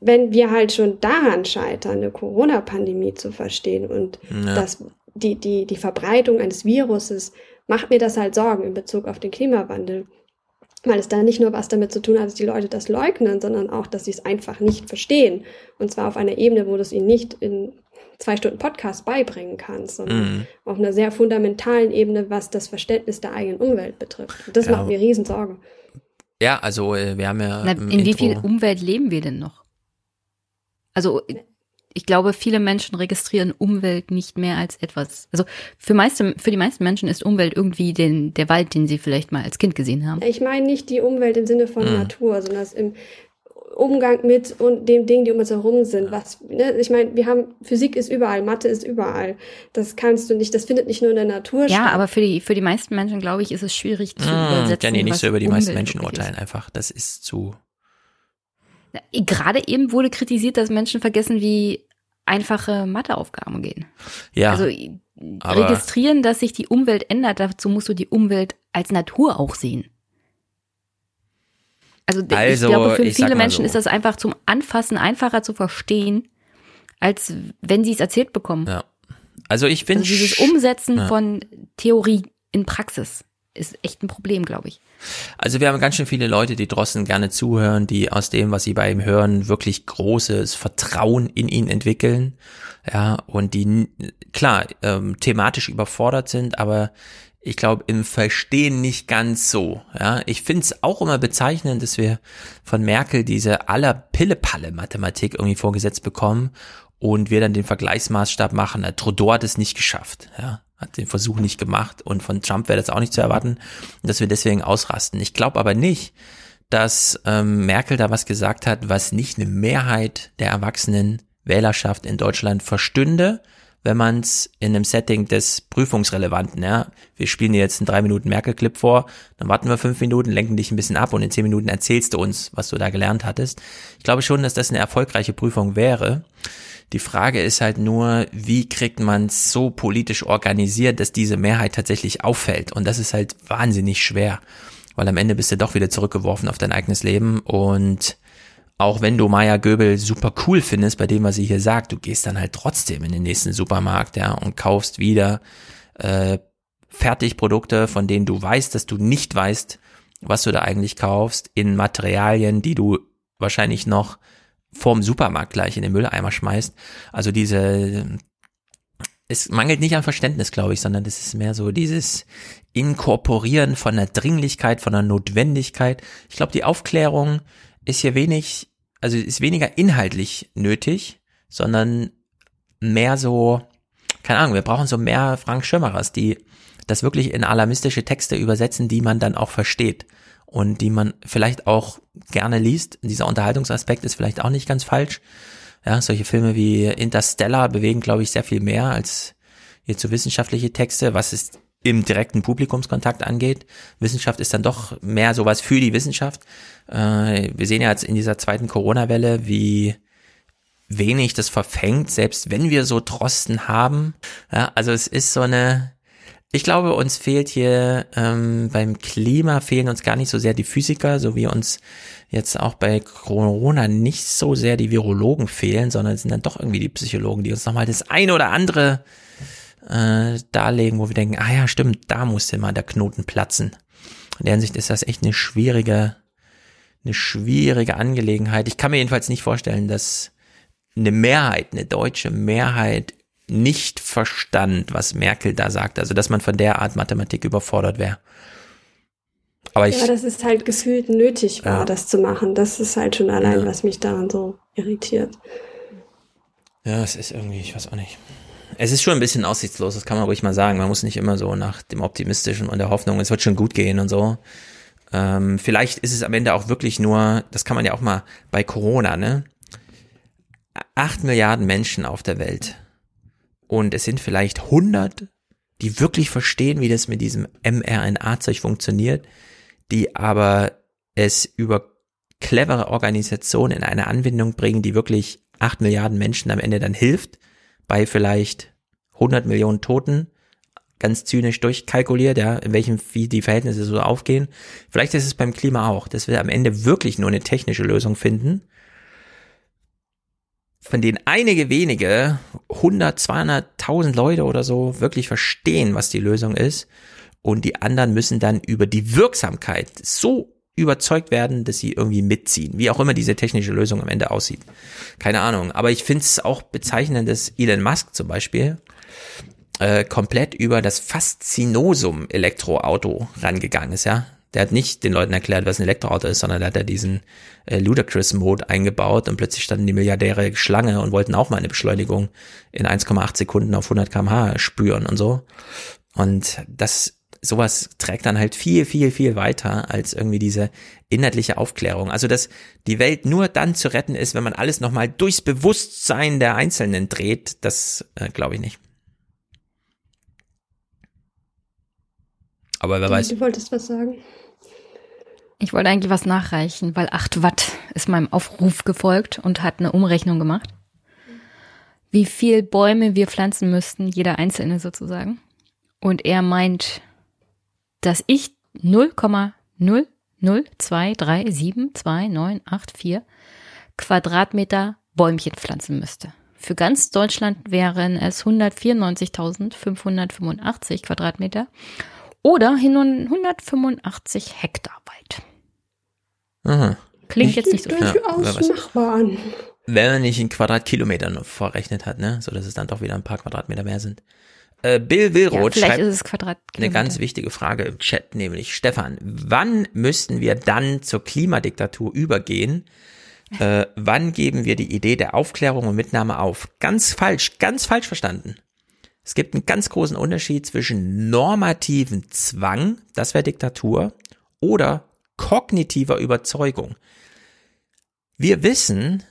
wenn wir halt schon daran scheitern, eine Corona-Pandemie zu verstehen und ja. das, die, die, die Verbreitung eines Viruses, macht mir das halt Sorgen in Bezug auf den Klimawandel. Weil es da nicht nur was damit zu tun hat, dass die Leute das leugnen, sondern auch, dass sie es einfach nicht verstehen. Und zwar auf einer Ebene, wo du es ihnen nicht in zwei Stunden Podcast beibringen kannst, sondern mhm. auf einer sehr fundamentalen Ebene, was das Verständnis der eigenen Umwelt betrifft. Und das ja. macht mir riesen Sorge. Ja, also äh, wir haben ja. Na, in wie viel Umwelt leben wir denn noch? Also ich glaube, viele Menschen registrieren Umwelt nicht mehr als etwas. Also für, meiste, für die meisten Menschen ist Umwelt irgendwie den, der Wald, den sie vielleicht mal als Kind gesehen haben. Ich meine nicht die Umwelt im Sinne von mhm. Natur, sondern das im Umgang mit und den Dingen, die um uns herum sind. Was, ne? Ich meine, wir haben Physik ist überall, Mathe ist überall. Das kannst du nicht, das findet nicht nur in der Natur ja, statt. Ja, aber für die für die meisten Menschen glaube ich, ist es schwierig zu mmh, übersetzen. Jenny, nicht so über die meisten Menschen urteilen einfach. Das ist zu Gerade eben wurde kritisiert, dass Menschen vergessen, wie einfache Matheaufgaben gehen. Ja. Also registrieren, dass sich die Umwelt ändert, dazu musst du die Umwelt als Natur auch sehen. Also, also ich glaube, für viele Menschen so. ist das einfach zum Anfassen einfacher zu verstehen, als wenn sie es erzählt bekommen. Ja. Also ich bin also dieses Umsetzen ja. von Theorie in Praxis ist echt ein Problem, glaube ich. Also wir haben ganz schön viele Leute, die Drossen gerne zuhören, die aus dem, was sie bei ihm hören, wirklich großes Vertrauen in ihn entwickeln. Ja, und die klar ähm, thematisch überfordert sind, aber ich glaube, im Verstehen nicht ganz so. Ja, ich finde es auch immer bezeichnend, dass wir von Merkel diese aller Pille-Palle-Mathematik irgendwie vorgesetzt bekommen und wir dann den Vergleichsmaßstab machen. Trudeau hat es nicht geschafft. Ja, hat den Versuch nicht gemacht und von Trump wäre das auch nicht zu erwarten, dass wir deswegen ausrasten. Ich glaube aber nicht, dass ähm, Merkel da was gesagt hat, was nicht eine Mehrheit der erwachsenen Wählerschaft in Deutschland verstünde, wenn man es in einem Setting des Prüfungsrelevanten, ja, wir spielen dir jetzt einen drei Minuten Merkel-Clip vor, dann warten wir fünf Minuten, lenken dich ein bisschen ab und in zehn Minuten erzählst du uns, was du da gelernt hattest. Ich glaube schon, dass das eine erfolgreiche Prüfung wäre. Die Frage ist halt nur, wie kriegt man es so politisch organisiert, dass diese Mehrheit tatsächlich auffällt? Und das ist halt wahnsinnig schwer, weil am Ende bist du doch wieder zurückgeworfen auf dein eigenes Leben und auch wenn du Maya Göbel super cool findest bei dem, was sie hier sagt, du gehst dann halt trotzdem in den nächsten Supermarkt, ja, und kaufst wieder äh, Fertigprodukte, von denen du weißt, dass du nicht weißt, was du da eigentlich kaufst, in Materialien, die du wahrscheinlich noch vorm Supermarkt gleich in den Mülleimer schmeißt. Also diese, es mangelt nicht an Verständnis, glaube ich, sondern es ist mehr so dieses Inkorporieren von der Dringlichkeit, von der Notwendigkeit. Ich glaube, die Aufklärung ist hier wenig, also ist weniger inhaltlich nötig, sondern mehr so, keine Ahnung, wir brauchen so mehr Frank Schirmerers, die das wirklich in alarmistische Texte übersetzen, die man dann auch versteht und die man vielleicht auch gerne liest. Dieser Unterhaltungsaspekt ist vielleicht auch nicht ganz falsch. Ja, solche Filme wie Interstellar bewegen, glaube ich, sehr viel mehr als jetzt so wissenschaftliche Texte, was es im direkten Publikumskontakt angeht. Wissenschaft ist dann doch mehr sowas für die Wissenschaft. Äh, wir sehen ja jetzt in dieser zweiten Corona-Welle, wie wenig das verfängt, selbst wenn wir so Trosten haben. Ja, also es ist so eine, ich glaube, uns fehlt hier ähm, beim Klima fehlen uns gar nicht so sehr die Physiker, so wie uns jetzt auch bei Corona nicht so sehr die Virologen fehlen, sondern es sind dann doch irgendwie die Psychologen, die uns nochmal das eine oder andere äh, darlegen, wo wir denken, ah ja, stimmt, da musste mal der Knoten platzen. In der Hinsicht ist das echt eine schwierige, eine schwierige Angelegenheit. Ich kann mir jedenfalls nicht vorstellen, dass eine Mehrheit, eine deutsche Mehrheit nicht verstand, was Merkel da sagt. Also, dass man von der Art Mathematik überfordert wäre. Aber ich, ja, das ist halt gefühlt nötig war, ja. das zu machen. Das ist halt schon allein, ja. was mich daran so irritiert. Ja, es ist irgendwie, ich weiß auch nicht. Es ist schon ein bisschen aussichtslos, das kann man ruhig mal sagen. Man muss nicht immer so nach dem Optimistischen und der Hoffnung, es wird schon gut gehen und so. Ähm, vielleicht ist es am Ende auch wirklich nur, das kann man ja auch mal bei Corona, ne? Acht Milliarden Menschen auf der Welt und es sind vielleicht 100, die wirklich verstehen, wie das mit diesem mRNA-Zeug funktioniert, die aber es über clevere Organisationen in eine Anwendung bringen, die wirklich 8 Milliarden Menschen am Ende dann hilft, bei vielleicht 100 Millionen Toten, ganz zynisch durchkalkuliert, ja, in welchem, wie die Verhältnisse so aufgehen. Vielleicht ist es beim Klima auch, dass wir am Ende wirklich nur eine technische Lösung finden von denen einige wenige, 100, 200.000 Leute oder so, wirklich verstehen, was die Lösung ist. Und die anderen müssen dann über die Wirksamkeit so überzeugt werden, dass sie irgendwie mitziehen. Wie auch immer diese technische Lösung am Ende aussieht. Keine Ahnung. Aber ich finde es auch bezeichnend, dass Elon Musk zum Beispiel äh, komplett über das Faszinosum-Elektroauto rangegangen ist, ja. Der hat nicht den Leuten erklärt, was ein Elektroauto ist, sondern der hat ja diesen äh, Ludacris-Mode eingebaut und plötzlich standen die Milliardäre Schlange und wollten auch mal eine Beschleunigung in 1,8 Sekunden auf 100 kmh spüren und so. Und das, sowas trägt dann halt viel, viel, viel weiter als irgendwie diese inhaltliche Aufklärung. Also, dass die Welt nur dann zu retten ist, wenn man alles nochmal durchs Bewusstsein der Einzelnen dreht, das äh, glaube ich nicht. Aber wer weiß. Du wolltest was sagen. Ich wollte eigentlich was nachreichen, weil 8 Watt ist meinem Aufruf gefolgt und hat eine Umrechnung gemacht. Wie viel Bäume wir pflanzen müssten, jeder einzelne sozusagen. Und er meint, dass ich 0,002372984 Quadratmeter Bäumchen pflanzen müsste. Für ganz Deutschland wären es 194.585 Quadratmeter oder 185 Hektar weit. Aha. Klingt jetzt nicht so viel. Durchaus machbar an. Wenn man nicht in Quadratkilometern vorrechnet hat, ne, so dass es dann doch wieder ein paar Quadratmeter mehr sind. Äh, Bill Willroth ja, vielleicht schreibt ist es Quadratkilometer. eine ganz wichtige Frage im Chat, nämlich Stefan, wann müssten wir dann zur Klimadiktatur übergehen? Äh, wann geben wir die Idee der Aufklärung und Mitnahme auf? Ganz falsch, ganz falsch verstanden. Es gibt einen ganz großen Unterschied zwischen normativen Zwang, das wäre Diktatur, oder kognitiver Überzeugung. Wir wissen,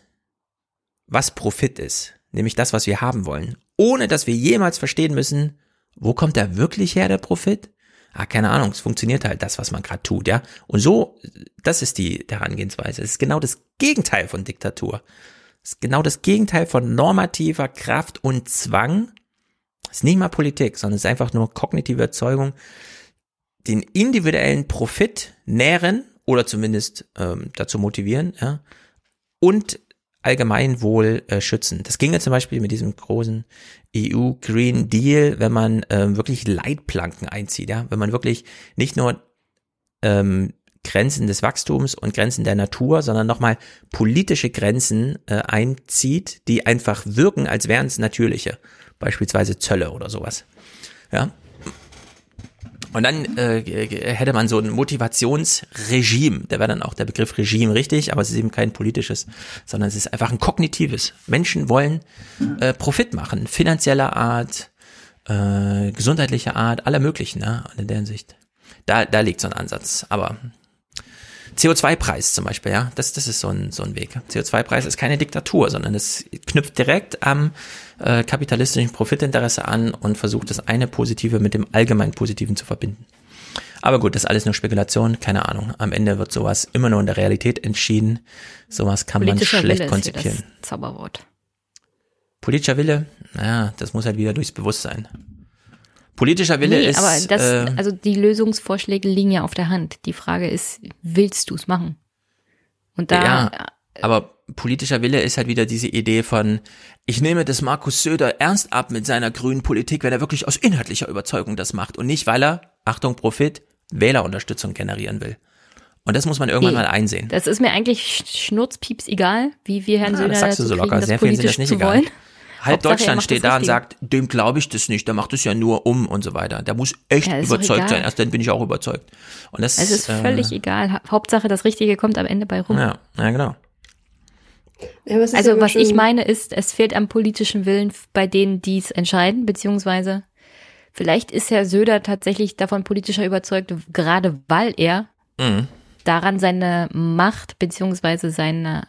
was Profit ist, nämlich das, was wir haben wollen, ohne dass wir jemals verstehen müssen, wo kommt der wirklich her, der Profit? Ah, keine Ahnung, es funktioniert halt das, was man gerade tut, ja. Und so, das ist die Herangehensweise. Es ist genau das Gegenteil von Diktatur. Es ist genau das Gegenteil von normativer Kraft und Zwang. Ist nicht mal Politik, sondern es ist einfach nur kognitive Erzeugung, den individuellen Profit nähren oder zumindest ähm, dazu motivieren, ja, und Allgemeinwohl äh, schützen. Das ginge zum Beispiel mit diesem großen EU Green Deal, wenn man ähm, wirklich Leitplanken einzieht, ja, wenn man wirklich nicht nur ähm, Grenzen des Wachstums und Grenzen der Natur, sondern nochmal politische Grenzen äh, einzieht, die einfach wirken, als wären es natürliche, beispielsweise Zölle oder sowas. Ja, und dann äh, hätte man so ein Motivationsregime. Da wäre dann auch der Begriff Regime richtig, aber es ist eben kein politisches, sondern es ist einfach ein kognitives. Menschen wollen äh, Profit machen, finanzieller Art, äh, gesundheitlicher Art, aller möglichen, ne, in der Hinsicht. Da, da liegt so ein Ansatz. Aber CO2-Preis zum Beispiel, ja, das, das ist so ein, so ein Weg. CO2-Preis ist keine Diktatur, sondern es knüpft direkt am äh, kapitalistischen Profitinteresse an und versucht das eine Positive mit dem allgemein Positiven zu verbinden. Aber gut, das ist alles nur Spekulation, keine Ahnung. Am Ende wird sowas immer nur in der Realität entschieden. Sowas kann man schlecht Wille konzipieren. Das Zauberwort. Politischer Wille, naja, das muss halt wieder durchs Bewusstsein. Politischer Wille nee, ist. aber das, äh, also die Lösungsvorschläge liegen ja auf der Hand. Die Frage ist, willst du es machen? Und da, ja, aber politischer Wille ist halt wieder diese Idee von, ich nehme das Markus Söder ernst ab mit seiner grünen Politik, wenn er wirklich aus inhaltlicher Überzeugung das macht und nicht, weil er, Achtung, Profit, Wählerunterstützung generieren will. Und das muss man irgendwann Nee. mal einsehen. das ist mir eigentlich schnurzpieps egal, wie wir Herrn Ah, Söder das sagst du so kriegen, locker. Sehr vielen sind das nicht egal. Halb Deutschland steht da und sagt, dem glaube ich das nicht, der macht das ja nur um und so weiter. Der muss echt Ja, überzeugt egal. sein, erst dann bin ich auch überzeugt. Und das Es ist äh, völlig egal. Ha- Hauptsache, das Richtige kommt am Ende bei rum. Ja, ja, genau. Ja, ist ja Also was ich schon- meine ist, es fehlt am politischen Willen bei denen, die es entscheiden, beziehungsweise vielleicht ist Herr Söder tatsächlich davon politischer überzeugt, gerade weil er Mhm. daran seine Macht beziehungsweise seine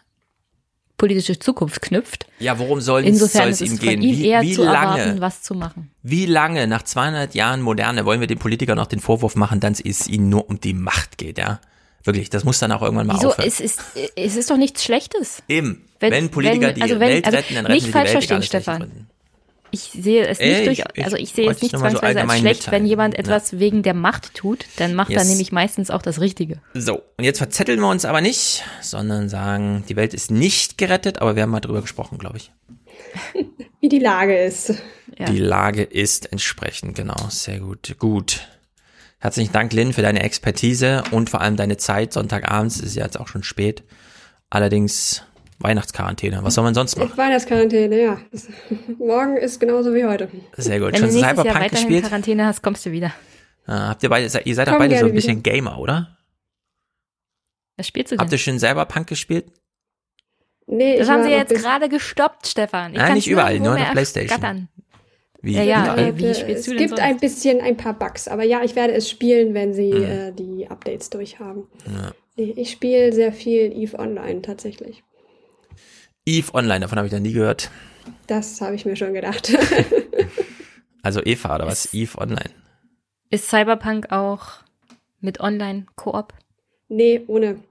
politische Zukunft knüpft. Ja, worum soll Insofern es ihm gehen? ihm Wie, eher wie zu lange? erwarten, was zu machen. Wie lange nach 200 Jahren Moderne wollen wir den Politikern noch den Vorwurf machen, dass es ihnen nur um die Macht geht, ja? Wirklich, das muss dann auch irgendwann mal Wieso? aufhören. Es ist, es ist doch nichts Schlechtes. Eben. Wenn- Wenn, Politiker wenn- die also wenn- Welt also retten, dann retten nicht sie die falsch Welt, verstehen, Stefan. Ich sehe es nicht Ey, durch, ich- also ich sehe es nicht mal so zwangsweise als schlecht, mitteilen. wenn jemand Ja. etwas wegen der Macht tut, dann macht er Yes. nämlich meistens auch das Richtige. So, und jetzt verzetteln wir uns aber nicht, sondern sagen, die Welt ist nicht gerettet, aber wir haben mal drüber gesprochen, glaube ich. Wie die Lage ist. Die Lage ist entsprechend, genau. Sehr gut. Gut. Herzlichen Dank, Lynn, für deine Expertise und vor allem deine Zeit. Sonntagabends ist ja jetzt auch schon spät. Allerdings Weihnachtsquarantäne. Was soll man sonst machen? Weihnachtsquarantäne, ja. Das, morgen ist genauso wie heute. Sehr gut. Wenn Schon du nächstes Jahr Cyberpunk weiterhin gespielt? Quarantäne hast, kommst du wieder. Ah, habt ihr beide, ihr seid doch beide so ein bisschen wieder. Gamer, oder? Was spielst du denn? Habt ihr schon Cyberpunk gespielt? Nee, Das ich haben sie jetzt gerade gestoppt, Stefan. Ich Nein, nicht überall, nur auf Playstation. ergattern. Wie? Ja, ja, wie, wie spielst es du denn gibt sonst? ein bisschen ein paar Bugs, aber ja, ich werde es spielen, wenn sie Mhm. äh, die Updates durchhaben. Ja. Ich spiele sehr viel Eve Online tatsächlich. Eve Online, davon habe ich noch nie gehört. Das habe ich mir schon gedacht. Also Eva oder was? Eve Online. Ist Cyberpunk auch mit Online-Koop? nee, ohne.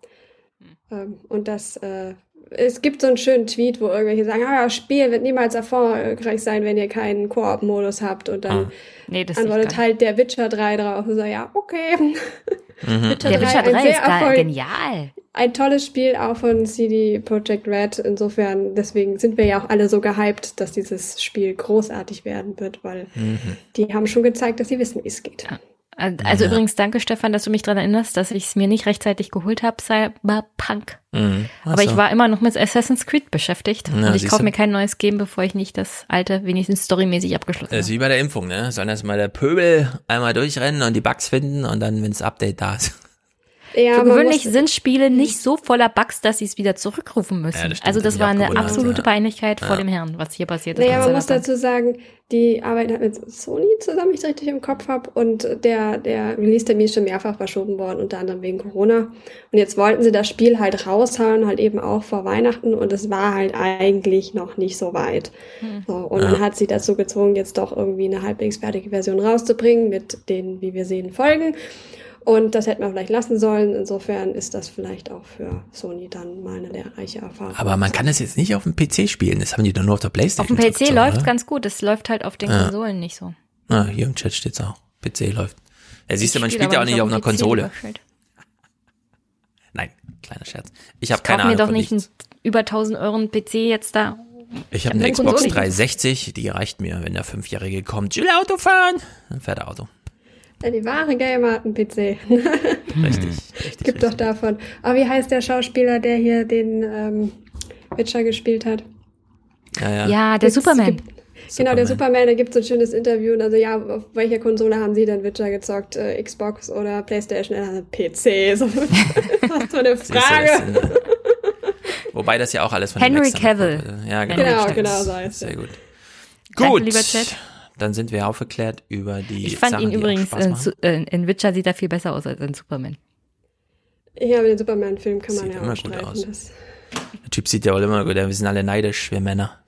Ähm, und das, äh, es gibt so einen schönen Tweet, wo irgendwelche sagen, ah, das Spiel wird niemals erfolgreich sein, wenn ihr keinen Koop-Modus habt. Und dann Ah. Nee, antwortet halt der Witcher 3 drauf und so, ja, okay. Mhm. Witcher Der Witcher 3 ein ist Erfolg- genial. Ein tolles Spiel auch von CD Projekt Red. Insofern, deswegen sind wir ja auch alle so gehypt, dass dieses Spiel großartig werden wird, weil Mhm. die haben schon gezeigt, dass sie wissen, wie es geht. Also Ja. übrigens, danke Stefan, dass du mich daran erinnerst, dass ich es mir nicht rechtzeitig geholt habe, Cyberpunk. Mhm. Ach Aber ich so. war immer noch mit Assassin's Creed beschäftigt. Ja, und ich kaufe mir kein neues Game, bevor ich nicht das alte, wenigstens storymäßig abgeschlossen Das ist habe. wie bei der Impfung, ne? Sollen erstmal der Pöbel einmal durchrennen und die Bugs finden und dann, wenn das Update da ist. Ja, Für gewöhnlich sind Spiele nicht so voller Bugs, dass sie es wieder zurückrufen müssen. Ja, das also das war eine absolute ja. Peinlichkeit vor dem Herrn, was hier passiert ist. Naja, man muss dazu sagen, die arbeiten halt mit Sony zusammen, wenn ich es richtig im Kopf habe. Und der, der Release-Termin ist schon mehrfach verschoben worden, unter anderem wegen Corona. Und jetzt wollten sie das Spiel halt raushauen, halt eben auch vor Weihnachten. Und es war halt eigentlich noch nicht so weit. So, und Ja. man hat sie dazu gezwungen, jetzt doch irgendwie eine halbwegs fertige Version rauszubringen mit den, wie wir sehen, Folgen. Und das hätte man vielleicht lassen sollen. Insofern ist das vielleicht auch für Sony dann mal eine lehrreiche Erfahrung. Aber man kann das jetzt nicht auf dem PC spielen. Das haben die doch nur auf der Auf Playstation. dem PC läuft ganz gut, es läuft halt auf den Ja. Konsolen nicht so. Ah, hier im Chat steht's auch. PC läuft. Ja, siehst du, man Ich spielt spiel ja auch nicht auf einer PC, Konsole. Nein, kleiner Scherz. Ich habe Ich keine kauf mir Ahnung doch von nicht einen über 1000 Euro einen PC jetzt da. Ich habe hab eine Xbox Konsole. 360, die reicht mir, wenn der Fünfjährige kommt. Ich will Auto fahren. Dann fährt er Auto. Ja, die wahre Gamer hat einen PC. Richtig. Gibt doch davon. Aber wie heißt der Schauspieler, der hier den ähm, Witcher gespielt hat? Ja, ja. Ja, der Gibt's- Superman. Gibt, Genau, der Superman, da gibt es so ein schönes Interview. Und also, ja, auf welcher Konsole haben Sie denn Witcher gezockt? Äh, Xbox oder Playstation? Äh, PC. So, was so eine Frage. das sind- Wobei das ja auch alles von Henry Cavill. Ja, genau. Genau, genau so heißt Sehr er. gut. Danke, Gut. lieber Chat. Dann sind wir aufgeklärt über die Ich fand Sachen, ihn übrigens, in, äh, in Witcher sieht er viel besser aus als in Superman. Ja, aber den Superman-Film kann man Sieht ja immer auch gut aus. Das. Der Typ sieht ja auch immer gut. Wir sind alle neidisch, wir Männer.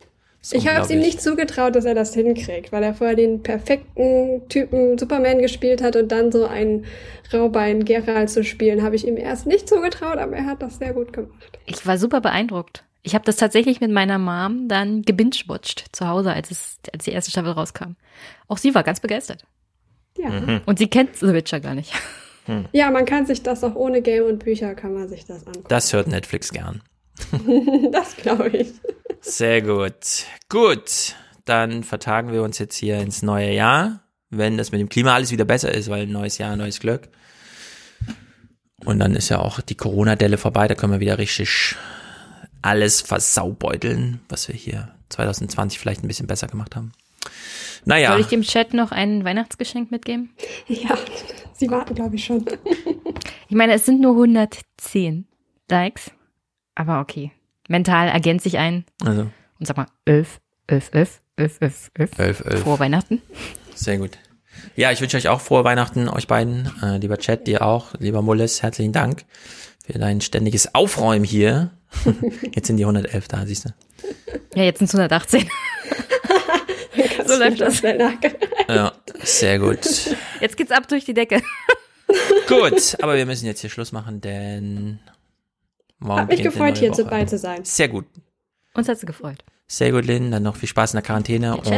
Ich habe es ihm nicht zugetraut, dass er das hinkriegt, weil er vorher den perfekten Typen Superman gespielt hat und dann so einen Raubein Geralt zu spielen, habe ich ihm erst nicht zugetraut, aber er hat das sehr gut gemacht. Ich war super beeindruckt. Ich habe das tatsächlich mit meiner Mom dann gebingewatcht zu Hause, als, es, als die erste Staffel rauskam. Auch sie war ganz begeistert. Ja. Mhm. Und sie kennt The Witcher gar nicht. Ja, man kann sich das auch ohne Game und Bücher kann man sich das angucken. Das hört Netflix gern. das glaube ich. Sehr gut. Gut. Dann vertagen wir uns jetzt hier ins neue Jahr, wenn das mit dem Klima alles wieder besser ist, weil ein neues Jahr, neues Glück. Und dann ist ja auch die Corona-Delle vorbei, da können wir wieder richtig alles versaubeuteln, was wir hier 2020 vielleicht ein bisschen besser gemacht haben. Naja. Soll ich dem Chat noch ein Weihnachtsgeschenk mitgeben? Ja, sie warten, glaube ich, schon. Ich meine, es sind nur 110 Likes. Aber okay. Mental ergänze ich ein. Also. Und sag mal, 11, 11, 11, 11, 11, 11. 11, 11. Frohe Weihnachten. Sehr gut. Ja, ich wünsche euch auch frohe Weihnachten, euch beiden. Äh, lieber Chat, dir auch. Lieber Mullis, herzlichen Dank für dein ständiges Aufräumen hier. Jetzt sind die 111 da, siehst du. Ja, jetzt sind es 118. so läuft das. Ja, sehr gut. Jetzt geht's ab durch die Decke. Gut, aber wir müssen jetzt hier Schluss machen, denn morgen Hat mich gefreut, hier Woche. dabei zu sein. Sehr gut. Uns hat's gefreut. Sehr gut, Lynn. Dann noch viel Spaß in der Quarantäne hat's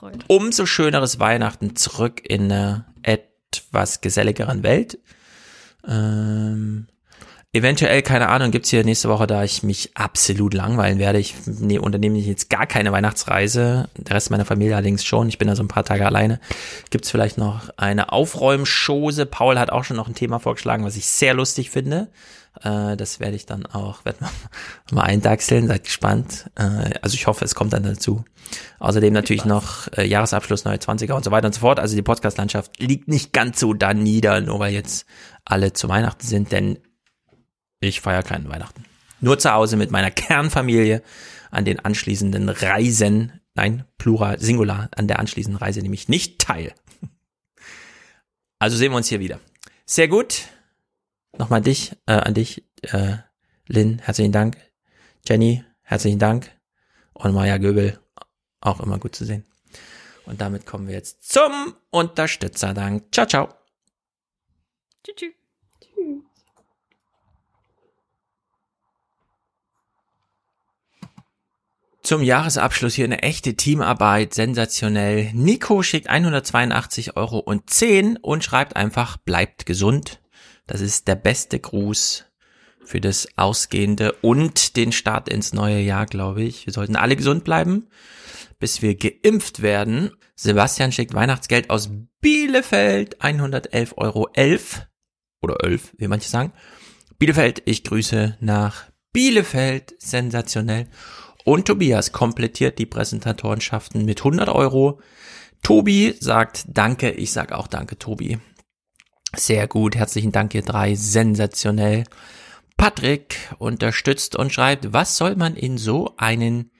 und umso schöneres Weihnachten zurück in eine etwas geselligeren Welt. Ähm, eventuell, keine Ahnung, gibt's hier nächste Woche, da ich mich absolut langweilen werde. Ich nee, unternehme jetzt gar keine Weihnachtsreise. Der Rest meiner Familie allerdings schon. Ich bin da so ein paar Tage alleine. Gibt's vielleicht noch eine Aufräumschose. Paul hat auch schon noch ein Thema vorgeschlagen, was ich sehr lustig finde. Äh, das werde ich dann auch, werde mal, mal eindachseln. Seid gespannt. Äh, also ich hoffe, es kommt dann dazu. Außerdem natürlich noch äh, Jahresabschluss, neue 20er und so weiter und so fort. Also die Podcast-Landschaft liegt nicht ganz so da nieder, nur weil jetzt alle zu Weihnachten sind, denn ich feiere keinen Weihnachten. Nur zu Hause mit meiner Kernfamilie an den anschließenden Reisen, nein, Plural, Singular, an der anschließenden Reise nehme ich nicht teil. Also sehen wir uns hier wieder. Sehr gut. Nochmal dich, äh, an dich, äh, Lynn, herzlichen Dank. Jenny, herzlichen Dank. Und Maja Göbel, auch immer gut zu sehen. Und damit kommen wir jetzt zum Unterstützerdank. Ciao, ciao. Tschüss. Zum Jahresabschluss hier eine echte Teamarbeit, sensationell. Nico schickt 182 Euro und 10 und schreibt einfach, bleibt gesund. Das ist der beste Gruß für das ausgehende und den Start ins neue Jahr, glaube ich. Wir sollten alle gesund bleiben, bis wir geimpft werden. Sebastian schickt Weihnachtsgeld aus Bielefeld, 111,11 Euro oder 11, wie manche sagen. Bielefeld, ich grüße nach Bielefeld, sensationell. Und Tobias komplettiert die Präsentatorenschaften mit 100 Euro. Tobi sagt Danke, ich sag auch Danke, Tobi. Sehr gut, herzlichen Dank, ihr drei, sensationell. Patrick unterstützt und schreibt, was soll man in so einen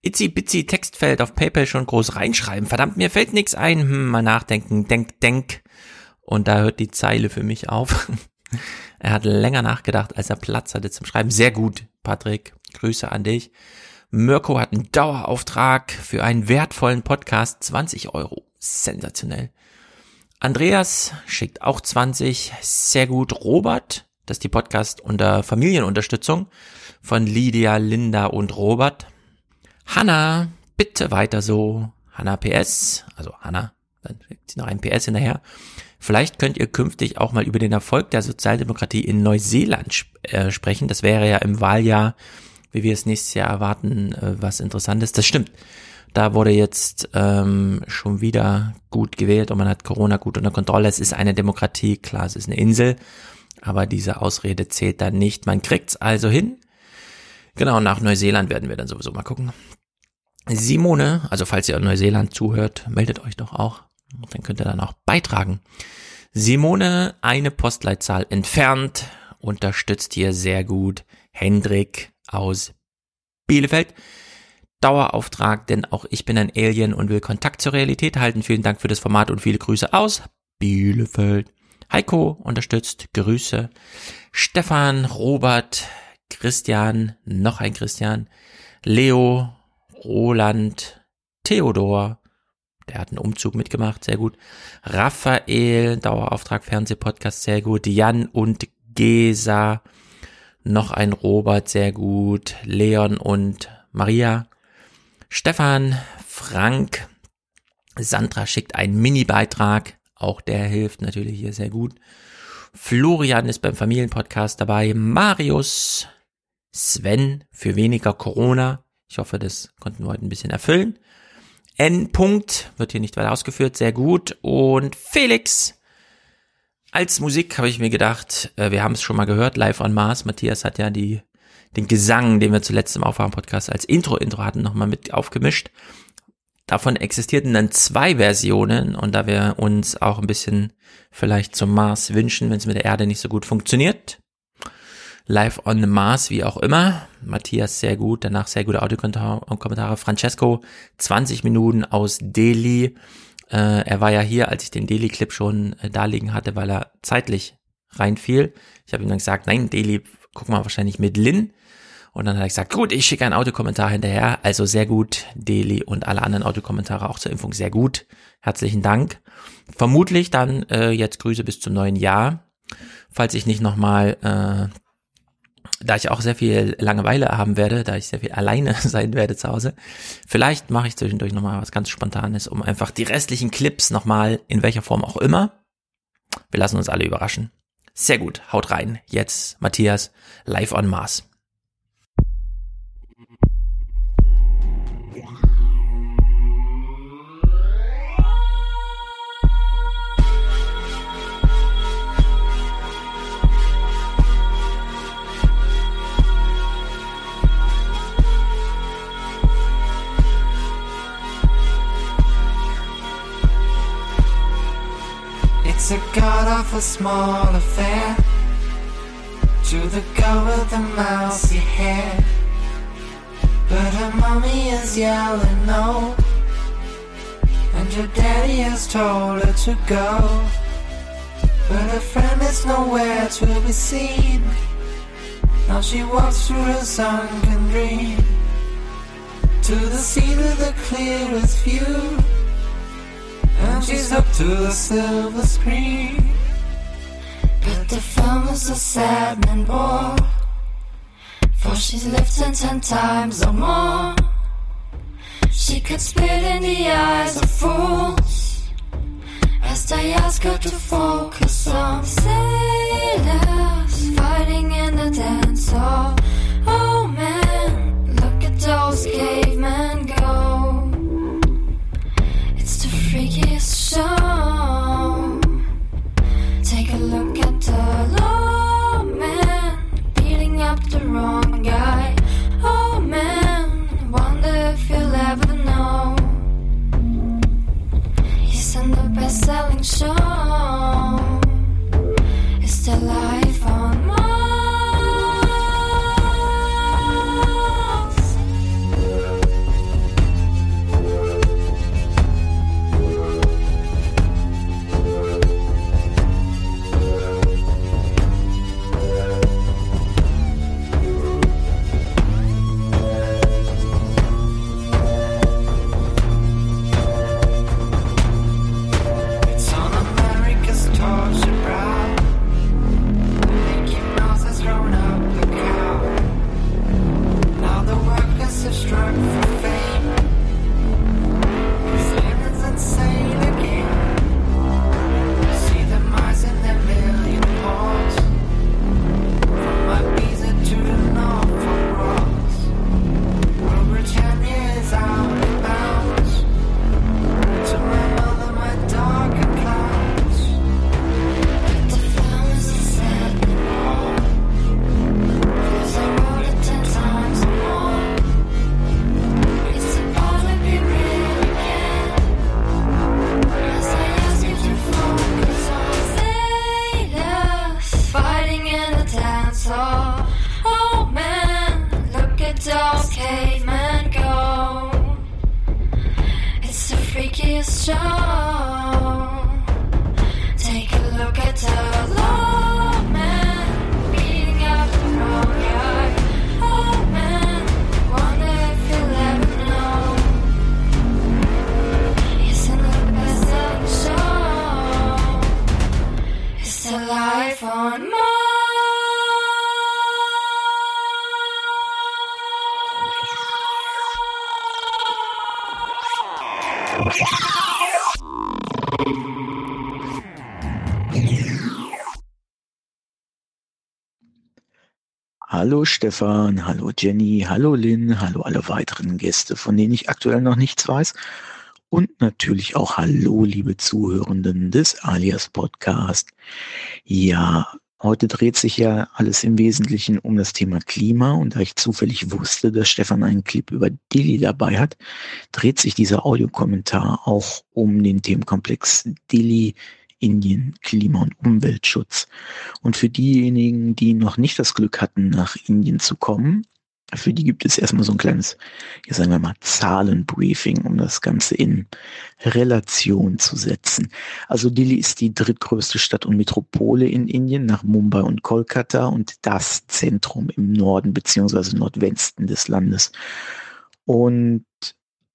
itzy-bitzy Textfeld auf PayPal schon groß reinschreiben? Verdammt, mir fällt nichts ein. Hm, mal nachdenken, denk, denk. Und da hört die Zeile für mich auf. er hat länger nachgedacht, als er Platz hatte zum Schreiben. Sehr gut, Patrick. Grüße an dich. Mirko hat einen Dauerauftrag für einen wertvollen Podcast, 20 Euro. Sensationell. Andreas schickt auch 20, sehr gut. Robert, das ist die Podcast unter Familienunterstützung von Lydia, Linda und Robert. Hanna, bitte weiter so. Hanna PS, also Hanna, dann schickt sie noch ein PS hinterher. Vielleicht könnt ihr künftig auch mal über den Erfolg der Sozialdemokratie in Neuseeland sp äh, sprechen. Das wäre ja im Wahljahr wie wir es nächstes Jahr erwarten, äh, was Interessantes. Das stimmt. Da wurde jetzt ähm, schon wieder gut gewählt und man hat Corona gut unter Kontrolle. Es ist eine Demokratie, klar, es ist eine Insel, aber diese Ausrede zählt dann nicht. Man kriegt's also hin. Genau, nach Neuseeland werden wir dann sowieso mal gucken. Simone, also falls ihr in Neuseeland zuhört, meldet euch doch auch. Dann könnt ihr dann auch beitragen. Simone, eine Postleitzahl entfernt, unterstützt hier sehr gut. Hendrik aus Bielefeld. Dauerauftrag, denn auch ich bin ein Alien und will Kontakt zur Realität halten. Vielen Dank für das Format und viele Grüße aus Bielefeld. Heiko unterstützt, Grüße. Stefan, Robert, Christian, noch ein Christian, Leo, Roland, Theodor, der hat einen Umzug mitgemacht, sehr gut. Raphael, Dauerauftrag Fernsehpodcast, sehr gut. Jan und Gesa, noch ein Robert, sehr gut. Leon und Maria. Stefan, Frank, Sandra schickt einen Mini-Beitrag. Auch der hilft natürlich hier sehr gut. Florian ist beim Familienpodcast dabei. Marius, Sven für weniger Corona. Ich hoffe, das konnten wir heute ein bisschen erfüllen. N. Punkt wird hier nicht weiter ausgeführt, sehr gut. Und Felix. Als Musik habe ich mir gedacht, äh, wir haben es schon mal gehört, live on Mars. Matthias hat ja die, den Gesang, den wir zuletzt im Aufwachen-Podcast als Intro-Intro hatten, nochmal mit aufgemischt. Davon existierten dann zwei Versionen und da wir uns auch ein bisschen vielleicht zum Mars wünschen, wenn es mit der Erde nicht so gut funktioniert. Live on the Mars, wie auch immer. Matthias sehr gut, danach sehr gute Audiokommentare. Francesco, 20 Minuten aus Delhi. Äh, er war ja hier, als ich den Delhi-Clip schon äh, darlegen hatte, weil er zeitlich reinfiel. Ich habe ihm dann gesagt, nein, Delhi, guck mal wahrscheinlich mit Lin. Und dann hat er gesagt, gut, ich schicke einen Audiokommentar hinterher. Also sehr gut, Deli und alle anderen Audiokommentare auch zur Impfung sehr gut. Herzlichen Dank. Vermutlich dann äh, jetzt Grüße bis zum neuen Jahr. Falls ich nicht nochmal da ich auch sehr viel Langeweile haben werde, da ich sehr viel alleine sein werde zu Hause, vielleicht mache ich zwischendurch nochmal was ganz Spontanes, um einfach die restlichen Clips nochmal, in welcher Form auch immer, wir lassen uns alle überraschen. Sehr gut, haut rein. Jetzt Matthias, live on Mars. A god of a small affair. To the girl with the mousy hair. But her mommy is yelling no. And her daddy has told her to go. But her friend is nowhere to be seen. Now she walks through a sunken dream. To the sea with the clearest view she's up to the silver screen. But the film is a sad and bored. For she's lived ten times or more. She could spit in the eyes of fools. As they ask her to focus on sailors fighting in the dance hall. Oh man, look at those cavemen It's the light. Stefan, hallo Jenny, hallo Lynn, hallo alle weiteren Gäste, von denen ich aktuell noch nichts weiß. Und natürlich auch hallo, liebe Zuhörenden des Alias Podcast. Ja, heute dreht sich ja alles im Wesentlichen um das Thema Klima. Und da ich zufällig wusste, dass Stefan einen Clip über Dili dabei hat, dreht sich dieser Audiokommentar auch um den Themenkomplex Dili, Indien, Klima- und Umweltschutz. Und für diejenigen, die noch nicht das Glück hatten, nach Indien zu kommen, für die gibt es erstmal so ein kleines, ja sagen wir mal, Zahlenbriefing, um das Ganze in Relation zu setzen. Also Delhi ist die drittgrößte Stadt und Metropole in Indien nach Mumbai und Kolkata und das Zentrum im Norden beziehungsweise Nordwesten des Landes. Und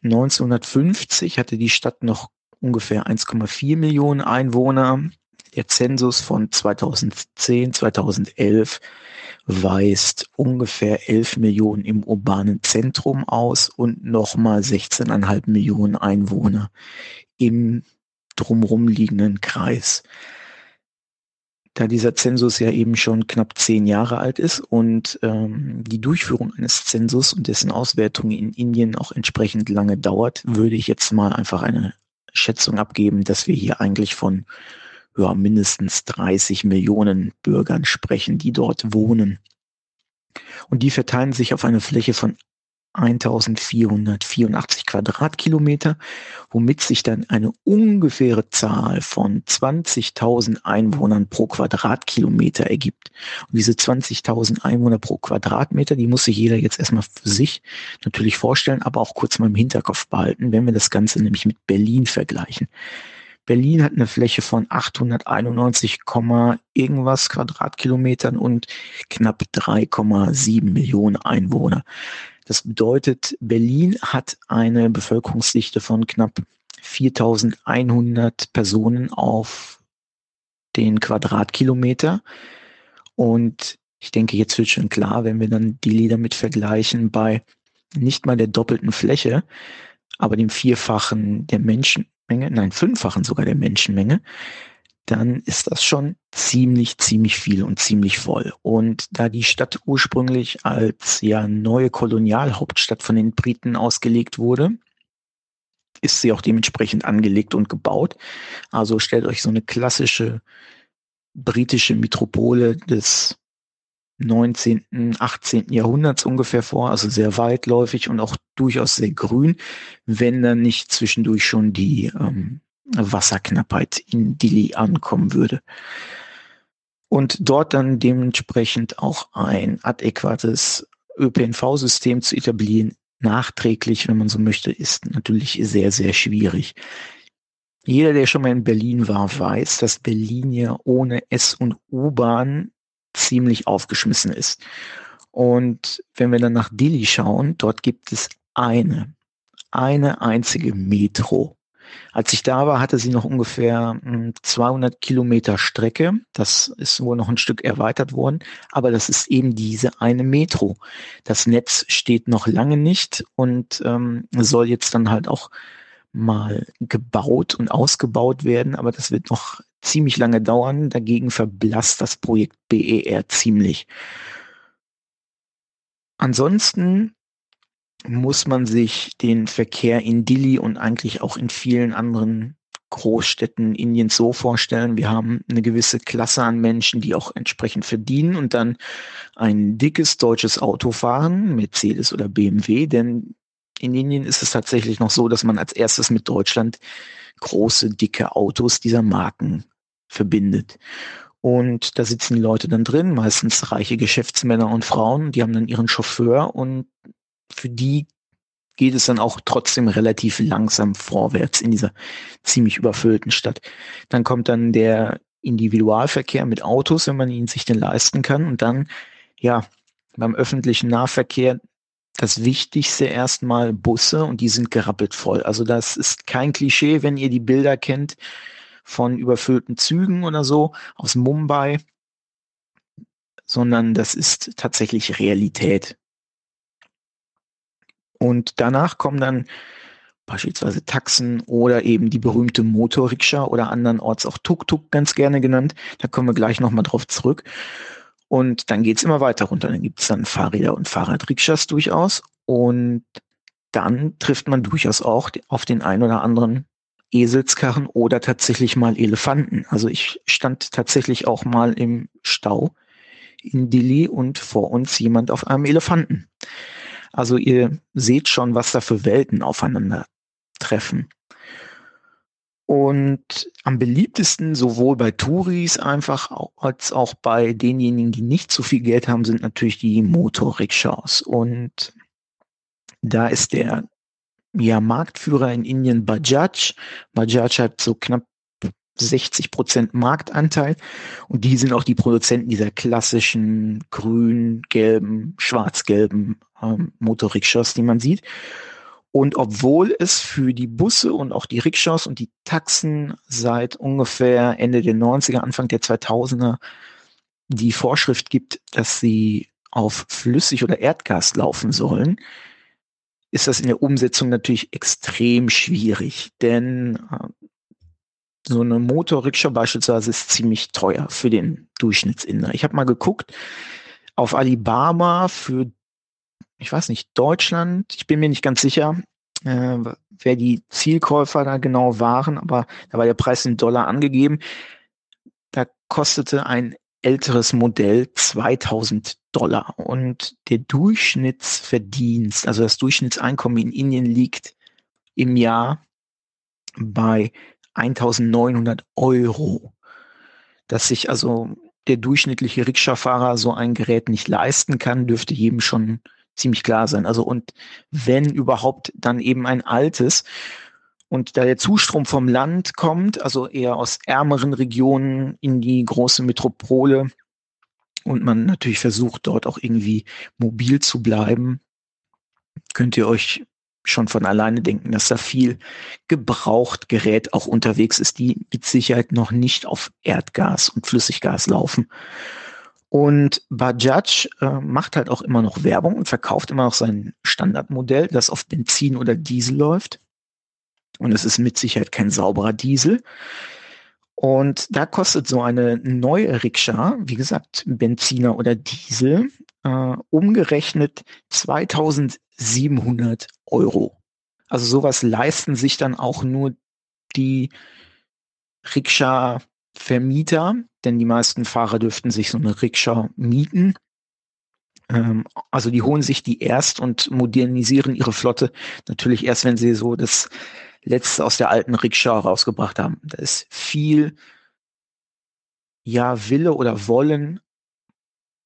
1950 hatte die Stadt noch ungefähr 1,4 Millionen Einwohner. Der Zensus von 2010, 2011 weist ungefähr 11 Millionen im urbanen Zentrum aus und nochmal 16,5 Millionen Einwohner im drumherum liegenden Kreis. Da dieser Zensus ja eben schon knapp zehn Jahre alt ist und ähm, die Durchführung eines Zensus und dessen Auswertung in Indien auch entsprechend lange dauert, würde ich jetzt mal einfach eine Schätzung abgeben, dass wir hier eigentlich von ja, mindestens 30 Millionen Bürgern sprechen, die dort wohnen. Und die verteilen sich auf eine Fläche von 1484 Quadratkilometer, womit sich dann eine ungefähre Zahl von 20.000 Einwohnern pro Quadratkilometer ergibt. Und diese 20.000 Einwohner pro Quadratmeter, die muss sich jeder jetzt erstmal für sich natürlich vorstellen, aber auch kurz mal im Hinterkopf behalten, wenn wir das Ganze nämlich mit Berlin vergleichen. Berlin hat eine Fläche von 891, irgendwas Quadratkilometern und knapp 3,7 Millionen Einwohner. Das bedeutet, Berlin hat eine Bevölkerungsdichte von knapp 4100 Personen auf den Quadratkilometer. Und ich denke, jetzt wird schon klar, wenn wir dann die Lieder mit vergleichen bei nicht mal der doppelten Fläche, aber dem Vierfachen der Menschenmenge, nein, Fünffachen sogar der Menschenmenge, dann ist das schon ziemlich, ziemlich viel und ziemlich voll. Und da die Stadt ursprünglich als ja neue Kolonialhauptstadt von den Briten ausgelegt wurde, ist sie auch dementsprechend angelegt und gebaut. Also stellt euch so eine klassische britische Metropole des 19., 18. Jahrhunderts ungefähr vor, also sehr weitläufig und auch durchaus sehr grün, wenn dann nicht zwischendurch schon die ähm, Wasserknappheit in Dili ankommen würde. Und dort dann dementsprechend auch ein adäquates ÖPNV-System zu etablieren, nachträglich, wenn man so möchte, ist natürlich sehr, sehr schwierig. Jeder, der schon mal in Berlin war, weiß, dass Berlin ja ohne S- und U-Bahn ziemlich aufgeschmissen ist. Und wenn wir dann nach Dili schauen, dort gibt es eine, eine einzige Metro. Als ich da war, hatte sie noch ungefähr 200 hm, Kilometer Strecke. Das ist wohl noch ein Stück erweitert worden. Aber das ist eben diese eine Metro. Das Netz steht noch lange nicht und ähm, soll jetzt dann halt auch mal gebaut und ausgebaut werden. Aber das wird noch ziemlich lange dauern. Dagegen verblasst das Projekt BER ziemlich. Ansonsten muss man sich den Verkehr in Dili und eigentlich auch in vielen anderen Großstädten Indiens so vorstellen. Wir haben eine gewisse Klasse an Menschen, die auch entsprechend verdienen und dann ein dickes deutsches Auto fahren, Mercedes oder BMW, denn in Indien ist es tatsächlich noch so, dass man als erstes mit Deutschland große, dicke Autos dieser Marken verbindet. Und da sitzen die Leute dann drin, meistens reiche Geschäftsmänner und Frauen, die haben dann ihren Chauffeur und für die geht es dann auch trotzdem relativ langsam vorwärts in dieser ziemlich überfüllten Stadt. Dann kommt dann der Individualverkehr mit Autos, wenn man ihn sich denn leisten kann. Und dann, ja, beim öffentlichen Nahverkehr das Wichtigste erstmal Busse und die sind gerappelt voll. Also das ist kein Klischee, wenn ihr die Bilder kennt von überfüllten Zügen oder so aus Mumbai, sondern das ist tatsächlich Realität. Und danach kommen dann beispielsweise Taxen oder eben die berühmte Motorrikscha oder andernorts auch Tuk-Tuk ganz gerne genannt. Da kommen wir gleich nochmal drauf zurück. Und dann geht's immer weiter runter. Dann gibt's dann Fahrräder und Fahrradrikschas durchaus. Und dann trifft man durchaus auch auf den ein oder anderen Eselskarren oder tatsächlich mal Elefanten. Also ich stand tatsächlich auch mal im Stau in Delhi und vor uns jemand auf einem Elefanten. Also ihr seht schon, was da für Welten aufeinander treffen. Und am beliebtesten sowohl bei Touris einfach als auch bei denjenigen, die nicht so viel Geld haben, sind natürlich die Motorrikschaus. Und da ist der ja, Marktführer in Indien Bajaj. Bajaj hat so knapp 60 Prozent Marktanteil und die sind auch die Produzenten dieser klassischen grün, gelben, schwarz-gelben ähm, Motorrikschas, die man sieht. Und obwohl es für die Busse und auch die Rikschas und die Taxen seit ungefähr Ende der 90er, Anfang der 2000er die Vorschrift gibt, dass sie auf Flüssig oder Erdgas laufen sollen, ist das in der Umsetzung natürlich extrem schwierig, denn äh, so eine Motorrikscha beispielsweise ist ziemlich teuer für den Durchschnittsinner. Ich habe mal geguckt auf Alibaba für, ich weiß nicht, Deutschland, ich bin mir nicht ganz sicher, äh, wer die Zielkäufer da genau waren, aber da war der Preis in Dollar angegeben. Da kostete ein älteres Modell 2000 Dollar und der Durchschnittsverdienst, also das Durchschnittseinkommen in Indien liegt im Jahr bei 1900 Euro. Dass sich also der durchschnittliche Rikscha-Fahrer so ein Gerät nicht leisten kann, dürfte jedem schon ziemlich klar sein. Also und wenn überhaupt, dann eben ein altes. Und da der Zustrom vom Land kommt, also eher aus ärmeren Regionen in die große Metropole und man natürlich versucht, dort auch irgendwie mobil zu bleiben, könnt ihr euch schon von alleine denken, dass da viel gebraucht Gerät auch unterwegs ist, die mit Sicherheit noch nicht auf Erdgas und Flüssiggas laufen. Und Bajaj äh, macht halt auch immer noch Werbung und verkauft immer noch sein Standardmodell, das auf Benzin oder Diesel läuft. Und es ist mit Sicherheit kein sauberer Diesel. Und da kostet so eine neue Rikscha, wie gesagt, Benziner oder Diesel, äh, umgerechnet 2700 Euro. Also sowas leisten sich dann auch nur die Rikscha-Vermieter, denn die meisten Fahrer dürften sich so eine Rikscha mieten. Ähm, also die holen sich die erst und modernisieren ihre Flotte natürlich erst, wenn sie so das letzte aus der alten Rikscha rausgebracht haben. Da ist viel ja Wille oder Wollen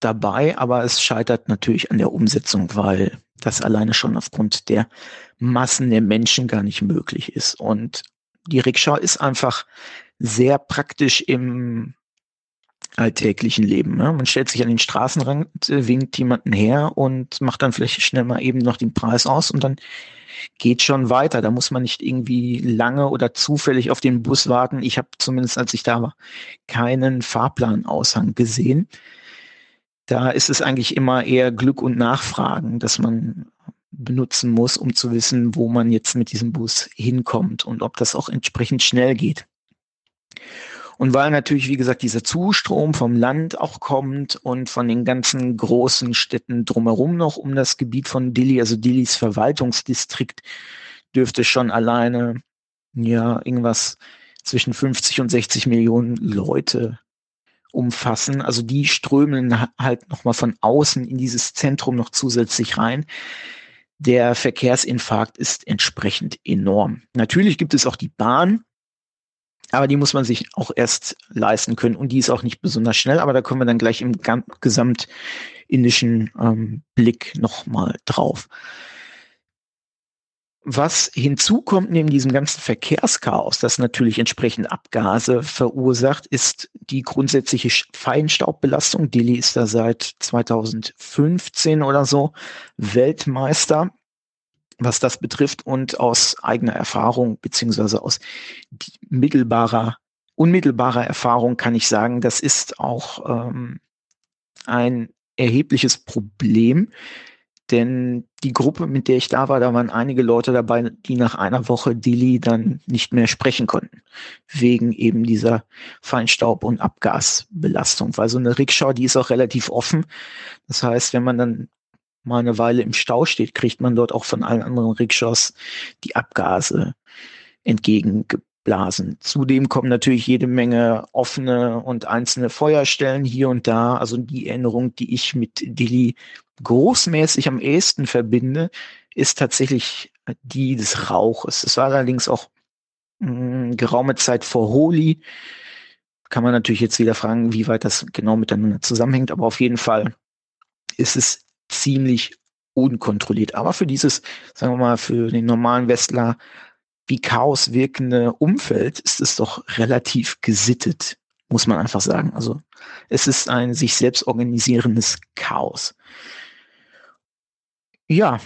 dabei, aber es scheitert natürlich an der Umsetzung, weil das alleine schon aufgrund der Massen der Menschen gar nicht möglich ist. Und die Rikscha ist einfach sehr praktisch im alltäglichen Leben. Ne? Man stellt sich an den Straßenrand, winkt jemanden her und macht dann vielleicht schnell mal eben noch den Preis aus und dann geht schon weiter. Da muss man nicht irgendwie lange oder zufällig auf den Bus warten. Ich habe zumindest, als ich da war, keinen Fahrplanaushang gesehen da ist es eigentlich immer eher Glück und Nachfragen, dass man benutzen muss, um zu wissen, wo man jetzt mit diesem Bus hinkommt und ob das auch entsprechend schnell geht. Und weil natürlich, wie gesagt, dieser Zustrom vom Land auch kommt und von den ganzen großen Städten drumherum noch um das Gebiet von Dili, also Dilis Verwaltungsdistrikt, dürfte schon alleine, ja, irgendwas zwischen 50 und 60 Millionen Leute umfassen. Also die strömen halt nochmal von außen in dieses Zentrum noch zusätzlich rein. Der Verkehrsinfarkt ist entsprechend enorm. Natürlich gibt es auch die Bahn, aber die muss man sich auch erst leisten können und die ist auch nicht besonders schnell, aber da kommen wir dann gleich im gesamtindischen ähm, Blick nochmal drauf. Was hinzukommt neben diesem ganzen Verkehrschaos, das natürlich entsprechend Abgase verursacht, ist die grundsätzliche Feinstaubbelastung. Delhi ist da seit 2015 oder so Weltmeister, was das betrifft und aus eigener Erfahrung beziehungsweise aus mittelbarer, unmittelbarer Erfahrung kann ich sagen, das ist auch ähm, ein erhebliches Problem denn die Gruppe, mit der ich da war, da waren einige Leute dabei, die nach einer Woche Dili dann nicht mehr sprechen konnten. Wegen eben dieser Feinstaub- und Abgasbelastung. Weil so eine Rikscha, die ist auch relativ offen. Das heißt, wenn man dann mal eine Weile im Stau steht, kriegt man dort auch von allen anderen Rikschas die Abgase entgegengeblasen. Zudem kommen natürlich jede Menge offene und einzelne Feuerstellen hier und da. Also die Erinnerung, die ich mit Dili großmäßig am ehesten verbinde, ist tatsächlich die des Rauches. Es war allerdings auch mh, hm, geraume Zeit vor Holi. Kann man natürlich jetzt wieder fragen, wie weit das genau miteinander zusammenhängt, aber auf jeden Fall ist es ziemlich unkontrolliert. Aber für dieses, sagen wir mal, für den normalen Westler wie Chaos wirkende Umfeld ist es doch relativ gesittet, muss man einfach sagen. Also es ist ein sich selbst organisierendes Chaos. Ja.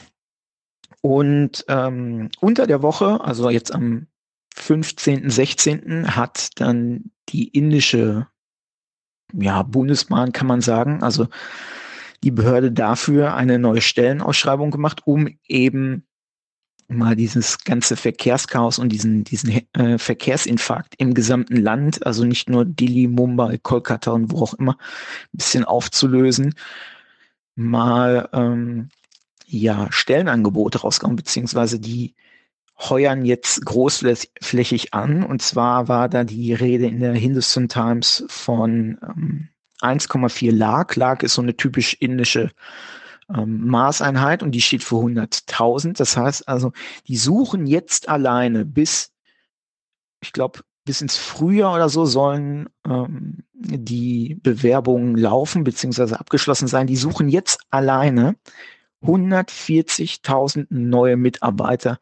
Und ähm, unter der Woche, also jetzt am 15., 16. hat dann die indische ja, Bundesbahn kann man sagen, also die Behörde dafür eine neue Stellenausschreibung gemacht, um eben mal dieses ganze Verkehrschaos und diesen, diesen äh, Verkehrsinfarkt im gesamten Land, also nicht nur Delhi, Mumbai, Kolkata und wo auch immer, ein bisschen aufzulösen, mal ähm, ja Stellenangebote rauskommen, beziehungsweise die heuern jetzt großflächig an. Und zwar war da die Rede in der Hindustan Times von ähm, 1,4 Lakh. Lakh ist so eine typisch indische ähm, Maßeinheit und die steht für 100.000. Das heißt also, die suchen jetzt alleine bis, ich glaube, bis ins Frühjahr oder so sollen ähm, die Bewerbungen laufen beziehungsweise abgeschlossen sein. Die suchen jetzt alleine 140.000 neue Mitarbeiter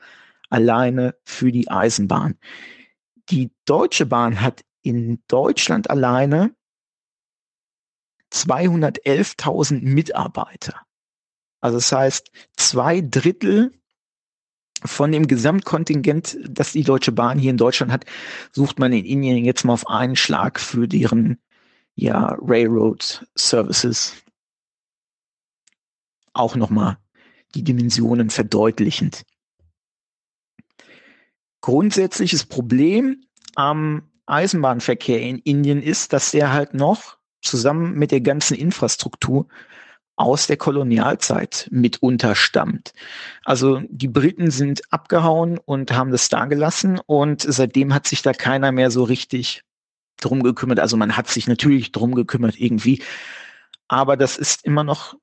alleine für die Eisenbahn. Die Deutsche Bahn hat in Deutschland alleine 211.000 Mitarbeiter. Also das heißt, zwei Drittel von dem Gesamtkontingent, das die Deutsche Bahn hier in Deutschland hat, sucht man in Indien jetzt mal auf einen Schlag für deren ja, Railroad Services. Auch nochmal die Dimensionen verdeutlichend. Grundsätzliches Problem am Eisenbahnverkehr in Indien ist, dass der halt noch zusammen mit der ganzen Infrastruktur aus der Kolonialzeit mitunter stammt. Also die Briten sind abgehauen und haben das da gelassen und seitdem hat sich da keiner mehr so richtig drum gekümmert. Also man hat sich natürlich drum gekümmert irgendwie, aber das ist immer noch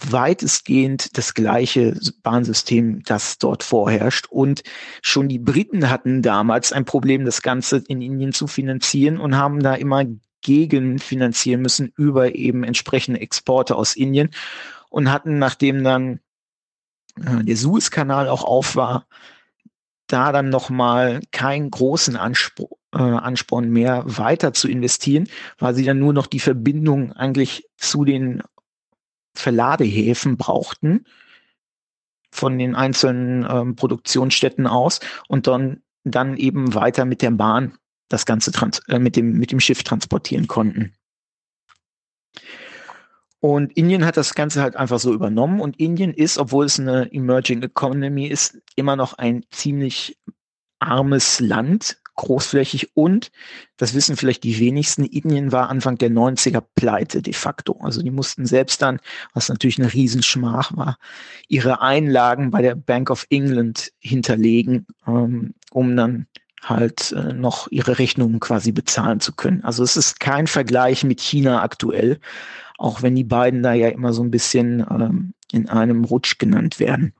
weitestgehend das gleiche Bahnsystem, das dort vorherrscht. Und schon die Briten hatten damals ein Problem, das Ganze in Indien zu finanzieren und haben da immer gegenfinanzieren müssen über eben entsprechende Exporte aus Indien und hatten, nachdem dann äh, der Suezkanal auch auf war, da dann nochmal keinen großen Anspruch, äh, Ansporn mehr weiter zu investieren, weil sie dann nur noch die Verbindung eigentlich zu den Verladehäfen brauchten von den einzelnen ähm, Produktionsstätten aus und dann, dann eben weiter mit der Bahn das Ganze äh, mit, dem, mit dem Schiff transportieren konnten. Und Indien hat das Ganze halt einfach so übernommen und Indien ist, obwohl es eine Emerging Economy ist, immer noch ein ziemlich armes Land, großflächig und, das wissen vielleicht die wenigsten, Indien war Anfang der 90er pleite de facto. Also die mussten selbst dann, was natürlich eine Riesenschmach war, ihre Einlagen bei der Bank of England hinterlegen, ähm, um dann halt äh, noch ihre Rechnungen quasi bezahlen zu können. Also es ist kein Vergleich mit China aktuell, auch wenn die beiden da ja immer so ein bisschen ähm, in einem Rutsch genannt werden.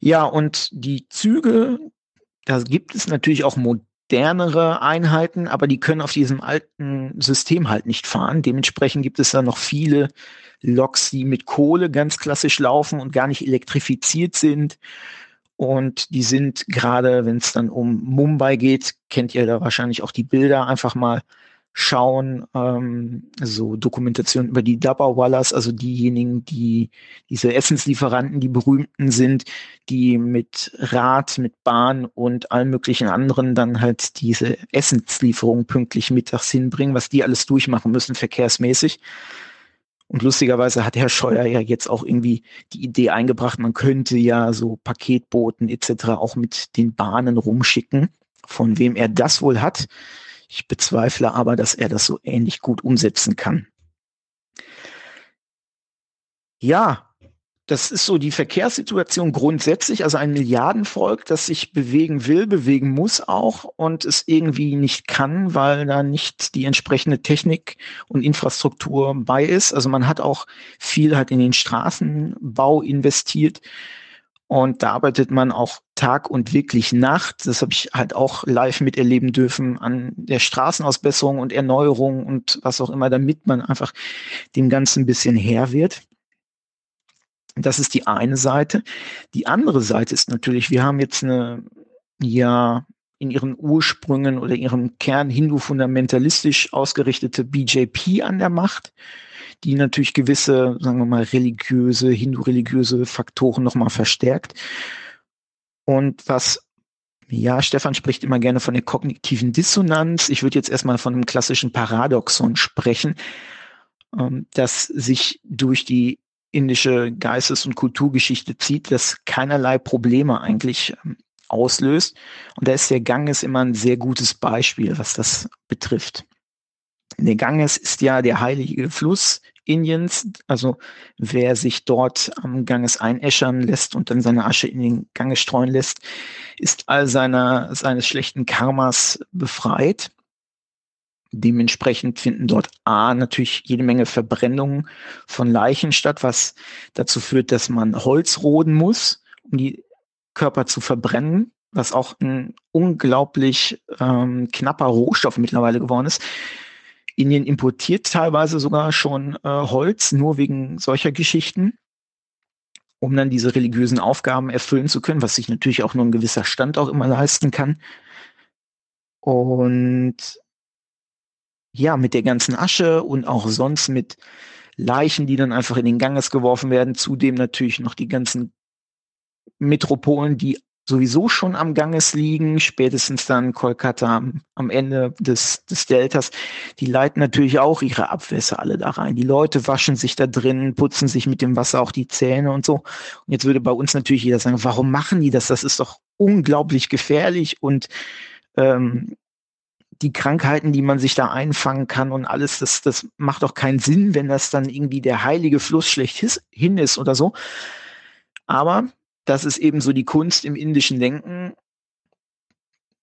Ja, und die Züge, da gibt es natürlich auch modernere Einheiten, aber die können auf diesem alten System halt nicht fahren. Dementsprechend gibt es da noch viele Loks, die mit Kohle ganz klassisch laufen und gar nicht elektrifiziert sind. Und die sind gerade, wenn es dann um Mumbai geht, kennt ihr da wahrscheinlich auch die Bilder, einfach mal schauen, ähm, so Dokumentation über die Dabbawalas, also diejenigen, die diese Essenslieferanten, die berühmten sind, die mit Rad, mit Bahn und allen möglichen anderen dann halt diese Essenslieferungen pünktlich mittags hinbringen, was die alles durchmachen müssen verkehrsmäßig. Und lustigerweise hat Herr Scheuer ja jetzt auch irgendwie die Idee eingebracht, man könnte ja so Paketboten etc. auch mit den Bahnen rumschicken. Von wem er das wohl hat. Ich bezweifle aber, dass er das so ähnlich gut umsetzen kann. Ja, das ist so die Verkehrssituation grundsätzlich, also ein Milliardenvolk, das sich bewegen will, bewegen muss auch und es irgendwie nicht kann, weil da nicht die entsprechende Technik und Infrastruktur bei ist. Also man hat auch viel halt in den Straßenbau investiert und da arbeitet man auch Tag und wirklich Nacht. Das habe ich halt auch live miterleben dürfen an der Straßenausbesserung und Erneuerung und was auch immer, damit man einfach dem Ganzen ein bisschen her wird. Das ist die eine Seite. Die andere Seite ist natürlich, wir haben jetzt eine, ja, in ihren Ursprüngen oder ihrem Kern hindu-fundamentalistisch ausgerichtete BJP an der Macht, die natürlich gewisse, sagen wir mal, religiöse, hindu-religiöse Faktoren nochmal verstärkt. Und was Ja, Stefan spricht immer gerne von der kognitiven Dissonanz. Ich würde jetzt erstmal von einem klassischen Paradoxon sprechen, ähm, das sich durch die indische Geistes- und Kulturgeschichte zieht, das keinerlei Probleme eigentlich ähm, auslöst. Und da ist der Ganges immer ein sehr gutes Beispiel, was das betrifft. Der Ganges ist ja der heilige Fluss Indiens. Also wer sich dort am Ganges einäschern lässt und dann seine Asche in den Ganges streuen lässt, ist all seiner, seines schlechten Karmas befreit. Dementsprechend finden dort A natürlich jede Menge Verbrennungen von Leichen statt, was dazu führt, dass man Holz roden muss, um die Körper zu verbrennen, was auch ein unglaublich ähm, knapper Rohstoff mittlerweile geworden ist. Indien importiert teilweise sogar schon äh, Holz, nur wegen solcher Geschichten, um dann diese religiösen Aufgaben erfüllen zu können, was sich natürlich auch nur ein gewisser Stand auch immer leisten kann. Und ja, mit der ganzen Asche und auch sonst mit Leichen, die dann einfach in den Ganges geworfen werden, zudem natürlich noch die ganzen Metropolen, die sowieso schon am Ganges liegen, spätestens dann Kolkata am, Ende des, des Deltas, die leiten natürlich auch ihre Abwässer alle da rein. Die Leute waschen sich da drin, putzen sich mit dem Wasser auch die Zähne und so. Und jetzt würde bei uns natürlich jeder sagen, warum machen die das? Das ist doch unglaublich gefährlich und ähm, die Krankheiten, die man sich da einfangen kann und alles, das, das macht doch keinen Sinn, wenn das dann irgendwie der heilige Fluss schlechthin ist oder so. Aber das ist eben so die Kunst im indischen Denken.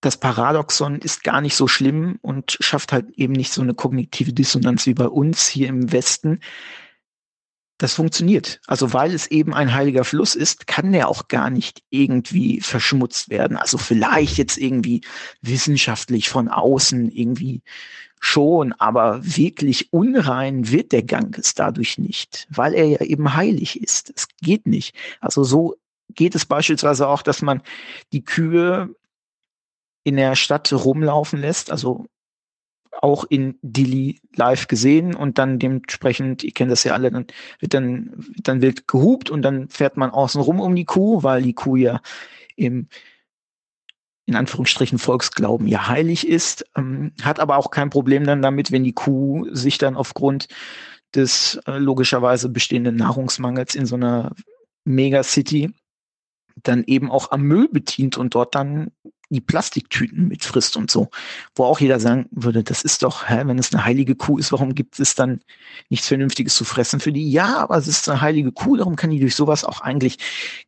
Das Paradoxon ist gar nicht so schlimm und schafft halt eben nicht so eine kognitive Dissonanz wie bei uns hier im Westen. Das funktioniert. Also weil es eben ein heiliger Fluss ist, kann der auch gar nicht irgendwie verschmutzt werden. Also vielleicht jetzt irgendwie wissenschaftlich von außen irgendwie schon, aber wirklich unrein wird der Ganges dadurch nicht, weil er ja eben heilig ist. Es geht nicht. Also so geht es beispielsweise auch, dass man die Kühe in der Stadt rumlaufen lässt, also auch in Dili live gesehen und dann dementsprechend, ihr kennt das ja alle, dann wird dann, wird dann wild gehupt und dann fährt man außen rum um die Kuh, weil die Kuh ja im in Anführungsstrichen Volksglauben ja heilig ist, ähm, hat aber auch kein Problem dann damit, wenn die Kuh sich dann aufgrund des äh, logischerweise bestehenden Nahrungsmangels in so einer Megacity dann eben auch am Müll bedient und dort dann die Plastiktüten mitfrisst und so. Wo auch jeder sagen würde, das ist doch, hä, wenn es eine heilige Kuh ist, warum gibt es dann nichts Vernünftiges zu fressen für die? Ja, aber es ist eine heilige Kuh, darum kann die durch sowas auch eigentlich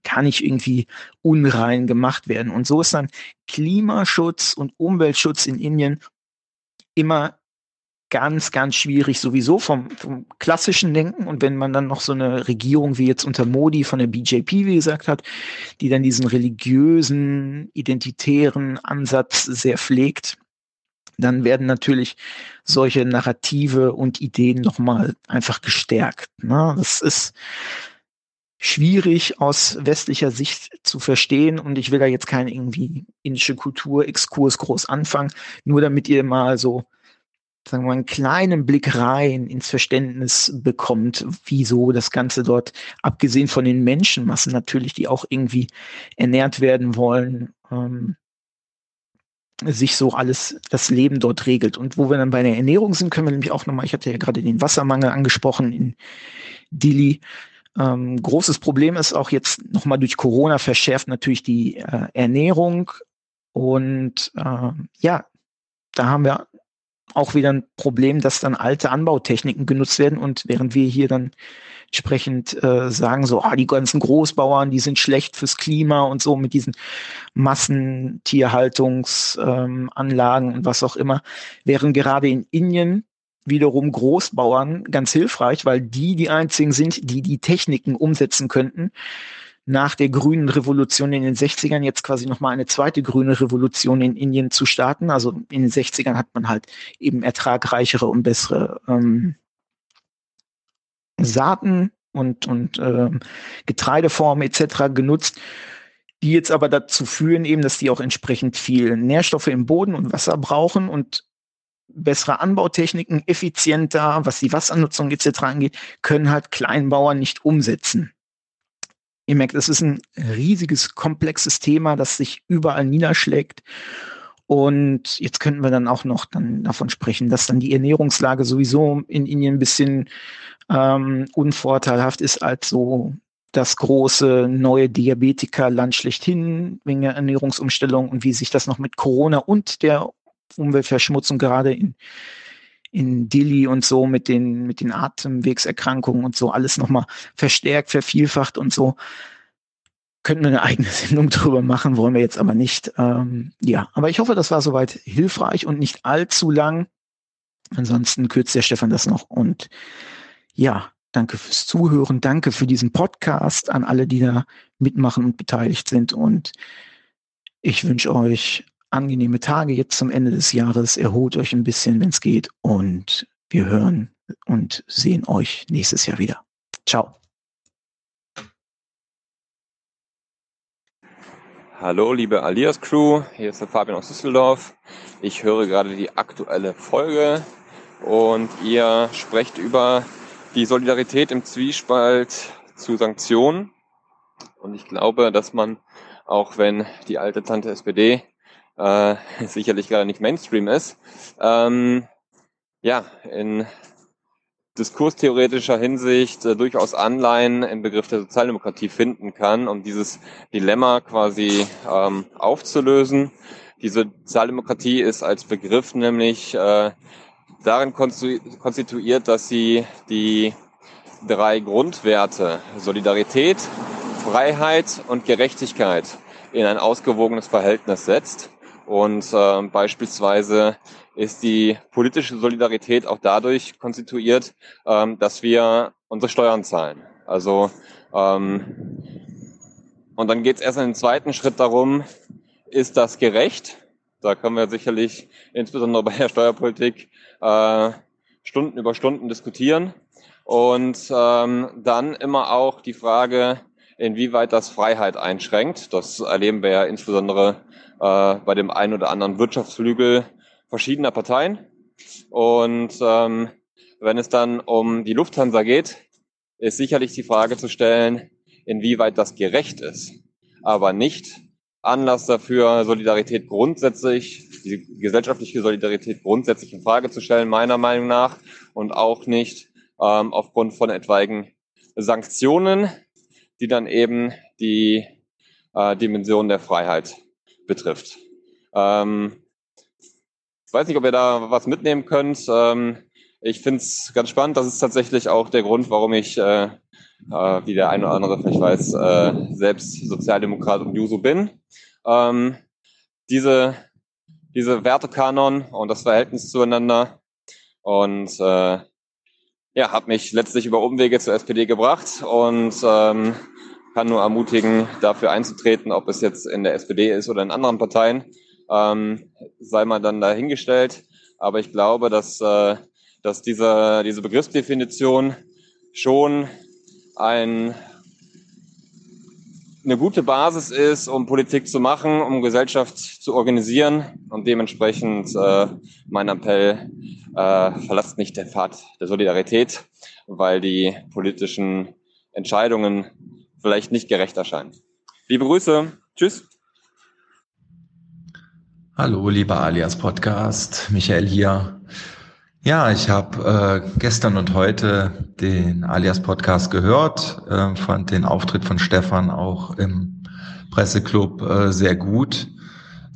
gar nicht irgendwie unrein gemacht werden. Und so ist dann Klimaschutz und Umweltschutz in Indien immer ganz, ganz schwierig sowieso vom, vom klassischen Denken. Und wenn man dann noch so eine Regierung wie jetzt unter Modi von der BJP, wie gesagt hat, die dann diesen religiösen, identitären Ansatz sehr pflegt, dann werden natürlich solche Narrative und Ideen nochmal einfach gestärkt. Ne? Das ist schwierig aus westlicher Sicht zu verstehen und ich will da jetzt keinen irgendwie indische Kultur-Exkurs groß anfangen, nur damit ihr mal so sagen wir mal, einen kleinen Blick rein ins Verständnis bekommt, wieso das Ganze dort, abgesehen von den Menschenmassen natürlich, die auch irgendwie ernährt werden wollen, ähm, sich so alles, das Leben dort regelt. Und wo wir dann bei der Ernährung sind, können wir nämlich auch nochmal, ich hatte ja gerade den Wassermangel angesprochen in Dili. Ähm, großes Problem ist auch jetzt nochmal durch Corona verschärft natürlich die äh, Ernährung. Und äh, ja, da haben wir auch wieder ein Problem, dass dann alte Anbautechniken genutzt werden und während wir hier dann entsprechend äh, sagen, so, ah, die ganzen Großbauern, die sind schlecht fürs Klima und so mit diesen Massentierhaltungsanlagen ähm, und was auch immer, wären gerade in Indien wiederum Großbauern ganz hilfreich, weil die die einzigen sind, die die Techniken umsetzen könnten, nach der grünen Revolution in den 60ern jetzt quasi nochmal eine zweite grüne Revolution in Indien zu starten. Also in den 60ern hat man halt eben ertragreichere und bessere ähm, Saaten und, und ähm, Getreideformen etc. genutzt, die jetzt aber dazu führen eben, dass die auch entsprechend viel Nährstoffe im Boden und Wasser brauchen und bessere Anbautechniken, effizienter, was die Wassernutzung etc. angeht, können halt Kleinbauern nicht umsetzen Ihr merkt, es ist ein riesiges, komplexes Thema, das sich überall niederschlägt. Und jetzt könnten wir dann auch noch dann davon sprechen, dass dann die Ernährungslage sowieso in Indien ein bisschen ähm, unvorteilhaft ist als so das große neue Diabetikerland schlechthin wegen der Ernährungsumstellung und wie sich das noch mit Corona und der Umweltverschmutzung gerade in, in Delhi und so mit den, mit den Atemwegserkrankungen und so alles nochmal verstärkt, vervielfacht und so. Könnten wir eine eigene Sendung drüber machen, wollen wir jetzt aber nicht. Ähm, ja, aber ich hoffe, das war soweit hilfreich und nicht allzu lang. Ansonsten kürzt der Stefan das noch. Und ja, danke fürs Zuhören. Danke für diesen Podcast an alle, die da mitmachen und beteiligt sind. Und ich wünsche euch angenehme Tage jetzt zum Ende des Jahres. Erholt euch ein bisschen, wenn es geht. Und wir hören und sehen euch nächstes Jahr wieder. Ciao. Hallo, liebe Alias Crew. Hier ist der Fabian aus Düsseldorf. Ich höre gerade die aktuelle Folge und ihr sprecht über die Solidarität im Zwiespalt zu Sanktionen. Und ich glaube, dass man, auch wenn die alte Tante SPD äh, sicherlich gerade nicht Mainstream ist, ähm, ja, in diskurstheoretischer Hinsicht äh, durchaus Anleihen im Begriff der Sozialdemokratie finden kann, um dieses Dilemma quasi ähm, aufzulösen. Die Sozialdemokratie ist als Begriff nämlich äh, darin konstituiert, dass sie die drei Grundwerte Solidarität, Freiheit und Gerechtigkeit in ein ausgewogenes Verhältnis setzt. Und äh, beispielsweise ist die politische Solidarität auch dadurch konstituiert, ähm, dass wir unsere Steuern zahlen. Also ähm, und dann geht es erst in den zweiten Schritt darum, ist das gerecht? Da können wir sicherlich insbesondere bei der Steuerpolitik äh, Stunden über Stunden diskutieren. Und ähm, dann immer auch die Frage, inwieweit das Freiheit einschränkt. Das erleben wir ja insbesondere äh, bei dem einen oder anderen Wirtschaftsflügel verschiedener Parteien. Und ähm, wenn es dann um die Lufthansa geht, ist sicherlich die Frage zu stellen, inwieweit das gerecht ist, aber nicht Anlass dafür, Solidarität grundsätzlich, die gesellschaftliche Solidarität grundsätzlich in Frage zu stellen, meiner Meinung nach, und auch nicht ähm, aufgrund von etwaigen Sanktionen, die dann eben die äh, Dimension der Freiheit betrifft. Ähm, ich weiß nicht, ob ihr da was mitnehmen könnt. Ähm, ich finde es ganz spannend. Das ist tatsächlich auch der Grund, warum ich, äh, äh, wie der eine oder andere vielleicht weiß, äh, selbst Sozialdemokrat und Juso bin. Ähm, diese, diese Wertekanon und das Verhältnis zueinander und äh, ja, hat mich letztlich über Umwege zur SPD gebracht und ähm, kann nur ermutigen, dafür einzutreten, ob es jetzt in der SPD ist oder in anderen Parteien, ähm, sei mal dann dahingestellt. Aber ich glaube, dass, äh, dass diese, diese Begriffsdefinition schon ein, eine gute Basis ist, um Politik zu machen, um Gesellschaft zu organisieren und dementsprechend äh, mein Appell, äh, verlasst nicht den Pfad der Solidarität, weil die politischen Entscheidungen vielleicht nicht gerecht erscheinen. Liebe Grüße, tschüss. Hallo, lieber Alias Podcast, Michael hier. Ja, ich habe äh, gestern und heute den Alias Podcast gehört, äh, fand den Auftritt von Stefan auch im Presseclub äh, sehr gut.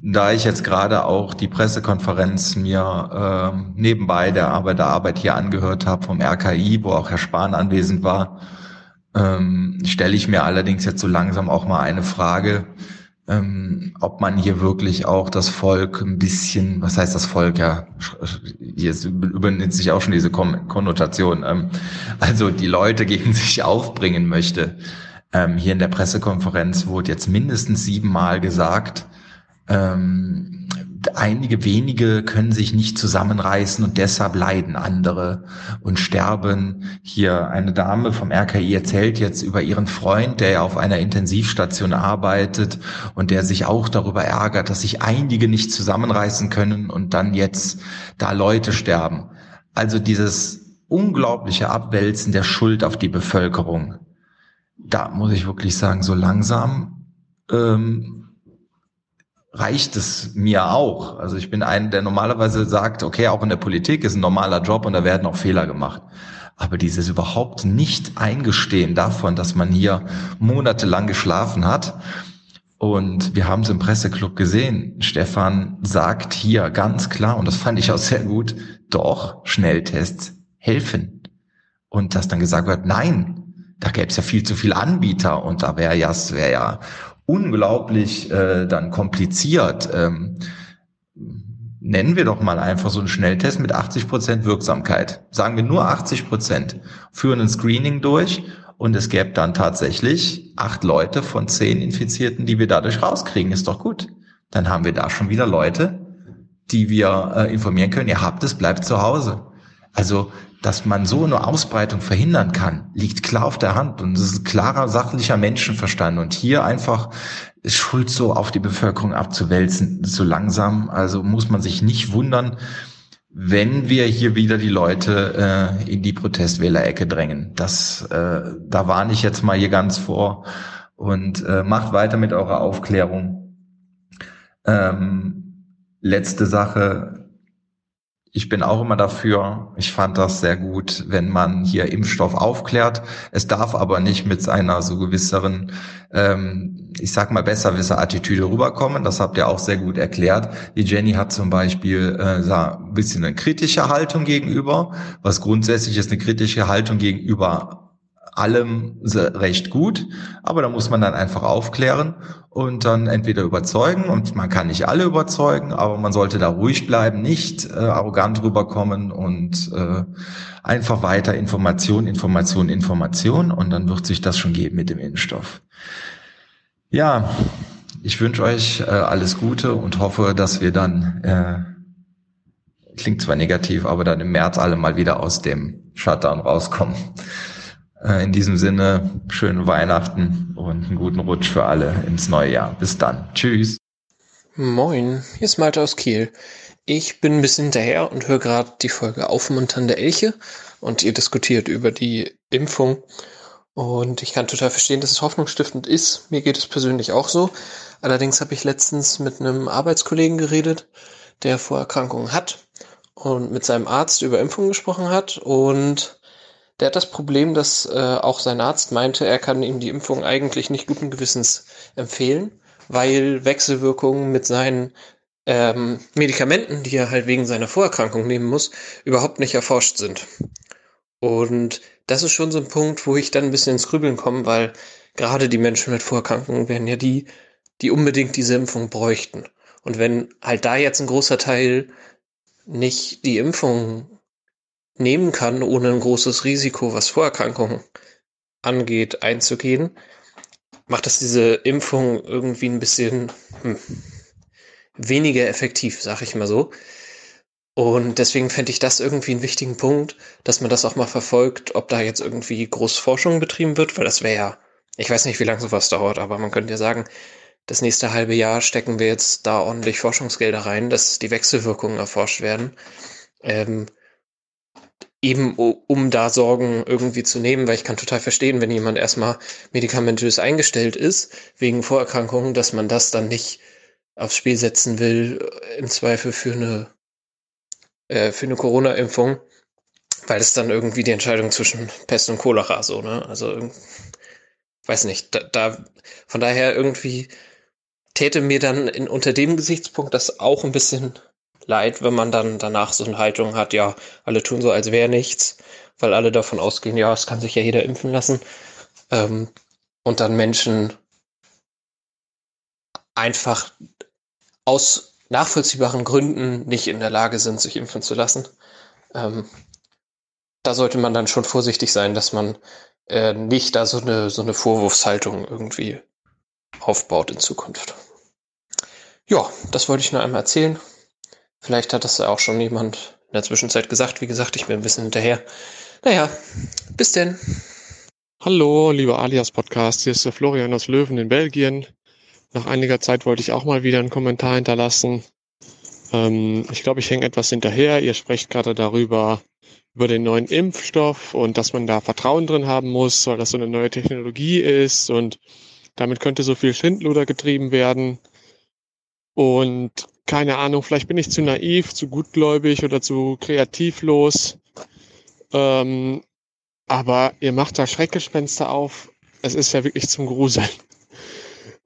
Da ich jetzt gerade auch die Pressekonferenz mir äh, nebenbei der Arbeit der Arbeit hier angehört habe vom RKI, wo auch Herr Spahn anwesend war, ähm, stelle ich mir allerdings jetzt so langsam auch mal eine Frage, ähm, ob man hier wirklich auch das Volk ein bisschen, was heißt das Volk, ja, jetzt übernimmt sich auch schon diese Konnotation, ähm, also die Leute gegen sich aufbringen möchte. Ähm, hier in der Pressekonferenz wurde jetzt mindestens siebenmal gesagt, ähm, einige wenige können sich nicht zusammenreißen und deshalb leiden andere und sterben. Hier eine Dame vom RKI erzählt jetzt über ihren Freund, der auf einer Intensivstation arbeitet und der sich auch darüber ärgert, dass sich einige nicht zusammenreißen können und dann jetzt da Leute sterben. Also dieses unglaubliche Abwälzen der Schuld auf die Bevölkerung. da muss ich wirklich sagen, so langsam ähm, reicht es mir auch. Also ich bin ein, der normalerweise sagt, okay, auch in der Politik ist ein normaler Job und da werden auch Fehler gemacht. Aber dieses überhaupt nicht eingestehen davon, dass man hier monatelang geschlafen hat. Und wir haben es im Presseclub gesehen. Stefan sagt hier ganz klar, und das fand ich auch sehr gut, doch, Schnelltests helfen. Und dass dann gesagt wird, nein, da gäbe es ja viel zu viele Anbieter und da wäre ja, es wäre ja unglaublich äh, dann kompliziert. Ähm, nennen wir doch mal einfach so einen Schnelltest mit 80 Prozent Wirksamkeit. Sagen wir nur 80 Prozent. Führen ein Screening durch und es gäbe dann tatsächlich acht Leute von zehn Infizierten, die wir dadurch rauskriegen. Ist doch gut. Dann haben wir da schon wieder Leute, die wir äh, informieren können. Ihr habt es, bleibt zu Hause. Also, dass man so eine Ausbreitung verhindern kann, liegt klar auf der Hand und es ist klarer sachlicher Menschenverstand und hier einfach Schuld so auf die Bevölkerung abzuwälzen, so langsam. Also muss man sich nicht wundern, wenn wir hier wieder die Leute äh, in die Protestwählerecke drängen. Das, äh, da warne ich jetzt mal hier ganz vor und äh, macht weiter mit eurer Aufklärung. Ähm, letzte Sache, ich bin auch immer dafür. Ich fand das sehr gut, wenn man hier Impfstoff aufklärt. Es darf aber nicht mit seiner so gewisseren, ähm, ich sag mal besserwisser Attitüde rüberkommen. Das habt ihr auch sehr gut erklärt. Die Jenny hat zum Beispiel äh, ein bisschen eine kritische Haltung gegenüber, was grundsätzlich ist eine kritische Haltung gegenüber allem recht gut, aber da muss man dann einfach aufklären und dann entweder überzeugen und man kann nicht alle überzeugen, aber man sollte da ruhig bleiben, nicht äh, arrogant rüberkommen und äh, einfach weiter Information, Information, Information und dann wird sich das schon geben mit dem Impfstoff. Ja, ich wünsche euch äh, alles Gute und hoffe, dass wir dann, äh, klingt zwar negativ, aber dann im März alle mal wieder aus dem Shutdown rauskommen. Äh, in diesem Sinne, schöne Weihnachten und einen guten Rutsch für alle ins neue Jahr. Bis dann. Tschüss. Moin, hier ist Malte aus Kiel. Ich bin ein bisschen hinterher und höre gerade die Folge Aufmunternde Elche und ihr diskutiert über die Impfung. Und ich kann total verstehen, dass es hoffnungsstiftend ist. Mir geht es persönlich auch so. Allerdings habe ich letztens mit einem Arbeitskollegen geredet, der Vorerkrankungen hat und mit seinem Arzt über Impfungen gesprochen hat und der hat das Problem, dass äh, auch sein Arzt meinte, er kann ihm die Impfung eigentlich nicht guten Gewissens empfehlen, weil Wechselwirkungen mit seinen ähm, Medikamenten, die er halt wegen seiner Vorerkrankung nehmen muss, überhaupt nicht erforscht sind. Und das ist schon so ein Punkt, wo ich dann ein bisschen ins Grübeln komme, weil gerade die Menschen mit Vorerkrankungen wären ja die, die unbedingt diese Impfung bräuchten. Und wenn halt da jetzt ein großer Teil nicht die Impfung nehmen kann, ohne ein großes Risiko, was Vorerkrankungen angeht, einzugehen, macht das diese Impfung irgendwie ein bisschen hm, weniger effektiv, sag ich mal so. Und deswegen fände ich das irgendwie einen wichtigen Punkt, dass man das auch mal verfolgt, ob da jetzt irgendwie groß Forschung betrieben wird, weil das wäre ja, ich weiß nicht, wie lange sowas dauert, aber man könnte ja sagen, das nächste halbe Jahr stecken wir jetzt da ordentlich Forschungsgelder rein, dass die Wechselwirkungen erforscht werden. Ähm, eben um da Sorgen irgendwie zu nehmen, weil ich kann total verstehen, wenn jemand erstmal medikamentös eingestellt ist, wegen Vorerkrankungen, dass man das dann nicht aufs Spiel setzen will, äh, im Zweifel für eine, äh, für eine Corona-Impfung, weil es dann irgendwie die Entscheidung zwischen Pest und Cholera so, ne? Also, weiß nicht, da, da von daher irgendwie täte mir dann in, unter dem Gesichtspunkt das auch ein bisschen leid, wenn man dann danach so eine Haltung hat, ja, alle tun so, als wäre nichts, weil alle davon ausgehen, ja, es kann sich ja jeder impfen lassen. Ähm, und dann Menschen einfach aus nachvollziehbaren Gründen nicht in der Lage sind, sich impfen zu lassen. Ähm, da sollte man dann schon vorsichtig sein, dass man äh, nicht da so eine, so eine Vorwurfshaltung irgendwie aufbaut in Zukunft. Ja, das wollte ich nur einmal erzählen. Vielleicht hat das ja auch schon jemand in der Zwischenzeit gesagt. Wie gesagt, ich bin ein bisschen hinterher. Naja, bis denn. Hallo, lieber Alias Podcast. Hier ist der Florian aus Löwen in Belgien. Nach einiger Zeit wollte ich auch mal wieder einen Kommentar hinterlassen. Ähm, ich glaube, ich hänge etwas hinterher. Ihr sprecht gerade darüber, über den neuen Impfstoff und dass man da Vertrauen drin haben muss, weil das so eine neue Technologie ist und damit könnte so viel Schindluder getrieben werden. Und keine Ahnung, vielleicht bin ich zu naiv, zu gutgläubig oder zu kreativlos. Ähm, aber ihr macht da Schreckgespenster auf. Es ist ja wirklich zum Gruseln.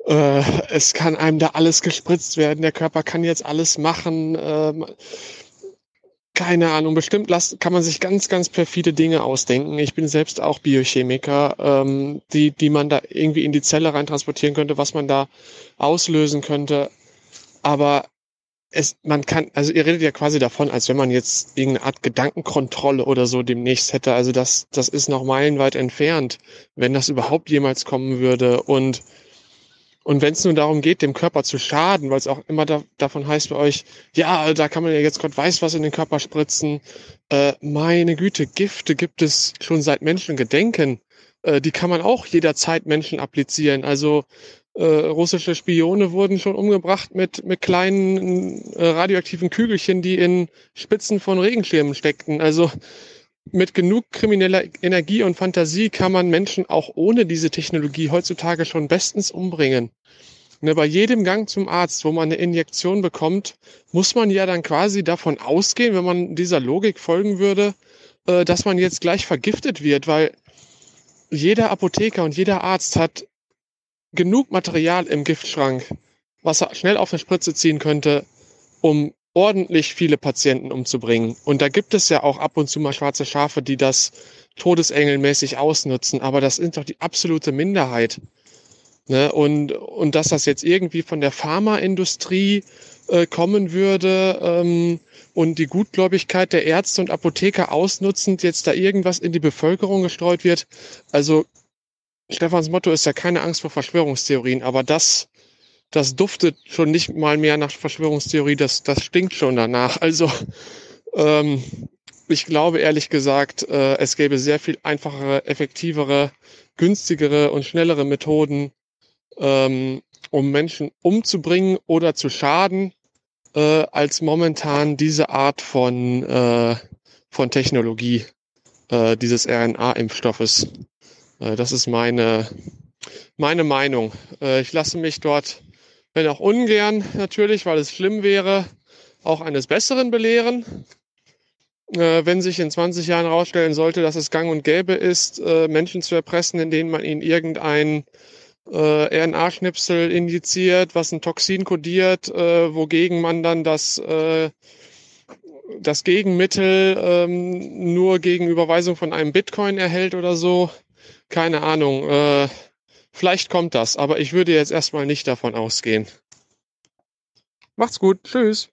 Äh, es kann einem da alles gespritzt werden. Der Körper kann jetzt alles machen. Ähm, keine Ahnung, bestimmt las, kann man sich ganz, ganz perfide Dinge ausdenken. Ich bin selbst auch Biochemiker, ähm, die, die man da irgendwie in die Zelle reintransportieren könnte, was man da auslösen könnte. Aber es, man kann, also ihr redet ja quasi davon, als wenn man jetzt irgendeine Art Gedankenkontrolle oder so demnächst hätte. Also das, das ist noch meilenweit entfernt, wenn das überhaupt jemals kommen würde. Und und wenn es nun darum geht, dem Körper zu schaden, weil es auch immer da, davon heißt bei euch, ja, da kann man ja jetzt Gott weiß was in den Körper spritzen. Äh, meine Güte, Gifte gibt es schon seit Menschengedenken. Äh, die kann man auch jederzeit Menschen applizieren. Also äh, russische Spione wurden schon umgebracht mit, mit kleinen äh, radioaktiven Kügelchen, die in Spitzen von Regenschirmen steckten. Also mit genug krimineller Energie und Fantasie kann man Menschen auch ohne diese Technologie heutzutage schon bestens umbringen. Ne, bei jedem Gang zum Arzt, wo man eine Injektion bekommt, muss man ja dann quasi davon ausgehen, wenn man dieser Logik folgen würde, äh, dass man jetzt gleich vergiftet wird, weil jeder Apotheker und jeder Arzt hat genug Material im Giftschrank, was er schnell auf eine Spritze ziehen könnte, um ordentlich viele Patienten umzubringen. Und da gibt es ja auch ab und zu mal schwarze Schafe, die das todesengelmäßig ausnutzen, aber das sind doch die absolute Minderheit. Ne? Und, und dass das jetzt irgendwie von der Pharmaindustrie äh, kommen würde ähm, und die Gutgläubigkeit der Ärzte und Apotheker ausnutzend jetzt da irgendwas in die Bevölkerung gestreut wird. Also Stefans Motto ist ja keine Angst vor Verschwörungstheorien, aber das das duftet schon nicht mal mehr nach Verschwörungstheorie, das, das stinkt schon danach. Also ähm, ich glaube ehrlich gesagt, äh, es gäbe sehr viel einfachere, effektivere, günstigere und schnellere Methoden, ähm, um Menschen umzubringen oder zu schaden, äh, als momentan diese Art von, äh, von Technologie äh, dieses RNA-Impfstoffes. Äh, das ist meine, meine Meinung. Äh, ich lasse mich dort wenn auch ungern natürlich, weil es schlimm wäre, auch eines Besseren belehren. Äh, wenn sich in 20 Jahren herausstellen sollte, dass es gang und gäbe ist, Menschen zu erpressen, indem man ihnen irgendein RNA-Schnipsel injiziert, was ein Toxin kodiert, wogegen man dann das, das Gegenmittel ähm, nur gegen Überweisung von einem Bitcoin erhält oder so. Keine Ahnung. Äh, Vielleicht kommt das, aber ich würde jetzt erstmal nicht davon ausgehen. Macht's gut. Tschüss.